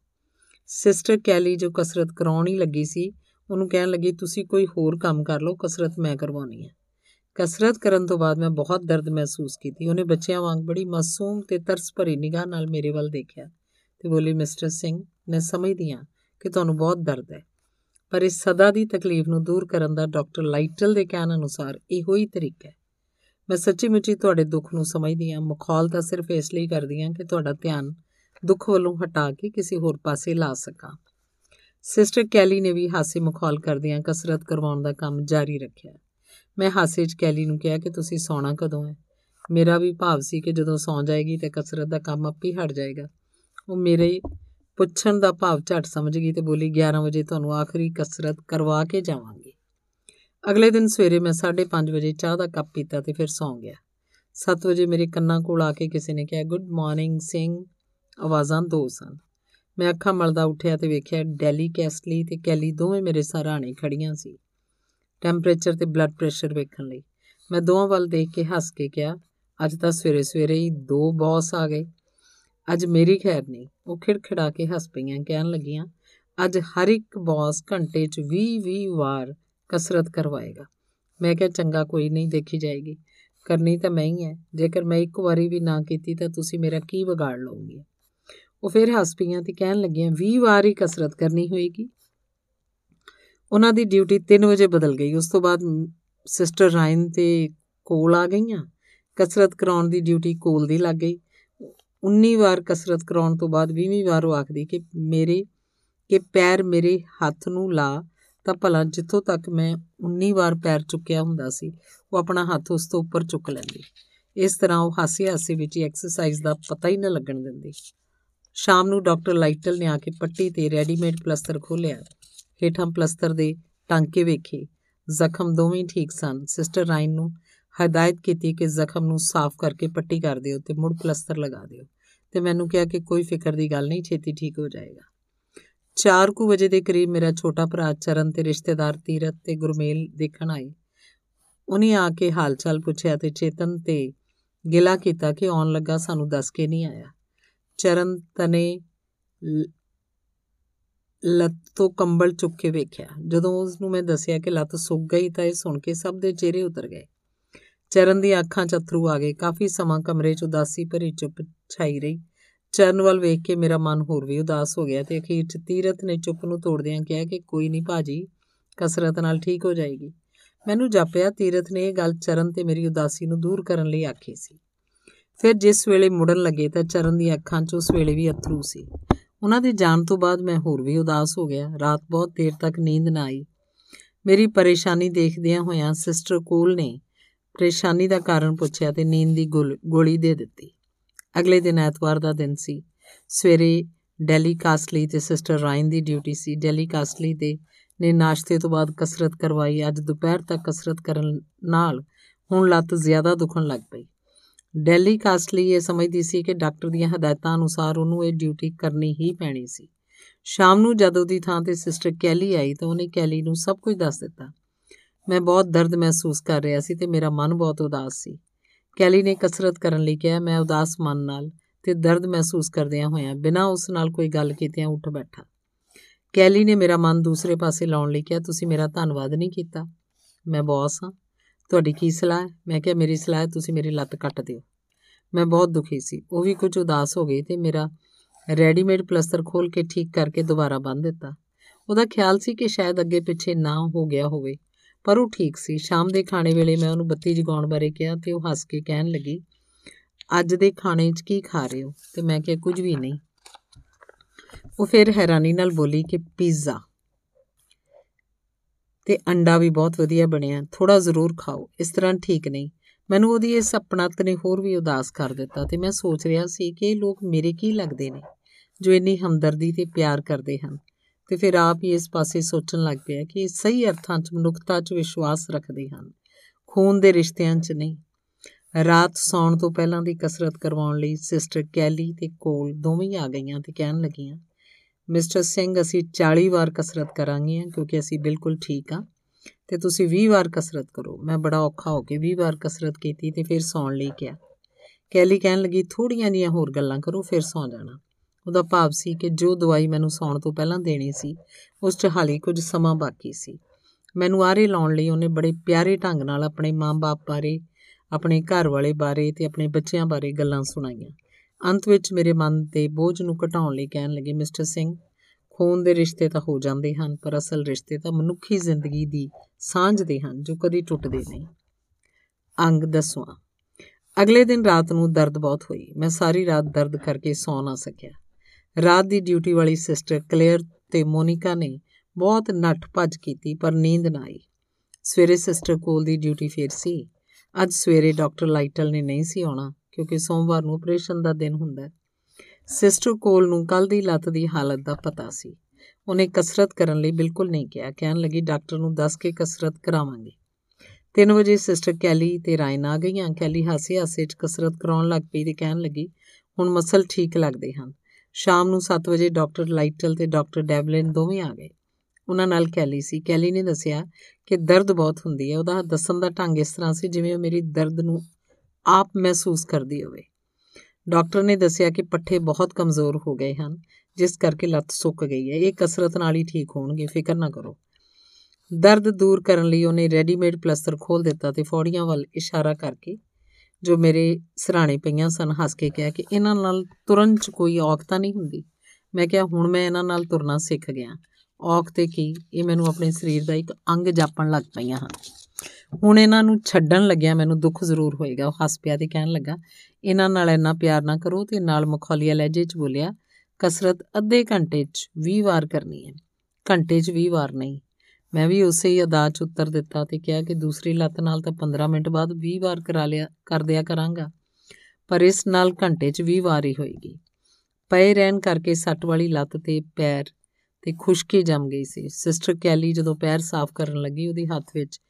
ਸਿਸਟਰ ਕੈਲੀ ਜੋ ਕਸਰਤ ਕਰਾਉਣ ਹੀ ਲੱਗੀ ਸੀ, ਉਹਨੂੰ ਕਹਿਣ ਲੱਗੀ, ਤੁਸੀਂ ਕੋਈ ਹੋਰ ਕੰਮ ਕਰ ਲਓ, ਕਸਰਤ ਮੈਂ ਕਰਵਾਉਣੀ ਹੈ। ਕਸਰਤ ਕਰਨ ਤੋਂ ਬਾਅਦ ਮੈਂ ਬਹੁਤ ਦਰਦ ਮਹਿਸੂਸ ਕੀਤੀ। ਉਹਨੇ ਬੱਚਿਆਂ ਵਾਂਗ ਬੜੀ ਮਾਸੂਮ ਤੇ ਤਰਸ ਭਰੀ ਨਿਗਾਹ ਨਾਲ ਮੇਰੇ ਵੱਲ ਦੇਖਿਆ ਤੇ ਬੋਲੀ, ਮਿਸਟਰ ਸਿੰਘ, ਮੈਂ ਸਮਝਦੀ ਹਾਂ ਕਿ ਤੁਹਾਨੂੰ ਬਹੁਤ ਦਰਦ ਹੈ। ਪਰ ਇਸ ਸਦਾ ਦੀ ਤਕਲੀਫ ਨੂੰ ਦੂਰ ਕਰਨ ਦਾ ਡਾਕਟਰ ਲਾਈਟਲ ਦੇ ਕਹਿਣ ਅਨੁਸਾਰ ਇਹੋ ਹੀ ਤਰੀਕਾ ਹੈ। ਮੈਂ ਸੱਚੀ ਮੁੱਚੀ ਤੁਹਾਡੇ ਦੁੱਖ ਨੂੰ ਸਮਝਦੀ ਹਾਂ। ਮਖੌਲ ਤਾਂ ਸਿਰਫ ਇਸ ਲਈ ਕਰਦੀ ਹਾਂ ਕਿ ਤੁਹਾਡਾ ਧਿਆਨ ਦੁੱਖ ਵੱਲੋਂ ਹਟਾ ਕੇ ਕਿਸੇ ਹੋਰ ਪਾਸੇ ਲਾ ਸਕਾਂ। ਸਿਸਟਰ ਕੈਲੀ ਨੇ ਵੀ ਹਾਸੇ ਮਖੌਲ ਕਰਦਿਆਂ ਕਸਰਤ ਕਰਵਾਉਣ ਦਾ ਕੰਮ ਜਾਰੀ ਰੱਖਿਆ। ਮੈਂ ਹਾਸੇ 'ਚ ਕੈਲੀ ਨੂੰ ਕਿਹਾ ਕਿ ਤੁਸੀਂ ਸੌਣਾ ਕਦੋਂ ਹੈ? ਮੇਰਾ ਵੀ ਭਾਵ ਸੀ ਕਿ ਜਦੋਂ ਸੌਂ ਜਾਏਗੀ ਤੇ ਕਸਰਤ ਦਾ ਕੰਮ ਆਪੇ ਹਟ ਜਾਏਗਾ। ਉਹ ਮੇਰੇ ਪੁੱਛਣ ਦਾ ਭਾਵ ਝਟ ਸਮਝ ਗਈ ਤੇ ਬੋਲੀ 11 ਵਜੇ ਤੁਹਾਨੂੰ ਆਖਰੀ ਕਸਰਤ ਕਰਵਾ ਕੇ ਜਾਵਾਂਗੀ। ਅਗਲੇ ਦਿਨ ਸਵੇਰੇ ਮੈਂ 5:30 ਵਜੇ ਚਾਹ ਦਾ ਕੱਪ ਪੀਤਾ ਤੇ ਫਿਰ ਸੌਂ ਗਿਆ। 7 ਵਜੇ ਮੇਰੇ ਕੰਨਾਂ ਕੋਲ ਆ ਕੇ ਕਿਸੇ ਨੇ ਕਿਹਾ, ਗੁੱਡ ਮਾਰਨਿੰਗ, ਸਿੰਘ। ਆਵਾਜ਼ਾਂ ਦੋ ਸਨ। ਮੈਂ ਅੱਖਾਂ ਮਲਦਾ ਉੱਠਿਆ ਤੇ ਵੇਖਿਆ ਡੈਲੀ ਕੈਸਟਲੀ ਤੇ ਕੈਲੀ ਦੋਵੇਂ ਮੇਰੇ ਸਰਾਣੇ ਖੜੀਆਂ ਸੀ। ਟੈਂਪਰੇਚਰ ਤੇ ਬਲੱਡ ਪ੍ਰੈਸ਼ਰ ਵੇਖਣ ਲਈ। ਮੈਂ ਦੋਵਾਂ ਵੱਲ ਦੇਖ ਕੇ ਹੱਸ ਕੇ ਕਿਹਾ, ਅੱਜ ਤਾਂ ਸਵੇਰੇ ਸਵੇਰੇ ਹੀ ਦੋ ਬੌਸ ਆ ਗਏ। ਅੱਜ ਮੇਰੀ ਖੈਰ ਨਹੀਂ। ਉਹ ਖਿੜਖਿੜਾ ਕੇ ਹੱਸ ਪਈਆਂ, ਕਹਿਣ ਲੱਗੀਆਂ, ਅੱਜ ਹਰ ਇੱਕ ਬੌਸ ਘੰਟੇ 'ਚ 20-20 ਵਾਰ ਕਸਰਤ ਕਰਵਾਏਗਾ। ਮੈਂ ਕਿਹਾ, ਚੰਗਾ, ਕੋਈ ਨਹੀਂ, ਦੇਖੀ ਜਾਏਗੀ। ਕਰਨੀ ਤਾਂ ਮੈਂ ਹੀ ਹੈ ਜੇਕਰ ਮੈਂ ਇੱਕ ਵਾਰੀ ਵੀ ਨਾ ਕੀਤੀ ਤਾਂ ਤੁਸੀਂ ਮੇਰਾ ਕੀ ਵਿਗਾੜ ਲਓਗੇ? ਉਹ ਫਿਰ ਹੱਸ ਪਈਆਂ ਤੇ ਕਹਿਣ ਲੱਗੀਆਂ 20 ਵਾਰ ਹੀ ਕਸਰਤ ਕਰਨੀ ਹੋਏਗੀ? ਉਹਨਾਂ ਦੀ ਡਿਊਟੀ 3 ਵਜੇ ਬਦਲ ਗਈ। ਉਸ ਤੋਂ ਬਾਅਦ ਸਿਸਟਰ ਰਾਇਨ ਤੇ ਕੋਲ ਆ ਗਈਆਂ। ਕਸਰਤ ਕਰਾਉਣ ਦੀ ਡਿਊਟੀ ਕੋਲ ਦੀ ਲੱਗ ਗਈ। 19 ਵਾਰ ਕਸਰਤ ਕਰਾਉਣ ਤੋਂ ਬਾਅਦ 20ਵੀਂ ਵਾਰ ਉਹ ਆਖਦੀ ਕਿ ਮੇਰੇ, ਕਿ ਪੈਰ ਮੇਰੇ ਹੱਥ ਨੂੰ ਲਾ, ਤਾਂ ਭਲਾ ਜਿੱਥੋਂ ਤੱਕ ਮੈਂ 19 ਵਾਰ ਪੈਰ ਚੁੱਕਿਆ ਹੁੰਦਾ ਸੀ, ਉਹ ਆਪਣਾ ਹੱਥ ਉਸ ਤੋਂ ਉੱਪਰ ਚੁੱਕ ਲੈਂਦੀ। ਇਸ ਤਰ੍ਹਾਂ ਉਹ ਹਾਸੇ ਹਾਸੇ ਵਿੱਚ ਹੀ ਐਕਸਰਸਾਈਜ਼ ਦਾ ਪਤਾ ਹੀ ਨਾ ਲੱਗਣ ਦਿੰਦੀ। ਸ਼ਾਮ ਨੂੰ ਡਾਕਟਰ ਲਾਈਟਲ ਨੇ ਆ ਕੇ ਪੱਟੀ ਤੇ ਰੈਡੀਮੇਡ ਪਲਸਤਰ ਖੋਲਿਆ ਹੇਠਾਂ ਪਲਸਤਰ ਦੇ ਟਾਂਕੇ ਵੇਖੇ। ਜ਼ਖਮ ਦੋਵੇਂ ਠੀਕ ਸਨ। ਸਿਸਟਰ ਰਾਈਨ ਨੂੰ ਹਦਾਇਤ ਕੀਤੀ ਕਿ ਜ਼ਖਮ ਨੂੰ ਸਾਫ਼ ਕਰਕੇ ਪੱਟੀ ਕਰ ਦਿਓ ਤੇ ਮੁੜ ਪਲਸਤਰ ਲਗਾ ਦਿਓ। ਤੇ ਮੈਨੂੰ ਕਿਹਾ ਕਿ ਕੋਈ ਫਿਕਰ ਦੀ ਗੱਲ ਨਹੀਂ, ਛੇਤੀ ਠੀਕ ਹੋ ਜਾਏਗਾ। 4 ਕੁ ਵਜੇ ਦੇ ਕਰੀਬ ਮੇਰਾ ਛੋਟਾ ਭਰਾ ਚਰਨ ਤੇ ਰਿਸ਼ਤੇਦਾਰ ਤੀਰਤ ਤੇ ਗੁਰਮੇਲ ਦੇਖਣ ਆਏ। ਉਹਨੇ ਆ ਕੇ ਹਾਲਚਾਲ ਪੁੱਛਿਆ ਤੇ ਚੇਤਨ ਤੇ ਗਿਲਾ ਕੀਤਾ ਕਿ ਆਉਣ ਲੱਗਾ ਸਾਨੂੰ ਦੱਸ ਕੇ ਨਹੀਂ ਆਇਆ। ਚਰਨ ਤਨੇ ਲੱਤ ਤੋਂ ਕੰਬਲ ਚੁੱਕ ਕੇ ਵੇਖਿਆ। ਜਦੋਂ ਉਸ ਨੂੰ ਮੈਂ ਦੱਸਿਆ ਕਿ ਲੱਤ ਸੁੱਕ ਗਈ ਤਾਂ ਇਹ ਸੁਣ ਕੇ ਸਭ ਦੇ ਚਿਹਰੇ ਉਤਰ ਗਏ। ਚਰਨ ਦੀਆਂ ਅੱਖਾਂ 'ਚ ਅਥਰੂ ਆ ਗਏ। ਕਾਫੀ ਸਮਾਂ ਕਮਰੇ 'ਚ ਉਦਾਸੀ ਭਰੀ ਚੁੱਪ ਛਾਈ ਰਹੀ। ਚਰਨ ਵੱਲ ਵੇਖ ਕੇ ਮੇਰਾ ਮਨ ਹੋਰ ਵੀ ਉਦਾਸ ਹੋ ਗਿਆ ਤੇ ਅਖੀਰ 'ਚ ਤੀਰਤ ਨੇ ਚੁੱਪ ਨੂੰ ਤੋੜਦਿਆਂ ਕਿਹਾ ਕਿ ਕੋਈ ਨਹੀਂ ਭਾਜੀ, ਕਸਰਤ ਨਾਲ ਠੀਕ ਹੋ ਜਾਏਗੀ। ਮੈਨੂੰ ਜਾਪਿਆ ਤੀਰਤ ਨੇ ਇਹ ਗੱਲ ਚਰਨ ਤੇ ਮੇਰੀ ਉਦਾਸੀ ਨੂੰ ਦੂਰ ਕਰਨ ਲਈ ਆਖੀ ਸੀ। ਫਿਰ ਜਿਸ ਵੇਲੇ ਮੁੜਨ ਲੱਗੇ ਤਾਂ ਚਰਨ ਦੀਆਂ ਅੱਖਾਂ 'ਚ ਉਸ ਵੇਲੇ ਵੀ ਅਥਰੂ ਸੀ। ਉਹਨਾਂ ਦੇ ਜਾਣ ਤੋਂ ਬਾਅਦ ਮੈਂ ਹੋਰ ਵੀ ਉਦਾਸ ਹੋ ਗਿਆ। ਰਾਤ ਬਹੁਤ ਦੇਰ ਤੱਕ ਨੀਂਦ ਨਾ ਆਈ। ਮੇਰੀ ਪਰੇਸ਼ਾਨੀ ਦੇਖਦਿਆਂ ਹੋਇਆਂ ਸਿਸਟਰ ਕੋਲ ਨੇ ਪਰੇਸ਼ਾਨੀ ਦਾ ਕਾਰਨ ਪੁੱਛਿਆ ਤੇ ਨੀਂਦ ਦੀ ਗੋਲੀ ਦੇ ਦਿੱਤੀ। ਅਗਲੇ ਦਿਨ ਐਤਵਾਰ ਦਾ ਦਿਨ ਸੀ। ਸਵੇਰੇ ਡੈਲੀ ਕਾਸਟਲੀ ਤੇ ਸਿਸਟਰ ਰਾਇਨ ਦੀ ਡਿਊਟੀ ਸੀ। ਡੈਲੀ ਕਾਸਟਲੀ ਤੇ ਨੇ ਨਾਸ਼ਤੇ ਤੋਂ ਬਾਅਦ ਕਸਰਤ ਕਰਵਾਈ। ਅੱਜ ਦੁਪਹਿਰ ਤੱਕ ਕਸਰਤ ਕਰਨ ਨਾਲ ਹੁਣ ਲੱਤ ਜ਼ਿਆਦਾ ਦੁਖਣ ਲੱਗ ਪਈ। ਡੈਲੀ ਕਾਸਟਲੀ ਇਹ ਸਮਝਦੀ ਸੀ ਕਿ ਡਾਕਟਰ ਦੀਆਂ ਹਦਾਇਤਾਂ ਅਨੁਸਾਰ ਉਹਨੂੰ ਇਹ ਡਿਊਟੀ ਕਰਨੀ ਹੀ ਪੈਣੀ ਸੀ। ਸ਼ਾਮ ਨੂੰ ਜਦੋਂ ਦੀ ਥਾਂ ਤੇ ਸਿਸਟਰ ਕੈਲੀ ਆਈ ਤਾਂ ਉਹਨੇ ਕੈਲੀ ਨੂੰ ਸਭ ਕੁਝ ਦੱਸ ਦਿੱਤਾ। ਮੈਂ ਬਹੁਤ ਦਰਦ ਮਹਿਸੂਸ ਕਰ ਰਿਹਾ ਸੀ ਤੇ ਮੇਰਾ ਮਨ ਬਹੁਤ ਉਦਾਸ ਸੀ। ਕੈਲੀ ਨੇ ਕਸਰਤ ਕਰਨ ਲਈ ਕਿਹਾ, ਮੈਂ ਉਦਾਸ ਮਨ ਨਾਲ ਤੇ ਦਰਦ ਮਹਿਸੂਸ ਕਰਦਿਆਂ ਹੋਇਆਂ ਬਿਨਾਂ ਉਸ ਨਾਲ ਕੋਈ ਗੱਲ ਕੀਤਿਆਂ ਉੱਠ ਬੈਠਾ। ਕੈਲੀ ਨੇ ਮੇਰਾ ਮਨ ਦੂਸਰੇ ਪਾਸੇ ਲਾਉਣ ਲਈ ਕਿਹਾ, ਤੁਸੀਂ ਮੇਰਾ ਧੰਨਵਾਦ ਨਹੀਂ ਕੀਤਾ। ਮੈਂ ਬੌਸ ਹਾਂ। ਤੁਹਾਡੀ ਕੀ ਸਲਾਹ ਹੈ? ਮੈਂ ਕਿਹਾ, ਮੇਰੀ ਸਲਾਹ ਹੈ, ਤੁਸੀਂ ਮੇਰੀ ਲੱਤ ਕੱਟ ਦਿਓ। ਮੈਂ ਬਹੁਤ ਦੁਖੀ ਸੀ। ਉਹ ਵੀ ਕੁਝ ਉਦਾਸ ਹੋ ਗਈ ਤੇ ਮੇਰਾ ਰੈਡੀਮੇਡ ਪਲਸਟਰ ਖੋਲ ਕੇ ਠੀਕ ਕਰਕੇ ਦੁਬਾਰਾ ਬੰਨ ਦਿੱਤਾ। ਉਹਦਾ ਖਿਆਲ ਸੀ ਕਿ ਸ਼ਾਇਦ ਅੱਗੇ ਪਿੱਛੇ ਨਾ ਹੋ ਗਿਆ ਹੋਵੇ। ਪਰ ਉਹ ਠੀਕ ਸੀ। ਸ਼ਾਮ ਦੇ ਖਾਣੇ ਵੇਲੇ ਮੈਂ ਉਹਨੂੰ ਬੱਤੀ ਜਗਾਉਣ ਬਾਰੇ ਕਿਹਾ ਤੇ ਉਹ ਹੱਸ ਕੇ ਕਹਿਣ ਲੱਗੀ, ਅੱਜ ਦੇ ਖਾਣੇ 'ਚ ਕੀ ਖਾ ਰਹੇ ਹੋ? ਤੇ ਮੈਂ ਕਿਹਾ, ਕੁਝ ਵੀ ਨਹੀਂ। ਉਹ ਫਿਰ ਹੈਰਾਨੀ ਨਾਲ ਬੋਲੀ ਕਿ ਪੀਜ਼ਾ। ਤੇ ਅੰਡਾ ਵੀ ਬਹੁਤ ਵਧੀਆ ਬਣਿਆ। ਥੋੜਾ ਜ਼ਰੂਰ ਖਾਓ। ਇਸ ਤਰ੍ਹਾਂ ਠੀਕ ਨਹੀਂ। ਮੈਨੂੰ ਉਹਦੀ ਇਸ ਆਪਣਤ ਨੇ ਹੋਰ ਵੀ ਉਦਾਸ ਕਰ ਦਿੱਤਾ ਤੇ ਮੈਂ ਸੋਚ ਰਿਹਾ ਸੀ ਕਿ ਇਹ ਲੋਕ ਮੇਰੇ ਕੀ ਲੱਗਦੇ ਨੇ, ਜੋ ਇੰਨੀ ਹਮਦਰਦੀ ਤੇ ਪਿਆਰ ਕਰਦੇ ਹਨ। ਤੇ ਫਿਰ ਆਪ ਹੀ ਇਸ ਪਾਸੇ ਸੋਚਣ ਲੱਗ ਪਿਆ ਕਿ ਇਹ ਸਹੀ ਅਰਥਾਂ 'ਚ ਮਨੁੱਖਤਾ 'ਚ ਵਿਸ਼ਵਾਸ ਰੱਖਦੇ ਹਨ, ਖੂਨ ਦੇ ਰਿਸ਼ਤਿਆਂ 'ਚ ਨਹੀਂ। ਰਾਤ ਸੌਣ ਤੋਂ ਪਹਿਲਾਂ ਦੀ ਕਸਰਤ ਕਰਵਾਉਣ ਲਈ ਸਿਸਟਰ ਕੈਲੀ ਤੇ ਕੋਲ ਦੋਵੇਂ ਆ ਗਈਆਂ ਤੇ ਕਹਿਣ ਲੱਗੀਆਂ, ਮਿਸਟਰ ਸਿੰਘ, ਅਸੀਂ 40 ਵਾਰ ਕਸਰਤ ਕਰਾਂਗੇ ਕਿਉਂਕਿ ਅਸੀਂ ਬਿਲਕੁਲ ਠੀਕ ਆ ਤੇ ਤੁਸੀਂ 20 ਵਾਰ ਕਸਰਤ ਕਰੋ। ਮੈਂ ਬੜਾ ਔਖਾ ਹੋ ਕੇ 20 ਵਾਰ ਕਸਰਤ ਕੀਤੀ ਤੇ ਫਿਰ ਸੌਣ ਲਈ ਕਿਹਾ। ਕੈਲੀ ਕਹਿਣ ਲੱਗੀ ਥੋੜੀਆਂ ਜੀਆਂ ਹੋਰ ਗੱਲਾਂ ਕਰੋ, ਫਿਰ ਸੌ ਜਾਣਾ। ਉਹਦਾ ਭਾਵ ਸੀ ਕਿ ਜੋ ਦਵਾਈ ਮੈਨੂੰ ਸੌਣ ਤੋਂ ਪਹਿਲਾਂ ਦੇਣੀ ਸੀ, ਉਸ 'ਚ ਹਾਲੇ ਕੁਝ ਸਮਾਂ ਬਾਕੀ ਸੀ। ਮੈਨੂੰ ਆਰੇ ਲਾਉਣ ਲਈ ਉਹਨੇ ਬੜੇ ਪਿਆਰੇ ਢੰਗ ਨਾਲ ਆਪਣੇ ਮਾਂ-ਬਾਪ ਬਾਰੇ, ਆਪਣੇ ਘਰ ਵਾਲੇ ਬਾਰੇ ਤੇ ਆਪਣੇ ਬੱਚਿਆਂ ਬਾਰੇ ਗੱਲਾਂ ਸੁਣਾਈਆਂ। ਅੰਤ ਵਿੱਚ ਮੇਰੇ ਮਨ ਤੇ ਬੋਝ ਨੂੰ ਘਟਾਉਣ ਲਈ ਕਹਿਣ ਲੱਗੇ, ਮਿਸਟਰ ਸਿੰਘ, ਖੂਨ ਦੇ ਰਿਸ਼ਤੇ ਤਾਂ ਹੋ ਜਾਂਦੇ ਹਨ, ਪਰ ਅਸਲ ਰਿਸ਼ਤੇ ਤਾਂ ਮਨੁੱਖੀ ਜ਼ਿੰਦਗੀ ਦੀ ਸਾਂਝਦੇ ਹਨ, ਜੋ ਕਦੀ ਟੁੱਟਦੇ ਨਹੀਂ। ਅੰਗ ਦਸਵਾਂ। ਅਗਲੇ ਦਿਨ ਰਾਤ ਨੂੰ ਦਰਦ ਬਹੁਤ ਹੋਈ। ਮੈਂ ਸਾਰੀ ਰਾਤ ਦਰਦ ਕਰਕੇ ਸੌ ਨਾ ਸਕਿਆ। ਰਾਤ ਦੀ ਡਿਊਟੀ ਵਾਲੀ ਸਿਸਟਰ ਕਲੇਅਰ ਤੇ ਮੋਨਿਕਾ ਨੇ ਬਹੁਤ ਨੱਠ ਭੱਜ ਕੀਤੀ, ਪਰ ਨੀਂਦ ਨਾ ਆਈ। ਸਵੇਰੇ ਸਿਸਟਰ ਕੋਲ ਦੀ ਡਿਊਟੀ ਫੇਰ ਸੀ। ਅੱਜ ਸਵੇਰੇ ਡਾਕਟਰ ਲਾਈਟਲ ਨੇ ਨਹੀਂ ਸੀ ਆਉਣਾ, ਕਿਉਂਕਿ ਸੋਮਵਾਰ ਨੂੰ ਆਪਰੇਸ਼ਨ ਦਾ ਦਿਨ ਹੁੰਦਾ ਸਿਸਟਰ ਕੋਲ ਨੂੰ ਕੱਲ ਦੀ ਲੱਤ ਦੀ ਹਾਲਤ ਦਾ ਪਤਾ ਸੀ। ਉਹਨੇ ਕਸਰਤ ਕਰਨ ਲਈ ਬਿਲਕੁਲ ਨਹੀਂ ਕਿਹਾ। ਕਹਿਣ ਲੱਗੀ, ਡਾਕਟਰ ਨੂੰ ਦੱਸ ਕੇ ਕਸਰਤ ਕਰਾਵਾਂਗੇ। 3 ਵਜੇ ਸਿਸਟਰ ਕੈਲੀ ਤੇ ਰਾਇਨ ਆ ਗਈਆਂ। ਕੈਲੀ ਹਾਸੇ ਹਾਸੇ 'ਚ ਕਸਰਤ ਕਰਾਉਣ ਲੱਗ ਪਈ ਤੇ ਕਹਿਣ ਲੱਗੀ, ਹੁਣ ਮਸਲ ਠੀਕ ਲੱਗਦੇ ਹਨ। ਸ਼ਾਮ ਨੂੰ 7 ਵਜੇ ਡਾਕਟਰ ਲਾਈਟਲ ਤੇ ਡਾਕਟਰ ਡੈਵਲਿਨ ਦੋਵੇਂ ਆ ਗਏ। ਉਹਨਾਂ ਨਾਲ ਕੈਲੀ ਸੀ। ਕੈਲੀ ਨੇ ਦੱਸਿਆ ਕਿ ਦਰਦ ਬਹੁਤ ਹੁੰਦੀ ਹੈ। ਉਹਦਾ ਦੱਸਣ ਦਾ ਢੰਗ ਇਸ ਤਰ੍ਹਾਂ ਸੀ ਜਿਵੇਂ ਉਹ ਮੇਰੀ ਦਰਦ ਨੂੰ ਆਪ ਮਹਿਸੂਸ ਕਰਦੀ ਹੋਵੇ। ਡਾਕਟਰ ਨੇ ਦੱਸਿਆ ਕਿ ਪੱਠੇ ਬਹੁਤ ਕਮਜ਼ੋਰ ਹੋ ਗਏ ਹਨ, ਜਿਸ ਕਰਕੇ ਲੱਤ ਸੁੱਕ ਗਈ ਹੈ। ਇਹ ਕਸਰਤ ਨਾਲ ਹੀ ਠੀਕ ਹੋਣਗੇ, ਫਿਕਰ ਨਾ ਕਰੋ। ਦਰਦ ਦੂਰ ਕਰਨ ਲਈ ਉਹਨੇ ਰੈਡੀਮੇਡ ਪਲਸਤਰ ਖੋਲ ਦਿੱਤਾ ਤੇ ਫੌੜੀਆਂ ਵੱਲ ਇਸ਼ਾਰਾ ਕਰਕੇ ਜੋ ਮੇਰੇ ਸਰਾਣੇ ਪਈਆਂ ਸਨ ਹੱਸ ਕੇ ਕਿਹਾ ਕਿ ਇਹਨਾਂ ਨਾਲ ਤੁਰਨ 'ਚ ਕੋਈ ਔਖ ਤਾਂ ਨਹੀਂ ਹੁੰਦੀ? ਮੈਂ ਕਿਹਾ, ਹੁਣ ਮੈਂ ਇਹਨਾਂ ਨਾਲ ਤੁਰਨਾ ਸਿੱਖ ਗਿਆ। ਔਖ ਤੇ ਕੀ? ਇਹ ਮੈਨੂੰ ਆਪਣੇ ਸਰੀਰ ਦਾ ਇੱਕ ਅੰਗ ਜਾਪਣ ਲੱਗ ਪਈਆਂ ਹਨ। ਹੁਣ ਇਹਨਾਂ ਨੂੰ ਛੱਡਣ ਲੱਗਿਆ ਮੈਨੂੰ ਦੁੱਖ ਜ਼ਰੂਰ ਹੋਏਗਾ। ਉਹ ਹੱਸ ਪਿਆ ਤੇ ਕਹਿਣ ਲੱਗਾ, ਇਹਨਾਂ ਨਾਲ ਇੰਨਾ ਪਿਆਰ ਨਾ ਕਰੋ ਤੇ ਨਾਲ ਮਖੌਲੀਆ ਲਹਿਜੇ 'ਚ ਬੋਲਿਆ, ਕਸਰਤ ਅੱਧੇ ਘੰਟੇ 'ਚ 20 ਵਾਰ ਕਰਨੀ ਹੈ। ਘੰਟੇ 'ਚ 20 ਵਾਰ ਨਹੀਂ। ਮੈਂ ਵੀ ਉਸੇ ਹੀ ਅਦਾ 'ਚ ਉੱਤਰ ਦਿੱਤਾ ਤੇ ਕਿਹਾ ਕਿ ਦੂਸਰੀ ਲੱਤ ਨਾਲ ਤਾਂ 15 ਮਿੰਟ ਬਾਅਦ 20 ਵਾਰ ਕਰਾ ਲਿਆ ਕਰ ਦਿਆ ਕਰਾਂਗਾ। ਪਰ ਇਸ ਨਾਲ ਘੰਟੇ 'ਚ 20 ਵਾਰ ਹੀ ਹੋਏਗੀ। ਪਏ ਰਹਿਣ ਕਰਕੇ ਸੱਟ ਵਾਲੀ ਲੱਤ ਤੇ ਪੈਰ ਤੇ ਖੁਸ਼ਕੀ ਜੰਮ ਗਈ ਸੀ। ਸਿਸਟਰ ਕੈਲੀ ਜਦੋਂ ਪੈਰ ਸਾਫ਼ ਕਰਨ ਲੱਗੀ, ਉਹਦੇ ਹੱਥ ਵਿੱਚ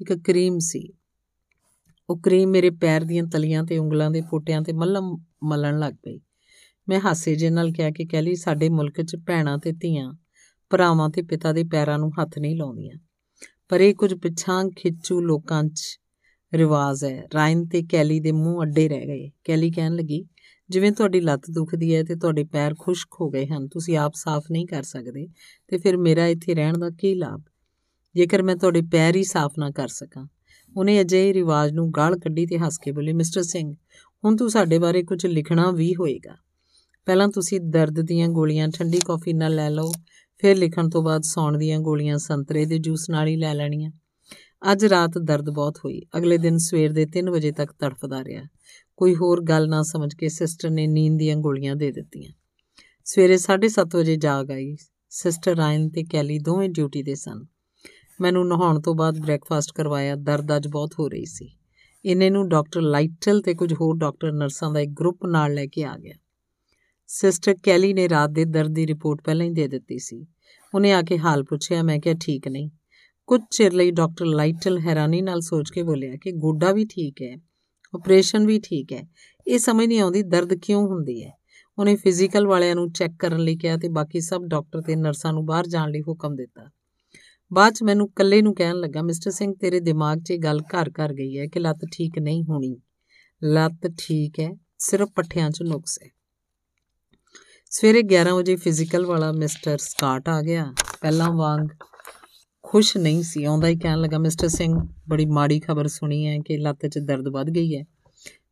ਇੱਕ ਕਰੀਮ ਸੀ। ਉਹ ਕਰੀਮ ਮੇਰੇ ਪੈਰ ਦੀਆਂ ਤਲੀਆਂ ਤੇ ਉਂਗਲਾਂ ਦੇ ਪੋਟਿਆਂ ਤੇ ਮੱਲਮ ਮਲਣ ਲੱਗ ਪਈ। ਮੈਂ ਹਾਸੇ ਜੇ ਨਾਲ ਕਿਹਾ ਕਿ ਕੈਲੀ, ਸਾਡੇ ਮੁਲਕ 'ਚ ਭੈਣਾਂ ਤੇ ਧੀਆਂ ਭਰਾਵਾਂ ਤੇ ਪਿਤਾ ਦੇ ਪੈਰਾਂ ਨੂੰ ਹੱਥ ਨਹੀਂ ਲਾਉਂਦੀਆਂ। ਪਰ ਇਹ ਕੁਝ ਪਿਛਾਂ ਖਿੱਚੂ ਲੋਕਾਂ 'ਚ ਰਿਵਾਜ ਹੈ। ਰਾਇਨ ਤੇ ਕੈਲੀ ਦੇ ਮੂੰਹ ਅੱਡੇ ਰਹਿ ਗਏ। ਕੈਲੀ ਕਹਿਣ ਲੱਗੀ, ਜਿਵੇਂ ਤੁਹਾਡੀ ਲੱਤ ਦੁਖਦੀ ਹੈ ਤੇ ਤੁਹਾਡੇ ਪੈਰ ਖੁਸ਼ਕ ਹੋ ਗਏ ਹਨ, ਤੁਸੀਂ ਆਪ ਸਾਫ਼ ਨਹੀਂ ਕਰ ਸਕਦੇ, ਤੇ ਫਿਰ ਮੇਰਾ ਇੱਥੇ ਰਹਿਣ ਦਾ ਕੀ ਲਾਭ? ਜੇਕਰ ਮੈਂ ਤੁਹਾਡੇ ਪੈਰ ਹੀ ਸਾਫ਼ ਨਾ ਕਰ ਸਕਾਂ। ਉਹਨੇ ਅਜੇ ਰਿਵਾਜ ਨੂੰ ਗਾਲ ਕੱਢੀ ਤੇ ਹੱਸ ਕੇ ਬੋਲੀ, ਮਿਸਟਰ ਸਿੰਘ, ਹੁਣ ਤੂੰ ਸਾਡੇ ਬਾਰੇ ਕੁਝ ਲਿਖਣਾ ਵੀ ਹੋਏਗਾ। ਪਹਿਲਾਂ ਤੁਸੀਂ ਦਰਦ ਦੀਆਂ ਗੋਲੀਆਂ, ਠੰਡੀ ਕੌਫੀ ਨਾਲ ਲੈ ਲਓ ਫਿਰ ਲਿਖਣ ਤੋਂ ਬਾਅਦ ਸੌਣ ਦੀਆਂ ਗੋਲੀਆਂ ਸੰਤਰੇ ਦੇ ਜੂਸ ਨਾਲ ਹੀ ਲੈ ਲੈਣੀਆਂ। ਅੱਜ ਰਾਤ ਦਰਦ ਬਹੁਤ ਹੋਈ। ਅਗਲੇ ਦਿਨ ਸਵੇਰ ਦੇ 3 ਵਜੇ ਤੱਕ ਤੜਫਦਾ ਰਿਹਾ। ਕੋਈ ਹੋਰ ਗੱਲ ਨਾ ਸਮਝ ਕੇ ਸਿਸਟਰ ਨੇ ਨੀਂਦ ਦੀਆਂ ਗੋਲੀਆਂ ਦੇ ਦਿੱਤੀਆਂ। ਸਵੇਰੇ 7:30 ਵਜੇ ਜਾਗ ਆਈ। ਸਿਸਟਰ ਰਾਇਨ ਤੇ ਕੈਲੀ ਦੋਵੇਂ ਡਿਊਟੀ ਦੇ ਸਨ। ਮੈਨੂੰ ਨਹਾਉਣ ਤੋਂ ਬਾਅਦ ਬ੍ਰੈਕਫਾਸਟ ਕਰਵਾਇਆ। ਦਰਦ ਅੱਜ ਬਹੁਤ ਹੋ ਰਹੀ ਸੀ। ਇਹਨੇ ਨੂੰ ਡਾਕਟਰ ਲਾਈਟਲ ਤੇ ਕੁਝ ਹੋਰ ਡਾਕਟਰ ਨਰਸਾਂ ਦਾ ਇੱਕ ਗਰੁੱਪ ਨਾਲ ਲੈ ਕੇ ਆ ਗਿਆ। ਸਿਸਟਰ ਕੈਲੀ ਨੇ ਰਾਤ ਦੇ ਦਰਦ ਦੀ ਰਿਪੋਰਟ ਪਹਿਲਾਂ ਹੀ ਦੇ ਦਿੱਤੀ ਸੀ। ਉਹਨੇ ਆ ਕੇ ਹਾਲ ਪੁੱਛਿਆ, ਮੈਂ ਕਿਹਾ, ਠੀਕ ਨਹੀਂ। ਕੁਝ ਚਿਰ ਲਈ ਡਾਕਟਰ ਲਾਈਟਲ ਹੈਰਾਨੀ ਨਾਲ ਸੋਚ ਕੇ ਬੋਲਿਆ ਕਿ ਗੋਡਾ ਵੀ ਠੀਕ ਹੈ ਆਪਰੇਸ਼ਨ ਵੀ ਠੀਕ ਹੈ। ਇਹ ਸਮਝ ਨਹੀਂ ਆਉਂਦੀ ਦਰਦ ਕਿਉਂ ਹੁੰਦੀ ਹੈ। ਉਹਨੇ ਫਿਜ਼ੀਕਲ ਵਾਲਿਆਂ ਨੂੰ ਚੈੱਕ ਕਰਨ ਲਈ ਕਿਹਾ ਤੇ ਬਾਕੀ ਸਭ ਡਾਕਟਰ ਤੇ ਨਰਸਾਂ ਨੂੰ ਬਾਹਰ ਜਾਣ ਲਈ ਹੁਕਮ ਦਿੱਤਾ। ਬਾਅਦ ਚ ਮੈਨੂੰ ਇਕੱਲੇ ਨੂੰ ਕਹਿਣ ਲੱਗਾ, ਮਿਸਟਰ ਸਿੰਘ, ਤੇਰੇ ਦਿਮਾਗ 'ਚ ਇਹ ਗੱਲ ਘਰ ਘਰ ਗਈ ਹੈ ਕਿ ਲੱਤ ਠੀਕ ਨਹੀਂ ਹੋਣੀ। ਲੱਤ ਠੀਕ ਹੈ, ਸਿਰਫ ਪੱਠਿਆਂ 'ਚ ਨੁਕਸ ਹੈ। ਸਵੇਰੇ 11 ਵਜੇ ਫਿਜ਼ੀਕਲ ਵਾਲਾ ਮਿਸਟਰ ਸਕਾਟ ਆ ਗਿਆ। ਪਹਿਲਾਂ ਵਾਂਗ ਖੁਸ਼ ਨਹੀਂ ਸੀ। ਆਉਂਦਾ ਹੀ ਕਹਿਣ ਲੱਗਾ ਮਿਸਟਰ ਸਿੰਘ ਬੜੀ ਮਾੜੀ ਖਬਰ ਸੁਣੀ ਹੈ ਕਿ ਲੱਤ 'ਚ ਦਰਦ ਵੱਧ ਗਈ ਹੈ।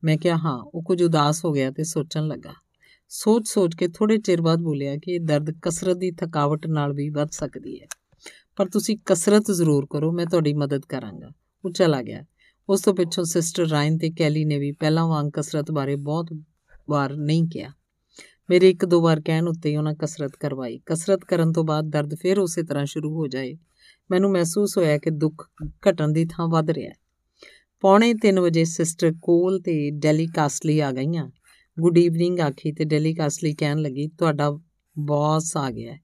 ਮੈਂ ਕਿਹਾ, ਹਾਂ, ਉਹ ਕੁਝ ਉਦਾਸ ਹੋ ਗਿਆ ਤੇ ਸੋਚਣ ਲੱਗਾ। ਸੋਚ-ਸੋਚ ਕੇ ਥੋੜੇ ਚਿਰ ਬਾਅਦ ਬੋਲਿਆ ਕਿ ਇਹ ਦਰਦ ਕਸਰਤ ਦੀ ਥਕਾਵਟ ਨਾਲ ਵੀ ਵੱਧ ਸਕਦੀ ਹੈ। ਪਰ ਤੁਸੀਂ ਕਸਰਤ ਜ਼ਰੂਰ ਕਰੋ, ਮੈਂ ਤੁਹਾਡੀ ਮਦਦ ਕਰਾਂਗਾ। ਉਹ ਚਲਾ ਗਿਆ। ਉਸ ਤੋਂ ਪਿੱਛੋਂ ਸਿਸਟਰ ਰਾਇਨ ਤੇ ਕੈਲੀ ਨੇ ਵੀ ਪਹਿਲਾਂ ਵਾਂਗ ਕਸਰਤ ਬਾਰੇ ਬਹੁਤ ਵਾਰ ਨਹੀਂ ਕਿਹਾ। ਮੇਰੇ ਇੱਕ ਦੋ ਵਾਰ ਕਹਿਣ ਉੱਤੇ ਉਹਨਾਂ ਕਸਰਤ ਕਰਵਾਈ। ਕਸਰਤ ਕਰਨ ਤੋਂ ਬਾਅਦ ਦਰਦ ਫਿਰ ਉਸੇ ਤਰ੍ਹਾਂ ਸ਼ੁਰੂ ਹੋ ਜਾਏ। ਮੈਨੂੰ ਮਹਿਸੂਸ ਹੋਇਆ ਕਿ ਦੁੱਖ ਘਟਣ ਦੀ ਥਾਂ ਵੱਧ ਰਿਹਾ ਹੈ। ਪੌਣੇ 3 ਵਜੇ ਸਿਸਟਰ ਕੋਲ ਤੇ ਡੈਲੀ ਕਾਸਲੀ ਆ ਗਈਆਂ। ਗੁੱਡ ਈਵਨਿੰਗ, ਆਖੀ ਤੇ ਡੈਲੀ ਕਾਸਲੀ ਕਹਿਣ ਲੱਗੀ, ਤੁਹਾਡਾ ਬੌਸ ਆ ਗਿਆ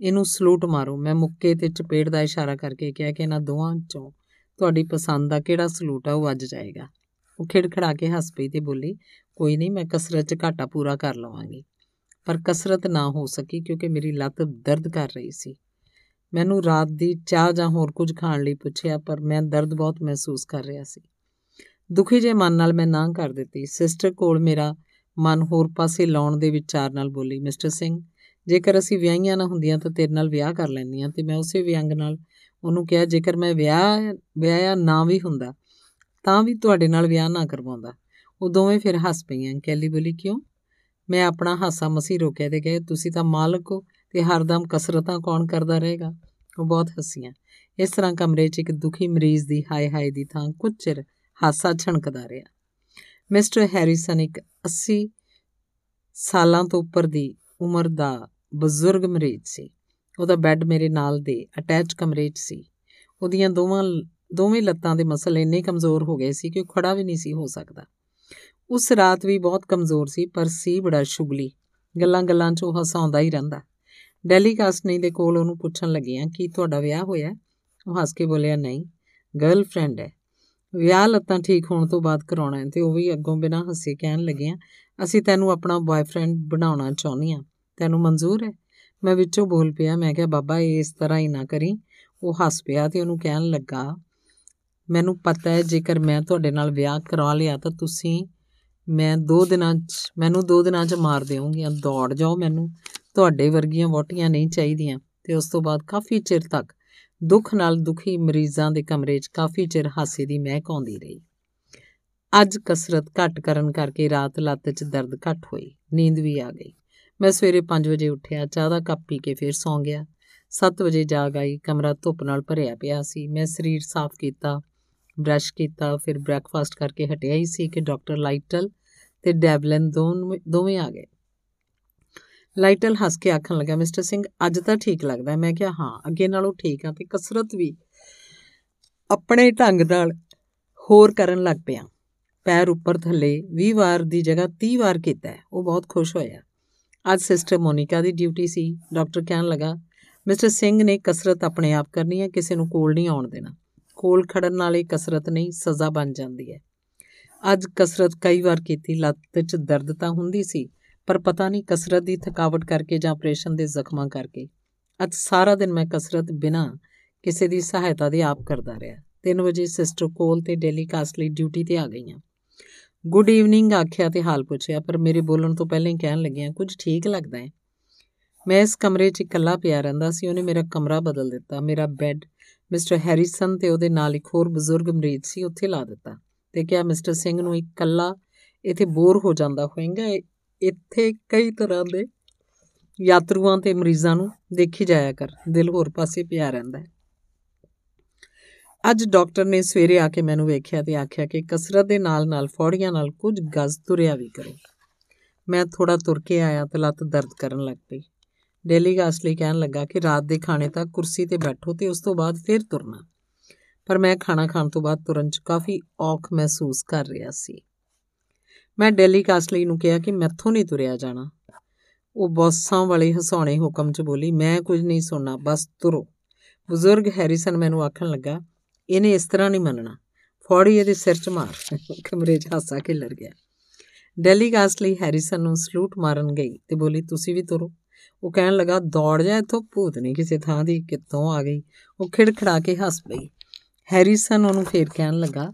ਇਹਨੂੰ ਸਲੂਟ ਮਾਰੋ। ਮੈਂ ਮੁੱਕੇ ਤੇ ਚਪੇੜ ਦਾ ਇਸ਼ਾਰਾ ਕਰਕੇ ਕਿਹਾ ਕਿ ਇਹਨਾਂ ਦੋਵਾਂ ਚੋਂ ਤੁਹਾਡੀ ਪਸੰਦ ਦਾ ਕਿਹੜਾ ਸਲੂਟ ਆ ਉਹ ਅੱਜ ਜਾਏਗਾ। ਉਹ ਖਿੜਖੜਾ ਕੇ ਹੱਸ ਪਈ ਤੇ ਬੋਲੀ, ਕੋਈ ਨਹੀਂ, ਮੈਂ ਕਸਰਤ 'ਚ ਘਾਟਾ ਪੂਰਾ ਕਰ ਲਵਾਂਗੀ। ਪਰ ਕਸਰਤ ਨਾ ਹੋ ਸਕੀ ਕਿਉਂਕਿ ਮੇਰੀ ਲੱਤ ਦਰਦ ਕਰ ਰਹੀ ਸੀ। ਮੈਨੂੰ ਰਾਤ ਦੀ ਚਾਹ ਜਾਂ ਹੋਰ ਕੁਝ ਖਾਣ ਲਈ ਪੁੱਛਿਆ, ਪਰ ਮੈਂ ਦਰਦ ਬਹੁਤ ਮਹਿਸੂਸ ਕਰ ਰਿਹਾ ਸੀ। ਦੁਖੀ ਜੇ ਮਨ ਨਾਲ ਮੈਂ ਨਾ ਕਰ ਦਿੱਤੀ। ਸਿਸਟਰ ਕੋਲ ਮੇਰਾ ਮਨ ਹੋਰ ਪਾਸੇ ਲਾਉਣ ਦੇ ਵਿਚਾਰ ਨਾਲ ਬੋਲੀ, ਮਿਸਟਰ ਸਿੰਘ, ਜੇਕਰ ਅਸੀਂ ਵਿਆਹੀਆਂ ਨਾ ਹੁੰਦੀਆਂ ਤਾਂ ਤੇਰੇ ਨਾਲ ਵਿਆਹ ਕਰ ਲੈਂਦੀਆਂ ਤੇ ਮੈਂ ਉਸੇ ਵਿਅੰਗ ਨਾਲ ਉਹਨੂੰ ਕਿਹਾ, ਜੇਕਰ ਮੈਂ ਵਿਆਹ, ਵਿਆਹਿਆ ਨਾ ਵੀ ਹੁੰਦਾ, ਤਾਂ ਵੀ ਤੁਹਾਡੇ ਨਾਲ ਵਿਆਹ ਨਾ ਕਰਵਾਉਂਦਾ। ਉਹ ਦੋਵੇਂ ਫਿਰ ਹੱਸ ਪਈਆਂ। ਕੈਲੀ ਬੋਲੀ, ਕਿਉਂ? ਮੈਂ ਆਪਣਾ ਹਾਸਾ ਮਸੀ ਰੋਕਿਆ ਤੇ ਕਹੇ ਤੁਸੀਂ ਤਾਂ ਮਾਲਕ ਹੋ ਤੇ ਹਰਦਮ ਕਸਰਤਾਂ ਕੌਣ ਕਰਦਾ ਰਹੇਗਾ? ਉਹ ਬਹੁਤ ਹੱਸੀਆਂ। ਇਸ ਤਰ੍ਹਾਂ ਕਮਰੇ 'ਚ ਇੱਕ ਦੁਖੀ ਮਰੀਜ਼ ਦੀ ਹਾਏ ਹਾਏ ਦੀ ਥਾਂ ਕੁਝ ਚਿਰ ਹਾਸਾ ਛਣਕਦਾ ਰਿਹਾ। ਮਿਸਟਰ ਹੈਰਿਸਨ ਇੱਕ 80 ਸਾਲਾਂ ਤੋਂ ਉੱਪਰ ਦੀ ਉਮਰ ਦਾ ਬਜ਼ੁਰਗ ਮਰੀਜ਼ ਸੀ। ਉਹਦਾ ਬੈੱਡ ਮੇਰੇ ਨਾਲ ਦੇ ਅਟੈਚ ਕਮਰੇ 'ਚ ਸੀ। ਉਹਦੀਆਂ ਦੋਵਾਂ, ਦੋਵੇਂ ਲੱਤਾਂ ਦੇ ਮਸਲ ਇੰਨੇ ਕਮਜ਼ੋਰ ਹੋ ਗਏ ਸੀ ਕਿ ਉਹ ਖੜਾ ਵੀ ਨਹੀਂ ਸੀ ਹੋ ਸਕਦਾ। ਉਸ ਰਾਤ ਵੀ ਬਹੁਤ ਕਮਜ਼ੋਰ ਸੀ, ਪਰ ਸੀ ਬੜਾ ਸ਼ੁਗਲੀ। ਗੱਲਾਂ-ਗੱਲਾਂ 'ਚ ਉਹ ਹਸਾਉਂਦਾ ਹੀ ਰਹਿੰਦਾ। ਡੈਲੀਕਾਸਟਨੀ ਦੇ ਕੋਲ ਉਹਨੂੰ ਪੁੱਛਣ ਲੱਗੀਆਂ, ਕਿ ਤੁਹਾਡਾ ਵਿਆਹ ਹੋਇਆ? ਉਹ ਹੱਸ ਕੇ ਬੋਲਿਆ, ਨਹੀਂ, ਗਰਲਫ੍ਰੈਂਡ ਹੈ। ਵਿਆਹ ਲੱਤਾਂ ਠੀਕ ਹੋਣ ਤੋਂ ਬਾਅਦ ਕਰਾਉਣਾ ਹੈ। ਤੇ ਉਹ ਵੀ ਅੱਗੋਂ ਬਿਨਾਂ ਹੱਸੇ ਕਹਿਣ ਲੱਗੀਆਂ, ਅਸੀਂ ਤੈਨੂੰ ਆਪਣਾ ਬॉयਫ੍ਰੈਂਡ ਬਣਾਉਣਾ ਚਾਹੁੰਦੀ ਆ ਤੈਨੂੰ ਮਨਜ਼ੂਰ ਹੈ? ਮੈਂ ਵਿੱਚੋਂ ਬੋਲ ਪਿਆ, ਮੈਂ ਕਿਹਾ, ਬਾਬਾ ਇਸ ਤਰ੍ਹਾਂ ਹੀ ਨਾ ਕਰੀ। ਉਹ ਹੱਸ ਪਿਆ ਤੇ ਉਹਨੂੰ ਕਹਿਣ ਲੱਗਾ, ਮੈਨੂੰ ਪਤਾ ਹੈ, ਜੇਕਰ ਮੈਂ ਤੁਹਾਡੇ ਨਾਲ ਵਿਆਹ ਕਰਾ ਲਿਆ ਤਾਂ ਤੁਸੀਂ ਮੈਂ 2 ਦਿਨਾਂ 'ਚ, ਮੈਨੂੰ 2 ਦਿਨਾਂ 'ਚ ਮਾਰ ਦੇਵਾਂਗੀ ਦੌੜ ਜਾਓ ਮੈਨੂੰ। ਤੁਹਾਡੇ ਵਰਗੀਆਂ ਵੋਟੀਆਂ ਨਹੀਂ ਚਾਹੀਦੀਆਂ। ਤੇ ਉਸ ਤੋਂ ਬਾਅਦ ਕਾਫੀ ਚਿਰ ਤੱਕ ਦੁੱਖ ਨਾਲ ਦੁਖੀ ਮਰੀਜ਼ਾਂ ਦੇ ਕਮਰੇ 'ਚ ਕਾਫੀ ਚਿਰ ਹਾਸੇ ਦੀ ਮਹਿਕ ਆਉਂਦੀ ਰਹੀ। ਅੱਜ ਕਸਰਤ ਘੱਟ ਕਰਨ ਕਰਕੇ ਰਾਤ ਲੱਤ 'ਚ ਦਰਦ ਘੱਟ ਹੋਈ। ਨੀਂਦ ਵੀ ਆ ਗਈ। ਮੈਂ ਸਵੇਰੇ 5 ਵਜੇ ਉੱਠਿਆ, ਚਾਹ ਦਾ ਕੱਪ ਪੀ ਕੇ ਫਿਰ ਸੌਂ ਗਿਆ। 7 ਵਜੇ ਜਾਗ ਆਈ, ਕਮਰਾ ਧੁੱਪ ਨਾਲ ਭਰਿਆ ਪਿਆ ਸੀ। ਮੈਂ ਸਰੀਰ ਸਾਫ਼ ਕੀਤਾ। ਬ੍ਰਸ਼ ਕੀਤਾ, ਫਿਰ ਬ੍ਰੈਕਫਾਸਟ ਕਰਕੇ ਹਟਿਆ ਹੀ ਸੀ ਕਿ ਡਾਕਟਰ ਲਾਈਟਲ ਤੇ ਡੈਵਲਨ ਦੋਵੇਂ ਆ ਗਏ। ਲਾਈਟਲ ਹੱਸ ਕੇ ਆਖਣ ਲੱਗਾ ਮਿਸਟਰ ਸਿੰਘ ਅੱਜ ਤਾਂ ਠੀਕ ਲੱਗਦਾ। ਮੈਂ ਕਿਹਾ, ਹਾਂ, ਅੱਗੇ ਨਾਲੋਂ ਠੀਕ ਆ ਤੇ ਕਸਰਤ ਵੀ ਆਪਣੇ ਢੰਗ ਨਾਲ ਹੋਰ ਕਰਨ ਲੱਗ ਪਿਆ। ਪੈਰ ਉੱਪਰ ਥੱਲੇ 20 ਵਾਰ ਦੀ ਜਗ੍ਹਾ 30 ਵਾਰ ਕੀਤਾ ਉਹ ਬਹੁਤ ਖੁਸ਼ ਹੋਇਆ। ਅੱਜ ਸਿਸਟਰ ਮੋਨਿਕਾ ਦੀ ਡਿਊਟੀ ਸੀ। ਡਾਕਟਰ ਕਹਿਣ ਲੱਗਾ ਮਿਸਟਰ ਸਿੰਘ ਨੇ ਕਸਰਤ ਆਪਣੇ ਆਪ ਕਰਨੀ ਹੈ, ਕਿਸੇ ਨੂੰ ਕੋਲ ਨਹੀਂ ਆਉਣ ਦੇਣਾ। ਕੋਲ ਖੜਨ ਨਾਲ ਇਹ ਕਸਰਤ ਨਹੀਂ, ਸਜ਼ਾ ਬਣ ਜਾਂਦੀ ਹੈ। ਅੱਜ ਕਸਰਤ ਕਈ ਵਾਰ ਕੀਤੀ, ਲੱਤ 'ਚ ਦਰਦ ਤਾਂ ਹੁੰਦੀ ਸੀ, ਪਰ ਪਤਾ ਨਹੀਂ ਕਸਰਤ ਦੀ ਥਕਾਵਟ ਕਰਕੇ ਜਾਂ ਆਪਰੇਸ਼ਨ ਦੇ ਜ਼ਖਮਾਂ ਕਰਕੇ। ਅੱਜ ਸਾਰਾ ਦਿਨ ਮੈਂ ਕਸਰਤ ਬਿਨਾ ਕਿਸੇ ਦੀ ਸਹਾਇਤਾ ਦੇ ਆਪ ਕਰਦਾ ਰਿਹਾ। 3 ਵਜੇ ਸਿਸਟਰ ਕੋਲ ਤੇ ਡੇਲੀ ਕਾਸਟਲੀ ਡਿਊਟੀ ਤੇ ਆ ਗਈਆਂ। ਗੁੱਡ ਈਵਨਿੰਗ, ਆਖਿਆ ਤੇ ਹਾਲ ਪੁੱਛਿਆ, ਪਰ ਮੇਰੇ ਬੋਲਣ ਤੋਂ ਪਹਿਲਾਂ ਹੀ ਕਹਿਣ ਲੱਗਿਆ, ਕੁਝ ਠੀਕ ਲੱਗਦਾ ਹੈ? ਮੈਂ ਇਸ ਕਮਰੇ 'ਚ ਇਕੱਲਾ ਪਿਆ ਰਹਿੰਦਾ ਸੀ, ਉਹਨੇ ਮੇਰਾ ਕਮਰਾ ਬਦਲ ਦਿੱਤਾ, ਮੇਰਾ ਬੈੱਡ ਮਿਸਟਰ ਹੈਰਿਸਨ ਤੇ ਉਹਦੇ ਨਾਲ ਇੱਕ ਹੋਰ ਬਜ਼ੁਰਗ ਮਰੀਜ਼ ਸੀ, ਉੱਥੇ ਲਾ ਦਿੱਤਾ ਤੇ ਕਿਹਾ, ਮਿਸਟਰ ਸਿੰਘ ਨੂੰ ਇਕੱਲਾ ਇੱਥੇ ਬੋਰ ਹੋ ਜਾਂਦਾ ਹੋਵੇਗਾ ਇੱਥੇ ਕਈ ਤਰ੍ਹਾਂ ਦੇ ਯਾਤਰੂਆਂ ਤੇ ਮਰੀਜ਼ਾਂ ਨੂੰ ਦੇਖੀ ਜਾਇਆ ਕਰ। ਦਿਲ ਹੋਰ ਪਾਸੇ ਪਿਆ ਰਹਿੰਦਾ ਹੈ। ਅੱਜ ਡਾਕਟਰ ਨੇ ਸਵੇਰੇ ਆ ਕੇ ਮੈਨੂੰ ਵੇਖਿਆ ਤੇ ਆਖਿਆ ਕਿ ਕਸਰਤ ਦੇ ਨਾਲ-ਨਾਲ ਫੌੜੀਆਂ ਨਾਲ ਕੁਝ ਗਜ਼ ਤੁਰਿਆ ਵੀ ਕਰੋ। ਮੈਂ ਥੋੜਾ ਤੁਰ ਕੇ ਆਇਆ ਤੇ ਲੱਤ ਦਰਦ ਕਰਨ ਲੱਗ ਪਈ। ਡੇਲੀ ਗਾਸਲੀ ਕਹਿਣ ਲੱਗਾ ਕਿ ਰਾਤ ਦੇ ਖਾਣੇ ਤੱਕ ਕੁਰਸੀ ਤੇ ਬੈਠੋ ਤੇ ਉਸ ਤੋਂ ਬਾਅਦ ਫਿਰ ਤੁਰਨਾ। ਪਰ ਮੈਂ ਖਾਣਾ ਖਾਣ ਤੋਂ ਬਾਅਦ ਤੁਰਨ 'ਚ ਕਾਫੀ ਔਖ ਮਹਿਸੂਸ ਕਰ ਰਿਹਾ ਸੀ। ਮੈਂ ਡੇਲੀ ਕਾਸਲੀ ਨੂੰ ਕਿਹਾ ਕਿ ਮੈਥੋਂ ਨਹੀਂ ਤੁਰਿਆ ਜਾਣਾ। ਉਹ ਬੌਸਾਂ ਵਾਲੇ ਹਸਾਉਣੇ ਹੁਕਮ 'ਚ ਬੋਲੀ, ਮੈਂ ਕੁਝ ਨਹੀਂ ਸੁਣਨਾ, ਬਸ ਤੁਰੋ। ਬਜ਼ੁਰਗ ਹੈਰਿਸਨ ਮੈਨੂੰ ਆਖਣ ਲੱਗਾ, ਇਹਨੇ ਇਸ ਤਰ੍ਹਾਂ ਨਹੀਂ ਮੰਨਣਾ। ਫੌੜੀ ਇਹਦੇ ਸਿਰ 'ਚ ਮਾਰ। ਕਮਰੇ 'ਚ ਹਾਸਾ ਖਿਲਰ ਗਿਆ। ਡੈਲੀ ਗਾਸਲੀ ਹੈਰਿਸਨ ਨੂੰ ਸਲੂਟ ਮਾਰਨ ਗਈ ਤੇ ਬੋਲੀ, ਤੁਸੀਂ ਵੀ ਤੁਰੋ। ਉਹ ਕਹਿਣ ਲੱਗਾ, ਦੌੜ ਜਾ ਇੱਥੋਂ, ਭੂਤ ਨਹੀਂ ਕਿਸੇ ਥਾਂ ਦੀ ਕਿੱਥੋਂ ਆ ਗਈ। ਉਹ ਖਿੜਖੜਾ ਕੇ ਹੱਸ ਪਈ। ਹੈਰਿਸਨ ਉਹਨੂੰ ਫੇਰ ਕਹਿਣ ਲੱਗਾ,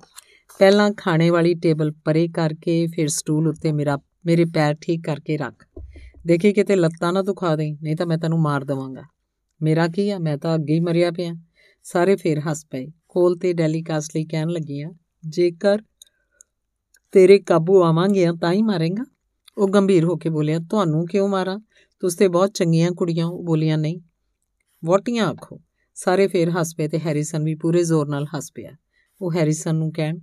ਪਹਿਲਾਂ ਖਾਣੇ ਵਾਲੀ ਟੇਬਲ ਪਰੇ ਕਰਕੇ ਫਿਰ ਸਟੂਲ ਉੱਤੇ ਮੇਰਾ, ਮੇਰੇ ਪੈਰ ਠੀਕ ਕਰਕੇ ਰੱਖ। ਦੇਖੀ ਕਿਤੇ ਲੱਤਾਂ ਨਾ ਦੁਖਾ ਦੇ ਨਹੀਂ ਤਾਂ ਮੈਂ ਤੈਨੂੰ ਮਾਰ ਦਵਾਂਗਾ। ਮੇਰਾ ਕੀ ਆ? ਮੈਂ ਤਾਂ ਅੱਗੇ ਹੀ ਮਰਿਆ ਪਿਆ। ਸਾਰੇ ਫੇਰ ਹੱਸ ਪਏ। ਕੋਲ ਤੇ ਡੈਲੀਕਾਸਟਲੀ ਕਹਿਣ ਲੱਗੀਆਂ, ਜੇਕਰ ਤੇਰੇ ਕਾਬੂ ਆਵਾਂਗੇ ਤਾਂ ਹੀ ਮਾਰੇਗਾ? ਉਹ ਗੰਭੀਰ ਹੋ ਕੇ ਬੋਲਿਆ, ਤੁਹਾਨੂੰ ਕਿਉਂ ਮਾਰਾਂ? ਤੁਸੀਂ ਤੇ ਬਹੁਤ ਚੰਗੀਆਂ ਕੁੜੀਆਂ ਉਹ ਬੋਲੀਆਂ ਨਹੀਂ। ਵੋਟੀਆਂ ਆਖੋ, ਸਾਰੇ ਫੇਰ ਹੱਸ ਪਏ ਤੇ ਹੈਰਿਸਨ ਵੀ ਪੂਰੇ ਜ਼ੋਰ ਨਾਲ ਹੱਸ ਪਿਆ ਉਹ ਹੈਰਿਸਨ ਨੂੰ ਕਹਿਣ,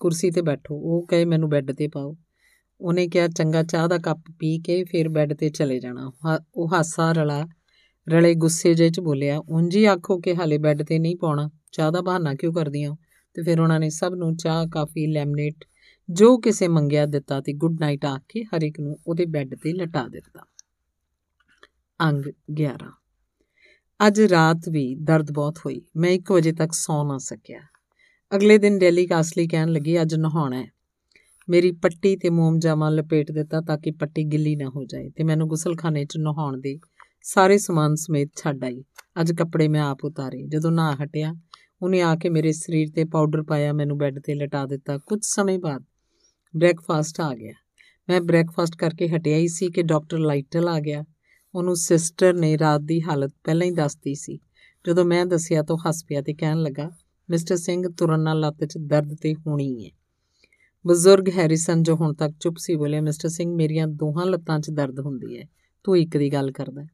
ਕੁਰਸੀ ਤੇ ਬੈਠੋ, ਉਹ ਕਹੇ ਮੈਨੂੰ ਬੈੱਡ ਤੇ ਪਾਓ। ਉਹਨੇ ਕਿਹਾ, ਚੰਗਾ, ਚਾਹ ਦਾ ਕੱਪ ਪੀ ਕੇ ਫਿਰ ਬੈੱਡ ਤੇ ਚਲੇ ਜਾਣਾ। ਉਹ ਹਾਸਾ ਰਲਾ, ਰਲੇ ਗੁੱਸੇ ਜੇ ਚ ਬੋਲਿਆ, ਉਂਝੀ ਆਖੋ ਕਿ ਹਾਲੇ ਬੈੱਡ ਤੇ ਨਹੀਂ ਪਾਉਣਾ, ਚਾਹ ਦਾ ਬਹਾਨਾ ਕਿਉਂ ਕਰਦੀਆਂ ਤੇ ਫਿਰ ਉਹਨਾਂ ਨੇ ਸਭ ਨੂੰ ਚਾਹ, ਕਾਫੀ, ਲੈਮਨੇਟ ਜੋ ਕਿਸੇ ਮੰਗਿਆ ਦਿੱਤਾ ਤੇ ਗੁੱਡ ਨਾਈਟ ਆ ਕੇ ਹਰ ਇੱਕ ਨੂੰ ਉਹਦੇ ਬੈੱਡ ਤੇ ਲਟਾ ਦਿੱਤਾ। ਅੰਗ 11 ਅੱਜ ਰਾਤ ਵੀ ਦਰਦ ਬਹੁਤ ਹੋਈ। ਮੈਂ 1 ਵਜੇ ਤੱਕ ਸੌ ਨਾ ਸਕਿਆ। ਅਗਲੇ ਦਿਨ ਡੈਲੀ ਕਾਸਲੀ ਕਹਿਣ ਲੱਗੀ, ਅੱਜ ਨਹਾਉਣਾ ਹੈ। ਮੇਰੀ ਪੱਟੀ ਤੇ ਮੋਮ ਜਾਮਾ ਲਪੇਟ ਦਿੱਤਾ ਤਾਂ ਕਿ ਪੱਟੀ ਗਿੱਲੀ ਨਾ ਹੋ ਜਾਏ ਤੇ ਮੈਨੂੰ ਗੁਸਲਖਾਨੇ 'ਚ ਨਹਾਉਣ ਦੇ ਸਾਰੇ ਸਮਾਨ ਸਮੇਤ ਛੱਡ ਆਈ। ਅੱਜ ਕੱਪੜੇ ਮੈਂ ਆਪ ਉਤਾਰੇ। ਜਦੋਂ ਨਹਾ ਹਟਿਆ, ਉਹਨੇ ਆ ਕੇ ਮੇਰੇ ਸਰੀਰ ਤੇ ਪਾਊਡਰ ਪਾਇਆ, ਮੈਨੂੰ ਬੈੱਡ ਤੇ ਲਟਾ ਦਿੱਤਾ। ਕੁਝ ਸਮੇਂ ਬਾਅਦ ਬ੍ਰੇਕਫਾਸਟ ਆ ਗਿਆ। ਮੈਂ ਬ੍ਰੇਕਫਾਸਟ ਕਰਕੇ ਹਟਿਆ ਹੀ ਸੀ ਕਿ ਡਾਕਟਰ ਲਾਈਟਲ ਆ ਗਿਆ। ਉਹਨੂੰ ਸਿਸਟਰ ਨੇ ਰਾਤ ਦੀ ਹਾਲਤ ਪਹਿਲਾਂ ਹੀ ਦੱਸਤੀ ਸੀ। ਜਦੋਂ ਮੈਂ ਦੱਸਿਆ ਤਾਂ ਹੱਸ ਪਿਆ ਤੇ ਕਹਿਣ ਲੱਗਾ, ਮਿਸਟਰ ਸਿੰਘ ਤੁਰਨ ਨਾਲ ਲੱਤ 'ਚ ਦਰਦ ਤੇ ਹੋਣੀ ਹੈ ਬਜ਼ੁਰਗ ਹੈਰਿਸਨ ਜੋ ਹੁਣ ਤੱਕ ਚੁੱਪ ਸੀ ਬੋਲੇ ਮਿਸਟਰ ਸਿੰਘ, ਮੇਰੀਆਂ ਦੋਹਾਂ ਲੱਤਾਂ 'ਚ ਦਰਦ ਹੁੰਦੀ ਹੈ ਤੂੰ ਇੱਕ ਦੀ ਗੱਲ ਕਰਦਾ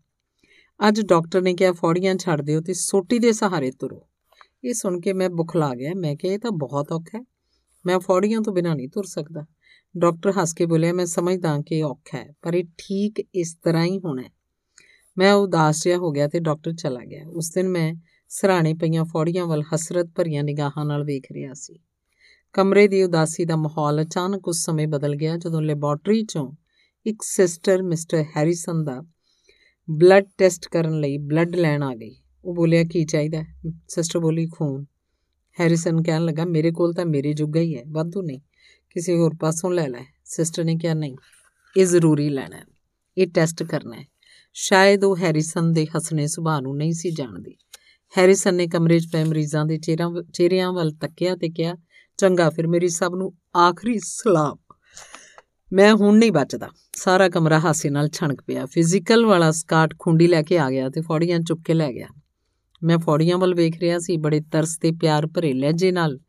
ਅੱਜ ਡਾਕਟਰ ਨੇ ਕਿਹਾ, ਫੌੜੀਆਂ ਛੱਡ ਦਿਓ ਤੇ ਸੋਟੀ ਦੇ ਸਹਾਰੇ ਤੁਰੋ। ਇਹ ਸੁਣ ਕੇ ਮੈਂ ਬੁਖਲਾ ਗਿਆ। ਮੈਂ ਕਿਹਾ, ਇਹ ਤਾਂ ਬਹੁਤ ਔਖਾ ਹੈ ਮੈਂ ਫੌੜੀਆਂ ਤੋਂ ਬਿਨਾਂ ਨਹੀਂ ਤੁਰ ਸਕਦਾ। ਡਾਕਟਰ ਹੱਸ ਕੇ ਬੋਲਿਆ, ਮੈਂ ਸਮਝਦਾ ਕਿ ਔਖਾ ਹੈ ਪਰ ਇਹ ਠੀਕ ਇਸ ਤਰ੍ਹਾਂ ਹੀ ਹੋਣਾ ਹੈ ਮੈਂ ਉਦਾਸ ਜਿਹਾ ਹੋ ਗਿਆ ਤੇ ਡਾਕਟਰ ਚਲਾ ਗਿਆ। ਉਸ ਦਿਨ ਮੈਂ ਸਰਾਣੇ ਪਈਆਂ ਫੌੜੀਆਂ ਵੱਲ ਹਸਰਤ ਭਰੀਆਂ ਨਿਗਾਹਾਂ ਨਾਲ ਵੇਖ ਰਿਹਾ ਸੀ। ਕਮਰੇ ਦੀ ਉਦਾਸੀ ਦਾ ਮਾਹੌਲ ਅਚਾਨਕ ਉਸ ਸਮੇਂ ਬਦਲ ਗਿਆ ਜਦੋਂ ਲੈਬੋਰਟਰੀ ਚੋਂ ਇੱਕ ਸਿਸਟਰ ਮਿਸਟਰ ਹੈਰਿਸਨ ਦਾ ਬਲੱਡ ਟੈਸਟ ਕਰਨ ਲਈ ਬਲੱਡ ਲੈਣ ਆ ਗਈ। ਉਹ ਬੋਲਿਆ, ਕੀ ਚਾਹੀਦਾ? ਸਿਸਟਰ ਬੋਲੀ, ਖੂਨ। ਹੈਰਿਸਨ ਕਹਿਣ ਲੱਗਾ, ਮੇਰੇ ਕੋਲ ਤਾਂ ਮੇਰੇ ਜੁਗਾ ਹੀ ਹੈ, ਵਾਧੂ ਨਹੀਂ। ਕਿਸੇ ਹੋਰ ਪਾਸੋਂ ਲੈ ਲੈ। ਸਿਸਟਰ ਨੇ ਕਿਹਾ, ਨਹੀਂ, ਇਹ ਜ਼ਰੂਰੀ ਲੈਣਾ ਹੈ। ਇਹ ਟੈਸਟ ਕਰਨਾ ਹੈ। ਸ਼ਾਇਦ ਉਹ ਹੈਰਿਸਨ ਦੇ ਹਸਨੇ ਸੁਭਾਅ ਨੂੰ ਨਹੀਂ ਸੀ ਜਾਣਦੀ। ਹੈਰਿਸਨ ਨੇ ਕਮਰੇ 'ਚ ਪਏ ਮਰੀਜ਼ਾਂ ਦੇ ਚਿਹਰਿਆਂ ਵੱਲ ਤੱਕਿਆ ਤੇ ਕਿਹਾ, ਚੰਗਾ, ਫਿਰ ਮੇਰੀ ਸਭ ਨੂੰ ਆਖਰੀ ਸਲਾਮ। ਮੈਂ ਹੁਣ ਨਹੀਂ ਬਚਦਾ। ਸਾਰਾ ਕਮਰਾ ਹਾਸੇ ਨਾਲ ਛਣਕ ਪਿਆ। ਫਿਜ਼ੀਕਲ ਵਾਲਾ ਸਕਾਟ ਖੁੰਡੀ ਲੈ ਕੇ ਆ ਗਿਆ ਤੇ ਫੌੜੀਆਂ ਚੁੱਕ ਕੇ ਲੈ ਗਿਆ। ਮੈਂ ਫੌੜੀਆਂ ਵੱਲ ਵੇਖ ਰਿਹਾ ਸੀ, ਬੜੇ ਤਰਸ ਤੇ ਪਿਆਰ ਭਰੇ ਲਹਿਜੇ ਨਾਲ।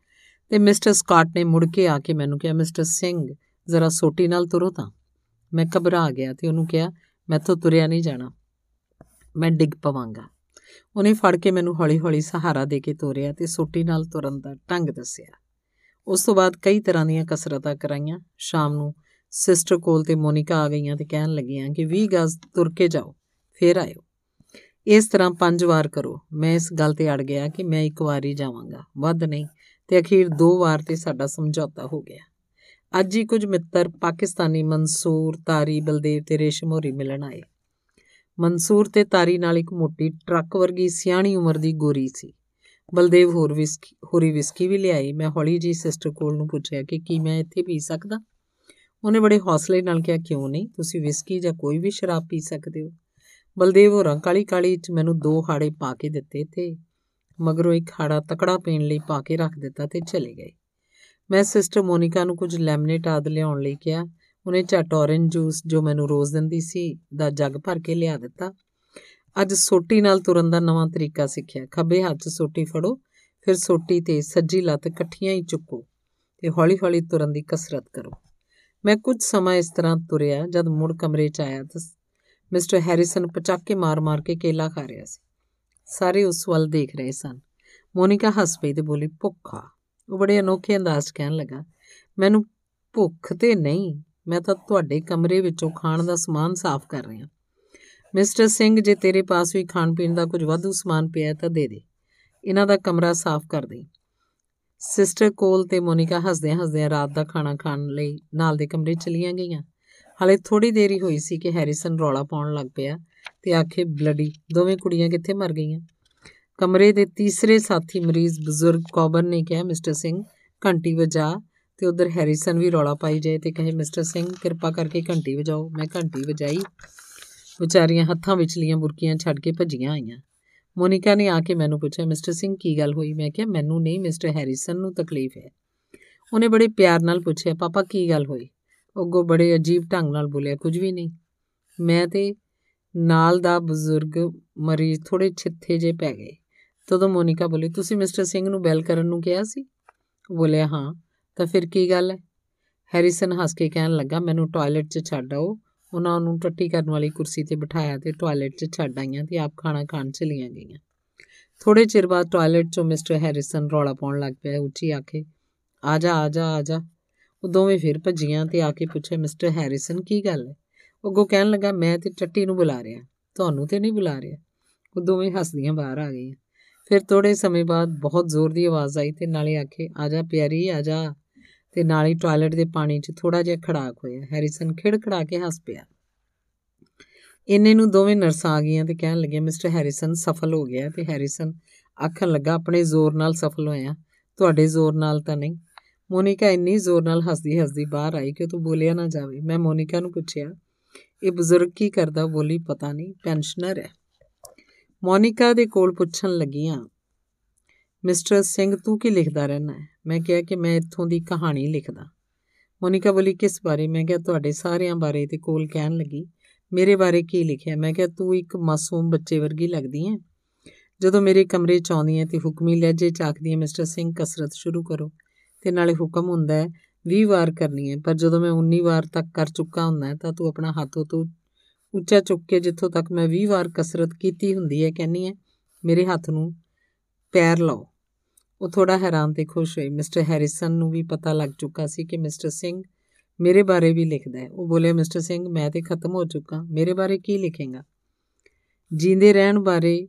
ਤੇ ਮਿਸਟਰ ਸਕਾਟ ਨੇ ਮੁੜ ਕੇ ਆ ਕੇ ਮੈਨੂੰ ਕਿਹਾ, ਮਿਸਟਰ ਸਿੰਘ, ਜ਼ਰਾ ਸੋਟੀ ਨਾਲ ਤੁਰੋ ਤਾਂ। ਮੈਂ ਘਬਰਾ ਗਿਆ ਤੇ ਉਹਨੂੰ ਕਿਹਾ ਮੈਥੋਂ ਤੁਰਿਆ ਨਹੀਂ ਜਾਣਾ। ਮੈਂ ਡਿੱਗ ਪਵਾਂਗਾ। ਉਹਨੇ ਫੜ ਕੇ ਮੈਨੂੰ ਹੌਲੀ-ਹੌਲੀ ਸਹਾਰਾ ਦੇ ਕੇ ਤੋਰਿਆ ਤੇ ਸੋਟੀ ਨਾਲ ਤੁਰਨ ਦਾ ਢੰਗ ਦੱਸਿਆ। ਉਸ ਤੋਂ ਬਾਅਦ ਕਈ ਤਰ੍ਹਾਂ ਦੀਆਂ ਕਸਰਤਾਂ ਕਰਾਈਆਂ। ਸ਼ਾਮ ਨੂੰ ਸਿਸਟਰ ਕੋਲ ਤੇ ਮੋਨਿਕਾ ਆ ਗਈਆਂ ਤੇ ਕਹਿਣ ਲੱਗੀਆਂ ਕਿ 20 ਗਜ਼ ਤੁਰ ਕੇ ਜਾਓ, ਫੇਰ ਆਇਓ। ਇਸ ਤਰ੍ਹਾਂ ਪੰਜ ਵਾਰ ਕਰੋ। ਮੈਂ ਇਸ ਗੱਲ ਤੇ ਅੜ ਗਿਆ ਕਿ ਮੈਂ ਇੱਕ ਵਾਰ ਹੀ ਜਾਵਾਂਗਾ। ਵੱਧ ਨਹੀਂ, ਤੇ ਅਖੀਰ ਦੋ ਵਾਰ ਤੇ ਸਾਡਾ ਸਮਝੌਤਾ ਹੋ ਗਿਆ। ਅੱਜ ਹੀ ਕੁਝ ਮਿੱਤਰ ਪਾਕਿਸਤਾਨੀ ਮਨਸੂਰ ਤਾਰੀ ਬਲਦੇਵ ਤੇ ਰੇਸ਼ਮ ਹੋਰੀ ਮਿਲਣ ਆਏ। ਮਨਸੂਰ ਤੇ ਤਾਰੀ ਨਾਲ ਇੱਕ ਮੋਟੀ ਟਰੱਕ ਵਰਗੀ ਸਿਆਣੀ ਉਮਰ ਦੀ ਗੋਰੀ ਸੀ। ਬਲਦੇਵ ਹੋਰ ਵਿਸਕੀ, ਹੋਰੀ ਵਿਸਕੀ ਵੀ ਲਿਆਈ ਮੈਂ ਹੌਲੀ ਜੀ ਸਿਸਟਰ ਕੋਲ ਨੂੰ ਪੁੱਛਿਆ ਕਿ ਕੀ ਮੈਂ ਇੱਥੇ ਪੀ ਸਕਦਾ? ਉਹਨੇ ਬੜੇ ਹੌਸਲੇ ਨਾਲ ਕਿਹਾ, ਕਿਉਂ ਨਹੀਂ? ਤੁਸੀਂ ਵਿਸਕੀ ਜਾਂ ਕੋਈ ਵੀ ਸ਼ਰਾਬ ਪੀ ਸਕਦੇ ਹੋ। ਬਲਦੇਵ ਹੋਰਾਂ ਕਾਲੀ ਕਾਲੀ ਚ ਮੈਨੂੰ ਦੋ ਹਾੜੇ ਪਾ ਕੇ ਦਿੱਤੇ ਤੇ ਮਗਰੋਂ ਇੱਕ ਹਾੜਾ ਤਕੜਾ ਪੀਣ ਲਈ ਪਾ ਕੇ ਰੱਖ ਦਿੱਤਾ ਤੇ ਚਲੇ ਗਏ। ਮੈਂ ਸਿਸਟਰ ਮੋਨਿਕਾ ਨੂੰ ਕੁਝ ਲੈਮਨੇਟ ਆਦ ਲਿਆਉਣ ਲਈ ਕਿਹਾ। ਉਹਨੇ ਝਟ ਔਰੇਂਜ ਜੂਸ ਜੋ ਮੈਨੂੰ ਰੋਜ਼ ਦਿੰਦੀ ਸੀ ਦਾ ਜੱਗ ਭਰ ਕੇ ਲਿਆ ਦਿੱਤਾ। ਅੱਜ ਸੋਟੀ ਨਾਲ ਤੁਰਨ ਦਾ ਨਵਾਂ ਤਰੀਕਾ ਸਿੱਖਿਆ। ਖੱਬੇ ਹੱਥ 'ਚ ਸੋਟੀ ਫੜੋ, ਫਿਰ ਸੋਟੀ ਤੇ ਸੱਜੀ ਲੱਤ ਇਕੱਠੀਆਂ ਹੀ ਚੁੱਕੋ ਤੇ ਹੌਲੀ-ਹੌਲੀ ਤੁਰਨ ਦੀ ਕਸਰਤ ਕਰੋ। ਮੈਂ ਕੁਝ ਸਮਾਂ ਇਸ ਤਰ੍ਹਾਂ ਤੁਰਿਆ ਜਦ ਮੁੜ ਕਮਰੇ 'ਚ ਆਇਆ ਤਾਂ ਮਿਸਟਰ ਹੈਰਿਸਨ ਪਚਾਕੇ ਮਾਰ-ਮਾਰ ਕੇ ਕੇਲਾ ਖਾ ਰਿਹਾ ਸੀ। ਸਾਰੇ ਉਸ ਵੱਲ ਦੇਖ ਰਹੇ ਸਨ। ਮੋਨਿਕਾ ਹੱਸ ਪਈ ਤੇ ਬੋਲੀ, ਭੁੱਖਾ ਉਹ ਬੜੇ ਅਨੋਖੇ ਅੰਦਾਜ਼ 'ਚ ਕਹਿਣ ਲੱਗਾ, ਮੈਨੂੰ ਭੁੱਖ ਤੇ ਨਹੀਂ, ਮੈਂ ਤਾਂ ਤੁਹਾਡੇ ਕਮਰੇ ਵਿੱਚੋਂ ਖਾਣ ਦਾ ਸਮਾਨ ਸਾਫ਼ ਕਰ ਰਿਹਾ ਮਿਸਟਰ ਸਿੰਘ, ਜੇ ਤੇਰੇ ਪਾਸ ਵੀ ਖਾਣ ਪੀਣ ਦਾ ਕੁਝ ਵਾਧੂ ਸਮਾਨ ਪਿਆ ਤਾਂ ਦੇ ਦੇ। ਇਹਨਾਂ ਦਾ ਕਮਰਾ ਸਾਫ਼ ਕਰ ਦੇ ਸਿਸਟਰ ਕੋਲ ਤੇ ਮੋਨਿਕਾ ਹੱਸਦਿਆਂ ਹੱਸਦਿਆਂ ਰਾਤ ਦਾ ਖਾਣਾ ਖਾਣ ਲਈ ਨਾਲ ਦੇ ਕਮਰੇ ਚਲੀਆਂ ਗਈਆਂ। ਹਲੇ ਥੋੜੀ ਦੇਰੀ ਹੋਈ ਸੀ ਕਿ ਹੈਰਿਸਨ ਰੌਲਾ ਪਾਉਣ ਲੱਗ ਪਿਆ ਤੇ ਆਖੇ, ਬਲੱਡੀ, ਦੋਵੇਂ ਕੁੜੀਆਂ ਕਿੱਥੇ ਮਰ ਗਈਆਂ? ਕਮਰੇ ਦੇ ਤੀਸਰੇ ਸਾਥੀ ਮਰੀਜ਼ ਬਜ਼ੁਰਗ ਕੌਬਰ ਨੇ ਕਿਹਾ, ਮਿਸਟਰ ਸਿੰਘ, ਘੰਟੀ ਵਜਾ। ਤੇ ਉਧਰ ਹੈਰਿਸਨ ਵੀ ਰੌਲਾ ਪਾਈ ਜਾਏ ਤੇ ਕਹੇ, ਮਿਸਟਰ ਸਿੰਘ, ਕਿਰਪਾ ਕਰਕੇ ਘੰਟੀ ਵਜਾਓ। ਮੈਂ ਘੰਟੀ ਵਜਾਈ। ਵਿਚਾਰੀਆਂ ਹੱਥਾਂ ਵਿਚਲੀਆਂ ਬੁਰਕੀਆਂ ਛੱਡ ਕੇ ਭੱਜੀਆਂ ਆਈਆਂ। ਮੋਨਿਕਾ ਨੇ ਆ ਕੇ ਮੈਨੂੰ ਪੁੱਛਿਆ, ਮਿਸਟਰ ਸਿੰਘ, ਕੀ ਗੱਲ ਹੋਈ? ਮੈਂ ਕਿਹਾ, ਮੈਨੂੰ ਨਹੀਂ, ਮਿਸਟਰ ਹੈਰਿਸਨ ਨੂੰ ਤਕਲੀਫ ਹੈ। ਉਹਨੇ ਬੜੇ ਪਿਆਰ ਨਾਲ ਪੁੱਛਿਆ, ਪਾਪਾ, ਕੀ ਗੱਲ ਹੋਈ? ਅੱਗੋਂ ਬੜੇ ਅਜੀਬ ਢੰਗ ਨਾਲ ਬੋਲਿਆ, ਕੁਝ ਵੀ ਨਹੀਂ। ਮੈਂ ਤੇ ਨਾਲ ਦਾ ਬਜ਼ੁਰਗ ਮਰੀਜ਼ ਥੋੜੇ ਛਿੱਥੇ ਜੇ ਪੈ ਗਏ। ਤਦੋਂ ਮੋਨਿਕਾ ਬੋਲੀ, ਤੁਸੀਂ ਮਿਸਟਰ ਸਿੰਘ ਨੂੰ ਬੈਲ ਕਰਨ ਨੂੰ ਕਿਹਾ ਸੀ? ਉਹ ਬੋਲਿਆ, ਹਾਂ। ਤਾਂ ਫਿਰ ਕੀ ਗੱਲ ਹੈ? ਹੈਰਿਸਨ ਹੱਸ ਕੇ ਕਹਿਣ ਲੱਗਾ, ਮੈਨੂੰ ਟਾਇਲਟ 'ਚ ਛੱਡ ਆਓ। ਉਹਨਾਂ ਨੂੰ ਟੱਟੀ ਕਰਨ ਵਾਲੀ ਕੁਰਸੀ ਤੇ ਬਿਠਾਇਆ ਤੇ ਟਾਇਲਟ 'ਚ ਛੱਡ ਆਈਆਂ ਤੇ ਆਪ ਖਾਣਾ ਖਾਣ ਚਲੀਆਂ ਗਈਆਂ। ਥੋੜੇ ਚਿਰ ਬਾਅਦ ਟਾਇਲਟ 'ਚੋਂ ਮਿਸਟਰ ਹੈਰਿਸਨ ਰੌਲਾ ਪਾਉਣ ਲੱਗ ਪਿਆ, ਉੱਚੀ ਆਖੇ, ਆ ਜਾ ਆ ਜਾ ਆ ਜਾ। ਉਹ ਦੋਵੇਂ ਫਿਰ ਭੱਜੀਆਂ ਤੇ ਆ ਕੇ ਪੁੱਛਿਆ, ਮਿਸਟਰ ਹੈਰਿਸਨ, ਕੀ ਗੱਲ ਹੈ? ਉਹ ਕਹਿਣ ਲੱਗਾ, ਮੈਂ ਤੇ ਟੱਟੀ ਨੂੰ ਬੁਲਾ ਰਿਹਾ। ਤੁਹਾਨੂੰ ਤੇ ਨਹੀਂ ਬੁਲਾ ਰਿਹਾ। ਉਹ ਦੋਵੇਂ ਹੱਸਦੀਆਂ ਬਾਹਰ ਆ ਗਈਆਂ। ਫਿਰ ਥੋੜੇ ਸਮੇਂ ਬਾਅਦ ਬਹੁਤ ਜ਼ੋਰ ਦੀ ਆਵਾਜ਼ ਆਈ ਤੇ ਨਾਲੇ ਆਖੇ, ਆ ਜਾ ਪਿਆਰੀ, ਆ ਜਾ। ਤੇ ਨਾਲ ਹੀ ਟਾਇਲਟ ਦੇ ਪਾਣੀ 'ਚ ਥੋੜਾ ਜਿਹਾ ਖੜਾਕ ਹੋਇਆ। ਹੈਰਿਸਨ ਖਿੜਖੜਾ ਕੇ ਹੱਸ ਪਿਆ। ਇੰਨੇ ਨੂੰ ਦੋਵੇਂ ਨਰਸਾਂ ਆ ਗਈਆਂ ਤੇ ਕਹਿਣ ਲੱਗੀਆਂ, ਮਿਸਟਰ ਹੈਰਿਸਨ ਸਫਲ ਹੋ ਗਿਆ। ਤੇ ਹੈਰਿਸਨ ਆਖਣ ਲੱਗਾ, ਆਪਣੇ ਜ਼ੋਰ ਨਾਲ ਸਫਲ ਹੋਇਆ। ਤੁਹਾਡੇ ਜ਼ੋਰ ਨਾਲ ਤਾਂ ਨਹੀਂ। ਮੋਨਿਕਾ ਇੰਨੀ ਜ਼ੋਰ ਨਾਲ ਹੱਸਦੀ ਹੱਸਦੀ ਬਾਹਰ ਆਈ ਕਿ ਤੂੰ ਬੋਲਿਆ ਨਾ ਜਾਵੇ। ਮੈਂ ਮੋਨਿਕਾ ਨੂੰ ਪੁੱਛਿਆ, ਇਹ ਬਜ਼ੁਰਗ ਕੀ ਕਰਦਾ? ਬੋਲੀ, ਪਤਾ ਨਹੀਂ, ਪੈਨਸ਼ਨਰ ਹੈ। ਮੋਨਿਕਾ ਦੇ ਕੋਲ ਪੁੱਛਣ ਲੱਗੀਆਂ, ਮਿਸਟਰ ਸਿੰਘ, ਤੂੰ ਕੀ ਲਿਖਦਾ ਰਹਿਣਾ ਹੈ? ਮੈਂ ਕਿਹਾ ਕਿ ਮੈਂ ਇੱਥੋਂ ਦੀ ਕਹਾਣੀ ਲਿਖਦਾ। ਮੋਨਿਕਾ ਬੋਲੀ, ਕਿਸ ਬਾਰੇ? ਮੈਂ ਕਿਹਾ, ਤੁਹਾਡੇ ਸਾਰਿਆਂ ਬਾਰੇ ਤੇ ਕੋਲ ਕਹਿਣ ਲੱਗੀ, ਮੇਰੇ ਬਾਰੇ ਕੀ ਲਿਖਿਆ? ਮੈਂ ਕਿਹਾ, ਤੂੰ ਇੱਕ ਮਾਸੂਮ ਬੱਚੇ ਵਰਗੀ ਲੱਗਦੀ ਹੈ। ਜਦੋਂ ਮੇਰੇ ਕਮਰੇ ਚ ਆਉਂਦੀ ਹੈ ਤੇ ਹੁਕਮੀ ਲਹਿਜੇ ਚ ਆਖਦੀ ਹੈ, ਮਿਸਟਰ ਸਿੰਘ, ਕਸਰਤ ਸ਼ੁਰੂ ਕਰੋ। ਤੇ ਨਾਲੇ ਹੁਕਮ ਹੁੰਦਾ ਹੈ 20 ਵਾਰ ਕਰਨੀ ਹੈ, ਪਰ ਜਦੋਂ ਮੈਂ 19 ਵਾਰ ਤੱਕ ਕਰ ਚੁੱਕਾ ਹੁੰਦਾ ਤਾਂ ਤੂੰ ਆਪਣਾ ਹੱਥ ਤੋਂ ਉੱਚਾ ਚੁੱਕ ਕੇ ਜਿੱਥੋਂ ਤੱਕ ਮੈਂ 20 ਵਾਰ ਕਸਰਤ ਕੀਤੀ ਹੁੰਦੀ ਹੈ ਕਹਿੰਨੀ ਹੈ, ਮੇਰੇ ਹੱਥ ਨੂੰ ਪੈਰ ਲਾਓ। ਉਹ ਥੋੜਾ ਹੈਰਾਨ ਤੇ ਖੁਸ਼ ਹੋਈ। ਮਿਸਟਰ ਹੈਰਿਸਨ ਨੂੰ ਵੀ ਪਤਾ ਲੱਗ ਚੁੱਕਾ ਸੀ ਕਿ ਮਿਸਟਰ ਸਿੰਘ ਮੇਰੇ ਬਾਰੇ ਵੀ ਲਿਖਦਾ ਹੈ। ਉਹ ਬੋਲੇ ਮਿਸਟਰ ਸਿੰਘ, ਮੈਂ ਤੇ ਖਤਮ ਹੋ ਚੁੱਕਾ। ਮੇਰੇ ਬਾਰੇ ਕੀ ਲਿਖੇਗਾ? ਜੀਂਦੇ ਰਹਿਣ ਬਾਰੇ,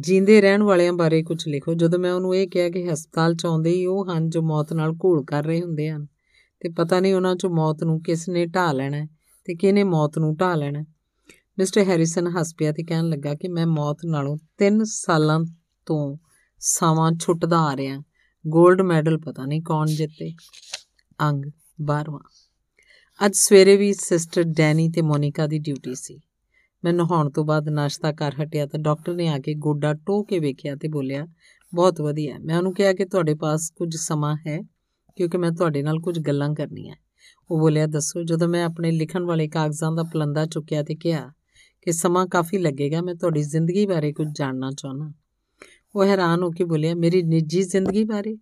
ਜੀਂਦੇ ਰਹਿਣ ਵਾਲਿਆਂ ਬਾਰੇ ਕੁਝ ਲਿਖੋ। ਜਦੋਂ ਮੈਂ ਉਹਨੂੰ ਇਹ ਕਿਹਾ ਕਿ ਹਸਪਤਾਲ ਚ ਆਉਂਦੇ ਹੀ ਉਹ ਹਨ ਜੋ ਮੌਤ ਨਾਲ ਘੋਲ ਕਰ ਰਹੇ ਹੁੰਦੇ ਹਨ ਤੇ ਪਤਾ ਨਹੀਂ ਉਹਨਾਂ ਚੋਂ ਮੌਤ ਨੂੰ ਕਿਸ ਨੇ ਢਾ ਲੈਣਾ ਤੇ ਕਿਹਨੇ ਮੌਤ ਨੂੰ ਢਾ ਲੈਣਾ। ਮਿਸਟਰ ਹੈਰਿਸਨ ਹੱਸ ਪਿਆ ਤੇ ਕਹਿਣ ਲੱਗਾ ਕਿ ਮੈਂ ਮੌਤ ਨਾਲੋਂ 3 ਸਾਲਾਂ ਤੋਂ ਸਮਾਂ ਛੁੱਟਦਾ ਆ ਰਿਹਾ। 골ਡ ਮੈਡਲ ਪਤਾ ਨਹੀਂ ਕੌਣ ਜਿੱਤੇ। ਅੰਗ 12ਵਾਂ ਅੱਜ ਸਵੇਰੇ ਵੀ ਸਿਸਟਰ ਡੈਨੀ ਤੇ ਮੋਨਿਕਾ ਦੀ ਡਿਊਟੀ ਸੀ। ਮੈਂ ਨਹਾਉਣ ਤੋਂ ਬਾਅਦ ਨਾਸ਼ਤਾ ਕਰ ਹਟਿਆ ਤਾਂ ਡਾਕਟਰ ਨੇ ਆ ਕੇ ਗੋਡਾ ਟੋ ਕੇ ਵੇਖਿਆ ਤੇ ਬੋਲਿਆ, ਬਹੁਤ ਵਧੀਆ। ਮੈਂ ਉਹਨੂੰ ਕਿਹਾ ਕਿ ਤੁਹਾਡੇ ਪਾਸ ਕੁਝ ਸਮਾਂ ਹੈ, ਕਿਉਂਕਿ ਮੈਂ ਤੁਹਾਡੇ ਨਾਲ ਕੁਝ ਗੱਲਾਂ ਕਰਨੀਆਂ ਉਹ ਬੋਲਿਆ, ਦੱਸੋ, ਜਦੋਂ ਮੈਂ ਆਪਣੇ ਲਿਖਣ ਵਾਲੇ ਕਾਗਜ਼ਾਂ ਦਾ ਪਲੰਦਾ ਚੁੱਕਿਆ ਤੇ ਕਿਹਾ ਕਿ ਸਮਾਂ ਕਾਫੀ ਲੱਗੇਗਾ, ਮੈਂ ਤੁਹਾਡੀ ਜ਼ਿੰਦਗੀ ਬਾਰੇ ਕੁਝ ਜਾਣਨਾ ਚਾਹੁੰਦਾ। ਉਹ ਹੈਰਾਨ ਹੋ ਕੇ ਬੋਲਿਆ, ਮੇਰੀ ਨਿੱਜੀ ਜ਼ਿੰਦਗੀ ਬਾਰੇ?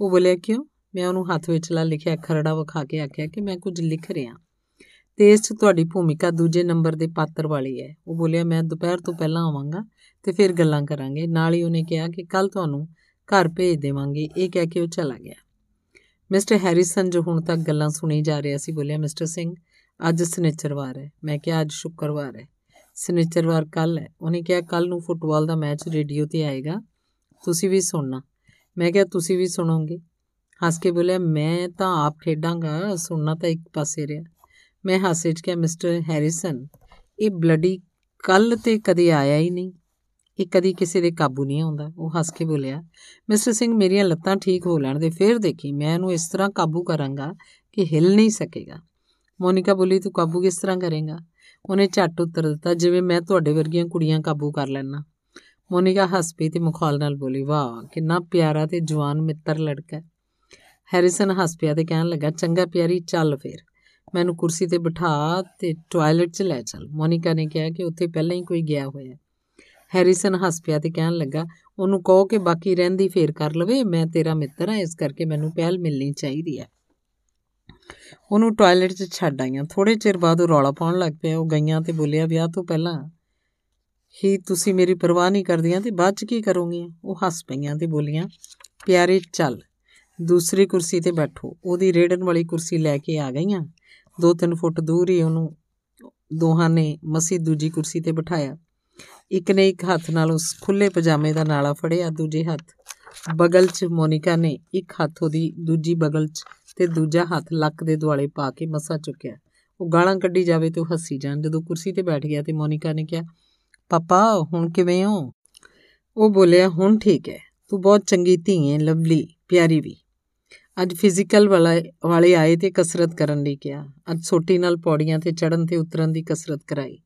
ਉਹ ਬੋਲਿਆ, ਕਿਉਂ? ਮੈਂ ਉਹਨੂੰ ਹੱਥ ਵਿਚਲਾ ਲਿਖਿਆ, ਖਰੜਾ ਵਿਖਾ ਕੇ ਆਖਿਆ ਕਿ ਮੈਂ ਕੁਝ ਲਿਖ ਰਿਹਾ। ਤੇ ਇਸ 'ਚ ਤੁਹਾਡੀ ਭੂਮਿਕਾ ਦੂਜੇ ਨੰਬਰ ਦੇ ਪਾਤਰ ਵਾਲੀ ਹੈ। ਉਹ ਬੋਲਿਆ, ਮੈਂ ਦੁਪਹਿਰ ਤੋਂ ਪਹਿਲਾਂ ਆਵਾਂਗਾ ਤੇ ਫਿਰ ਗੱਲਾਂ ਕਰਾਂਗੇ। ਨਾਲ ਹੀ ਉਹਨੇ ਕਿਹਾ ਕਿ ਕੱਲ ਤੁਹਾਨੂੰ ਘਰ ਭੇਜ ਦੇਵਾਂਗੇ। ਇਹ ਕਹਿ ਕੇ ਉਹ ਚਲਾ ਗਿਆ। ਮਿਸਟਰ ਹੈਰਿਸਨ ਜੋ ਹੁਣ ਤੱਕ ਗੱਲਾਂ ਸੁਣੀ ਜਾ ਰਿਹਾ ਸੀ, ਬੋਲਿਆ, ਮਿਸਟਰ ਸਿੰਘ, ਅੱਜ ਸਨਿਚਰਵਾਰ ਹੈ। ਮੈਂ ਕਿਹਾ, ਅੱਜ ਸ਼ੁੱਕਰਵਾਰ ਹੈ। ਸਨਿਚਰਵਾਰ ਕੱਲ ਹੈ। ਉਹਨੇ ਕਿਹਾ ਕੱਲ ਨੂੰ ਫੁੱਟਬਾਲ ਦਾ ਮੈਚ ਰੇਡੀਓ ਤੇ ਆਏਗਾ। ਤੁਸੀਂ ਵੀ ਸੁਣਨਾ। ਮੈਂ ਕਿਹਾ, ਤੁਸੀਂ ਵੀ ਸੁਣੋਗੇ? ਹੱਸ ਕੇ ਬੋਲਿਆ, ਮੈਂ ਤਾਂ ਆਪ ਖੇਡਾਂਗਾ, ਸੁਣਨਾ ਤਾਂ ਇੱਕ ਪਾਸੇ ਰਿਹਾ। ਮੈਂ ਹਾਸੇ 'ਚ ਕਿਹਾ, ਮਿਸਟਰ ਹੈਰਿਸਨ, ਇਹ ਬਲੱਡੀ ਕੱਲ ਤੇ ਕਦੇ ਆਇਆ ਹੀ ਨਹੀਂ। ਇਹ ਕਦੀ ਕਿਸੇ ਦੇ ਕਾਬੂ ਨਹੀਂ ਆਉਂਦਾ। ਉਹ ਹੱਸ ਕੇ ਬੋਲਿਆ, ਮਿਸਟਰ ਸਿੰਘ, ਮੇਰੀਆਂ ਲੱਤਾਂ ਠੀਕ ਹੋ ਲੈਣ ਦੇ, ਫਿਰ ਦੇਖੀ। ਮੈਂ ਇਹਨੂੰ ਇਸ ਤਰ੍ਹਾਂ ਕਾਬੂ ਕਰਾਂਗਾ ਕਿ ਹਿਲ ਨਹੀਂ ਸਕੇਗਾ। ਮੋਨਿਕਾ ਬੋਲੀ, ਤੂੰ ਕਾਬੂ ਕਿਸ ਤਰ੍ਹਾਂ ਕਰੇਗਾ? ਉਹਨੇ ਝੱਟ ਉੱਤਰ ਦਿੱਤਾ, ਜਿਵੇਂ ਮੈਂ ਤੁਹਾਡੇ ਵਰਗੀਆਂ ਕੁੜੀਆਂ ਕਾਬੂ ਕਰ ਲੈਣਾ ਮੋਨਿਕਾ ਹੱਸ ਪਈ ਤੇ ਮੁਖਾਲ ਨਾਲ ਬੋਲੀ, ਵਾਹ, ਕਿੰਨਾ ਪਿਆਰਾ ਤੇ ਜਵਾਨ ਮਿੱਤਰ ਲੜਕਾ ਹੈਰਿਸਨ ਹੱਸ ਪਿਆ ਤੇ ਕਹਿਣ ਲੱਗਾ, ਚੰਗਾ ਪਿਆਰੀ, ਚੱਲ ਫੇਰ। ਮੈਨੂੰ ਕੁਰਸੀ ਤੇ ਬਿਠਾ ਤੇ ਟਾਇਲਟ 'ਚ ਲੈ ਚੱਲ। ਮੋਨਿਕਾ ਨੇ ਕਿਹਾ ਕਿ ਉੱਥੇ ਪਹਿਲਾਂ ਹੀ ਕੋਈ ਗਿਆ ਹੋਇਆ ਹੈਰਿਸਨ ਹੱਸ ਪਿਆ ਤੇ ਕਹਿਣ ਲੱਗਾ, ਉਹਨੂੰ ਕਹੋ ਕਿ ਬਾਕੀ ਰਹਿੰਦੀ ਫੇਰ ਕਰ ਲਵੇ, ਮੈਂ ਤੇਰਾ ਮਿੱਤਰ ਹਾਂ, ਇਸ ਕਰਕੇ ਮੈਨੂੰ ਪਹਿਲ ਮਿਲਣੀ ਚਾਹੀਦੀ ਹੈ। ਉਹਨੂੰ ਟਾਇਲਟ 'ਚ ਛੱਡ ਆਈਆਂ। ਥੋੜੇ ਚਿਰ ਬਾਅਦ ਉਹ ਰੌਲਾ ਪਾਉਣ ਲੱਗ ਪਿਆ। ਉਹ ਗਈਆਂ ਤੇ ਬੋਲਿਆ, ਵਿਆਹ ਤੋਂ ਪਹਿਲਾਂ ਹੀ ਤੁਸੀਂ ਮੇਰੀ ਪਰਵਾਹ ਨਹੀਂ ਕਰਦੀਆਂ ਤੇ ਬਾਅਦ 'ਚ ਕੀ ਕਰੋਗੀਆਂ? ਉਹ ਹੱਸ ਪਈਆਂ ਤੇ ਬੋਲੀਆਂ, ਪਿਆਰੇ, ਚੱਲ, ਦੂਸਰੀ ਕੁਰਸੀ ਤੇ ਬੈਠੋ। ਉਹਦੀ ਰੇੜਨ ਵਾਲੀ ਕੁਰਸੀ ਲੈ ਕੇ ਆ ਗਈਆਂ। ਦੋ ਤਿੰਨ ਫੁੱਟ ਦੂਰ ਹੀ ਉਹਨੂੰ ਦੋਹਾਂ ਨੇ ਮਸੀ ਦੂਜੀ ਕੁਰਸੀ ਤੇ ਬਿਠਾਇਆ। ਇੱਕ ਨੇ ਇੱਕ ਹੱਥ ਨਾਲ ਉਸ ਖੁੱਲੇ ਪਜਾਮੇ ਦਾ ਨਾਲਾ ਫੜਿਆ, ਦੂਜੇ ਹੱਥ ਬਗਲ 'ਚ ਮੋਨਿਕਾ ਨੇ ਇੱਕ ਹੱਥ ਉਹਦੀ, ਦੂਜੀ ਬਗਲ 'ਚ ਤੇ ਦੂਜਾ ਹੱਥ ਲੱਕ ਦੇ ਦੁਆਲੇ ਪਾ ਕੇ ਮਸਾ ਚੁੱਕਿਆ। ਉਹ ਗਾਲਾਂ ਕੱਢੀ ਜਾਵੇ ਤੇ ਉਹ ਹੱਸੀ ਜਾਣ। ਜਦੋਂ ਕੁਰਸੀ ਤੇ ਬੈਠ ਗਿਆ ਤੇ ਮੋਨਿਕਾ ਨੇ ਕਿਹਾ, ਪਾਪਾ, ਹੁਣ ਕਿਵੇਂ ਹੋ? ਉਹ ਬੋਲਿਆ, ਹੁਣ ਠੀਕ ਹੈ। ਤੂੰ ਬਹੁਤ ਚੰਗੀ ਧੀ ਹੈ ਲਵਲੀ, ਪਿਆਰੀ ਵੀ। ਅੱਜ ਫਿਜ਼ੀਕਲ ਵਾਲਾ, ਵਾਲੇ ਆਏ ਤੇ ਕਸਰਤ ਕਰਨ ਲਈ ਕਿਹਾ। ਅੱਜ ਛੋਟੀ ਨਾਲ ਪੌੜੀਆਂ ਤੇ ਚੜਨ ਤੇ ਉਤਰਨ ਦੀ ਕਸਰਤ ਕਰਾਈ।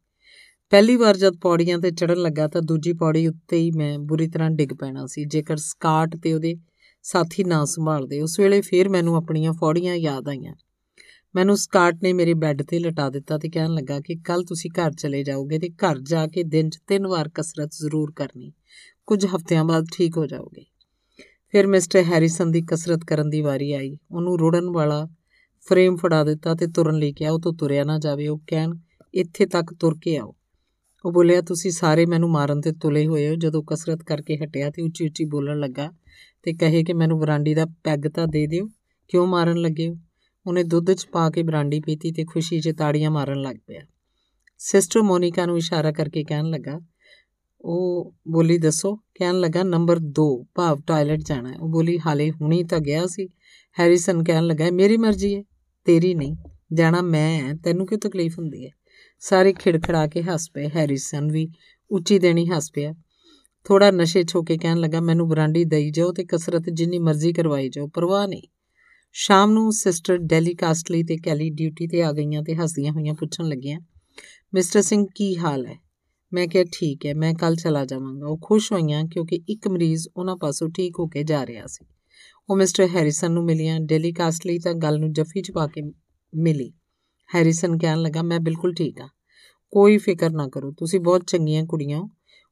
ਪਹਿਲੀ ਵਾਰ ਜਦ ਪੌੜੀਆਂ ਤੇ ਚੜਨ ਲੱਗਾ ਤਾਂ ਦੂਜੀ ਪੌੜੀ ਉੱਤੇ ਹੀ ਮੈਂ ਬੁਰੀ ਤਰ੍ਹਾਂ ਡਿੱਗ ਪੈਣਾ ਸੀ। ਜੇਕਰ ਸਕਾਟ ਤੇ ਉਹਦੇ ਸਾਥੀ ਨਾ ਸੰਭਾਲਦੇ, ਉਸ ਵੇਲੇ ਫੇਰ ਮੈਨੂੰ ਆਪਣੀਆਂ ਫੌੜੀਆਂ ਯਾਦ ਆਈਆਂ। ਮੈਨੂੰ ਸਕਾਟ ਨੇ ਮੇਰੇ ਬੈੱਡ ਤੇ ਲਟਾ ਦਿੱਤਾ ਤੇ ਕਹਿਣ ਲੱਗਾ ਕਿ ਕੱਲ ਤੁਸੀਂ ਘਰ ਚਲੇ ਜਾਓਗੇ ਤੇ ਘਰ ਜਾ ਕੇ ਦਿਨ 'ਚ ਤਿੰਨ ਵਾਰ ਕਸਰਤ ਜ਼ਰੂਰ ਕਰਨੀ। ਕੁਝ ਹਫ਼ਤਿਆਂ ਬਾਅਦ ਠੀਕ ਹੋ ਜਾਓਗੇ। ਫਿਰ ਮਿਸਟਰ ਹੈਰਿਸਨ ਦੀ ਕਸਰਤ ਕਰਨ ਦੀ ਵਾਰੀ ਆਈ। ਉਹਨੂੰ ਰੋੜਨ ਵਾਲਾ ਫਰੇਮ ਫੜਾ ਦਿੱਤਾ ਤੇ ਤੁਰਨ ਲਈ ਕਿਹਾ, ਉਹ ਤੋਂ ਤੁਰਿਆ ਨਾ ਜਾਵੇ। ਉਹ ਕਹਿਣ, ਇੱਥੇ ਤੱਕ ਤੁਰ ਕੇ ਆਓ। ਉਹ ਬੋਲਿਆ, ਤੁਸੀਂ ਸਾਰੇ ਮੈਨੂੰ ਮਾਰਨ ਤੇ ਤੁਲੇ ਹੋਏ ਹੋ। ਜਦੋਂ ਕਸਰਤ ਕਰਕੇ ਹਟਿਆ ਤੇ ਉੱਚੀ ਉੱਚੀ ਬੋਲਣ ਲੱਗਾ ਤੇ ਕਹੇ ਕਿ ਮੈਨੂੰ ਬਰਾਂਡੀ ਦਾ ਪੈਗ ਤਾਂ ਦੇ ਦਿਓ। ਕਿਉਂ ਮਾਰਨ ਲੱਗੇ ਹੋ? ਉਹਨੇ ਦੁੱਧ 'ਚ ਪਾ ਕੇ ਬਰਾਂਡੀ ਪੀਤੀ ਤੇ ਖੁਸ਼ੀ 'ਚ ਤਾੜੀਆਂ ਮਾਰਨ ਲੱਗ ਪਿਆ। ਸਿਸਟਰ ਮੋਨਿਕਾ ਨੂੰ ਇਸ਼ਾਰਾ ਕਰਕੇ ਕਹਿਣ ਲੱਗਾ, ਉਹ ਬੋਲੀ, ਦੱਸੋ। ਕਹਿਣ ਲੱਗਾ, ਨੰਬਰ 2 ਭਾਵ ਟਾਇਲਟ ਜਾਣਾ ਹੈ। ਉਹ ਬੋਲੀ, ਹਾਲੇ ਹੁਣੀ ਤਾਂ ਗਿਆ ਸੀ। ਹੈਰਿਸਨ ਕਹਿਣ ਲੱਗਾ ਮੇਰੀ ਮਰਜ਼ੀ ਹੈ। ਤੇਰੀ ਨਹੀਂ, ਜਾਣਾ ਮੈਂ ਤੈਨੂੰ ਕਿਉਂ ਤਕਲੀਫ ਹੁੰਦੀ ਹੈ? ਸਾਰੇ ਖਿੜਖੜਾ ਕੇ ਹੱਸ ਪਏ। ਹੈਰਿਸਨ ਵੀ ਉੱਚੀ ਦੇਣੀ ਹੱਸ ਪਿਆ। ਥੋੜਾ ਨਸ਼ੇ ਛੋ ਕੇ ਕਹਿਣ ਲੱਗਾ, ਮੈਨੂੰ ਬਰਾਂਡੀ ਦਈ ਜਾਓ ਤੇ ਕਸਰਤ ਜਿੰਨੀ ਮਰਜ਼ੀ ਕਰਵਾਈ ਜਾਓ, ਪਰਵਾਹ ਨਹੀਂ। ਸ਼ਾਮ ਨੂੰ ਸਿਸਟਰ ਡੈਲੀ ਕਾਸਟਲੀ ਤੇ ਕੈਲੀ ਡਿਊਟੀ ਤੇ ਆ ਗਈਆਂ ਤੇ ਹੱਸਦੀਆਂ ਹੋਈਆਂ ਪੁੱਛਣ ਲੱਗੀਆਂ, ਮਿਸਟਰ ਸਿੰਘ, ਕੀ ਹਾਲ ਹੈ? ਮੈਂ ਕਿਹਾ, ਠੀਕ ਹੈ, ਮੈਂ ਕੱਲ ਚਲਾ ਜਾਵਾਂਗਾ। ਉਹ ਖੁਸ਼ ਹੋਈਆਂ ਕਿਉਂਕਿ ਇੱਕ ਮਰੀਜ਼ ਉਹਨਾਂ ਪਾਸੋਂ ਠੀਕ ਹੋ ਕੇ ਜਾ ਰਿਹਾ ਸੀ। ਉਹ ਮਿਸਟਰ ਹੈਰਿਸਨ ਨੂੰ ਮਿਲੀਆਂ। ਡੈਲੀ ਕਾਸਟਲੀ ਤਾਂ ਗੱਲ ਨੂੰ ਜੱਫੀ 'ਚ ਪਾ ਕੇ ਮਿਲੀ। ਹੈਰਿਸਨ ਕਹਿਣ ਲੱਗਾ, ਮੈਂ ਬਿਲਕੁਲ ਠੀਕ ਹਾਂ। ਕੋਈ ਫਿਕਰ ਨਾ ਕਰੋ। ਤੁਸੀਂ ਬਹੁਤ ਚੰਗੀਆਂ ਕੁੜੀਆਂ ਹੋ।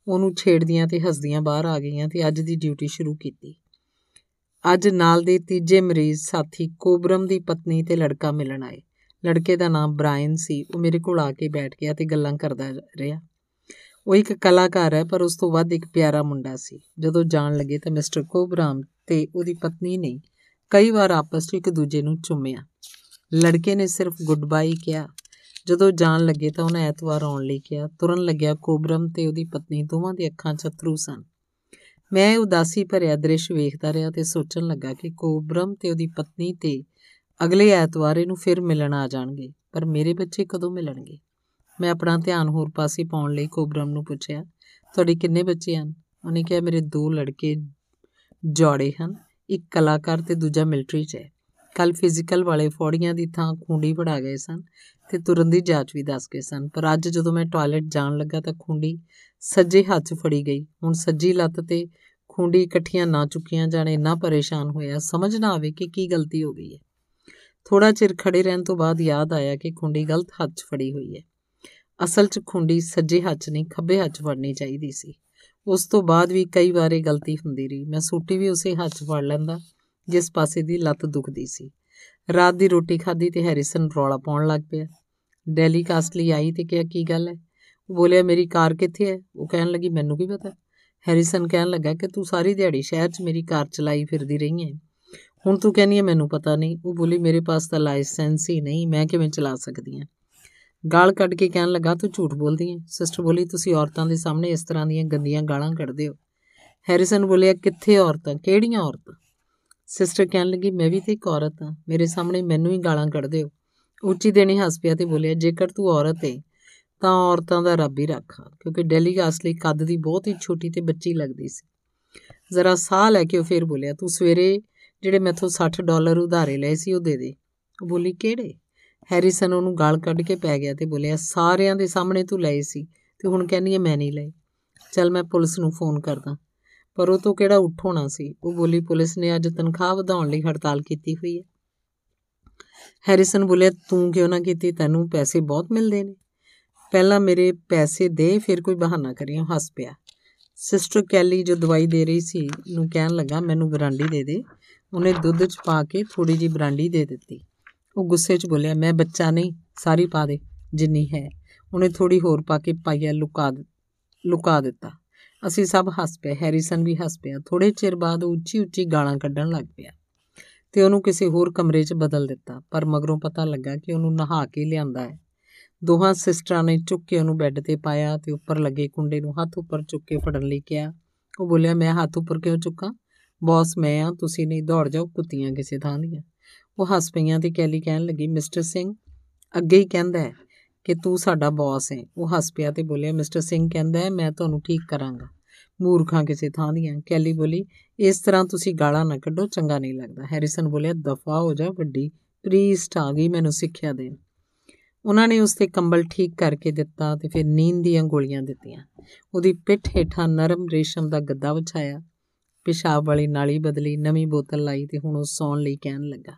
ਉਹਨੂੰ ਛੇੜਦੀਆਂ ਤੇ ਹੱਸਦੀਆਂ ਬਾਹਰ ਆ ਗਈਆਂ ਤੇ ਅੱਜ ਦੀ ਡਿਊਟੀ ਸ਼ੁਰੂ ਕੀਤੀ। ਅੱਜ ਨਾਲ ਦੇ ਤੀਜੇ ਮਰੀਜ਼ ਸਾਥੀ ਕੋਬਰਮ ਦੀ ਪਤਨੀ ਤੇ ਲੜਕਾ ਮਿਲਣ ਆਏ। ਲੜਕੇ ਦਾ ਨਾਮ ਬ੍ਰਾਇਨ ਸੀ। ਉਹ ਮੇਰੇ ਕੋਲ ਆ ਕੇ ਬੈਠ ਗਿਆ ਤੇ ਗੱਲਾਂ ਕਰਦਾ ਰਿਹਾ। ਉਹ ਇੱਕ ਕਲਾਕਾਰ ਹੈ, ਪਰ ਉਸ ਤੋਂ ਵੱਧ ਇੱਕ ਪਿਆਰਾ ਮੁੰਡਾ ਸੀ। ਜਦੋਂ ਜਾਣ ਲੱਗੇ ਤਾਂ ਮਿਸਟਰ ਕੋਬਰਾਮ ਤੇ ਉਹਦੀ ਪਤਨੀ ਨੇ ਕਈ ਵਾਰ ਆਪਸ ਵਿੱਚ ਇੱਕ ਦੂਜੇ ਨੂੰ ਚੁੰਮਿਆ। ਲੜਕੇ ਨੇ ਸਿਰਫ ਗੁੱਡ ਬਾਈ ਕਿਹਾ। ਜਦੋਂ ਜਾਣ ਲੱਗੇ ਤਾਂ ਉਹਨੇ ਐਤਵਾਰ ਆਉਣ ਲਈ ਕਿਹਾ। ਤੁਰਨ ਲੱਗਿਆ ਕੋਬਰਮ ਤੇ ਉਹਦੀ ਪਤਨੀ ਦੋਵਾਂ ਦੀ ਅੱਖਾਂ 'ਚ ਅਥਰੂ ਸਨ। ਮੈਂ ਉਦਾਸੀ ਭਰਿਆ ਦ੍ਰਿਸ਼ ਵੇਖਦਾ ਰਿਹਾ ਤੇ ਸੋਚਣ ਲੱਗਾ ਕਿ ਕੋਬਰਮ ਤੇ ਉਹਦੀ ਪਤਨੀ ਤੇ ਅਗਲੇ ਐਤਵਾਰ ਇਹਨੂੰ ਫਿਰ ਮਿਲਣ ਆ ਜਾਣਗੇ, ਪਰ ਮੇਰੇ ਬੱਚੇ ਕਦੋਂ ਮਿਲਣਗੇ? ਮੈਂ ਆਪਣਾ ਧਿਆਨ ਹੋਰ ਪਾਸੇ ਪਾਉਣ ਲਈ ਕੋਬਰਮ ਨੂੰ ਪੁੱਛਿਆ, ਤੁਹਾਡੇ ਕਿੰਨੇ ਬੱਚੇ ਹਨ? ਉਹਨੇ ਕਿਹਾ, ਮੇਰੇ ਦੋ ਲੜਕੇ ਜੋੜੇ ਹਨ, ਇੱਕ ਕਲਾਕਾਰ ਤੇ ਦੂਜਾ ਮਿਲਟਰੀ 'ਚ ਹੈ। ਕੱਲ ਫਿਜ਼ੀਕਲ ਵਾਲੇ ਫੌੜੀਆਂ ਦੀ ਥਾਂ ਖੁੰਡੀ ਵੜਾ ਗਏ ਸਨ ਤੇ ਤੁਰਨ ਦੀ ਜਾਂਚ ਵੀ ਦੱਸ ਗਏ ਸਨ। ਪਰ ਅੱਜ ਜਦੋਂ ਮੈਂ ਟਾਇਲਟ ਜਾਣ ਲੱਗਾ ਤਾਂ ਖੁੰਡੀ ਸੱਜੇ ਹੱਥ 'ਚ ਫੜੀ ਗਈ। ਹੁਣ ਸੱਜੀ ਲੱਤ ਤੇ ਖੁੰਡੀ ਇਕੱਠੀਆਂ ਨਾ ਚੁੱਕੀਆਂ ਜਾਣੇ ਇੰਨਾ ਪਰੇਸ਼ਾਨ ਹੋਇਆ, ਸਮਝ ਨਾ ਆਵੇ ਕਿ ਕੀ ਗਲਤੀ ਹੋ ਗਈ ਹੈ। ਥੋੜਾ ਚਿਰ ਖੜੇ ਰਹਿਣ ਤੋਂ ਬਾਅਦ ਯਾਦ ਆਇਆ ਕਿ ਖੁੰਡੀ ਗਲਤ ਹੱਥ 'ਚ ਫੜੀ ਹੋਈ ਹੈ। ਅਸਲ 'ਚ ਖੁੰਡੀ ਸੱਜੇ ਹੱਥ ਨਹੀਂ, ਖੱਬੇ ਹੱਥ ਫੜਨੀ ਚਾਹੀਦੀ ਸੀ। ਉਸ ਤੋਂ ਬਾਅਦ ਵੀ ਕਈ ਵਾਰ ਇਹ ਗਲਤੀ ਹੁੰਦੀ ਰਹੀ। ਮੈਂ ਸੂਟੀ ਵੀ ਉਸੇ ਹੱਥ ਫੜ ਲੈਂਦਾ ਜਿਸ ਪਾਸੇ ਦੀ ਲੱਤ ਦੁਖਦੀ ਸੀ। ਰਾਤ ਦੀ ਰੋਟੀ ਖਾਧੀ ਤੇ ਹੈਰਿਸਨ ਰੌਲਾ ਪਾਉਣ ਲੱਗ ਪਿਆ। ਡੈਲੀ ਕਾਸਟਲੀ ਆਈ ਤੇ ਕਿਹਾ, ਕੀ ਗੱਲ ਹੈ? ਉਹ ਬੋਲਿਆ, ਮੇਰੀ ਕਾਰ ਕਿੱਥੇ ਹੈ? ਉਹ ਕਹਿਣ ਲੱਗੀ, ਮੈਨੂੰ ਕੀ ਪਤਾ? ਹੈਰਿਸਨ ਕਹਿਣ ਲੱਗਾ ਕਿ ਤੂੰ ਸਾਰੀ ਦਿਹਾੜੀ ਸ਼ਹਿਰ 'ਚ ਮੇਰੀ ਕਾਰ ਚਲਾਈ ਫਿਰਦੀ ਰਹੀ ਹੈ। ਹੁਣ ਤੂੰ ਕਹਿੰਦੀ ਹੈ, ਮੈਨੂੰ ਪਤਾ ਨਹੀਂ। ਉਹ ਬੋਲੀ, ਮੇਰੇ ਪਾਸ ਤਾਂ ਲਾਇਸੈਂਸ ਹੀ ਨਹੀਂ, ਮੈਂ ਕਿਵੇਂ ਚਲਾ ਸਕਦੀ ਹਾਂ? ਗਾਲ ਕੱਢ ਕੇ ਕਹਿਣ ਲੱਗਾ, ਤੂੰ ਝੂਠ ਬੋਲਦੀ ਹੈ? ਸਿਸਟਰ ਬੋਲੀ, ਤੁਸੀਂ ਔਰਤਾਂ ਦੇ ਸਾਹਮਣੇ ਇਸ ਤਰ੍ਹਾਂ ਦੀਆਂ ਗੰਦੀਆਂ ਗਾਲਾਂ ਕੱਢਦੇ ਹੋ? ਹੈਰਿਸਨ ਬੋਲਿਆ, ਕਿੱਥੇ ਔਰਤਾਂ? ਕਿਹੜੀਆਂ ਔਰਤਾਂ? ਸਿਸਟਰ ਕਹਿਣ ਲੱਗੀ, ਮੈਂ ਵੀ ਤੇ ਇੱਕ ਔਰਤ ਹਾਂ। ਮੇਰੇ ਸਾਹਮਣੇ ਮੈਨੂੰ ਹੀ ਗਾਲਾਂ ਕੱਢਦੇ ਹੋ। ਉੱਚੀ ਦੇਣੀ ਹੱਸ ਪਿਆ ਤੇ ਬੋਲਿਆ, ਜੇਕਰ ਤੂੰ ਔਰਤ ਹੈ ਤਾਂ ਔਰਤਾਂ ਦਾ ਰੱਬ ਹੀ ਰੱਖਾ ਕਿਉਂਕਿ ਡੈਲੀ ਅਸਲੀ ਕੱਦ ਦੀ ਬਹੁਤ ਹੀ ਛੋਟੀ ਤੇ ਬੱਚੀ ਲੱਗਦੀ ਸੀ। ਜ਼ਰਾ ਸਾਹ ਲੈ ਕੇ ਉਹ ਫੇਰ ਬੋਲਿਆ, ਤੂੰ ਸਵੇਰੇ ਜਿਹੜੇ ਮੈਥੋਂ 60 ਡਾਲਰ ਉਧਾਰੇ ਲਏ ਸੀ, ਉਹ ਦੇ ਦੇ। ਉਹ ਬੋਲੀ, ਕਿਹੜੇ? ਹੈਰਿਸਨ ਉਹਨੂੰ ਗਾਲ ਕੱਢ ਕੇ ਪੈ ਗਿਆ ਤੇ ਬੋਲਿਆ, ਸਾਰਿਆਂ ਦੇ ਸਾਹਮਣੇ ਤੂੰ ਲਏ ਸੀ ਤੇ ਹੁਣ ਕਹਿੰਦੀ ਐ ਮੈਂ ਨਹੀਂ ਲਏ। ਚੱਲ ਮੈਂ ਪੁਲਿਸ ਨੂੰ ਫੋਨ ਕਰਦਾ। ਪਰ ਉਹ ਤੋਂ ਕਿਹੜਾ ਉੱਠੋਣਾ ਸੀ? ਉਹ ਬੋਲੀ ਪੁਲਿਸ ਨੇ ਅੱਜ ਤਨਖਾਹ ਵਧਾਉਣ ਲਈ ਹੜਤਾਲ ਕੀਤੀ ਹੋਈ ਹੈ। ਹੈਰਿਸਨ ਬੋਲਿਆ, ਤੂੰ ਕਿਉਂ ਨਾ ਕੀਤੀ? ਤੈਨੂੰ ਪੈਸੇ ਬਹੁਤ ਮਿਲਦੇ ਨੇ। ਪਹਿਲਾਂ ਮੇਰੇ ਪੈਸੇ ਦੇ, ਫਿਰ ਕੋਈ ਬਹਾਨਾ ਕਰੀਓ ਹੱਸ ਪਿਆ। ਸਿਸਟਰ ਕੈਲੀ ਜੋ ਦਵਾਈ ਦੇ ਰਹੀ ਸੀ ਨੂੰ ਕਹਿਣ ਲੱਗਾ, ਮੈਨੂੰ ਬਰਾਂਡੀ ਦੇ ਦੇ। ਉਹਨੇ ਦੁੱਧ 'ਚ ਪਾ ਕੇ ਥੋੜੀ ਜੀ ਬਰਾਂਡੀ ਦੇ ਦਿੱਤੀ। ਉਹ ਗੁੱਸੇ 'ਚ ਬੋਲਿਆ, ਮੈਂ ਬੱਚਾ ਨਹੀਂ, ਸਾਰੀ ਪਾ ਦੇ, ਜਿੰਨੀ ਹੈ। ਉਹਨੇ ਥੋੜੀ ਹੋਰ ਪਾ ਕੇ ਪਾਇਆ ਲੁਕਾ ਲੁਕਾ ਦਿੱਤਾ। ਅਸੀਂ ਸਭ ਹੱਸ ਪਏ, ਹੈਰੀਸਨ ਵੀ ਹੱਸ ਪਿਆ। ਥੋੜੇ ਚਿਰ ਬਾਅਦ ਉੱਚੀ ਉੱਚੀ ਗਾਲਾਂ ਕੱਢਣ ਲੱਗ ਪਿਆ ਤੇ ਉਹਨੂੰ ਕਿਸੇ ਹੋਰ ਕਮਰੇ 'ਚ ਬਦਲ ਦਿੱਤਾ। ਪਰ ਮਗਰੋਂ ਪਤਾ ਲੱਗਾ ਕਿ ਉਹਨੂੰ ਨਹਾ ਕੇ ਲਿਆਂਦਾ ਹੈ। ਦੋਹਾਂ ਸਿਸਟਰਾਂ ਨੇ ਚੁੱਕ ਕੇ ਉਹਨੂੰ ਬੈੱਡ ਤੇ ਪਾਇਆ ਤੇ ਉੱਪਰ ਲੱਗੇ ਕੁੰਡੇ ਨੂੰ ਹੱਥ ਉੱਪਰ ਚੁੱਕ ਕੇ ਫੜਨ ਲਈ ਕਿਹਾ। ਉਹ ਬੋਲਿਆ, ਮੈਂ ਹੱਥ ਉੱਪਰ ਕਿਉਂ ਚੁੱਕਾਂ? ਬੌਸ, ਮੈਂ ਆ, ਤੁਸੀਂ ਨਹੀਂ, ਦੌੜ ਜਾਓ, ਕੁੱਤੀਆਂ ਕਿਸੇ ਥਾਂ ਦੀਆਂ। ਉਹ ਹੱਸ ਪਈਆਂ ਤੇ ਕੈਲੀ ਕਹਿਣ ਲੱਗੀ, ਮਿਸਟਰ ਸਿੰਘ, ਅੱਗੇ ਹੀ ਕਹਿੰਦਾ ਹੈ ਕਿ ਤੂੰ ਸਾਡਾ ਬੌਸ ਹੈ ਉਹ ਹੱਸ ਪਿਆ ਤੇ ਬੋਲਿਆ, ਮਿਸਟਰ ਸਿੰਘ ਕਹਿੰਦਾ ਹੈ, ਮੈਂ ਤੁਹਾਨੂੰ ਠੀਕ ਕਰਾਂਗਾ। ਮੂਰਖਾਂ ਕਿਸੇ ਥਾਂ ਦੀਆਂ। ਕੈਲੀ ਬੋਲੀ, ਇਸ ਤਰ੍ਹਾਂ ਤੁਸੀਂ ਗਾਲਾਂ ਨਾ ਕੱਢੋ, ਚੰਗਾ ਨਹੀਂ ਲੱਗਦਾ। ਹੈਰਿਸਨ ਬੋਲਿਆ, ਦਫਾ ਹੋ ਜਾ, ਵੱਡੀ ਪ੍ਰੀਸਟ ਆ ਗਈ ਮੈਨੂੰ ਸਿੱਖਿਆ ਦੇਣ। ਉਹਨਾਂ ਨੇ ਉਸ ਤੇ ਕੰਬਲ ਠੀਕ ਕਰਕੇ ਦਿੱਤਾ ਤੇ ਫਿਰ ਨੀਂਦ ਦੀਆਂ ਗੋਲੀਆਂ ਦਿੱਤੀਆਂ। ਉਹਦੀ ਪਿੱਠ ਹੇਠਾਂ ਨਰਮ ਰੇਸ਼ਮ ਦਾ ਗੱਦਾ ਵਿਛਾਇਆ। ਪਿਸ਼ਾਬ ਵਾਲੀ ਨਾਲੀ ਬਦਲੀ ਨਵੀਂ ਬੋਤਲ ਲਾਈ ਤੇ ਹੁਣ ਉਹ ਸੌਣ ਲਈ ਕਹਿਣ ਲੱਗਾ।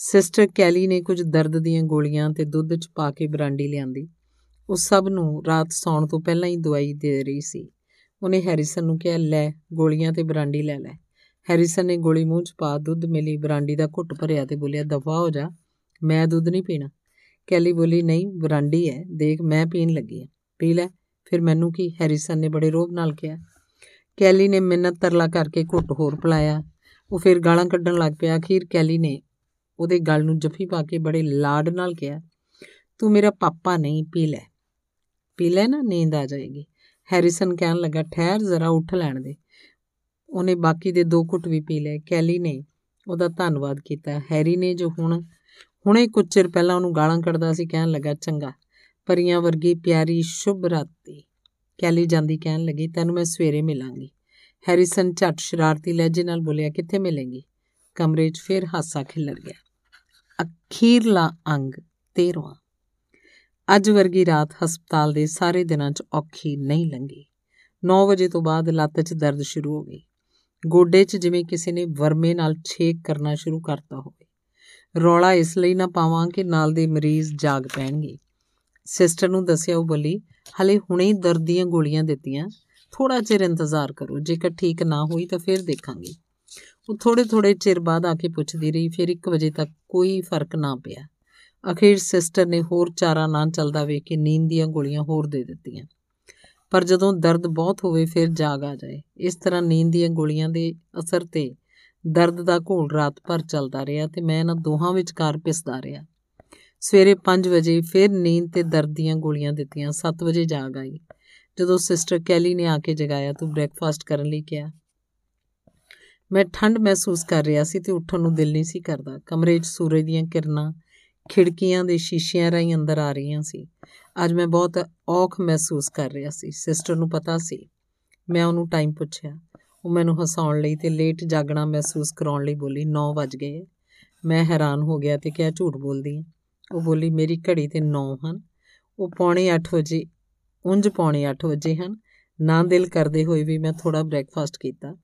ਸਿਸਟਰ ਕੈਲੀ ਨੇ ਕੁਝ ਦਰਦ ਦੀਆਂ ਗੋਲੀਆਂ ਤੇ ਦੁੱਧ 'ਚ ਪਾ ਕੇ ਬਰਾਂਡੀ ਲਿਆਂਦੀ। ਉਹ ਸਭ ਨੂੰ ਰਾਤ ਸੌਣ ਤੋਂ ਪਹਿਲਾਂ ਹੀ ਦਵਾਈ ਦੇ ਰਹੀ ਸੀ। ਉਹਨੇ ਹੈਰਿਸਨ ਨੂੰ ਕਿਹਾ, ਲੈ, ਗੋਲੀਆਂ ਤੇ ਬਰਾਂਡੀ ਲੈ ਲੈ। ਹੈਰਿਸਨ ਨੇ ਗੋਲੀ ਮੂੰਹ 'ਚ ਪਾ, ਦੁੱਧ ਮਿਲੀ, ਬਰਾਂਡੀ ਦਾ ਘੁੱਟ ਭਰਿਆ ਤੇ ਬੋਲਿਆ, ਦਫਾ ਹੋ ਜਾ, ਮੈਂ ਦੁੱਧ ਨਹੀਂ ਪੀਣਾ। ਕੈਲੀ ਬੋਲੀ, ਨਹੀਂ, ਬਰਾਂਡੀ ਹੈ, ਦੇਖ, ਮੈਂ ਪੀਣ ਲੱਗੀ ਹਾਂ। ਪੀ ਲੈ, ਫਿਰ ਮੈਨੂੰ ਕੀ? ਹੈਰਿਸਨ ਨੇ ਬੜੇ ਰੋਬ ਨਾਲ ਕਿਹਾ। ਕੈਲੀ ਨੇ ਮਿੰਨਤ ਤਰਲਾ ਕਰਕੇ ਘੁੱਟ ਹੋਰ ਪਲਾਇਆ। ਉਹ ਫਿਰ ਗਾਲਾਂ ਕੱਢਣ ਲੱਗ ਪਿਆ। ਅਖੀਰ ਕੈਲੀ ਨੇ ਉਹਦੇ ਗਲ ਨੂੰ ਜੱਫੀ ਪਾ ਕੇ ਬੜੇ ਲਾਡ ਨਾਲ ਕਿਹਾ, ਤੂੰ ਮੇਰਾ ਪਾਪਾ ਨਹੀਂ, ਪੀ ਲੈ। ਪੀ ਲੈ ਨਾ, ਨੀਂਦ ਆ ਜਾਏਗੀ। ਹੈਰਿਸਨ ਕਹਿਣ ਲੱਗਾ, ਠਹਿਰ, ਜ਼ਰਾ ਉੱਠ ਲੈਣ ਦੇ। ਉਹਨੇ ਬਾਕੀ ਦੇ ਦੋ ਘੁੱਟ ਵੀ ਪੀ ਲਏ। ਕੈਲੀ ਨੇ ਉਹਦਾ ਧੰਨਵਾਦ ਕੀਤਾ। ਹੈਰੀ ਨੇ ਜੋ ਹੁਣ, ਹੁਣੇ ਕੁਝ ਚਿਰ ਪਹਿਲਾਂ ਉਹਨੂੰ ਗਾਲਾਂ ਕੱਢਦਾ ਸੀ, ਕਹਿਣ ਲੱਗਾ, ਚੰਗਾ, ਪਰੀਆਂ ਵਰਗੀ ਪਿਆਰੀ, ਸ਼ੁਭ ਰਾਤੀ। ਕੈਲੀ ਜਾਂਦੀ ਕਹਿਣ ਲੱਗੀ, ਤੈਨੂੰ ਮੈਂ ਸਵੇਰੇ ਮਿਲਾਂਗੀ। ਹੈਰਿਸਨ ਝੱਟ ਸ਼ਰਾਰਤੀ ਲਹਿਜੇ ਨਾਲ ਬੋਲਿਆ, ਕਿੱਥੇ ਮਿਲेंगी ਕਮਰੇ 'ਚ ਫਿਰ ਹਾਸਾ ਖਿਲਰ ਗਿਆ। ਅਖੀਰਲਾ ਅੰਗ 13ਵਾਂ ਅੱਜ ਵਰਗੀ ਰਾਤ ਹਸਪਤਾਲ ਦੇ ਸਾਰੇ ਦਿਨਾਂ 'ਚ ਔਖੀ ਨਹੀਂ ਲੰਗੀ 9 ਵਜੇ ਤੋਂ ਬਾਅਦ ਲੱਤ 'ਚ ਦਰਦ ਸ਼ੁਰੂ ਹੋ ਗਈ। ਗੋਡੇ 'ਚ ਜਿਵੇਂ ਕਿਸੇ ਨੇ ਵਰਮੇ ਨਾਲ ਛੇਕ ਕਰਨਾ ਸ਼ੁਰੂ ਕਰਤਾ ਹੋਵੇ। ਰੌਲਾ ਇਸ ਲਈ ਨਾ ਪਾਵਾਂ ਕਿ ਨਾਲ ਦੇ ਮਰੀਜ਼ ਜਾਗ ਪੈਣਗੇ। ਸਿਸਟਰ ਨੂੰ ਦੱਸਿਆ ਉਹ ਬੋਲੀ, ਹਲੇ ਹੁਣੇ ਹੀ ਦਰਦ ਦੀਆਂ ਗੋਲੀਆਂ ਦਿੱਤੀਆਂ। ਥੋੜਾ ਚਿਰ ਇੰਤਜ਼ਾਰ ਕਰੋ। ਜੇਕਰ ਠੀਕ ਨਾ ਹੋਈ ਤਾਂ ਫਿਰ ਦੇਖਾਂਗੇ। ਉਹ ਥੋੜੇ ਥੋੜੇ ਚਿਰ ਬਾਅਦ ਆ ਕੇ ਪੁੱਛਦੀ ਰਹੀ, ਫਿਰ 1 ਵਜੇ ਤੱਕ ਕੋਈ ਫ਼ਰਕ ਨਾ ਪਿਆ। ਅਖੀਰ ਸਿਸਟਰ ਨੇ ਹੋਰ ਚਾਰਾ ਨਾ ਚੱਲਦਾ ਵੇਖ ਕੇ ਨੀਂਦ ਦੀਆਂ ਗੋਲੀਆਂ ਹੋਰ ਦੇ ਦਿੱਤੀਆਂ। ਪਰ ਜਦੋਂ ਦਰਦ ਬਹੁਤ ਹੋਵੇ, ਫਿਰ ਜਾਗ ਆ ਜਾਏ। ਇਸ ਤਰ੍ਹਾਂ ਨੀਂਦ ਦੀਆਂ ਗੋਲੀਆਂ ਦੇ ਅਸਰ ਤੇ ਦਰਦ ਦਾ ਘੋਲ ਰਾਤ ਭਰ ਚੱਲਦਾ ਰਿਹਾ ਤੇ ਮੈਂ ਇਹਨਾਂ ਦੋਹਾਂ ਵਿਚਕਾਰ ਪਿਸਦਾ ਰਿਹਾ। ਸਵੇਰੇ 5 ਵਜੇ ਫਿਰ ਨੀਂਦ ਤੇ ਦਰਦ ਦੀਆਂ ਗੋਲੀਆਂ ਦਿੱਤੀਆਂ। 7 ਵਜੇ ਜਾਗ ਆਈ। ਜਦੋਂ ਸਿਸਟਰ ਕੈਲੀ ਨੇ ਆ ਕੇ ਜਗਾਇਆ ਤੂੰ ਬ੍ਰੈਕਫਾਸਟ ਕਰਨ ਲਈ ਕਿਹਾ ਮੈਂ ਠੰਡ ਮਹਿਸੂਸ ਕਰ ਰਿਹਾ ਸੀ ਤੇ ਉੱਠਣ ਨੂੰ ਦਿਲ ਨਹੀਂ ਸੀ ਕਰਦਾ। ਕਮਰੇ 'ਚ ਸੂਰਜ ਦੀਆਂ ਕਿਰਨਾਂ, ਖਿੜਕੀਆਂ ਦੇ ਸ਼ੀਸ਼ਿਆਂ ਰਾਹੀਂ ਅੰਦਰ ਆ ਰਹੀਆਂ ਸੀ। ਅੱਜ ਮੈਂ ਬਹੁਤ ਔਖ ਮਹਿਸੂਸ ਕਰ ਰਿਹਾ ਸੀ। ਸਿਸਟਰ ਨੂੰ ਪਤਾ ਸੀ। ਮੈਂ ਉਹਨੂੰ ਟਾਈਮ ਪੁੱਛਿਆ। ਉਹ ਮੈਨੂੰ ਹਸਾਉਣ ਲਈ ਤੇ ਲੇਟ ਜਾਗਣਾ ਮਹਿਸੂਸ ਕਰਾਉਣ ਲਈ ਬੋਲੀ 9 ਵਜ ਗਏ ਮੈਂ ਹੈਰਾਨ ਹੋ ਗਿਆ ਤੇ ਕਿਹਾ, ਝੂਠ ਬੋਲਦੀ ਹੈ ਉਹ ਬੋਲੀ, ਮੇਰੀ ਘੜੀ ਤੇ 9 ਹਨ। ਉਹ ਪੌਣੇ 8 ਵਜੇ, ਉਂਝ ਪੌਣੇ 8 ਵਜੇ ਹਨ। ਨਾ ਦਿਲ ਕਰਦੇ ਹੋਏ ਵੀ ਮੈਂ ਥੋੜਾ ਬ੍ਰੇਕਫਾਸਟ ਕੀਤਾ।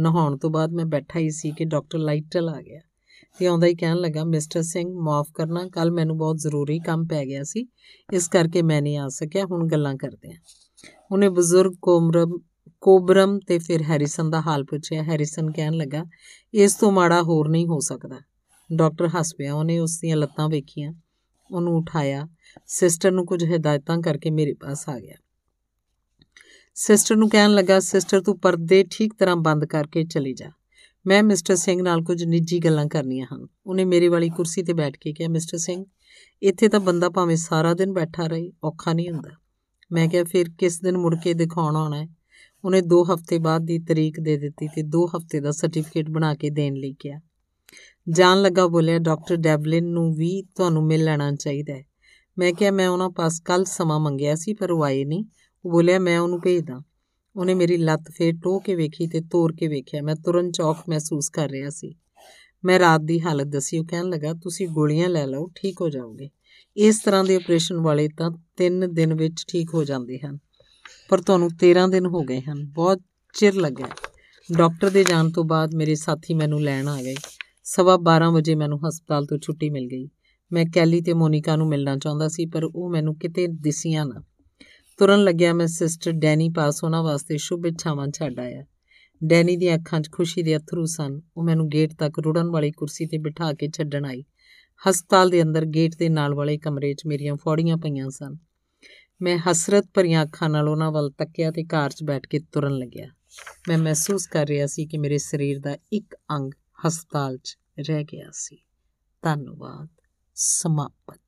ਨਹਾਉਣ ਤੋਂ ਬਾਅਦ ਮੈਂ ਬੈਠਾ ਹੀ ਸੀ ਕਿ ਡਾਕਟਰ ਲਾਈਟਲ ਆ ਗਿਆ। ਤੇ ਆਉਂਦਾ ਹੀ ਕਹਿਣ ਲੱਗਾ, ਮਿਸਟਰ ਸਿੰਘ, ਮਾਫ ਕਰਨਾ ਕੱਲ ਮੈਨੂੰ ਬਹੁਤ ਜ਼ਰੂਰੀ ਕੰਮ ਪੈ ਗਿਆ ਸੀ। ਇਸ ਕਰਕੇ ਮੈਂ ਨਹੀਂ ਆ ਸਕਿਆ, ਹੁਣ ਗੱਲਾਂ ਕਰਦੇ ਹਾਂ ਉਹਨੇ ਬਜ਼ੁਰਗ ਕੋਮਰਮ, ਕੋਬਰਮ ਤੇ ਫਿਰ ਹੈਰਿਸਨ ਦਾ ਹਾਲ ਪੁੱਛਿਆ। ਹੈਰਿਸਨ ਕਹਿਣ ਲੱਗਾ, ਇਸ ਤੋਂ ਮਾੜਾ ਹੋਰ ਨਹੀਂ ਹੋ ਸਕਦਾ। ਡਾਕਟਰ ਹੱਸ ਪਿਆ। ਉਹਨੇ ਉਸ ਦੀਆਂ ਲੱਤਾਂ ਵੇਖੀਆਂ। ਉਹਨੂੰ ਉਠਾਇਆ। ਸਿਸਟਰ ਨੂੰ ਕੁਝ ਹਦਾਇਤਾਂ ਕਰਕੇ ਮੇਰੇ ਪਾਸ ਆ ਗਿਆ। ਸਿਸਟਰ ਨੂੰ ਕਹਿਣ ਲੱਗਾ ਸਿਸਟਰ ਤੂੰ ਪਰਦੇ ਠੀਕ ਤਰ੍ਹਾਂ ਬੰਦ ਕਰਕੇ ਚਲੀ ਜਾ। ਮੈਂ ਮਿਸਟਰ ਸਿੰਘ ਨਾਲ ਕੁਝ ਨਿੱਜੀ ਗੱਲਾਂ ਕਰਨੀਆਂ ਹਨ। ਉਹਨੇ ਮੇਰੇ ਵਾਲੀ ਕੁਰਸੀ ਤੇ ਬੈਠ ਕੇ ਕਿਹਾ ਮਿਸਟਰ ਸਿੰਘ ਇੱਥੇ ਤਾਂ ਬੰਦਾ ਭਾਵੇਂ ਸਾਰਾ ਦਿਨ ਬੈਠਾ ਰਹੇ, ਔਖਾ ਨਹੀਂ ਹੁੰਦਾ। ਮੈਂ ਕਿਹਾ, ਫਿਰ ਕਿਸ ਦਿਨ ਮੁੜ ਕੇ ਦਿਖਾਉਣ ਆਉਣਾ ਹੈ? ਉਹਨੇ 2 ਹਫ਼ਤੇ ਬਾਅਦ ਦੀ ਤਰੀਕ ਦੇ ਦਿੱਤੀ ਤੇ 2 ਹਫ਼ਤੇ ਦਾ ਸਰਟੀਫਿਕੇਟ ਬਣਾ ਕੇ ਦੇਣ ਲਈ ਕਿਹਾ। ਜਾਣ ਲੱਗਾ, ਬੋਲਿਆ ਡਾਕਟਰ ਡੈਵਲਿਨ ਨੂੰ ਵੀ ਤੁਹਾਨੂੰ ਮਿਲ ਲੈਣਾ ਚਾਹੀਦਾ ਹੈ। ਮੈਂ ਕਿਹਾ, ਮੈਂ ਉਹਨਾਂ ਪਾਸ ਕੱਲ ਸਮਾਂ ਮੰਗਿਆ ਸੀ, ਪਰ ਉਹ ਆਏ ਨਹੀਂ। ਉਹ ਬੋਲਿਆ, ਮੈਂ ਉਹਨੂੰ ਭੇਜਦਾ। ਉਹਨੇ ਮੇਰੀ ਲੱਤ ਫੇਰ ਟੋ ਕੇ ਵੇਖੀ ਤੇ ਤੋੜ ਕੇ ਵੇਖਿਆ। ਮੈਂ ਤੁਰੰਤ ਚੌਕ ਮਹਿਸੂਸ ਕਰ ਰਿਹਾ ਸੀ। ਮੈਂ ਰਾਤ ਦੀ ਹਾਲਤ ਦੱਸੀ। ਉਹ ਕਹਿਣ ਲੱਗਾ, ਤੁਸੀਂ ਗੋਲੀਆਂ ਲੈ ਲਓ, ਠੀਕ ਹੋ ਜਾਓਗੇ। ਇਸ ਤਰ੍ਹਾਂ ਦੇ ਆਪਰੇਸ਼ਨ ਵਾਲੇ ਤਾਂ 3 ਦਿਨ ਵਿੱਚ ਠੀਕ ਹੋ ਜਾਂਦੇ ਹਨ। ਪਰ ਤੁਹਾਨੂੰ 13 ਦਿਨ ਹੋ ਗਏ ਹਨ। ਬਹੁਤ ਚਿਰ ਲੱਗਾ ਡਾਕਟਰ ਦੇ ਜਾਣ ਤੋਂ ਬਾਅਦ ਮੇਰੇ ਸਾਥੀ ਮੈਨੂੰ ਲੈਣ ਆ ਗਏ। ਸਵਾ 12 ਵਜੇ ਮੈਨੂੰ ਹਸਪਤਾਲ ਤੋਂ ਛੁੱਟੀ ਮਿਲ ਗਈ। ਮੈਂ ਕੈਲੀ ਤੇ ਮੋਨਿਕਾ ਨੂੰ ਮਿਲਣਾ ਚਾਹੁੰਦਾ ਸੀ, ਪਰ ਉਹ ਮੈਨੂੰ ਕਿਤੇ ਦਿਸੀਆਂ ਨਾ। ਤੁਰਨ ਲੱਗਿਆ ਮੈਂ ਸਿਸਟਰ ਡੈਨੀ ਪਾਸ, ਉਹਨਾਂ ਵਾਸਤੇ ਸ਼ੁਭ ਇੱਛਾਵਾਂ ਛੱਡ ਆਇਆ। ਡੈਨੀ ਦੀਆਂ ਅੱਖਾਂ 'ਚ ਖੁਸ਼ੀ ਦੇ ਅਥਰੂ ਸਨ। ਉਹ ਮੈਨੂੰ ਗੇਟ ਤੱਕ ਰੁੜਨ ਵਾਲੀ ਕੁਰਸੀ ਤੇ ਬਿਠਾ ਕੇ ਛੱਡਣ ਆਈ। ਹਸਪਤਾਲ ਦੇ ਅੰਦਰ ਗੇਟ ਦੇ ਨਾਲ ਵਾਲੇ ਕਮਰੇ 'ਚ ਮੇਰੀਆਂ ਫੌੜੀਆਂ ਪਈਆਂ ਸਨ। ਮੈਂ ਹਸਰਤ ਭਰੀਆਂ ਅੱਖਾਂ ਨਾਲ ਉਹਨਾਂ ਵੱਲ ਤੱਕਿਆ ਤੇ ਕਾਰ 'ਚ ਬੈਠ ਕੇ ਤੁਰਨ ਲੱਗਿਆ। ਮੈਂ ਮਹਿਸੂਸ ਕਰ ਰਿਹਾ ਸੀ ਕਿ ਮੇਰੇ ਸਰੀਰ ਦਾ ਇੱਕ ਅੰਗ ਹਸਪਤਾਲ 'ਚ ਰਹਿ ਗਿਆ ਸੀ। ਧੰਨਵਾਦ। ਸਮਾਪਤ।